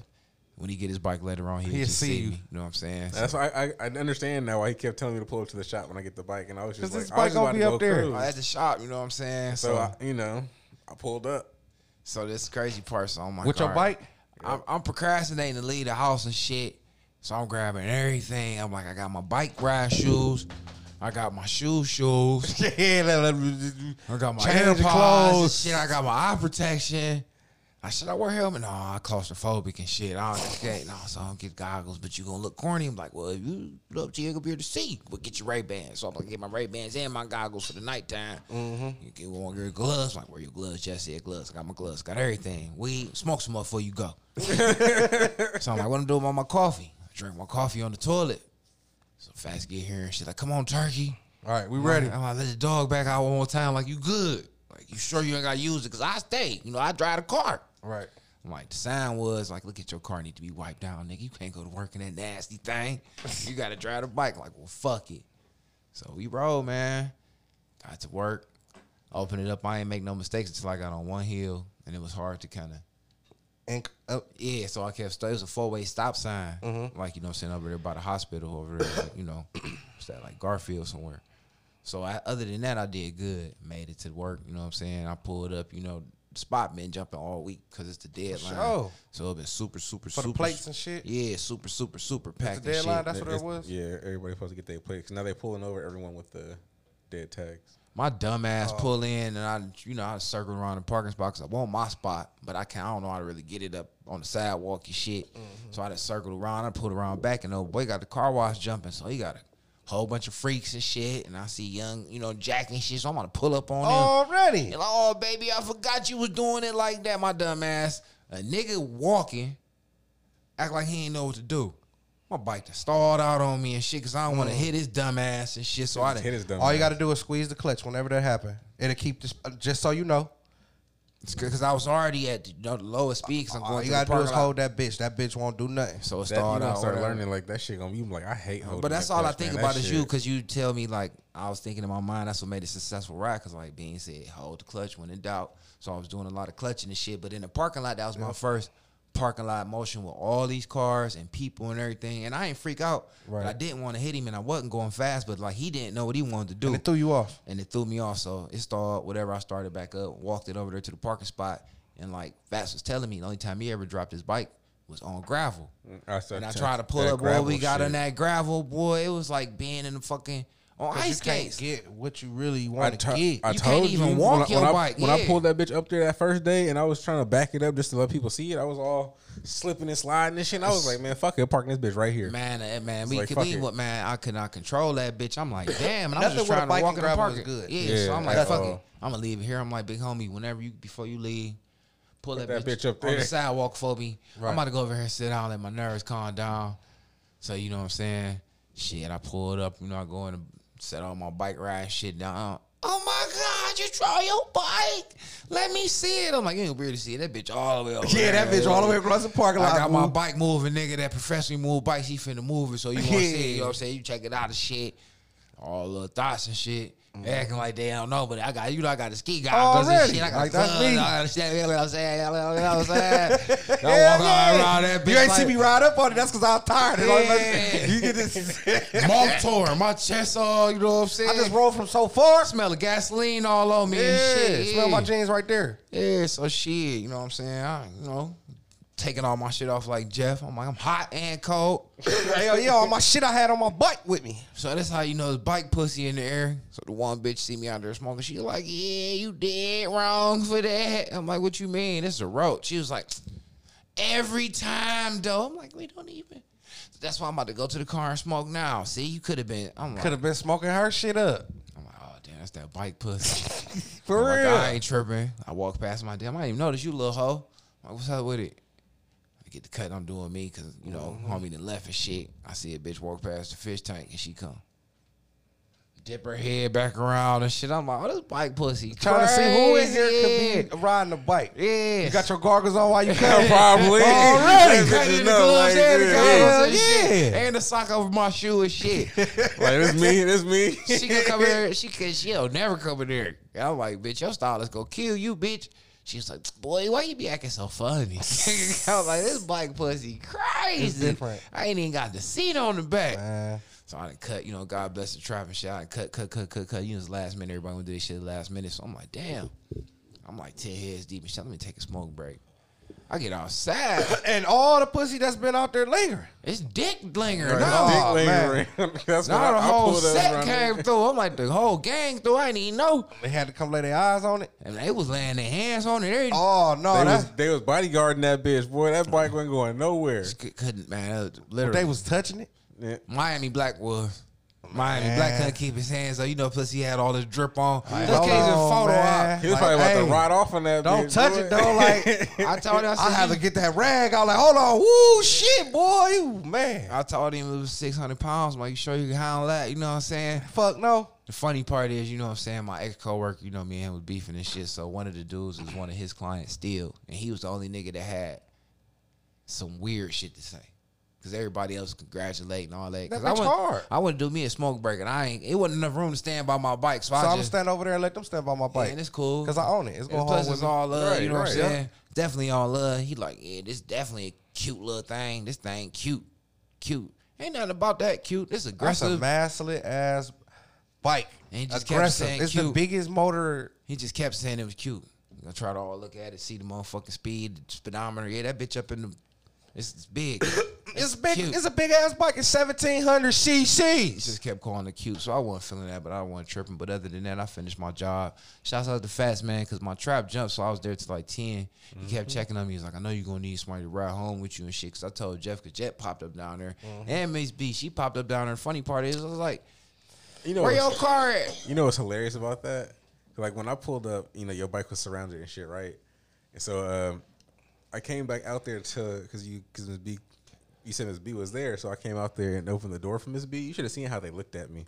Speaker 1: When he get his bike later on, he'll,
Speaker 4: He'll
Speaker 1: just
Speaker 4: see
Speaker 1: see
Speaker 4: you.
Speaker 1: me. You know what I'm saying? So-
Speaker 3: That's why I, I I understand now why he kept telling me to pull up to the shop when I get the bike, and I was just like,
Speaker 4: this
Speaker 3: I was
Speaker 4: bike
Speaker 3: just
Speaker 4: gonna
Speaker 3: about
Speaker 4: be
Speaker 3: to
Speaker 4: up
Speaker 3: go
Speaker 4: there.
Speaker 3: cruise.
Speaker 1: Oh, at the shop, you know what I'm saying?
Speaker 3: So
Speaker 1: So,
Speaker 3: I, you know, I pulled up.
Speaker 1: so this crazy part. So I'm like,
Speaker 4: With your bike?
Speaker 1: I'm, I'm procrastinating to leave the house and shit. So I'm grabbing everything. I'm like, I got my bike ride shoes. I got my shoe shoes.
Speaker 4: Yeah, let- let-
Speaker 1: I got my
Speaker 4: Change
Speaker 1: AirPods
Speaker 4: clothes.
Speaker 1: shit. I got my eye protection. I should I wear helmet? No, I'm claustrophobic and shit. I don't okay, no, so I don't get goggles, but you gonna look corny. I'm like, well, if you look to you gonna be able to see, but get your Ray Bans. So I'm gonna get my Ray Bans and my goggles for the nighttime. Mm-hmm. You get one your gloves. Like, wear your gloves. Just said gloves. I got my gloves. Got everything. Weed. Smoke some up before you go. so I'm like, what I'm doing about my coffee? I drink my coffee on the toilet. So Fats get here and shit. Like, come on, turkey.
Speaker 4: All right, we
Speaker 1: I'm
Speaker 4: ready.
Speaker 1: like, I'm like, let the dog back out one more time. Like, you good? Like, you sure you ain't got to use it? Cause I stay. You know, I drive the car.
Speaker 4: Right.
Speaker 1: I'm like, the sign was like, look at your car need to be wiped down, nigga. You can't go to work in that nasty thing. You got to drive the bike. Like, well, fuck it. So we roll, man. Got to work. Open it up. I ain't make no mistakes until I got on one hill, and it was hard to kind of
Speaker 4: And uh,
Speaker 1: Yeah, so I kept st- it was a four way stop sign,
Speaker 4: Mm-hmm.
Speaker 1: like you know, sitting over there by the hospital over there, like, you know, what's that like Garfield somewhere. So I, other than that, I did good. Made it to work. You know what I'm saying? I pulled up. You know, the spot been jumping all week because it's the deadline.
Speaker 4: sure.
Speaker 1: So it been super, super,
Speaker 4: For the
Speaker 1: super
Speaker 4: plates and shit?
Speaker 1: Yeah, super, super, super
Speaker 4: the
Speaker 1: packed. and
Speaker 4: deadline,
Speaker 1: shit.
Speaker 4: that's what it
Speaker 3: It's-
Speaker 4: was?
Speaker 3: Yeah, everybody supposed to get their plates. Now they're pulling over everyone with the dead tags.
Speaker 1: My dumb ass
Speaker 4: Oh.
Speaker 1: pull in and I, you know, I circle around the parking spot because I want my spot, but I can't. I don't know how to really get it up on the sidewalk and shit.
Speaker 4: Mm-hmm.
Speaker 1: So I just circled around. I pulled around back, and the boy got the car wash jumping, so he got a whole bunch of freaks and shit. And I see young, you know, Jack and shit. So I'm gonna pull up on him.
Speaker 4: already.
Speaker 1: Like, oh baby, I forgot you was doing it like that, my dumb ass. A nigga walking, act like he ain't know what to do. My bike to stalled out on me and shit, cause I don't want to hit his dumb ass and shit. So I
Speaker 3: Hit
Speaker 1: done,
Speaker 3: his dumb.
Speaker 4: All you got to do is squeeze the clutch whenever that happen. It'll keep this. uh, Just so you know, It's
Speaker 1: Because I was already at the, you know, the lowest speed. Cause I'm
Speaker 4: all
Speaker 1: going
Speaker 4: you gotta do is hold that bitch. That bitch won't do nothing.
Speaker 1: So it
Speaker 3: That, you
Speaker 1: started
Speaker 3: gonna
Speaker 1: out.
Speaker 3: start
Speaker 1: whatever.
Speaker 3: learning like that shit gonna be you like I hate holding.
Speaker 1: But that's
Speaker 3: that
Speaker 1: all I think
Speaker 3: man.
Speaker 1: about
Speaker 3: That
Speaker 1: is you, because you tell me like I was thinking in my mind that's what made a successful ride. Because like Bean said, hold the clutch when in doubt. So I was doing a lot of clutching and shit. But in the parking lot, that was my first parking lot motion with all these cars and people and everything. And I ain't freak out.
Speaker 4: Right.
Speaker 1: I didn't want to hit him, and I wasn't going fast. But like he didn't know what he wanted to do.
Speaker 4: And it threw you off.
Speaker 1: and it threw me off. So it started whatever. I started back up, walked it over there to the parking spot, and like Fats was telling me the only time he ever dropped his bike was on gravel.
Speaker 3: Mm, I started
Speaker 1: And I tried to pull up, boy. We got on that gravel, boy. It was like being in the fucking on
Speaker 4: 'Cause
Speaker 1: ice
Speaker 4: you can't
Speaker 1: skates.
Speaker 4: get what you really want to
Speaker 3: to-
Speaker 4: get.
Speaker 3: I
Speaker 1: You
Speaker 3: told
Speaker 1: can't even
Speaker 3: you
Speaker 1: walk
Speaker 3: when,
Speaker 1: your
Speaker 3: when I,
Speaker 1: bike,
Speaker 3: When I pulled that bitch up there that first day, and I was trying to back it up just to let people see it, I was all slipping and sliding and shit. And I was like, man, fuck it, parking this bitch right here.
Speaker 1: Man, eh, man,
Speaker 3: It's
Speaker 1: we
Speaker 3: like,
Speaker 1: could be what man. I could not control that bitch. I'm like, damn, and I'm
Speaker 4: Nothing
Speaker 1: just
Speaker 4: with
Speaker 1: trying to walk
Speaker 4: and
Speaker 1: in the
Speaker 4: gravel
Speaker 1: parking.
Speaker 4: is good.
Speaker 1: Yeah,
Speaker 3: Yeah,
Speaker 1: so I'm like, fuck it. I'm gonna leave it here. I'm like, big homie, whenever you before you leave, pull that,
Speaker 3: that
Speaker 1: bitch,
Speaker 3: bitch up
Speaker 1: on the sidewalk for me.
Speaker 4: Right.
Speaker 1: I'm about to go over here and sit down, let my nerves calm down. So you know what I'm saying? Shit, I pulled up. You know, I go in and set all my bike ride shit down. Oh my God, you draw your bike. Let me see it. I'm like, you ain't really see it. That bitch all the way over
Speaker 4: yeah, that bitch all the way across the parking lot.
Speaker 1: I got my bike moving, nigga. That professionally move bike, she finna move it. So you want to see it, you know what I'm saying? You check it out and shit. All little thoughts and shit.
Speaker 4: Mm-hmm.
Speaker 1: Acting like they don't know, but I got you know I got the ski goggles and
Speaker 4: Already.
Speaker 1: shit. I got
Speaker 4: Like,
Speaker 1: the
Speaker 4: that's me.
Speaker 1: I understand, you know what I'm saying? You know what I'm saying?
Speaker 4: Hell
Speaker 1: walk all
Speaker 4: yeah.
Speaker 1: around that bitch
Speaker 4: You ain't
Speaker 1: like,
Speaker 4: see me ride up on it. That's because I'm tired. All that-
Speaker 1: Yeah.
Speaker 4: You get this.
Speaker 1: Malt tour, my chest all, you know what I'm saying?
Speaker 4: I just rolled from so far.
Speaker 1: smell of gasoline all on me
Speaker 4: Yeah,
Speaker 1: and shit.
Speaker 4: smell my
Speaker 1: yeah.
Speaker 4: jeans right there.
Speaker 1: Yeah, so shit, you know what I'm saying? I, you know, taking all my shit off like Jeff. I'm like, I'm hot and cold.
Speaker 4: Yeah, all my shit I had on my bike with me.
Speaker 1: So that's how you know it's bike pussy in the air. So the one bitch see me out there smoking. She like, yeah, you dead wrong for that. I'm like, what you mean? This is a roach. She was like, every time though. I'm like, we don't even. That's why I'm about to go to the car and smoke now. See, you could have been. I'm like,
Speaker 4: Could have been smoking her shit up.
Speaker 1: I'm like, oh damn, that's that bike pussy.
Speaker 4: For
Speaker 1: I'm like,
Speaker 4: real.
Speaker 1: I ain't tripping. I walk past my damn. I didn't even notice you, little hoe. I'm like, what's up with it? Get the cut. I'm doing me because you know,
Speaker 4: Mm-hmm.
Speaker 1: homie done left and shit. I see a bitch walk past the fish tank and she come. Dip her head back around and shit. I'm like, oh, this bike pussy.
Speaker 4: Trying to see who in here
Speaker 1: crazy.
Speaker 4: could be riding a bike.
Speaker 1: Yeah.
Speaker 4: You got your goggles on while you come.
Speaker 3: Probably.
Speaker 4: Already.
Speaker 3: That bitch
Speaker 1: Cutting
Speaker 3: is
Speaker 1: the gloves
Speaker 3: like,
Speaker 1: and the
Speaker 3: yeah,
Speaker 1: and shit. And the sock over my shoe and shit.
Speaker 3: Like this me, this me.
Speaker 1: she could come in there. She could. She'll never come in there. And I'm like, bitch, your style is gonna kill you, bitch. She's like, boy, why you be acting so funny? I was like, this bike pussy crazy. I ain't even got the seat on the back.
Speaker 4: Man.
Speaker 1: So I done cut, you know, God bless the traffic shit. I cut, cut, cut, cut, cut. You know, it's last minute. Everybody gonna do this shit last minute. So I'm like, damn. I'm like 10 heads deep and shit. Let me take a smoke break. I get outside.
Speaker 4: And all the pussy that's been out there lingering.
Speaker 1: It's dick linger.
Speaker 3: Right,
Speaker 1: no.
Speaker 3: dick
Speaker 4: Oh,
Speaker 3: lingering. That's what
Speaker 1: Now
Speaker 3: I,
Speaker 1: the
Speaker 3: I
Speaker 1: whole
Speaker 3: pulled up
Speaker 1: set came
Speaker 3: there.
Speaker 1: through. I'm like, the whole gang through. I didn't even know.
Speaker 4: They had to come lay their eyes on it.
Speaker 1: And they was laying their hands on it. They
Speaker 4: Oh no,
Speaker 3: They
Speaker 4: that,
Speaker 3: was, they was bodyguarding that bitch. Boy, that bike wasn't going nowhere.
Speaker 1: c- couldn't, man. That was literally.
Speaker 4: they was touching it.
Speaker 3: Yeah.
Speaker 1: Miami Black was. Miami
Speaker 4: Man.
Speaker 1: Black couldn't keep his hands up. You know, plus he had all this drip on.
Speaker 4: Like,
Speaker 1: Just
Speaker 4: hold
Speaker 1: can't photo
Speaker 4: man.
Speaker 3: He was
Speaker 4: Like,
Speaker 3: probably about
Speaker 4: hey,
Speaker 3: to ride off on that
Speaker 4: Don't
Speaker 3: bitch,
Speaker 4: touch
Speaker 3: boy.
Speaker 4: it though. Like.
Speaker 1: I told him, I, said,
Speaker 4: I had to get that rag. I was like, hold on, woo, shit, boy, you man.
Speaker 1: I told him it was 600 pounds. I'm like, you sure you can handle that? You know what I'm saying?
Speaker 4: Fuck no.
Speaker 1: The funny part is, you know what I'm saying? My ex coworker, you know, me and him was beefing and shit. So one of the dudes was one of his clients still. And he was the only nigga that had some weird shit to say. Cause everybody else congratulating all that. Cause
Speaker 4: That
Speaker 1: I went,
Speaker 4: hard.
Speaker 1: I wouldn't do me a smoke break, and I ain't. It wasn't enough room to stand by my bike, so,
Speaker 4: So
Speaker 1: I
Speaker 4: I'm gonna
Speaker 1: just
Speaker 4: stand over there and let them stand by my bike.
Speaker 1: Yeah, and it's cool
Speaker 4: Cause I own it. It's going
Speaker 1: plus it's all love.
Speaker 3: Right,
Speaker 1: you know what I'm
Speaker 3: right, yeah.
Speaker 1: saying? Definitely all love. He like, yeah, this definitely a cute little thing. This thing cute, cute. Ain't nothing about that cute. This
Speaker 4: That's a
Speaker 1: aggressive.
Speaker 4: masculine ass bike.
Speaker 1: And he just kept
Speaker 4: Aggressive.
Speaker 1: saying
Speaker 4: It's the biggest motor.
Speaker 1: He just kept saying it was cute. I tried to all look at it, see the motherfucking speed, the speedometer. Yeah, that bitch up in the. It's, it's big.
Speaker 4: It's big.
Speaker 1: cute.
Speaker 4: It's a big ass bike. It's seventeen hundred cc's.
Speaker 1: just kept calling it cute, so I wasn't feeling that, but I wasn't tripping. But other than that, I finished my job. Shouts out to Fats man, because my trap jumped, so I was there till like ten. He kept checking on me. He's like, "I know you're gonna need somebody to ride home with you and shit." Because I told Jeff, because Jet popped up down there, and Mace B, she popped up down there. Funny part is, I was like,
Speaker 3: You know,
Speaker 1: "Where your car at?"
Speaker 3: You know what's hilarious about that? Like when I pulled up, you know, your bike was surrounded and shit, right? And so um, I came back out there to because you because Miss B, you said Miss B was there, so I came out there and opened the door for Miss B. You should have seen how they looked at me.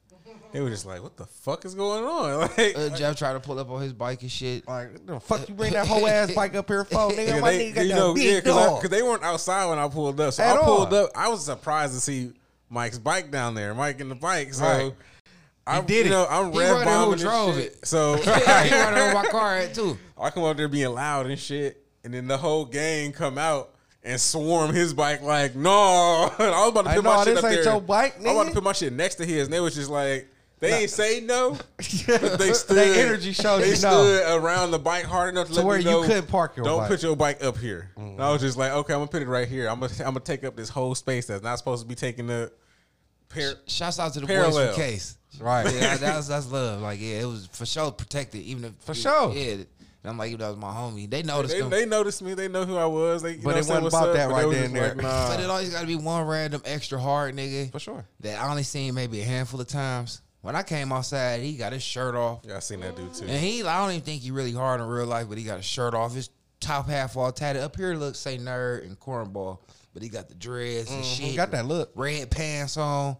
Speaker 3: They were just like, "What the fuck is going on?" Like,
Speaker 1: Uh, Jeff tried to pull up on his bike and shit.
Speaker 4: Like, the fuck you bring that whole ass bike up here for, nigga?
Speaker 3: yeah,
Speaker 4: my nigga got
Speaker 3: you know,
Speaker 4: big
Speaker 3: yeah, because they weren't outside when I pulled up. So
Speaker 4: At
Speaker 3: I pulled
Speaker 4: all.
Speaker 3: up. I was surprised to see Mike's bike down there, Mike in the bike. So.
Speaker 4: Right.
Speaker 3: I
Speaker 4: did
Speaker 3: you
Speaker 4: it.
Speaker 3: know, I'm
Speaker 1: He running who drove
Speaker 3: shit.
Speaker 1: it.
Speaker 3: So
Speaker 1: he running on my car too.
Speaker 3: I come up there being loud and shit, and then the whole gang come out and swarm his bike like, no. I was about to put my shit up there.
Speaker 4: your bike,
Speaker 3: I was about to put my shit next to his, and they was just like, they ain't say no, but they stood.
Speaker 4: They energy showed
Speaker 3: They
Speaker 4: you
Speaker 3: stood around the bike hard enough to,
Speaker 4: To
Speaker 3: let
Speaker 4: where
Speaker 3: me
Speaker 4: you couldn't park your
Speaker 3: Don't
Speaker 4: bike.
Speaker 3: put your bike up here. And I mm-hmm. was just like, okay, I'm gonna put it right here. I'm gonna, I'm gonna take up this whole space that's not supposed to be taking up. Par-
Speaker 1: Shouts out to the boys
Speaker 3: Parallel.
Speaker 1: from Case.
Speaker 4: Right.
Speaker 1: Yeah, that's that's love. Like, yeah, it was for sure protected. Even if
Speaker 4: For sure.
Speaker 1: Yeah. And I'm like, even though that was my homie, they noticed
Speaker 3: they,
Speaker 1: him.
Speaker 3: they noticed me. They know who I was. They, you
Speaker 4: But
Speaker 3: know,
Speaker 4: it wasn't about
Speaker 3: up,
Speaker 4: that right then and
Speaker 3: like,
Speaker 4: there.
Speaker 3: nah.
Speaker 1: but it always got to be one random extra hard nigga
Speaker 4: For sure.
Speaker 1: that I only seen maybe a handful of times. When I came outside, he got his shirt off,
Speaker 3: Yeah, I seen that dude too.
Speaker 1: and he I don't even think he really hard in real life, but he got his shirt off, his top half all tatted. Up here looks say nerd and cornball, but he got the dreads and shit.
Speaker 4: Mm-hmm. got that look.
Speaker 1: Red pants on.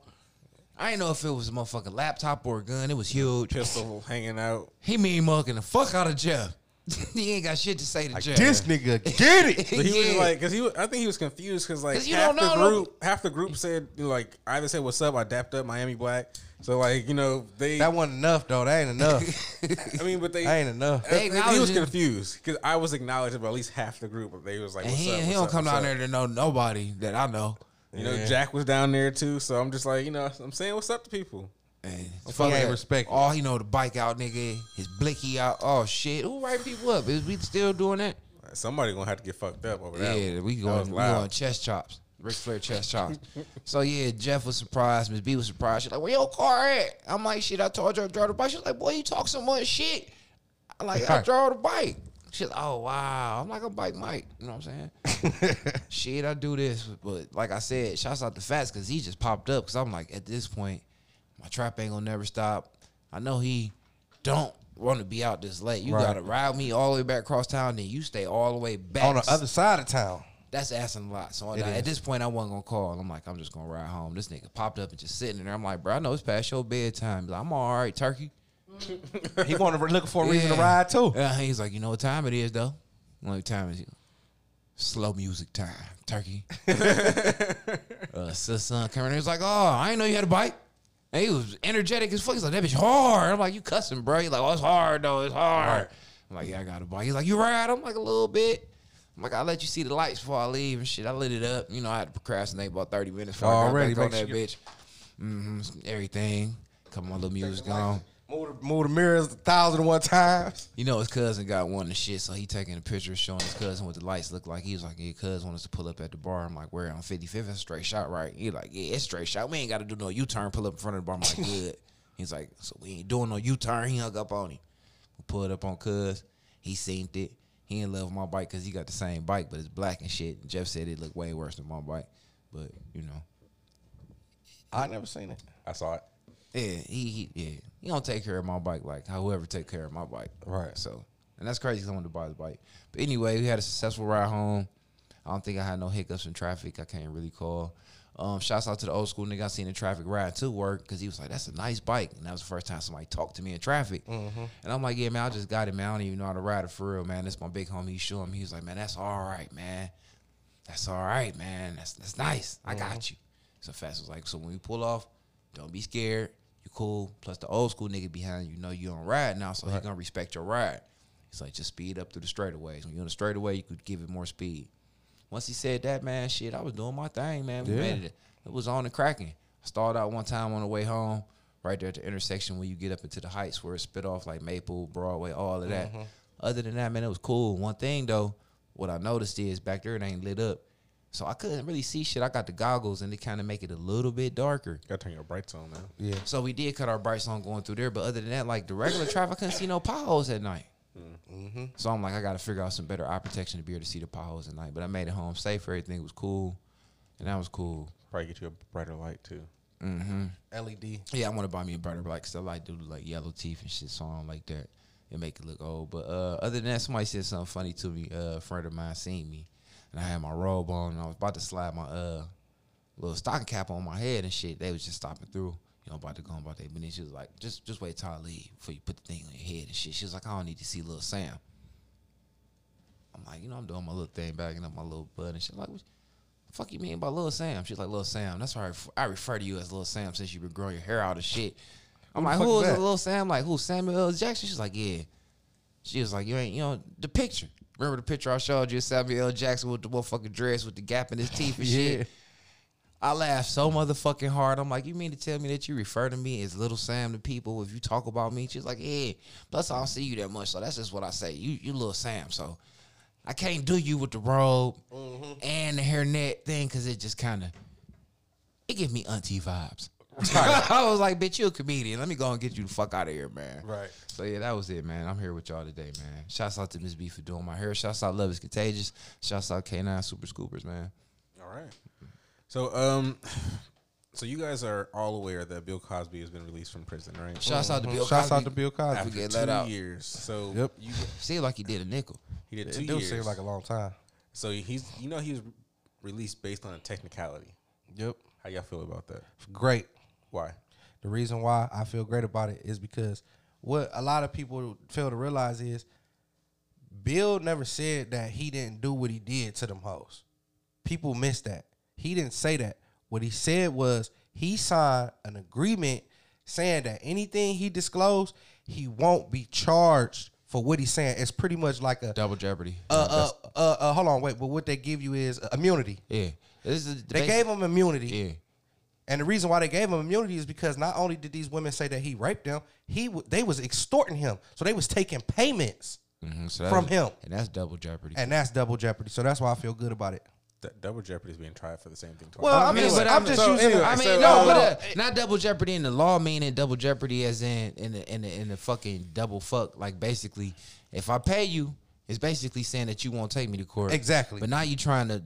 Speaker 1: I didn't know if it was a motherfucking laptop or a gun. It was huge.
Speaker 3: Pistol hanging out.
Speaker 1: He mean mugging the fuck out of Jeff. he ain't got shit to say to Jeff.
Speaker 4: This nigga get it.
Speaker 3: But he was
Speaker 1: Yeah.
Speaker 3: like, because he, was, I think he was confused because like
Speaker 1: 'Cause you
Speaker 3: half
Speaker 1: don't
Speaker 3: the
Speaker 1: know
Speaker 3: group, half the group said you know, like I either said what's up, I dapped up Miami Black. So like you know they,
Speaker 4: That wasn't enough though. That ain't enough.
Speaker 3: I mean, but they,
Speaker 4: that ain't enough.
Speaker 3: I
Speaker 1: They
Speaker 3: think he was
Speaker 1: acknowledging-
Speaker 3: confused because I was acknowledged by at least half the group. They was like,
Speaker 1: and
Speaker 3: what's
Speaker 1: he,
Speaker 3: up?
Speaker 1: he
Speaker 3: what's
Speaker 1: don't
Speaker 3: up,
Speaker 1: come
Speaker 3: what's
Speaker 1: down
Speaker 3: up?
Speaker 1: there to know nobody that I know.
Speaker 3: You know, Jack was down there too. So I'm just like, you know, I'm saying what's up to people.
Speaker 1: And
Speaker 4: He
Speaker 1: fuck
Speaker 4: ain't respect.
Speaker 1: All he know the bike out, nigga. His blicky out. Oh shit. Who writing people up? Is we still doing that?
Speaker 3: Somebody gonna have to get fucked up over that.
Speaker 1: Yeah, we
Speaker 3: That
Speaker 1: going
Speaker 3: was
Speaker 1: we going chest chops. Ric Flair chest chops. so yeah, Jeff was surprised. Miss B was surprised. She's like, "Where your car at?" I'm like, "Shit, I told you I drove the bike." She's like, "Boy, you talk so much shit." I'm like, "I drove the bike." She's like, "Oh wow." I'm like, "I'm bike Mike." You know what I'm saying? shit, I do this, but like I said, shouts out to Fats because he just popped up. Because I'm like, at this point, my trap ain't gonna never stop. I know he don't want to be out this late. You
Speaker 4: Right.
Speaker 1: gotta ride me all the way back across town, then you stay all the way back
Speaker 4: On the other side of town.
Speaker 1: that's asking a lot. So I-
Speaker 4: is.
Speaker 1: at this point, I wasn't gonna call. I'm like, I'm just gonna ride home. This nigga popped up and just sitting in there. I'm like, bro, I know it's past your bedtime. He's like, I'm all right, turkey.
Speaker 4: He wanted looking for a reason to
Speaker 1: Yeah.
Speaker 4: ride too.
Speaker 1: Yeah, he's like, you know what time it is though? What time is it? Slow music time, turkey. uh, so son coming in, he was like, oh, I didn't know you had a bike. And he was energetic as fuck. He's like, that bitch hard. I'm like, you cussing, bro. He's like, oh, it's hard though. It's hard. I'm like, yeah, I got a bike. He's like, you ride? I'm like, a little bit. I'm like, I'll let you see the lights before I leave and shit. I lit it up. You know, I had to procrastinate about 30 minutes before
Speaker 4: Already,
Speaker 1: I got back on that bitch. Mm-hmm, everything. Couple my little music on.
Speaker 4: Move the, move the mirrors a thousand and one times.
Speaker 1: You know his cousin got one and shit, so he taking a picture showing his cousin what the lights look like. He was like, "Yeah, cousin wants to pull up at the bar." I'm like, "Where on 55th? It's straight shot, right?" He like, "Yeah, it's straight shot. We ain't got to do no U-turn. Pull up in front of the bar." I'm like, "Good." He's like, "So we ain't doing no U-turn." He hung up on him. We pulled up on cuz. He seen it. He in love with my bike because he got the same bike, but it's black and shit. Jeff said it looked way worse than my bike, but you know,
Speaker 4: I never seen it.
Speaker 3: I saw it.
Speaker 1: yeah, he, he yeah, he don't take care of my bike like however take care of my bike.
Speaker 4: Right.
Speaker 1: So, and that's crazy. 'cause I wanted to buy his bike, but anyway, we had a successful ride home. I don't think I had no hiccups in traffic. I can't really call. Um, shouts out to the old school nigga I seen in traffic ride to work because he was like, "That's a nice bike," and that was the first time somebody talked to me in traffic. And I'm like, "Yeah, man, I just got it, man. I don't even know how to ride it for real, man. That's my big homie. He showed me. He was like, "Man, that's all right, man." That's all right, man. That's that's nice. I got you. So Fats was like, so when we pull off, don't be scared. Cool. Plus the old school nigga behind you know you on ride now, so he gonna respect your ride. He's like, just speed up through the straightaways. When you're on the straightaway, you could give it more speed. Once he said that, man, shit, I was doing my thing, man. We
Speaker 4: Yeah.
Speaker 1: made it. It was on and cracking. I stalled out one time on the way home, right there at the intersection when you get up into the heights where it spit off like Maple, Broadway, all of that. Mm-hmm. Other than that, man, it was cool. One thing though, what I noticed is back there it ain't lit up. So I couldn't really see shit. I got the goggles and they kind of make it a little bit darker.
Speaker 3: Gotta turn your brights on now.
Speaker 4: Yeah.
Speaker 1: So we did cut our brights on going through there, but other than that, like the regular traffic, I couldn't see no potholes at night. So I'm like, I got to figure out some better eye protection to be able to see the potholes at night. But I made it home safe. Everything was cool, and that was cool.
Speaker 3: Probably get you a brighter light too.
Speaker 4: LED.
Speaker 1: Yeah, I want to buy me a brighter light because I like do like yellow teeth and shit, so I don't like that. It make it look old. But uh, other than that, somebody said something funny to me. Uh, a friend of mine seen me, and I had my robe on, and I was about to slide my uh little stocking cap on my head and shit. They was just stopping through. You know, about to go about that. But then she was like, just just wait till I leave before you put the thing on your head and shit. She was like, I don't need to see little Sam. I'm like, you know, I'm doing my little thing, bagging up my little butt and shit. Like, what the fuck you mean by little Sam? She's like, little Sam. That's why I, ref- I refer to you as little Sam since you've been growing your hair out and shit. I'm
Speaker 4: Who
Speaker 1: like, who
Speaker 4: is that?
Speaker 1: Sam? Like, who? Samuel L. Jackson? She's like, yeah. She was like, you ain't, you know, the picture. Remember the picture I showed you of Samuel L. Jackson with the motherfucking dress with the gap in his teeth and
Speaker 4: Yeah.
Speaker 1: shit? I laughed so motherfucking hard. I'm like, you mean to tell me that you refer to me as Little Sam to people if you talk about me? She's like, yeah. Plus, I don't see you that much, so that's just what I say. You, you Little Sam, so I can't do you with the robe mm-hmm. and the hairnet thing because it just kind of it gives me auntie vibes. I was like, bitch, you a comedian. Let me go and get you the fuck out of here, man.
Speaker 4: Right.
Speaker 1: So yeah, that was it, man. I'm here with y'all today, man. Shouts out to Miss B for doing my hair. Shouts out Love is Contagious. Shouts out K9 Super Scoopers, man.
Speaker 3: All right. So um, so you guys are all aware that Bill Cosby has been released from prison, right?
Speaker 1: Shouts out to Bill
Speaker 4: Shouts
Speaker 1: Cosby.
Speaker 4: out to Bill Cosby.
Speaker 3: After
Speaker 1: get
Speaker 3: two
Speaker 1: let out.
Speaker 3: years. So
Speaker 4: Yep.
Speaker 3: you
Speaker 1: Seemed like he did a nickel.
Speaker 3: he did two
Speaker 4: It do
Speaker 3: years.
Speaker 4: seem like a long time.
Speaker 3: so he's you know he was released based on a technicality.
Speaker 4: Yep.
Speaker 3: How y'all feel about that?
Speaker 4: Great.
Speaker 3: Why?
Speaker 4: The reason why I feel great about it is because what a lot of people fail to realize is Bill never said that he didn't do what he did to them hoes. People miss that. He didn't say that. What he said was he signed an agreement saying that anything he disclosed, he won't be charged for what he's saying. It's pretty much like a
Speaker 1: Double Jeopardy.
Speaker 4: uh, uh, uh, uh, hold on, wait, but what they give you is immunity.
Speaker 1: yeah. This is the
Speaker 4: They gave him immunity.
Speaker 1: Yeah.
Speaker 4: And the reason why they gave him immunity is because not only did these women say that he raped them, he w- they was extorting him. So they was taking payments,
Speaker 1: Mhm, so
Speaker 4: From
Speaker 1: was-
Speaker 4: him.
Speaker 1: And that's double Jeopardy.
Speaker 4: and that's double jeopardy. So that's why I feel good about it.
Speaker 3: D- Double Jeopardy is being tried for the same thing. twice.
Speaker 4: Well, I
Speaker 1: I mean,
Speaker 4: mean,
Speaker 1: but
Speaker 4: I'm
Speaker 1: I'm
Speaker 4: just
Speaker 3: so
Speaker 4: using.
Speaker 3: anyway,
Speaker 1: I mean,
Speaker 3: so,
Speaker 1: no,
Speaker 3: uh,
Speaker 1: but uh, not double jeopardy in the law, meaning double jeopardy as in in the in the, in the fucking double fuck. Like basically, if I pay you, it's basically saying that you won't take me to court.
Speaker 4: Exactly.
Speaker 1: But now you trying to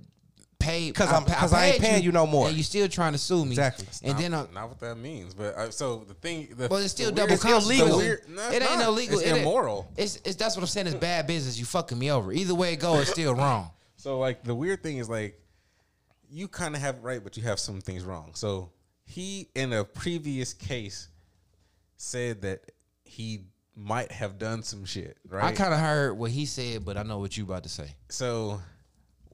Speaker 1: pay
Speaker 4: 'Cause I'm- 'cause I ain't paying you no more.
Speaker 1: and you still trying to sue me.
Speaker 4: Exactly.
Speaker 1: And
Speaker 3: not,
Speaker 1: then uh,
Speaker 3: not what that means, but uh, so the thing, the,
Speaker 1: well, it's still double
Speaker 3: weird-
Speaker 1: counsel.
Speaker 3: the weird- no,
Speaker 1: it
Speaker 3: it's
Speaker 1: ain't
Speaker 3: not.
Speaker 1: illegal.
Speaker 3: It's
Speaker 1: It
Speaker 3: immoral.
Speaker 1: It's, it's that's what I'm saying. It's bad business. You fucking me over. Either way it go, it's still wrong.
Speaker 3: So like the weird thing is like you kind of have it right, but you have some things wrong. So he in a previous case said that he might have done some shit, right?
Speaker 1: I kind of heard what he said, but I know what you about to say.
Speaker 3: so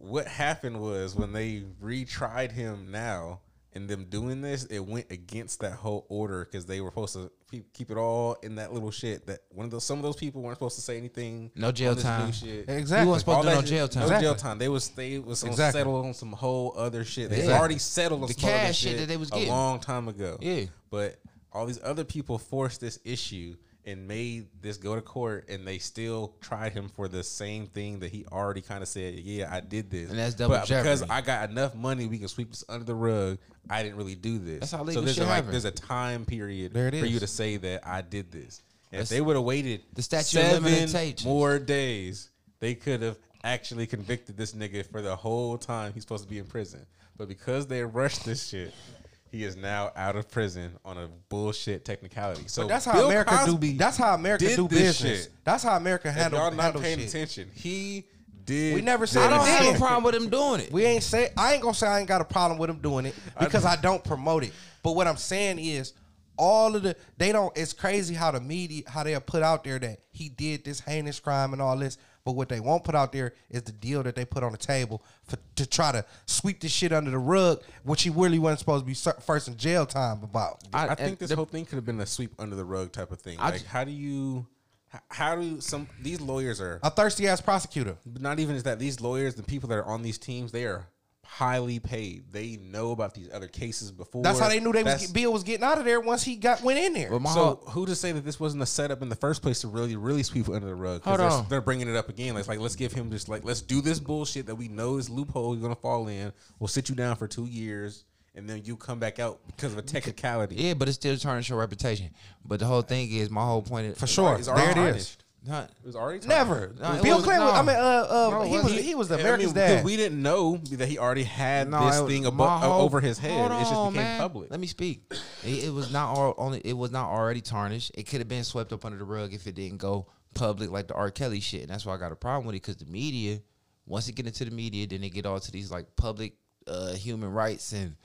Speaker 3: what happened was when they retried him now and them doing this, it went against that whole order because they were supposed to keep- keep it all in that little shit. That one of those some of those people weren't supposed to say anything.
Speaker 1: No jail
Speaker 3: on this new
Speaker 1: time.
Speaker 3: shit.
Speaker 4: Exactly.
Speaker 1: You weren't supposed
Speaker 3: All
Speaker 1: to do no
Speaker 3: that-
Speaker 1: jail time.
Speaker 3: No jail time. They was they was gonna
Speaker 4: Exactly.
Speaker 3: settle on some whole other shit. They
Speaker 1: Exactly.
Speaker 3: already settled on
Speaker 1: The
Speaker 3: some other
Speaker 1: cash shit that they was getting a
Speaker 3: long time ago.
Speaker 1: Yeah.
Speaker 3: But all these other people forced this issue and made this go to court, and they still tried him for the same thing that he already kind of said. Yeah, I did this,
Speaker 1: And that's double
Speaker 3: but because. I got enough money, we can sweep this under the rug. I didn't really do this.
Speaker 1: That's how
Speaker 3: so
Speaker 1: legal
Speaker 3: there's
Speaker 1: shit
Speaker 3: a, like there's a time period
Speaker 4: There it
Speaker 3: for you to say that I did this. And if they would have waited
Speaker 1: The statute of
Speaker 3: seven
Speaker 1: limitations.
Speaker 3: more days, they could have actually convicted this nigga for the whole time he's supposed to be in prison. But because they rushed this shit, he is now out of prison on a bullshit technicality. So
Speaker 4: But that's how
Speaker 3: Bill
Speaker 4: America
Speaker 3: Cosby
Speaker 4: do. That's how America
Speaker 3: did
Speaker 4: do
Speaker 3: this
Speaker 4: business.
Speaker 3: shit.
Speaker 4: That's how America
Speaker 3: If
Speaker 4: handle
Speaker 3: y'all not paying
Speaker 4: shit.
Speaker 3: attention, he did.
Speaker 4: We never said
Speaker 1: I don't have
Speaker 4: did.
Speaker 1: a problem with him doing it.
Speaker 4: We ain't say I ain't gonna say I ain't got a problem with him doing it because I don't promote it. But what I'm saying is all of the they don't it's crazy how the media how they'll put out there that he did this heinous crime and all this. But what they won't put out there is the deal that they put on the table for to try to sweep this shit under the rug, which he really wasn't supposed to be first in jail time about.
Speaker 3: I,
Speaker 1: I-
Speaker 3: think this
Speaker 1: the-
Speaker 3: whole thing could have been a sweep under the rug type of thing.
Speaker 1: I
Speaker 3: like,
Speaker 1: ju-
Speaker 3: how do you, how do some these lawyers are
Speaker 4: A thirsty ass prosecutor.
Speaker 3: But not even is that these lawyers, the people that are on these teams, they are highly paid. They know about these other cases before.
Speaker 4: That's how they knew they was
Speaker 3: That's-
Speaker 4: Bill was getting out of there once he got went in there.
Speaker 3: So
Speaker 1: whole-
Speaker 3: who to say that this wasn't a setup in the first place to really, really sweep under the rug? 'Cause
Speaker 1: Hold
Speaker 3: they're,
Speaker 1: on.
Speaker 3: they're bringing it up again. It's like let's give him just like let's do this bullshit that we know is loophole he's gonna fall in. We'll sit you down for two years, and then you come back out because of a technicality.
Speaker 1: yeah, but it's still tarnish your reputation. But the whole thing is, my whole point is
Speaker 4: for sure,
Speaker 3: It's
Speaker 4: there
Speaker 3: already
Speaker 4: it is.
Speaker 3: Tarnished.
Speaker 1: Not,
Speaker 3: It was already
Speaker 4: Never.
Speaker 3: tarnished.
Speaker 1: No,
Speaker 4: Bill
Speaker 1: was-
Speaker 4: Clinton. was-
Speaker 1: no.
Speaker 4: I mean, uh, uh,
Speaker 1: No,
Speaker 4: he was
Speaker 1: wasn't.
Speaker 4: he was the
Speaker 3: I mean,
Speaker 4: America's dad.
Speaker 3: we didn't know that he already had
Speaker 1: No,
Speaker 3: this
Speaker 1: it-
Speaker 3: thing above,
Speaker 1: whole-
Speaker 3: over his head.
Speaker 1: Hold
Speaker 3: it just became
Speaker 1: man.
Speaker 3: public.
Speaker 1: Let me speak. It, it was not all, only. It was not already tarnished. It could have been swept up under the rug if it didn't go public like the R. Kelly shit. And that's why I got a problem with it because the media, once it get into the media, then they get all to these like public uh, human rights and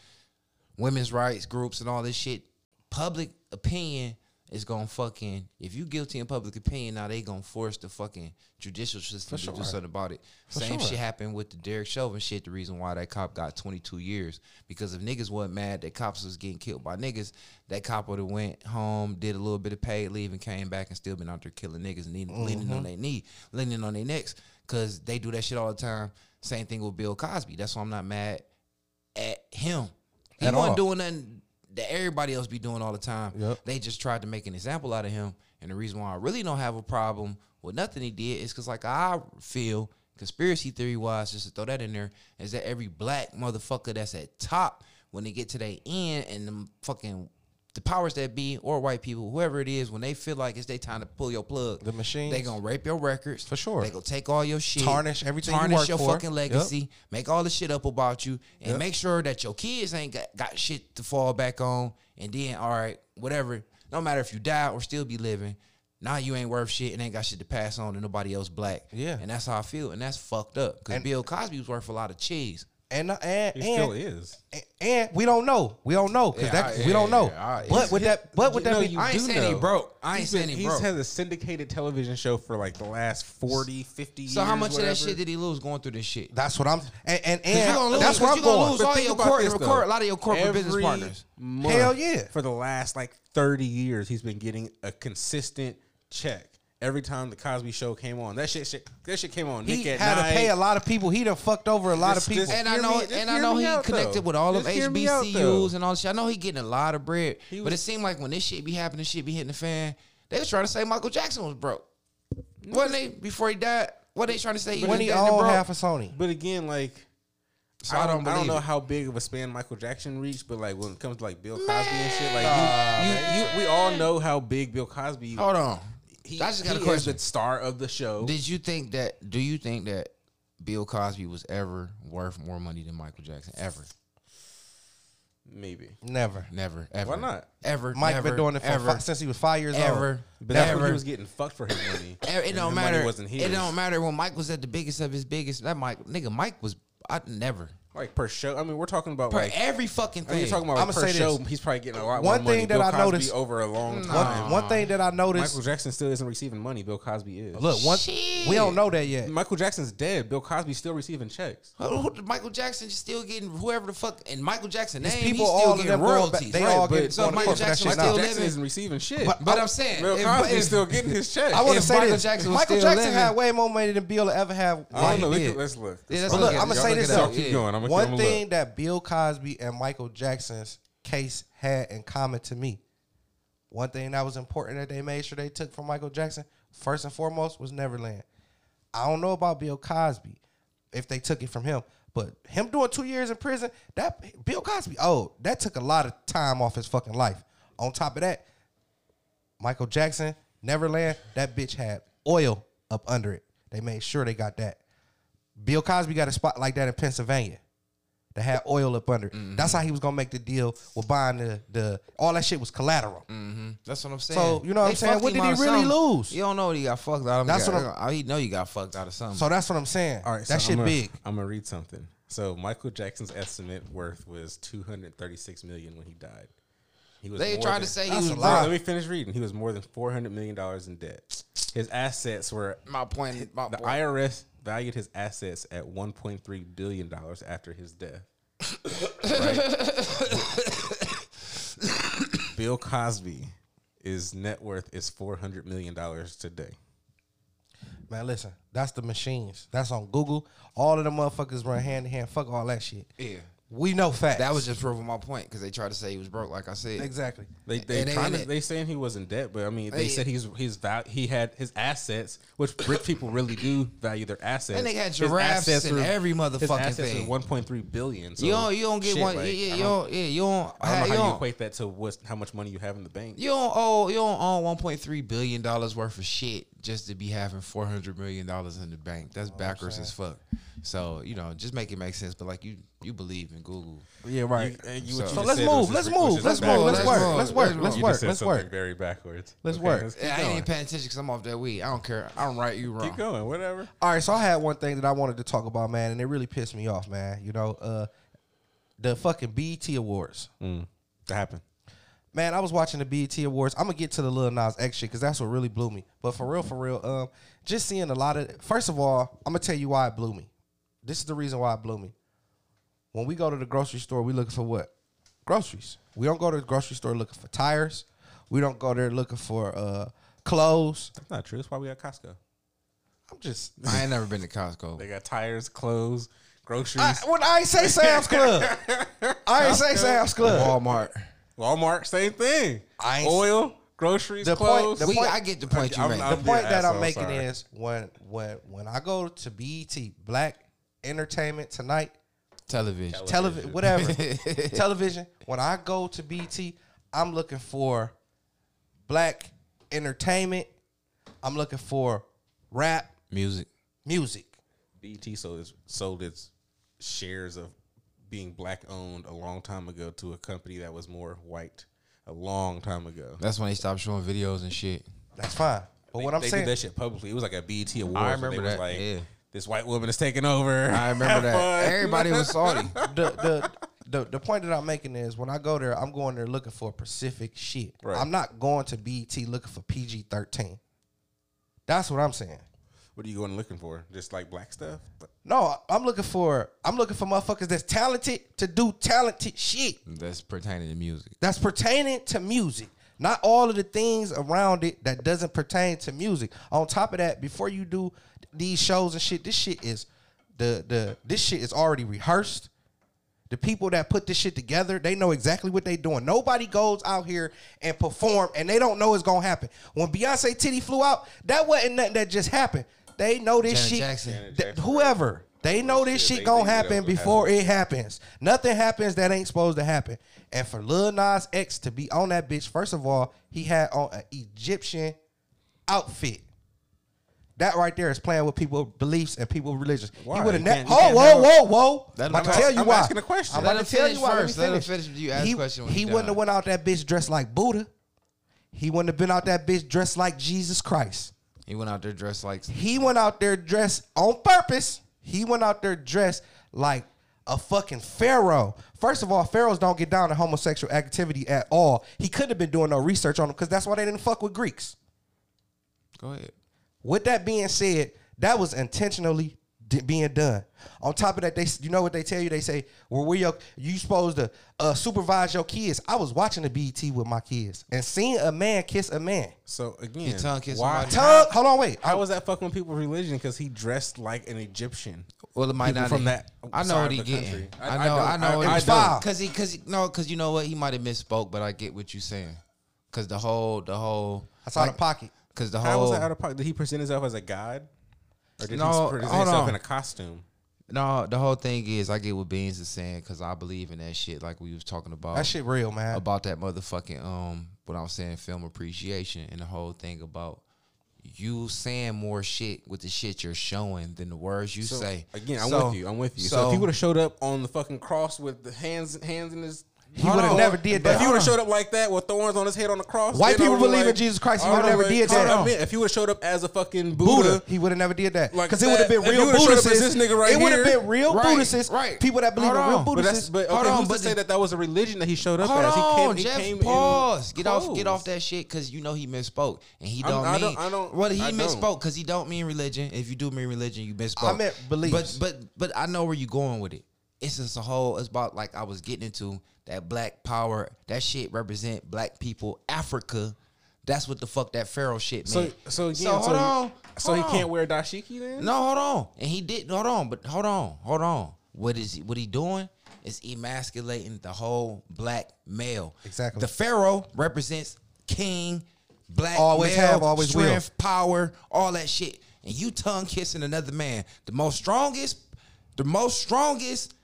Speaker 1: women's rights groups and all this shit. Public opinion is gonna fucking if you guilty in public opinion now they gonna force the fucking judicial system to do something about it. Same
Speaker 4: sure.
Speaker 1: shit happened with the Derek Chauvin shit. The reason why that cop got 22 years because if niggas wasn't mad that cops was getting killed by niggas, that cop would have went home, did a little bit of paid leave, and came back and still been out there killing niggas and leaning, leaning on mm-hmm. their knee, leaning on their necks because they do that shit all the time. Same thing with Bill Cosby. That's why I'm not mad at him. He
Speaker 4: At
Speaker 1: wasn't
Speaker 4: all.
Speaker 1: doing nothing that everybody else be doing all the time.
Speaker 4: Yep.
Speaker 1: They just tried to make an example out of him. And the reason why I really don't have a problem with nothing he did is because, like, I feel conspiracy theory wise, just to throw that in there, is that every black motherfucker that's at top, when they get to their end and the fucking the powers that be or white people, whoever it is, when they feel like it's their time to pull your plug,
Speaker 4: The machine,
Speaker 1: they gonna rape your records
Speaker 4: For sure.
Speaker 1: They gonna take all your shit,
Speaker 4: Tarnish everything you
Speaker 1: tarnish
Speaker 4: work
Speaker 1: your
Speaker 4: for.
Speaker 1: fucking legacy, make all the shit up about you, and make sure that your kids ain't got, got shit to fall back on. And then, all right, whatever. No matter if you die or still be living, now you ain't worth shit and ain't got shit to pass on to nobody else black.
Speaker 4: Yeah.
Speaker 1: and that's how I feel, and that's fucked up. Because Bill Cosby was worth a lot of cheese.
Speaker 4: And uh, and
Speaker 3: He still
Speaker 4: and,
Speaker 3: is.
Speaker 4: and, and we don't know. We don't know because
Speaker 1: Yeah,
Speaker 4: that
Speaker 1: I-
Speaker 4: we don't know.
Speaker 1: yeah, I-
Speaker 4: but with that, but with that,
Speaker 3: No,
Speaker 4: be,
Speaker 1: I ain't
Speaker 3: do
Speaker 1: saying he broke. I ain't
Speaker 3: He's
Speaker 1: saying
Speaker 3: been-
Speaker 1: he
Speaker 3: he's had a syndicated television show for like the last 40, 50 years.
Speaker 1: So how much of that shit did he lose going through this shit?
Speaker 4: that's what I'm and and,
Speaker 1: 'Cause you
Speaker 4: and
Speaker 1: gonna lose,
Speaker 4: that's
Speaker 1: what
Speaker 4: I'm
Speaker 1: you gonna
Speaker 4: going.
Speaker 1: lose all your
Speaker 3: about
Speaker 1: corporate,
Speaker 3: this,
Speaker 1: record, a lot of your corporate business partners.
Speaker 3: month
Speaker 4: Hell yeah.
Speaker 3: For the last like 30 years, he's been getting a consistent check. Every time the Cosby show came on, that shit, shit that shit came on.
Speaker 4: He
Speaker 3: Nick at
Speaker 4: had to
Speaker 3: Night.
Speaker 4: pay a lot of people. He done fucked over a lot
Speaker 3: Just-
Speaker 4: of people.
Speaker 1: And I know,
Speaker 3: me-
Speaker 1: and I know he connected
Speaker 3: though.
Speaker 1: with all of
Speaker 3: Just hear me out, though.
Speaker 1: HBCUs and all this shit. I know he getting a lot of bread,
Speaker 3: He
Speaker 1: but it seemed like when this shit be happening, shit be hitting the fan. They was trying to say Michael Jackson was broke, wasn't they? Before he died, what they trying to say?
Speaker 4: when
Speaker 1: was
Speaker 4: he
Speaker 1: dead
Speaker 4: owned half of Sony.
Speaker 3: But again, like
Speaker 1: So
Speaker 3: I
Speaker 1: I
Speaker 3: don't,
Speaker 1: don't
Speaker 3: I don't know
Speaker 1: it.
Speaker 3: how big of a span Michael Jackson reached, but like when it comes to like Bill Cosby and shit, like you, you, you, we all know how big Bill Cosby.
Speaker 1: Hold on,
Speaker 3: he,
Speaker 1: I just got
Speaker 3: he
Speaker 1: a
Speaker 3: is
Speaker 1: question.
Speaker 3: the star of the show.
Speaker 1: Did you think that? Do you think that Bill Cosby was ever worth more money than Michael Jackson? Ever?
Speaker 3: Maybe,
Speaker 4: Never.
Speaker 1: Never. Ever.
Speaker 3: Why not?
Speaker 1: Ever.
Speaker 4: Mike
Speaker 1: never,
Speaker 4: been doing it for
Speaker 1: ever,
Speaker 4: fi- since he was five years old.
Speaker 1: ever.
Speaker 3: but that's when
Speaker 1: ever.
Speaker 3: he was getting fucked for his money.
Speaker 1: It, don't
Speaker 3: the money
Speaker 1: matter.
Speaker 3: Wasn't his.
Speaker 1: It don't matter when Mike was at the biggest of his biggest. That Mike, nigga, Mike was. I never.
Speaker 3: Like per show. I mean, we're talking about
Speaker 1: Per
Speaker 3: like.
Speaker 1: every fucking
Speaker 3: I
Speaker 1: thing.
Speaker 3: mean, you're talking about like,
Speaker 4: I'ma
Speaker 3: per
Speaker 4: say this.
Speaker 3: show. He's probably getting a lot
Speaker 4: One
Speaker 3: more money.
Speaker 4: thing that
Speaker 3: Bill
Speaker 4: I
Speaker 3: Cosby
Speaker 4: noticed-
Speaker 3: over a long time.
Speaker 4: one thing that I noticed.
Speaker 3: Michael Jackson still isn't receiving money. Bill Cosby is.
Speaker 4: look, one
Speaker 1: Shit.
Speaker 4: we don't know that yet.
Speaker 3: Michael Jackson's dead. Bill Cosby's still receiving checks.
Speaker 1: Who- who- Michael Jackson is still getting whoever the fuck and Michael Jackson name.
Speaker 4: These
Speaker 1: he's
Speaker 4: people,
Speaker 1: still
Speaker 4: all of
Speaker 1: getting royalties.
Speaker 4: they
Speaker 1: right?
Speaker 4: all
Speaker 1: but,
Speaker 4: get
Speaker 1: so Michael
Speaker 4: court
Speaker 1: Jackson
Speaker 4: shit
Speaker 1: was
Speaker 4: now.
Speaker 1: still
Speaker 3: Michael Jackson
Speaker 1: living.
Speaker 3: isn't receiving shit.
Speaker 4: But-
Speaker 1: But I'm saying,
Speaker 3: Bill
Speaker 1: if-
Speaker 3: Cosby's
Speaker 1: if-
Speaker 3: still getting his check.
Speaker 4: I want to say
Speaker 1: Michael
Speaker 4: this.
Speaker 1: Jackson
Speaker 4: Michael Jackson had way more money than Bill ever have.
Speaker 3: I don't know.
Speaker 4: he
Speaker 3: We
Speaker 4: did.
Speaker 3: could, let's look.
Speaker 1: Yeah, let's look
Speaker 4: look,
Speaker 1: at it.
Speaker 4: I'ma say this
Speaker 1: it
Speaker 4: though.
Speaker 1: up.
Speaker 3: Keep going. I'm gonna
Speaker 4: One thing
Speaker 3: Look.
Speaker 4: that Bill Cosby and Michael Jackson's case had in common to me, one thing that was important that they made sure they took from Michael Jackson, first and foremost, was Neverland. I don't know about Bill Cosby, if they took it from him, but him doing two years in prison, that Bill Cosby, oh, that took a lot of time off his fucking life. On top of that, Michael Jackson, Neverland, that bitch had oil up under it. They made sure they got that. Bill Cosby got a spot like that in Pennsylvania that had oil up under.
Speaker 1: Mm-hmm.
Speaker 4: That's how he was gonna make the deal with buying the the all that shit was collateral.
Speaker 1: That's what I'm saying.
Speaker 4: So, you know what
Speaker 1: They
Speaker 4: I'm saying? What did he really
Speaker 1: something.
Speaker 4: lose?
Speaker 1: You don't know what he got fucked out of.
Speaker 4: That's
Speaker 1: He
Speaker 4: what
Speaker 1: got- He know you got fucked out of something.
Speaker 4: So that's what I'm saying.
Speaker 3: All right, so
Speaker 4: that shit
Speaker 3: I'm gonna,
Speaker 4: big.
Speaker 3: I'm gonna read something. So Michael Jackson's estimate worth was 236 million when he died. He was
Speaker 1: they
Speaker 3: more
Speaker 1: tried
Speaker 3: than-
Speaker 1: to say he was
Speaker 4: a
Speaker 3: All
Speaker 4: lot.
Speaker 3: right,
Speaker 1: broke.
Speaker 3: let me finish reading. He was more than 400 million dollars in debt. His assets were
Speaker 1: My point. My
Speaker 3: the
Speaker 1: point.
Speaker 3: IRS valued his assets at 1.3 billion dollars after his death. Bill Cosby, his net worth is 400 million dollars today.
Speaker 4: Man, listen, that's the machines. That's on Google. All of the motherfuckers run hand in hand. Fuck all that shit.
Speaker 1: Yeah.
Speaker 4: We know facts.
Speaker 1: That was just proving my point because they tried to say he was broke, like I said.
Speaker 4: exactly.
Speaker 3: They they
Speaker 1: And they-
Speaker 3: trying to, they saying he was in debt, but I mean they
Speaker 1: They-
Speaker 3: said he's he's val- he had his assets, which rich people really do value their assets.
Speaker 1: And they had
Speaker 3: His
Speaker 1: giraffes
Speaker 3: assets
Speaker 1: and
Speaker 3: were-
Speaker 1: every
Speaker 3: his assets
Speaker 1: thing.
Speaker 3: Are 1.3 billion. So
Speaker 1: you don't. You don't get
Speaker 3: shit,
Speaker 1: one.
Speaker 3: like,
Speaker 1: yeah,
Speaker 3: I
Speaker 1: yeah, you
Speaker 3: don't-
Speaker 1: don't. Yeah, you don't.
Speaker 3: I don't know
Speaker 1: you
Speaker 3: how you
Speaker 1: don't-
Speaker 3: equate that to what's, how much money you have in the bank.
Speaker 1: You don't owe you don't own one point three billion dollars worth of shit just to be having four hundred million dollars in the bank. That's oh, backwards as fuck. So you know, just make it make sense. But like you, you believe in Google.
Speaker 4: Yeah, right.
Speaker 3: You- and you-
Speaker 1: So-
Speaker 3: you
Speaker 4: So let's move, let's move, let's move, let's
Speaker 1: Let's
Speaker 4: work, let's work,
Speaker 1: let's
Speaker 4: let's work, let's work.
Speaker 3: very backwards.
Speaker 4: Let's
Speaker 3: Okay,
Speaker 4: work.
Speaker 3: Let's keep
Speaker 1: I ain't even paying attention because I'm off that weed. I don't care. I don't right you wrong.
Speaker 3: Keep going. Whatever.
Speaker 4: All right, so I had one thing that I wanted to talk about, man, and it really pissed me off, man. You know, uh, the fucking BET Awards.
Speaker 3: Mm. That happened.
Speaker 4: Man, I was watching the BET Awards. I'm gonna get to the Lil Nas X shit because that's what really blew me. But for real, for real, um, just seeing a lot of. First of all, I'm gonna tell you why it blew me. This is the reason why it blew me. When we go to the grocery store, we looking for what? Groceries. We don't go to the grocery store looking for tires. We don't go there looking for uh, clothes.
Speaker 3: That's not true. That's why we got Costco.
Speaker 4: I'm just.
Speaker 1: I ain't never been to Costco.
Speaker 3: They got tires, clothes, groceries.
Speaker 4: I, when I ain't say Sam's Club, I ain't say Sam's Club.
Speaker 1: Walmart.
Speaker 3: Walmart, same thing.
Speaker 4: I ain't-
Speaker 3: Oil, groceries,
Speaker 4: The point-
Speaker 3: clothes.
Speaker 4: the
Speaker 1: We,
Speaker 4: point-
Speaker 1: I get the point you
Speaker 3: I'm-
Speaker 1: make.
Speaker 3: I'm-
Speaker 4: the point
Speaker 3: the
Speaker 4: that I'm
Speaker 3: asshole,
Speaker 4: making
Speaker 3: sorry.
Speaker 4: is when when when I go to BET Black Entertainment Tonight
Speaker 1: Television.
Speaker 4: television whatever television when I go to BT, I'm looking for black entertainment I'm looking for rap
Speaker 1: Music.
Speaker 4: music
Speaker 3: BT sold its, sold its shares of being black owned a long time ago to a company that was more white a long time ago.
Speaker 1: That's when they stopped showing videos and shit.
Speaker 4: that's fine but what I'm
Speaker 3: they
Speaker 4: saying
Speaker 3: did that shit publicly. It was like a BET award.
Speaker 1: I
Speaker 3: so they
Speaker 1: remember
Speaker 3: was
Speaker 1: that,
Speaker 3: Like,
Speaker 1: yeah.
Speaker 3: This white woman is taking over.
Speaker 1: I remember that.
Speaker 3: fun.
Speaker 1: Everybody was salty.
Speaker 4: the, the the the point that I'm making is when I go there, I'm going there looking for Pacific shit.
Speaker 3: Right.
Speaker 4: I'm not going to BET looking for PG thirteen. That's what I'm saying.
Speaker 3: What are you going looking for? Just like black stuff?
Speaker 4: No, I'm looking for I'm looking for motherfuckers that's talented to do talented shit
Speaker 1: That's pertaining to music.
Speaker 4: that's pertaining to music. Not all of the things around it that doesn't pertain to music. On top of that, before you do these shows and shit, this shit is the the this shit is already rehearsed. The people that put this shit together, they know exactly what they doing. Nobody goes out here and perform and they don't know it's gonna happen. When Beyonce titty flew out, that wasn't nothing that just happened. They know this
Speaker 1: Janet
Speaker 4: shit.
Speaker 1: Jackson.
Speaker 4: Th-
Speaker 3: Jackson,
Speaker 4: whoever. They know this
Speaker 3: Shit,
Speaker 4: shit gonna
Speaker 3: they knew that
Speaker 4: happen before
Speaker 3: happen.
Speaker 4: it happens. Nothing happens that ain't supposed to happen. And for Lil Nas X to be on that bitch, first of all, he had on an Egyptian outfit. That right there is playing with people's beliefs and people's religions.
Speaker 3: Why?
Speaker 4: He would have never.
Speaker 3: can't-
Speaker 4: Whoa, whoa, whoa, whoa! I'm about to tell
Speaker 1: ask-
Speaker 4: you
Speaker 3: I'm
Speaker 4: why.
Speaker 3: asking a question.
Speaker 4: I'm
Speaker 1: Let
Speaker 4: about
Speaker 1: him
Speaker 4: to tell you why. Let me
Speaker 1: first. Let him
Speaker 4: finish.
Speaker 1: finish. You ask
Speaker 4: he,
Speaker 1: question when
Speaker 4: He
Speaker 1: he
Speaker 4: wouldn't have went out that bitch dressed like Buddha. He wouldn't have been out that bitch dressed like Jesus Christ.
Speaker 1: He went out there dressed like
Speaker 4: He went out there dressed on purpose. He went out there dressed like a fucking pharaoh. First of all, pharaohs don't get down to homosexual activity at all. He couldn't have been doing no research on them because that's why they didn't fuck with Greeks.
Speaker 1: Go ahead.
Speaker 4: With that being said, that was intentionally being done. On top of that, they you know what they tell you? They say, "Well, we your you supposed to uh, supervise your kids." I was watching the BET with my kids and seeing a man kiss a man.
Speaker 3: So again,
Speaker 1: Your tongue kiss
Speaker 3: why?
Speaker 1: somebody?
Speaker 4: Tongue, hold on, wait.
Speaker 3: How was that fucking with people's religion? Because he dressed like an Egyptian.
Speaker 1: Well, it might
Speaker 3: People
Speaker 1: not
Speaker 3: from
Speaker 1: be-
Speaker 3: that
Speaker 1: I know
Speaker 3: side
Speaker 1: what
Speaker 3: of
Speaker 1: he
Speaker 3: the
Speaker 1: getting.
Speaker 3: country.
Speaker 1: I,
Speaker 3: I- I
Speaker 1: know. I,
Speaker 3: don't-
Speaker 1: know
Speaker 3: I-
Speaker 1: what
Speaker 3: I
Speaker 1: he's. Because he, because no, because you know what, he might have misspoke, but I get what you're saying. Because the whole, the whole,
Speaker 4: That's out of pocket.
Speaker 1: Because the whole.
Speaker 3: How was
Speaker 1: whole,
Speaker 3: that out of pocket? Did he present himself as a god, or did
Speaker 1: No,
Speaker 3: he present himself in a costume?
Speaker 1: no, the whole thing is, I get what Beans is saying because I believe in that shit. Like we was talking about
Speaker 4: That shit real, man.
Speaker 1: about that motherfucking um, what I was saying, film appreciation, and the whole thing about you saying more shit with the shit you're showing than the words you
Speaker 3: So,
Speaker 1: say.
Speaker 3: again, I'm
Speaker 1: So-
Speaker 3: with you. I'm with you. So, if he would have showed up on the fucking cross with the hands hands in his
Speaker 4: He would have never did
Speaker 3: that. if he would have showed up like that with thorns on his head on the cross,
Speaker 4: White people believe in Jesus Christ, he would've
Speaker 3: would've
Speaker 4: never did that.
Speaker 3: I mean, if he would have showed up as a fucking Buddha,
Speaker 4: he would have never did that because it would have been real
Speaker 3: he would've showed up as
Speaker 4: Buddhists.
Speaker 3: this nigga right
Speaker 4: it would have been real Buddhists,
Speaker 1: right.
Speaker 4: people that believe in real Buddhists.
Speaker 3: but okay, who's to say that that was a religion that he showed up
Speaker 1: Hold
Speaker 3: as? He
Speaker 1: on,
Speaker 3: came, he
Speaker 1: Jeff.
Speaker 3: came
Speaker 1: pause. Get off. Get off that shit because you know he misspoke and he don't mean.
Speaker 3: I don't-
Speaker 1: Well, he misspoke because he don't mean religion. If you do mean religion, you misspoke.
Speaker 4: I meant beliefs.
Speaker 1: But but but I know where you're going with it. It's just a whole. It's about like I was getting into that black power. That shit represent black people. Africa. That's what the fuck that pharaoh shit
Speaker 3: So
Speaker 1: meant.
Speaker 3: so again,
Speaker 1: So, hold
Speaker 3: so,
Speaker 1: on,
Speaker 3: so he can't
Speaker 1: on.
Speaker 3: wear dashiki then?
Speaker 1: No, hold on. And he did. Hold on, but hold on, hold on. What is he, what he doing? Is emasculating the whole black male.
Speaker 4: Exactly.
Speaker 1: The pharaoh represents king, black
Speaker 4: Always
Speaker 1: male,
Speaker 4: have, always will.
Speaker 1: strength, power, all that shit. And you tongue kissing another man, the most strongest, the most strongest.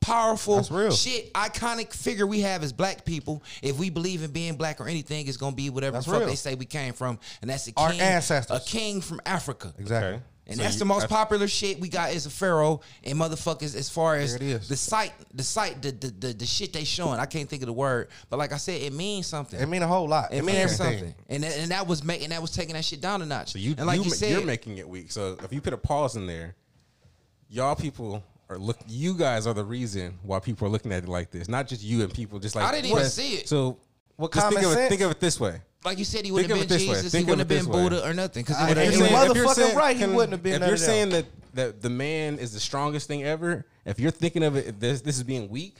Speaker 1: Powerful
Speaker 4: real.
Speaker 1: shit, iconic figure we have as black people. If we believe in being black or anything, it's gonna be whatever
Speaker 4: That's
Speaker 1: the fuck
Speaker 4: real.
Speaker 1: they say we came from, and that's a
Speaker 4: Our
Speaker 1: king,
Speaker 4: ancestors.
Speaker 1: a king from Africa.
Speaker 4: Exactly.
Speaker 3: Okay.
Speaker 1: And
Speaker 3: So
Speaker 1: that's
Speaker 3: you-
Speaker 1: the most
Speaker 3: I-
Speaker 1: popular shit we got is a pharaoh and motherfuckers as far as
Speaker 4: it is.
Speaker 1: the site, the site, the, the the the shit they showing. I can't think of the word, but like I said, it means something.
Speaker 4: It mean a whole lot.
Speaker 1: It,
Speaker 4: It, mean
Speaker 1: means
Speaker 4: everything.
Speaker 1: something, and that, and that was making that was taking that shit down a notch.
Speaker 3: So you,
Speaker 1: and like
Speaker 3: you,
Speaker 1: you, said,
Speaker 3: you're making it weak. So if you put a pause in there, y'all people are look. You guys are the reason why people are looking at it like this. Not just you and people. Just like
Speaker 1: I didn't even see it.
Speaker 3: So
Speaker 4: What
Speaker 3: just think of it.
Speaker 4: sense?
Speaker 3: Think of it this way.
Speaker 1: like you said, he wouldn't have been
Speaker 3: this way.
Speaker 1: Jesus. He wouldn't have been
Speaker 3: this way.
Speaker 1: Buddha or nothing because
Speaker 4: I-
Speaker 1: it would have
Speaker 4: you
Speaker 1: been.
Speaker 4: mother-
Speaker 3: if you're
Speaker 4: motherfucking
Speaker 3: saying-
Speaker 4: right, he wouldn't have been
Speaker 3: If you're saying that that the man is the strongest thing ever, if you're thinking of it, this this is being weak.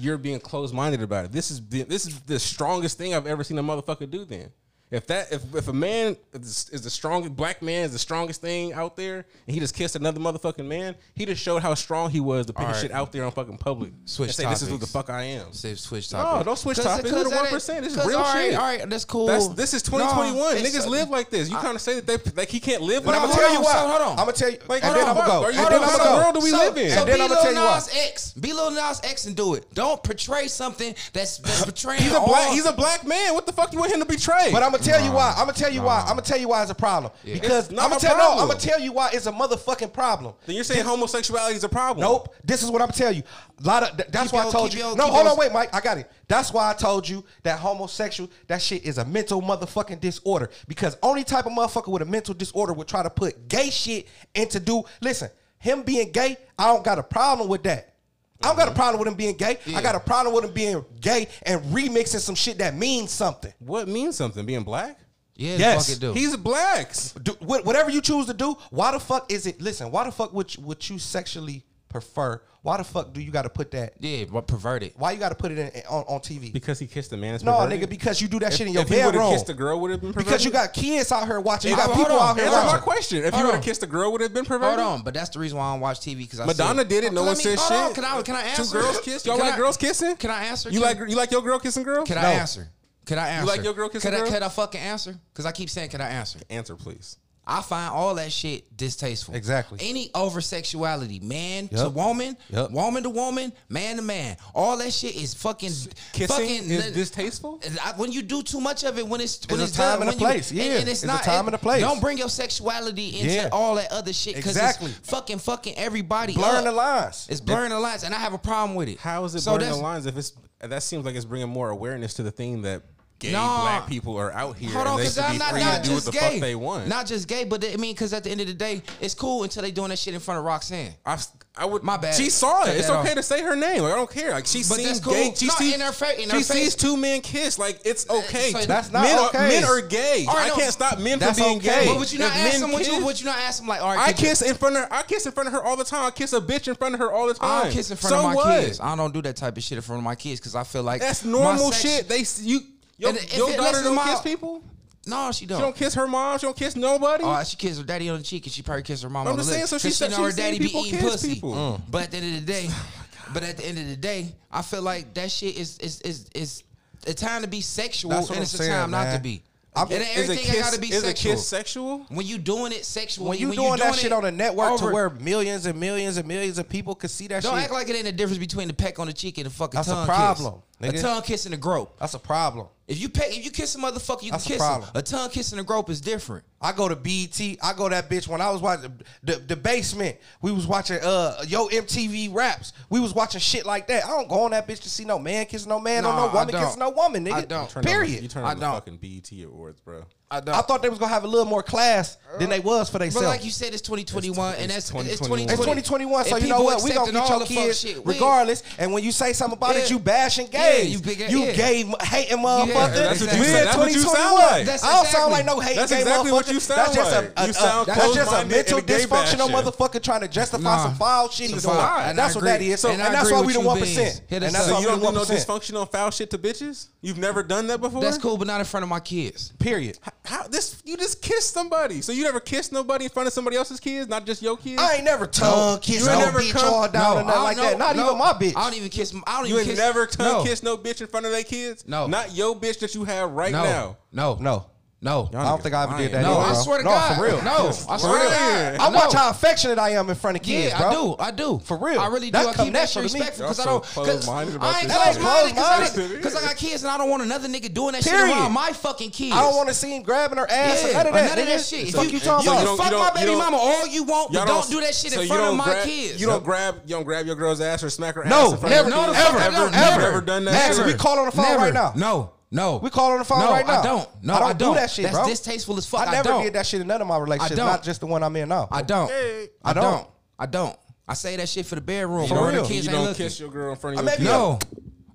Speaker 3: You're being closed minded about it. This is the, this is the strongest thing I've ever seen a motherfucker do. Then, if that if if a man is, is the strongest black man is the strongest thing out there, and he just kissed another motherfucking man, he just showed how strong he was to put
Speaker 1: All right.
Speaker 3: shit out there on fucking public.
Speaker 1: Switch
Speaker 3: and say this is who the fuck I am.
Speaker 1: Say switch
Speaker 3: No, don't switch topics.
Speaker 1: cause
Speaker 3: This is 1%. This is real
Speaker 1: all right,
Speaker 3: shit.
Speaker 1: All right, that's cool.
Speaker 3: That's this is 2021. Niggas
Speaker 1: it's-
Speaker 3: live like this. You trying to say that they like he can't live?
Speaker 4: But
Speaker 3: like
Speaker 4: I'm gonna tell you
Speaker 1: so hold on.
Speaker 4: I'm gonna tell you,
Speaker 3: Like,
Speaker 4: and then I'm gonna go.
Speaker 3: are you-
Speaker 4: And
Speaker 3: what
Speaker 4: then I'm gonna
Speaker 3: world do we
Speaker 1: so,
Speaker 3: live in?
Speaker 1: So
Speaker 4: And then
Speaker 1: be
Speaker 4: I'ma tell you why.
Speaker 1: Nas X. Be Lil Nas X and do it. Don't portray something that's, that's betraying.
Speaker 3: He's a black. He's a black man. What the fuck you want him to betray?
Speaker 4: But I'm gonna tell you why. I'm gonna tell you why. I'm gonna tell you why it's a problem. Because I'm gonna tell no. I'm gonna tell you why it's a motherfucking problem.
Speaker 3: then you're saying homosexuality is a problem.
Speaker 4: Nope. This is what I'm gonna tell you. A lot of th- that's
Speaker 1: Keep
Speaker 4: why I told you.
Speaker 1: your-
Speaker 4: no, hold on, wait, Mike. I got it. That's why I told you that homosexual that shit is a mental motherfucking disorder. Because only type of motherfucker with a mental disorder would try to put gay shit into do. Listen, him being gay, I don't got a problem with that. I don't got a problem with him being gay. I got a problem with him being gay and remixing some shit that means something.
Speaker 3: What means something? Being black?
Speaker 1: Yeah,
Speaker 4: Yes.
Speaker 1: fuck it do.
Speaker 3: He's blacks.
Speaker 4: do, whatever you choose to do, why the fuck is it? Listen, why the fuck would you, would you sexually prefer? Why the fuck do you got to put that?
Speaker 1: yeah, but perverted.
Speaker 4: Why you got to put it in, on, on TV?
Speaker 3: Because he kissed a man. It's
Speaker 4: no,
Speaker 3: perverted?
Speaker 4: nigga, because you do that
Speaker 3: if,
Speaker 4: shit in your
Speaker 3: if he would have kissed a girl, would have been perverted.
Speaker 4: because you got kids out here watching. You got people
Speaker 1: on,
Speaker 4: out here
Speaker 3: Answer
Speaker 1: hold
Speaker 3: my question. If
Speaker 1: Hold
Speaker 3: you would
Speaker 1: on.
Speaker 3: have kissed a girl, would have been perverted.
Speaker 1: Hold on, but that's the reason why I don't watch TV because
Speaker 3: Madonna did it. Oh, no one said shit.
Speaker 1: On, can I can I answer?
Speaker 3: Two girls kiss. Y'all
Speaker 1: Can
Speaker 3: like
Speaker 1: I-
Speaker 3: girls kissing?
Speaker 1: Can I answer?
Speaker 3: You
Speaker 1: Can-
Speaker 3: like you like your girl kissing girls?
Speaker 1: Can
Speaker 4: No.
Speaker 1: I answer? Can I answer?
Speaker 3: You like your girl kissing
Speaker 1: Can I,
Speaker 3: girl?
Speaker 1: can I fucking answer? Because I keep saying, can I answer?
Speaker 3: Answer, please.
Speaker 1: I find all that shit distasteful.
Speaker 4: Exactly.
Speaker 1: Any over sexuality, man to woman,
Speaker 4: Yep.
Speaker 1: woman to woman, man to man, all that shit is fucking
Speaker 3: Kissing
Speaker 1: fucking,
Speaker 3: is distasteful.
Speaker 1: I- when you do too much of it, when it's when
Speaker 4: a
Speaker 1: it's
Speaker 4: time
Speaker 1: done,
Speaker 4: and a
Speaker 1: when you-
Speaker 4: place, yeah.
Speaker 1: and,
Speaker 4: It's a time and a place.
Speaker 1: Don't bring your sexuality into
Speaker 4: Yeah.
Speaker 1: all that other shit because
Speaker 4: Exactly.
Speaker 1: it's fucking fucking everybody
Speaker 4: Blurring
Speaker 1: up.
Speaker 4: the lines.
Speaker 1: It's blurring the lines, and I have a problem with it.
Speaker 3: How is it
Speaker 1: So
Speaker 3: blurring the lines? If it's that seems like it's bringing more awareness to the thing that gay
Speaker 1: Nah.
Speaker 3: black people are out here.
Speaker 1: Hold on, because I'm not, not
Speaker 3: to do what
Speaker 1: just
Speaker 3: the
Speaker 1: gay.
Speaker 3: they want.
Speaker 1: Not just gay, but I mean, because at the end of the day, it's cool until they doing that shit in front of Roxanne.
Speaker 3: I, I would.
Speaker 1: My bad.
Speaker 3: She saw it. It's okay
Speaker 1: off.
Speaker 3: to say her name. Like I don't care. Like she
Speaker 1: But
Speaker 3: sees
Speaker 1: cool.
Speaker 3: gay. She
Speaker 1: No,
Speaker 3: sees
Speaker 1: in her fa- in
Speaker 3: she
Speaker 1: her
Speaker 3: sees two men kiss. Like it's uh, okay.
Speaker 1: so
Speaker 4: That's not
Speaker 3: men
Speaker 4: okay.
Speaker 3: Are, men are gay.
Speaker 1: Right,
Speaker 3: I
Speaker 1: no.
Speaker 3: can't stop men from being
Speaker 4: okay.
Speaker 3: gay.
Speaker 1: But would you not
Speaker 3: If
Speaker 1: ask them? Would you, would you not ask them like, all right,
Speaker 3: I
Speaker 1: you-
Speaker 3: kiss in front of her. I kiss in front of her all the time. I kiss a bitch in front of her all the time.
Speaker 1: I kiss in front
Speaker 3: so
Speaker 1: of my
Speaker 3: what?
Speaker 1: kids. I don't do that type of shit in front of my kids because I feel like
Speaker 3: That's normal shit. They you your,
Speaker 1: And if
Speaker 3: your
Speaker 1: it
Speaker 3: daughter
Speaker 1: lets
Speaker 3: don't
Speaker 1: them
Speaker 3: kiss
Speaker 1: out-
Speaker 3: people.
Speaker 1: No, she don't.
Speaker 3: She don't kiss her mom. She don't kiss nobody.
Speaker 1: Oh, she kissed her daddy on the cheek, and she probably kissed her mom
Speaker 3: I'm
Speaker 1: on the
Speaker 3: just
Speaker 1: lip.
Speaker 3: saying, so
Speaker 1: 'Cause
Speaker 3: she
Speaker 1: she
Speaker 3: said
Speaker 1: know her
Speaker 3: she's
Speaker 1: daddy
Speaker 3: seen
Speaker 1: be
Speaker 3: people
Speaker 1: eating
Speaker 3: kiss
Speaker 1: pussy.
Speaker 3: people.
Speaker 4: Mm.
Speaker 1: But at the end of the day, but at the end of the day, I feel like that shit is is is is a time to be sexual,
Speaker 4: That's
Speaker 1: and
Speaker 4: what
Speaker 1: it's
Speaker 4: I'm
Speaker 1: a
Speaker 4: saying,
Speaker 1: time not to be.
Speaker 4: I'm-
Speaker 1: and
Speaker 3: is a
Speaker 1: everything
Speaker 3: kiss,
Speaker 1: got to be
Speaker 3: is
Speaker 1: sexual.
Speaker 3: a kiss sexual?
Speaker 1: when you doing it sexual,
Speaker 4: when you
Speaker 1: when
Speaker 4: doing that
Speaker 1: doing
Speaker 4: shit on a network
Speaker 1: over-
Speaker 4: to where millions and millions and millions of people could see that shit.
Speaker 1: Don't
Speaker 4: shit.
Speaker 1: act like it ain't a difference between the peck on the cheek and the fucking
Speaker 4: That's a
Speaker 1: tongue
Speaker 4: problem.
Speaker 1: Kiss.
Speaker 4: Nigga.
Speaker 1: A tongue kiss and a grope.
Speaker 4: That's a problem.
Speaker 1: If you pay, if you kiss a motherfucker, you
Speaker 4: That's
Speaker 1: can kiss a
Speaker 4: problem. Him.
Speaker 1: A tongue kiss and a grope is different.
Speaker 4: I go to BET. I go to that bitch when I was watching the, the, the basement. We was watching uh Yo MTV Raps. We was watching shit like that. I don't go on that bitch to see no man kiss no man no,
Speaker 1: or
Speaker 4: no woman kiss no woman, nigga.
Speaker 1: I don't. Period.
Speaker 3: you turn on, you turn on I the
Speaker 1: don't.
Speaker 3: fucking BET awards, bro.
Speaker 1: I,
Speaker 4: I, thought they was gonna have a little more class than they was for themselves.
Speaker 1: But like you said, it's 2021, it's, and that's
Speaker 3: 2021.
Speaker 4: It's 2021. so you know what? We gonna get your kids
Speaker 1: shit.
Speaker 4: regardless. And when you say something about
Speaker 1: yeah.
Speaker 4: it, you bashing
Speaker 1: and
Speaker 4: Yeah,
Speaker 1: you big,
Speaker 4: you
Speaker 1: yeah.
Speaker 4: gay hating motherfucker.
Speaker 3: Yeah, that's what you, that's what you sound like.
Speaker 1: That's exactly,
Speaker 4: I don't sound like no hating
Speaker 3: that's exactly what you sound
Speaker 4: that's just a,
Speaker 3: like.
Speaker 4: A,
Speaker 3: you sound
Speaker 4: that's just a mental dysfunctional motherfucker trying to justify
Speaker 1: nah.
Speaker 4: some foul shit he's. That's what that is.
Speaker 1: And
Speaker 4: that's why we the one percent. And that's
Speaker 1: why
Speaker 3: we
Speaker 4: the
Speaker 3: one
Speaker 4: percent.
Speaker 3: You
Speaker 4: don't
Speaker 3: do no dysfunctional foul shit to bitches. You've never done that before.
Speaker 1: That's cool, but not in front of my kids.
Speaker 4: Period.
Speaker 3: How this you just kissed somebody? So you never kissed nobody in front of somebody else's kids, not just your kids.
Speaker 4: I ain't never tongue no,
Speaker 3: kissed
Speaker 4: no
Speaker 3: never
Speaker 4: bitch
Speaker 3: come,
Speaker 4: all down
Speaker 1: no,
Speaker 4: or nothing like
Speaker 1: no,
Speaker 4: that. Not
Speaker 1: no,
Speaker 4: even my bitch.
Speaker 1: I don't even kiss. I don't
Speaker 3: you
Speaker 1: even kiss.
Speaker 3: never tongue
Speaker 1: no.
Speaker 3: kiss no bitch in front of their kids.
Speaker 1: No,
Speaker 3: not your bitch that you have right now.
Speaker 1: No,
Speaker 4: no.
Speaker 1: No,
Speaker 4: I don't think I ever did that.
Speaker 1: No,
Speaker 4: either,
Speaker 1: I swear to
Speaker 4: no,
Speaker 1: God,
Speaker 4: for real.
Speaker 1: No, I swear real.
Speaker 4: I watch
Speaker 1: no.
Speaker 4: how affectionate I am in front of kids,
Speaker 1: yeah,
Speaker 4: bro.
Speaker 1: I do, I do,
Speaker 4: for real.
Speaker 1: I really do.
Speaker 4: That's
Speaker 1: I keep that shit respectful because I don't. Cause I ain't close
Speaker 3: minded
Speaker 1: because I, got kids and I don't want another nigga doing that
Speaker 4: Period.
Speaker 1: shit around my fucking kids.
Speaker 4: I don't want to see him grabbing her ass.
Speaker 1: Yeah, or
Speaker 4: none of that,
Speaker 1: none of that shit.
Speaker 4: Fuck
Speaker 1: you
Speaker 4: talking about?
Speaker 1: Fuck my baby mama all you want, but don't do that shit in front of my kids.
Speaker 3: You don't grab, you don't grab your girl's ass or smack her ass.
Speaker 4: No, never, ever, ever,
Speaker 3: ever done that.
Speaker 4: We call on the phone right now.
Speaker 1: No. No.
Speaker 4: We call on the phone
Speaker 1: no,
Speaker 4: right now.
Speaker 1: I don't. No,
Speaker 4: I don't,
Speaker 1: I don't.
Speaker 4: do that shit,
Speaker 1: That's
Speaker 4: bro.
Speaker 1: distasteful as fuck.
Speaker 4: I never
Speaker 1: I
Speaker 4: did that shit in none of my relationships, not just the one I'm in now.
Speaker 1: I don't.
Speaker 3: Hey.
Speaker 1: I
Speaker 4: don't.
Speaker 1: I don't. I say that shit for the bedroom. For
Speaker 4: real.
Speaker 1: The kids
Speaker 3: you don't
Speaker 1: looking.
Speaker 3: kiss your girl in front of uh,
Speaker 4: your
Speaker 3: kids.
Speaker 1: No.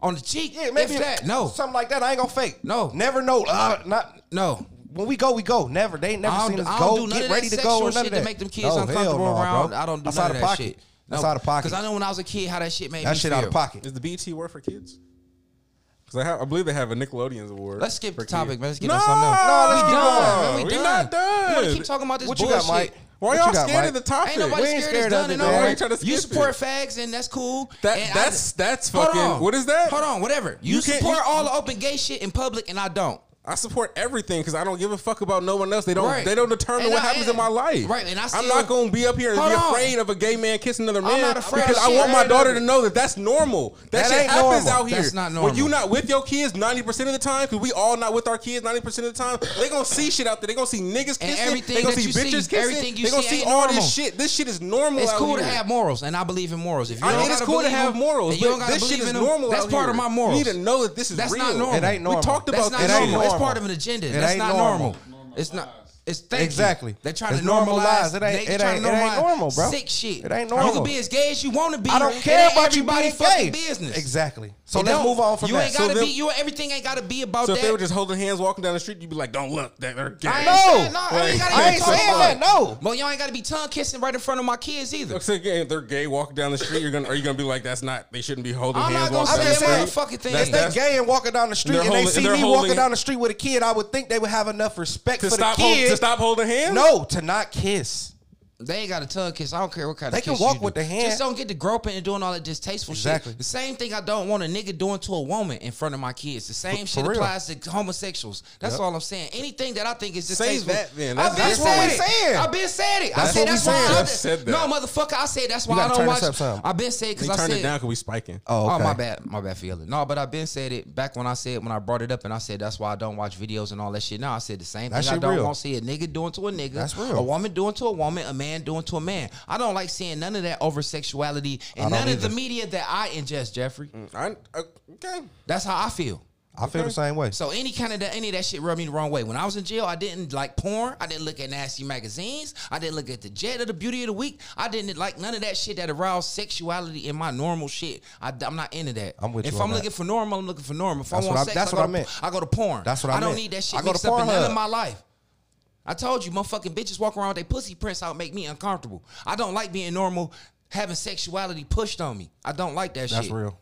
Speaker 1: On the cheek.
Speaker 4: Yeah, maybe
Speaker 1: if that. No.
Speaker 4: Something like that. I ain't gonna fake.
Speaker 1: No.
Speaker 4: Never know. Uh, not
Speaker 1: no.
Speaker 4: When we go, we go. Never. They ain't never seen us go. Get ready to go or none of that.
Speaker 1: To make them kids uncomfortable around. I don't do none of that shit.
Speaker 4: That's out of pocket.
Speaker 1: Because I know when I was a kid how that shit made
Speaker 4: that
Speaker 1: me
Speaker 4: That
Speaker 1: shit
Speaker 4: out of pocket.
Speaker 3: Is the BT work for kids? Cause I, I believe they have a Nickelodeon's award.
Speaker 1: Let's skip the topic, man. Let's get
Speaker 3: no,
Speaker 1: on something else.
Speaker 4: No, let's
Speaker 1: we're
Speaker 3: not done.
Speaker 1: We keep talking about this
Speaker 4: what
Speaker 1: bullshit.
Speaker 4: you got, Mike?
Speaker 3: Why y'all scared of the topic?
Speaker 1: Ain't nobody
Speaker 4: ain't
Speaker 1: scared,
Speaker 4: scared of it. Done
Speaker 3: you
Speaker 1: support
Speaker 3: it.
Speaker 1: fags and that's cool.
Speaker 3: That,
Speaker 1: and
Speaker 3: that's
Speaker 1: I,
Speaker 3: that's fucking. What is that?
Speaker 1: Hold on, whatever. You,
Speaker 3: you
Speaker 1: support all the open gay shit in public and I don't.
Speaker 3: I support everything because I don't give a fuck about no one else. They don't.
Speaker 1: Right.
Speaker 3: They don't determine
Speaker 1: and
Speaker 3: what
Speaker 1: I,
Speaker 3: happens in my life.
Speaker 1: Right, and I am
Speaker 3: not gonna be up here and be afraid on. of a gay man kissing another man because I want my daughter to know that that's normal. That,
Speaker 4: that
Speaker 3: shit happens
Speaker 4: normal.
Speaker 3: out here.
Speaker 1: That's not normal.
Speaker 3: When you not with your kids ninety percent of the time, because we all not with our kids ninety percent of the time, they gonna see shit out there. They gonna see niggas kissing. They gonna see bitches
Speaker 1: see,
Speaker 3: kissing. They gonna
Speaker 1: see,
Speaker 3: see all
Speaker 1: normal.
Speaker 3: this shit. This shit is normal.
Speaker 1: It's cool
Speaker 3: here.
Speaker 1: to have morals, and I believe in morals. If you
Speaker 3: I mean, it's cool to have morals, but this shit is normal.
Speaker 1: That's part of my morals.
Speaker 3: You need to know that this is real.
Speaker 1: That's not normal.
Speaker 4: It ain't normal.
Speaker 3: We talked about this
Speaker 1: normal. part of an agenda.
Speaker 4: It
Speaker 1: That's not
Speaker 4: normal.
Speaker 1: normal. It's not. It's thank
Speaker 4: exactly. You.
Speaker 1: They're trying
Speaker 4: it's
Speaker 1: to normalize.
Speaker 4: normalize. It ain't.
Speaker 1: They,
Speaker 4: it, ain't, it ain't normal, bro.
Speaker 1: Sick shit.
Speaker 4: It ain't normal.
Speaker 1: You can be as gay as you want to be.
Speaker 4: I don't care about you being gay.
Speaker 1: Business.
Speaker 4: Exactly. So
Speaker 1: it
Speaker 4: let's move on from
Speaker 1: you
Speaker 4: that.
Speaker 1: You ain't gotta
Speaker 3: so
Speaker 1: be. You everything ain't gotta be about.
Speaker 3: So
Speaker 1: that.
Speaker 3: if they were just holding hands, walking down the street, you'd be like, "Don't look, they're gay."
Speaker 1: I ain't
Speaker 4: no,
Speaker 1: I ain't,
Speaker 4: saying that. No.
Speaker 1: Well, y'all ain't gotta be tongue kissing right in front of my kids either.
Speaker 3: So again, they're gay, walking down the street, you're gonna are you gonna be like, "That's not. They shouldn't be holding
Speaker 1: I'm
Speaker 3: hands."
Speaker 1: I'm not gonna say that fucking thing.
Speaker 4: If
Speaker 3: they're
Speaker 4: gay and walking down the street and they see me walking down the street with a kid, I would think they would have enough respect for the kid
Speaker 3: to stop holding hands?
Speaker 4: No, to not kiss.
Speaker 1: They ain't got a tongue kiss. I don't care what kind
Speaker 4: they
Speaker 1: of kiss.
Speaker 4: They
Speaker 1: can walk
Speaker 4: with do. the hand.
Speaker 1: Just don't get to groping and doing all that distasteful
Speaker 4: exactly.
Speaker 1: shit. The same thing I don't want a nigga doing to a woman in front of my kids. The same
Speaker 4: for,
Speaker 1: shit
Speaker 4: for
Speaker 1: applies real. to homosexuals. That's yep. all I'm saying. Anything that I think is distasteful.
Speaker 3: Say that then. That's, I've
Speaker 1: been
Speaker 4: that's what we saying.
Speaker 1: I've been saying it.
Speaker 4: That's I said
Speaker 1: that's why. I
Speaker 3: said that.
Speaker 1: No, motherfucker. I said that's why I don't watch. I've been
Speaker 3: saying
Speaker 1: because I said.
Speaker 3: It down because we spiking.
Speaker 4: Oh,
Speaker 1: oh my bad. My bad, feeling. No, but I've been said it back when I said when I brought it up and I said that's why I don't watch videos and all that shit. Now I said the same thing. I don't want to see a nigga doing to a nigga.
Speaker 4: That's real.
Speaker 1: A woman doing to a woman. A man man doing to a man. I don't like seeing none of that over sexuality and none either. of the media that I ingest, Jeffrey.
Speaker 3: Mm, I, uh, okay.
Speaker 1: That's how I feel.
Speaker 4: I feel okay. the same way.
Speaker 1: So any kind of that, any of that shit rubbed me the wrong way. When I was in jail, I didn't like porn. I didn't look at nasty magazines. I didn't look at the jet of the beauty of the week. I didn't like none of that shit that aroused sexuality in my normal shit. I, am not into that.
Speaker 4: I'm with
Speaker 1: if
Speaker 4: you.
Speaker 1: If
Speaker 4: I'm that.
Speaker 1: looking for normal, I'm looking for normal. If
Speaker 4: that's
Speaker 1: I want
Speaker 4: I,
Speaker 1: sex,
Speaker 4: that's
Speaker 1: I
Speaker 4: what
Speaker 1: to,
Speaker 4: I meant.
Speaker 1: I go to porn.
Speaker 4: That's what I,
Speaker 1: I don't need that shit
Speaker 4: I go
Speaker 1: mixed to up in none of my life. I told you, motherfucking bitches walk around with their pussy prints out make me uncomfortable. I don't like being normal, having sexuality pushed on me. I don't like that
Speaker 4: That's
Speaker 1: shit.
Speaker 4: real.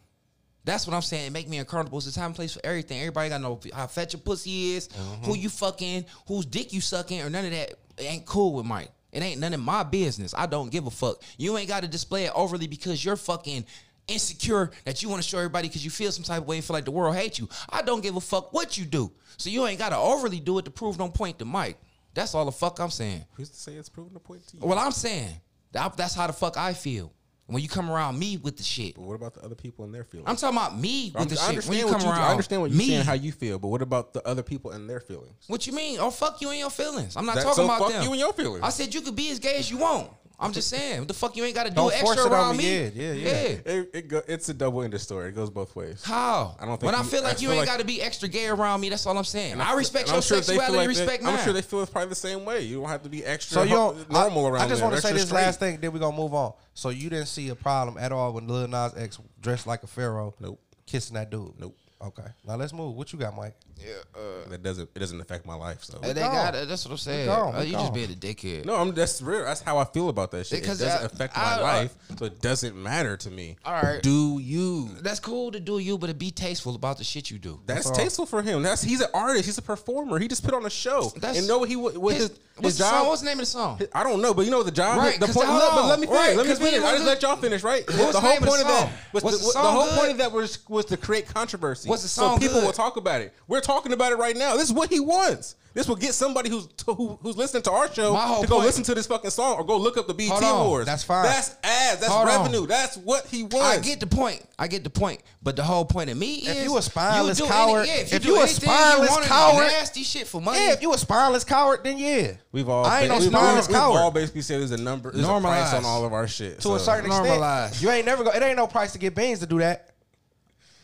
Speaker 1: That's what I'm saying. It make me uncomfortable. It's the time and place for everything. Everybody gotta know how fetch a pussy is,
Speaker 4: mm-hmm.
Speaker 1: who uh-huh. you fucking, whose dick you sucking, or none of that. It ain't cool with Mike. It ain't none of my business. I don't give a fuck. You ain't gotta display it overly because you're fucking insecure that you want to show everybody because you feel some type of way and feel like the world hates you. I don't give a fuck what you do. So you ain't gotta overly do it to prove no point to Mike. That's all the fuck I'm saying.
Speaker 3: Who's to say it's proven a point to you?
Speaker 1: Well, I'm saying that- that's how the fuck I feel. When you come around me with the shit,
Speaker 3: But what about the other people and their feelings?
Speaker 1: I'm talking about me with
Speaker 3: I'm-
Speaker 1: the
Speaker 3: I
Speaker 1: shit. When you come
Speaker 3: you,
Speaker 1: around,
Speaker 3: I understand what you're
Speaker 1: me,
Speaker 3: saying, how you feel, but what about the other people and their feelings?
Speaker 1: What you mean? Oh fuck you and your feelings. I'm not
Speaker 3: That-
Speaker 1: talking
Speaker 3: so
Speaker 1: about
Speaker 3: fuck
Speaker 1: them.
Speaker 3: you and your feelings.
Speaker 1: I said you could be as gay as you want. I'm just saying. What the fuck you ain't got to do
Speaker 4: Don't
Speaker 1: extra
Speaker 4: force it on
Speaker 1: around
Speaker 4: me.
Speaker 1: me?
Speaker 4: Yeah, yeah, yeah.
Speaker 3: It, it go, it's a double ended story. It goes both ways.
Speaker 1: How?
Speaker 3: I don't think
Speaker 1: When I feel like
Speaker 3: I
Speaker 1: you
Speaker 3: feel
Speaker 1: ain't
Speaker 3: like-
Speaker 1: got to be extra gay around me. That's all I'm saying.
Speaker 3: And
Speaker 1: I respect
Speaker 3: and
Speaker 1: your
Speaker 3: sure
Speaker 1: sexuality.
Speaker 3: like they-
Speaker 1: respect
Speaker 3: I'm sure they feel it's probably the same way. You don't have to be extra
Speaker 4: So you
Speaker 3: ho-
Speaker 4: don't,
Speaker 3: normal
Speaker 4: I,
Speaker 3: around
Speaker 4: I just want to say this
Speaker 3: straight.
Speaker 4: last thing, then we're gonna move on. So you didn't see a problem at all when Lil Nas X dressed like a pharaoh,
Speaker 3: Nope.
Speaker 4: kissing that dude.
Speaker 3: Nope.
Speaker 4: Okay, now let's move. What you got, Mike?
Speaker 1: Yeah, uh,
Speaker 3: That doesn't it doesn't affect my life. So
Speaker 1: they got it. That's what I'm saying.
Speaker 4: gone.
Speaker 1: Uh, you just being a dickhead.
Speaker 3: no, I'm that's real. That's how I feel about that shit.
Speaker 1: Because
Speaker 3: it doesn't
Speaker 1: I-
Speaker 3: affect my
Speaker 1: I- I-
Speaker 3: life, so it doesn't matter to me.
Speaker 1: All right.
Speaker 3: Do you?
Speaker 1: That's cool to do you, but to be tasteful about the shit you do.
Speaker 3: That's
Speaker 4: all.
Speaker 3: tasteful for him. That's he's an artist. He's a performer. He just put on a show.
Speaker 1: That's-
Speaker 3: and know what he wa- what
Speaker 1: His-
Speaker 3: his,
Speaker 1: what's
Speaker 3: his
Speaker 1: the
Speaker 3: job.
Speaker 1: song? What's the name of the song?
Speaker 3: I don't know, but you know the job.
Speaker 1: Right,
Speaker 3: the
Speaker 1: 'cause
Speaker 3: point.
Speaker 1: hold
Speaker 3: Look, but let me finish.
Speaker 1: Right,
Speaker 3: let me
Speaker 1: 'cause we
Speaker 3: finish. I just let y'all finish. Right.
Speaker 1: What's
Speaker 3: the
Speaker 1: the
Speaker 3: whole
Speaker 1: name
Speaker 3: point of that was
Speaker 1: Was
Speaker 3: the,
Speaker 1: the
Speaker 3: the
Speaker 1: song
Speaker 3: whole point of that was was to create controversy.
Speaker 1: Was the song?
Speaker 3: so
Speaker 1: people
Speaker 3: will talk about it. We're talking about it right now. This is what he wants. This will get somebody who's who, who's listening to our show
Speaker 1: My whole
Speaker 3: to go
Speaker 1: point-
Speaker 3: listen to this fucking song or go look up the BT
Speaker 1: Hold on.
Speaker 3: Awards.
Speaker 4: That's fine.
Speaker 3: That's ads. That's
Speaker 1: Hold on.
Speaker 3: revenue. That's what he wants.
Speaker 1: I get the point. I get the point. But the whole point of me is
Speaker 4: If you a spineless
Speaker 1: do
Speaker 4: coward-
Speaker 1: any, yeah, if you,
Speaker 4: if
Speaker 1: do
Speaker 4: you a
Speaker 1: anything,
Speaker 4: spineless
Speaker 1: you wanna do
Speaker 4: coward-
Speaker 1: nasty shit for money.
Speaker 4: Yeah, if you a spineless coward, then yeah.
Speaker 3: We've all
Speaker 4: I ain't no
Speaker 3: we've,
Speaker 4: spineless
Speaker 3: we've
Speaker 4: coward.
Speaker 3: all basically said there's a number, there's a price
Speaker 1: Normalized.
Speaker 3: on all of our shit.
Speaker 4: To a
Speaker 3: so-
Speaker 4: certain
Speaker 1: Normalize.
Speaker 4: extent, you ain't never go. It ain't no price to get beans to do that.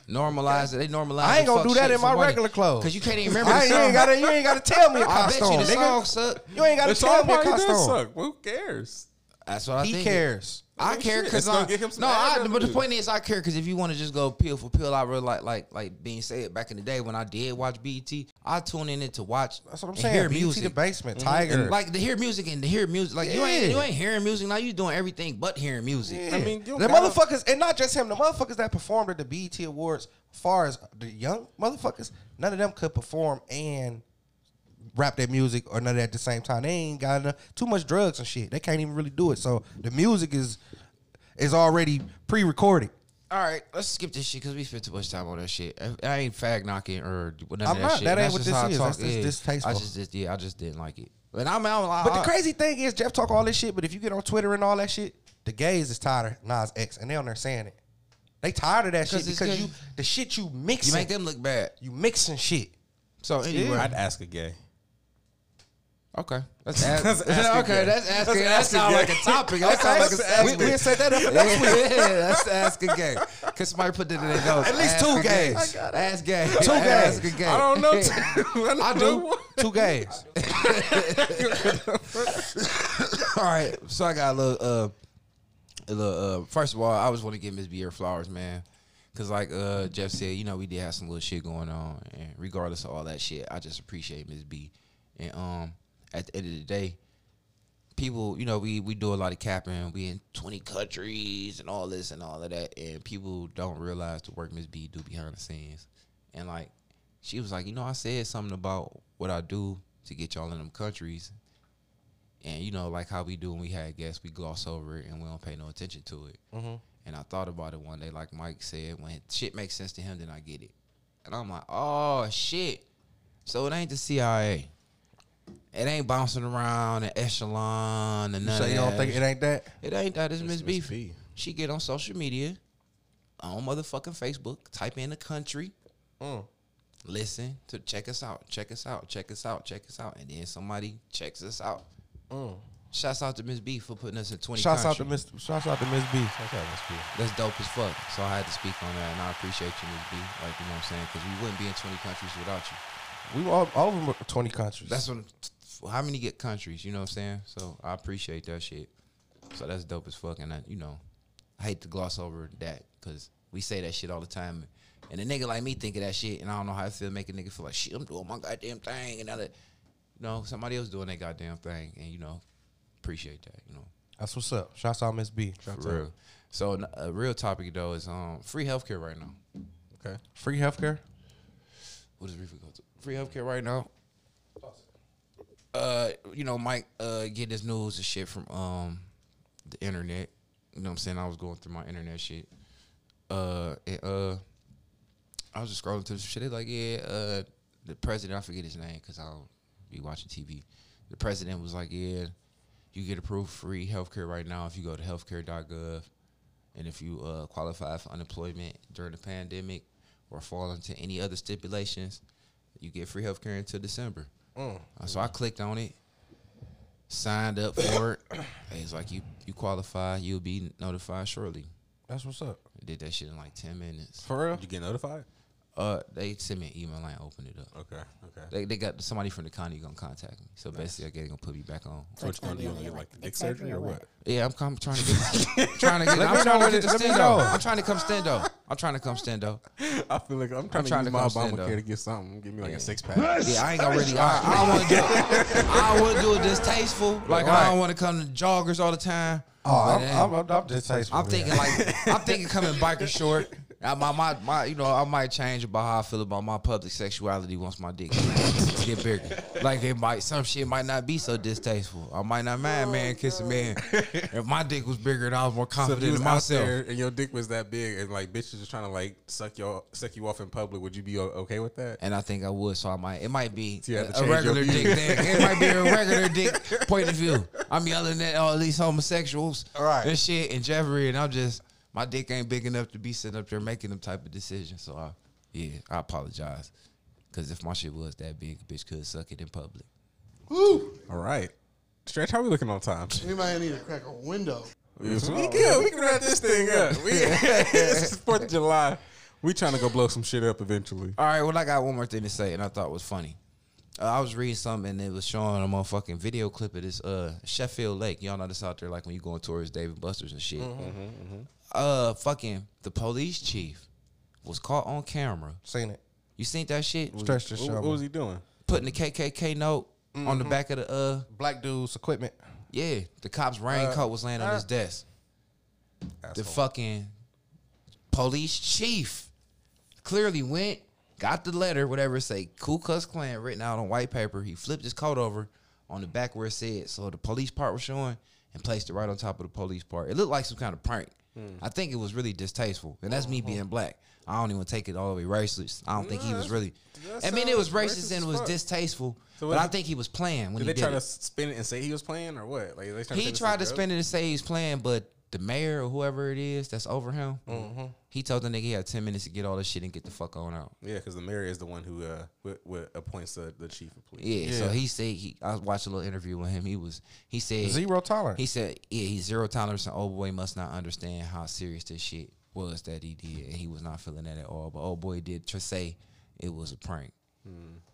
Speaker 1: Normalize it. They normalize.
Speaker 4: I ain't gonna do that in my
Speaker 1: for money.
Speaker 4: regular clothes.
Speaker 1: Cause you can't even remember
Speaker 4: I
Speaker 1: the
Speaker 4: ain't, you
Speaker 1: song.
Speaker 4: ain't gotta. You ain't gotta tell me a
Speaker 1: I bet you the
Speaker 4: nigga.
Speaker 1: song suck.
Speaker 4: You ain't gotta
Speaker 3: The
Speaker 4: tell me a
Speaker 3: probably does suck. Who cares?
Speaker 1: That's what I
Speaker 4: He
Speaker 1: think.
Speaker 4: He cares.
Speaker 1: I
Speaker 3: mean,
Speaker 1: care because I
Speaker 3: get him some
Speaker 1: no. I,
Speaker 3: ad
Speaker 1: but the point is, I care because if you want to just go pill for pill, I really like like like being said back in the day when I did watch BET. I tune in it to watch.
Speaker 4: That's what I'm saying.
Speaker 1: Hear
Speaker 4: BT
Speaker 1: music.
Speaker 4: the basement,
Speaker 3: Mm-hmm.
Speaker 4: Tiger.
Speaker 1: And like to hear music and to hear music, like you ain't you ain't hearing music now. You doing everything but hearing music. Yeah.
Speaker 3: I mean, you
Speaker 4: the
Speaker 3: gotta-
Speaker 4: motherfuckers, and not just him, the motherfuckers that performed at the BET Awards, far as the young motherfuckers, none of them could perform and rap their music or none of that at the same time. They ain't got enough, too much drugs and shit. They can't even really do it. So the music is is already pre-recorded.
Speaker 1: All right, let's skip this shit because we spent too much time on that shit. I, I ain't fag knocking or none of
Speaker 4: I'm
Speaker 1: that
Speaker 4: not.
Speaker 1: shit.
Speaker 4: That ain't what
Speaker 1: just
Speaker 4: this
Speaker 1: how I
Speaker 4: is.
Speaker 1: talk.
Speaker 4: That's just
Speaker 1: Yeah.
Speaker 4: distasteful.
Speaker 1: I just, just yeah, I just didn't like it. And I'm, I'm
Speaker 4: But the crazy thing is, Jeff talk all this shit, but if you get on Twitter and all that shit, the gays is tired of Nas X, and they on there saying it. They tired of that shit
Speaker 1: 'Cause
Speaker 4: because you the shit you
Speaker 1: mix.
Speaker 4: you
Speaker 1: make them look bad.
Speaker 4: you mixing shit.
Speaker 1: So anyway,
Speaker 3: I'd ask a gay.
Speaker 1: Okay, that's ask,
Speaker 3: That's asking
Speaker 1: okay.
Speaker 3: gay.
Speaker 1: That's asking.
Speaker 3: That's
Speaker 1: That
Speaker 3: asking
Speaker 1: sound like a topic. That sound like a
Speaker 4: We, we set that up for next week.
Speaker 1: yeah, that's asking gay. Cause somebody put that in their notes.
Speaker 4: At least
Speaker 1: Ask
Speaker 4: two
Speaker 1: gay.
Speaker 4: gays.
Speaker 1: Ask gay.
Speaker 4: Two
Speaker 1: Ask
Speaker 4: gays.
Speaker 1: a gay.
Speaker 3: I don't know. I, don't
Speaker 1: I do.
Speaker 3: know
Speaker 4: Two gays.
Speaker 1: All right, so I got a little, uh, a little. Uh, first of all, I just want to give Miss B her flowers, man, because like uh, Jeff said, you know, we did have some little shit going on, and regardless of all that shit, I just appreciate Miss B. And um, at the end of the day, people, you know, we we do a lot of capping. We in twenty countries and all this and all of that, and people don't realize the work Miss B do behind the scenes. And like, she was like, you know, I said something about what I do to get y'all in them countries, and you know, like how we do when we had guests, we gloss over it and we don't pay no attention to it. Mm-hmm. And I thought about it one day, like Mike said, when shit makes sense to him, then I get it. And I'm like, oh shit. So it ain't the CIA. It ain't bouncing around an echelon and
Speaker 4: say
Speaker 1: of
Speaker 4: you don't
Speaker 1: that.
Speaker 4: think it ain't that?
Speaker 1: It ain't that. It's Miss
Speaker 3: Miss
Speaker 1: Beef.
Speaker 3: B.
Speaker 1: She get on social media, on motherfucking Facebook, type in the country,
Speaker 4: Mm.
Speaker 1: listen to check us out, check us out, check us out, check us out, and then somebody checks us out. Shouts out to Miss B for putting us in twenty.
Speaker 4: Mm. Shouts out to. Miss. Shouts out to Miss B.
Speaker 1: That's dope as fuck. So I had to speak on that, and I appreciate you, Miss B. Like you know what I'm saying, because we wouldn't be in twenty countries without you.
Speaker 4: We were all all over twenty countries.
Speaker 1: That's what. How many get countries? You know what I'm saying. So I appreciate that shit. So that's dope as fuck, and I, you know, I hate to gloss over that because we say that shit all the time, and a nigga like me think of that shit, and I don't know how I feel. Make a nigga feel like shit. I'm doing my goddamn thing, and other, you know, somebody else doing their goddamn thing, and you know, appreciate that. You know,
Speaker 4: That's what's up. Shouts out Miss B.
Speaker 1: for real. So n- a real topic though is um free healthcare right now.
Speaker 3: Okay.
Speaker 4: Free healthcare.
Speaker 1: What does Reefer go free free healthcare right now? Uh, you know, Mike uh get this news and shit from um the internet. You know what I'm saying? I was going through my internet shit. Uh and uh I was just scrolling through some shit. They like, yeah, uh the president, I forget his name because I don't be watching TV. The president was like, Yeah, you get approved free healthcare right now if you go to healthcare.gov. and if you uh, qualify for unemployment during the pandemic or fall into any other stipulations, you get free health care until December.
Speaker 4: Mm.
Speaker 1: Uh, so I clicked on it, signed up for it. It's like you you qualify, you'll be notified shortly.
Speaker 4: That's what's up.
Speaker 1: I did that shit in like ten minutes.
Speaker 4: For real?
Speaker 3: Did you get notified?
Speaker 1: Uh, they sent me an email. And I opened it up.
Speaker 3: Okay, okay.
Speaker 1: They, they got somebody from the county gonna contact me. So basically, I guess they gonna put me back on.
Speaker 3: So what you gonna do? You gonna get like the dick surgery or what?
Speaker 1: Yeah, I'm, come, trying to get, trying to get.
Speaker 4: Let
Speaker 1: I'm
Speaker 4: me
Speaker 1: trying
Speaker 4: know
Speaker 1: to get the
Speaker 4: it- let
Speaker 1: stendo. I'm trying to come stendo. I'm trying to come stendo.
Speaker 3: I feel like I'm trying,
Speaker 1: trying
Speaker 3: to
Speaker 1: to
Speaker 3: use my
Speaker 1: come stand
Speaker 3: Obamacare to get something. Give me like
Speaker 1: Yeah.
Speaker 3: a six pack.
Speaker 1: Yeah, I ain't gonna really. I, I don't want to do. it. I don't want to do it distasteful. Like I don't want to come to joggers all the time.
Speaker 4: Oh, I'm, I'm, I'm, I'm just.
Speaker 1: I'm thinking like I'm thinking coming biker short. I, my, my, my, you know, I might change about how I feel about my public sexuality once my dick get bigger. Like it might, some shit might not be so distasteful. I might not mind oh, man kissing man if my dick was bigger and I was more
Speaker 3: So if
Speaker 1: confident
Speaker 3: you was
Speaker 1: in
Speaker 3: out
Speaker 1: myself.
Speaker 3: there and your dick was that big and like bitches just trying to like suck your suck you off in public, would you be okay with that?
Speaker 1: And I think I would, so I might. It might be
Speaker 3: So you have to
Speaker 1: a, a regular dick thing. It might be a regular dick point of view. I'm yelling at all these homosexuals
Speaker 4: Right.
Speaker 1: and shit and Jeffrey, and I'm just my dick ain't big enough to be sitting up there making them type of decisions. So I, yeah, I apologize. Cause if my shit was that big, a bitch could suck it in public.
Speaker 8: Woo!
Speaker 3: All right. Stretch, how we looking on time?
Speaker 8: We might need to crack a window?
Speaker 3: We can, we can wrap this thing up. We, it's Fourth of July. We trying to go blow some shit up eventually.
Speaker 1: All right, well, I got one more thing to say, and I thought it was funny. Uh, I was reading something, and it was showing a motherfucking video clip of this uh, Sheffield Lake. Y'all know this out there, like when you going towards Dave & Buster's and shit. Uh, fucking the police chief was caught on camera.
Speaker 4: Seen it.
Speaker 1: You seen that shit?
Speaker 4: Stretch the
Speaker 3: What,
Speaker 4: show.
Speaker 3: what was he doing?
Speaker 1: Putting the KKK note on the back of the uh,
Speaker 4: Black dude's equipment.
Speaker 1: yeah, the cop's raincoat was laying on his desk. The fucking police chief clearly went, got the letter, whatever it say, Ku Klux Klan written out on white paper. He flipped his coat over on the back where it said, so the police part was showing, and placed it right on top of the police part. It looked like some kind of prank. Mm. I think it was really distasteful, and that's me uh-huh. being black. I don't even take it all the way racist. I don't think he was really. I mean, it was racist and it was distasteful,
Speaker 3: So
Speaker 1: but
Speaker 3: what-
Speaker 1: I think he was playing when
Speaker 3: Did
Speaker 1: he
Speaker 3: they
Speaker 1: did
Speaker 3: try
Speaker 1: it.
Speaker 3: to spin it and say he was playing or what? Like they trying
Speaker 1: He tried to spin it and say he's playing, but the mayor or whoever it is that's over him, he told the nigga he had ten minutes to get all this shit and get the fuck on out.
Speaker 3: Yeah, because the mayor is the one who uh what, what appoints the, the chief of police.
Speaker 1: Yeah, so he said he. I watched a little interview with him. He was he said
Speaker 4: Zero tolerance.
Speaker 1: He said yeah, he's zero tolerance, and old boy must not understand how serious this shit was that he did, and he was not feeling that at all. But old boy did tr- say it was a prank.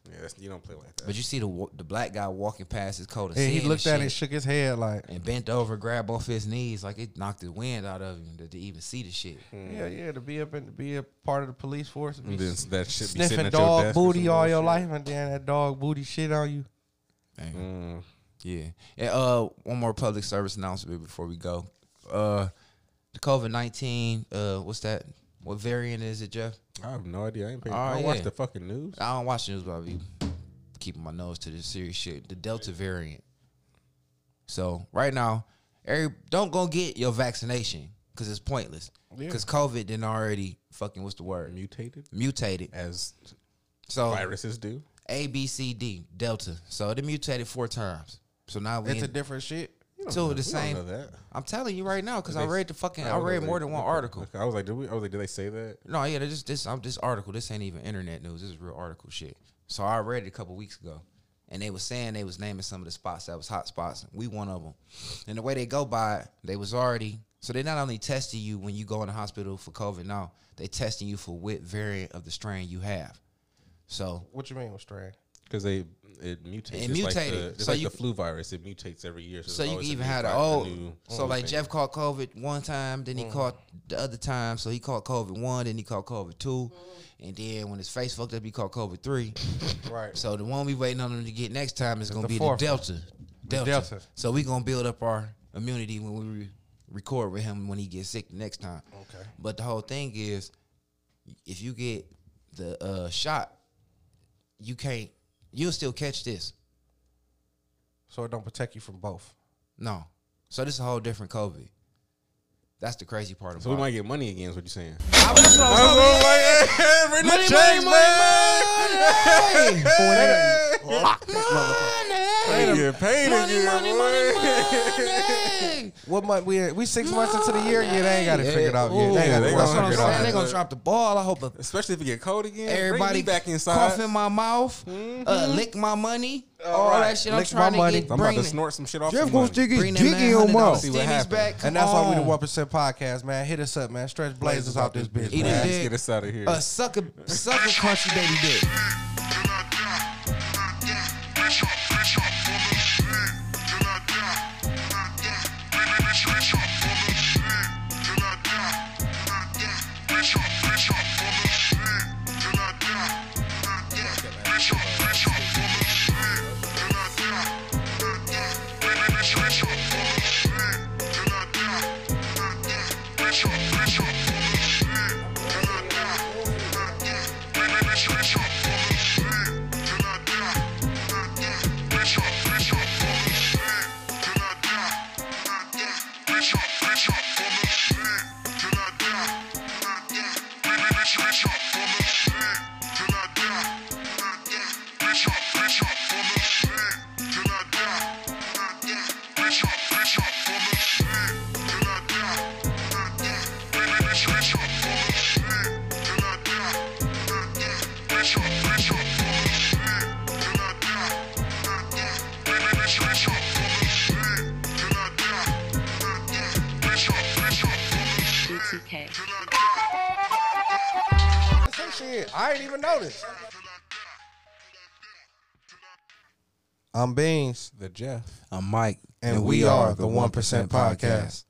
Speaker 3: Yeah, that's, you don't play like that.
Speaker 1: But you see the the black guy walking past his coat and
Speaker 4: And he looked
Speaker 1: the
Speaker 4: at it,
Speaker 1: shit
Speaker 4: and shook his head like,
Speaker 1: and bent over, grabbed off his knees like it knocked the wind out of him to, to even see the shit.
Speaker 4: yeah, yeah, to be up and to be a part of the police force, and be
Speaker 3: And then that shit
Speaker 4: sniffing
Speaker 3: at
Speaker 4: dog booty all your
Speaker 3: bullshit.
Speaker 4: life, and then that dog booty shit on you.
Speaker 1: Dang.
Speaker 3: Mm.
Speaker 1: Yeah. And uh one more public service announcement before we go. Uh the COVID nineteen, uh what's that? What variant is it, Jeff?
Speaker 3: I have no idea. I ain't paying.
Speaker 1: Oh,
Speaker 3: I don't watch the fucking news.
Speaker 1: I don't watch the news, but I be keeping my nose to this serious shit. The Delta variant. So right now, every don't go get your vaccination because it's pointless. Because COVID didn't already fucking what's the word?
Speaker 3: Mutated
Speaker 1: Mutated.
Speaker 3: as
Speaker 1: So
Speaker 3: viruses do.
Speaker 1: A B C D Delta. So it mutated four times. So now we
Speaker 4: It's a different shit.
Speaker 1: Two of the same. I'm telling you right now because I read the fucking. I
Speaker 3: don't
Speaker 1: read more than one article.
Speaker 3: I was like, did we? I was like, did they say that?
Speaker 1: No, yeah, this this I'm this article. This ain't even internet news. This is real article shit. So I read it a couple weeks ago, and they was saying they was naming some of the spots that was hot spots. We one of them, and the way they go by, it, they was already. So they not only testing you when you go in the hospital for COVID. Now they testing you for what variant of the strain you have. So
Speaker 4: What you mean with strain?
Speaker 3: Because they it mutates.
Speaker 1: It
Speaker 3: It's like the, it's
Speaker 1: So
Speaker 3: like
Speaker 1: you-
Speaker 3: the flu virus. It mutates every year. So,
Speaker 1: So you
Speaker 3: always
Speaker 1: can
Speaker 3: a
Speaker 1: even
Speaker 3: new
Speaker 1: have the
Speaker 3: a
Speaker 1: old.
Speaker 3: new-
Speaker 1: So
Speaker 3: new
Speaker 1: like
Speaker 3: thing.
Speaker 1: Jeff caught COVID one time, then he caught the other time. So he caught COVID one, then he caught COVID two, and then when his face fucked up, he caught COVID three.
Speaker 4: Right.
Speaker 1: So the one we waiting on him to get next time is gonna be the
Speaker 4: one.
Speaker 1: Delta. Delta.
Speaker 4: Delta.
Speaker 1: So we gonna build up our immunity when we re- record with him when he gets sick the next time.
Speaker 4: Okay.
Speaker 1: But the whole thing is, if you get the uh, shot, you can't. You'll still catch this.
Speaker 4: So it don't protect you from both.
Speaker 1: No. So this is a whole different COVID. That's the crazy part about it.
Speaker 3: So we might get money again. Is what you're saying?
Speaker 1: I was- that's what I was hoping.
Speaker 3: Bring
Speaker 1: Money,
Speaker 3: the change,
Speaker 1: money,
Speaker 3: man.
Speaker 1: money, money.
Speaker 8: Lock that motherfucker.
Speaker 4: Ain't
Speaker 1: gotta
Speaker 3: paid
Speaker 1: money,
Speaker 3: again,
Speaker 1: money,
Speaker 3: boy.
Speaker 1: money, money.
Speaker 4: What month we we six months into the year? Yeah, they ain't got it figured out yet. They ain't got
Speaker 3: they
Speaker 4: it
Speaker 3: gonna
Speaker 1: That's what I'm saying.
Speaker 3: out.
Speaker 1: They gonna drop the ball. I hope a
Speaker 3: Especially if it get cold again. Everybody
Speaker 1: Everybody
Speaker 3: back inside.
Speaker 1: cough in my mouth, uh, lick my money, all
Speaker 4: right.
Speaker 1: that shit. I'm
Speaker 4: Lick
Speaker 1: trying
Speaker 4: my
Speaker 1: to
Speaker 4: money.
Speaker 1: get
Speaker 3: I'm about to snort some shit off.
Speaker 9: Jeff
Speaker 3: some
Speaker 9: gonna
Speaker 3: money.
Speaker 9: stick his
Speaker 1: Bring
Speaker 9: dick
Speaker 1: them
Speaker 9: in your
Speaker 1: $900
Speaker 9: mouth.
Speaker 3: See what happens.
Speaker 1: back. Come
Speaker 4: And that's why we the one percent podcast, man. Hit us up, man. Stretch blazers out this bitch.
Speaker 1: Eat
Speaker 4: man.
Speaker 3: Let's get us out of here.
Speaker 1: A sucker, sucker crunchy baby dick.
Speaker 4: I'm Beans,
Speaker 3: the Jeff.
Speaker 1: I'm Mike,
Speaker 4: and, we, are the One Percent Podcast.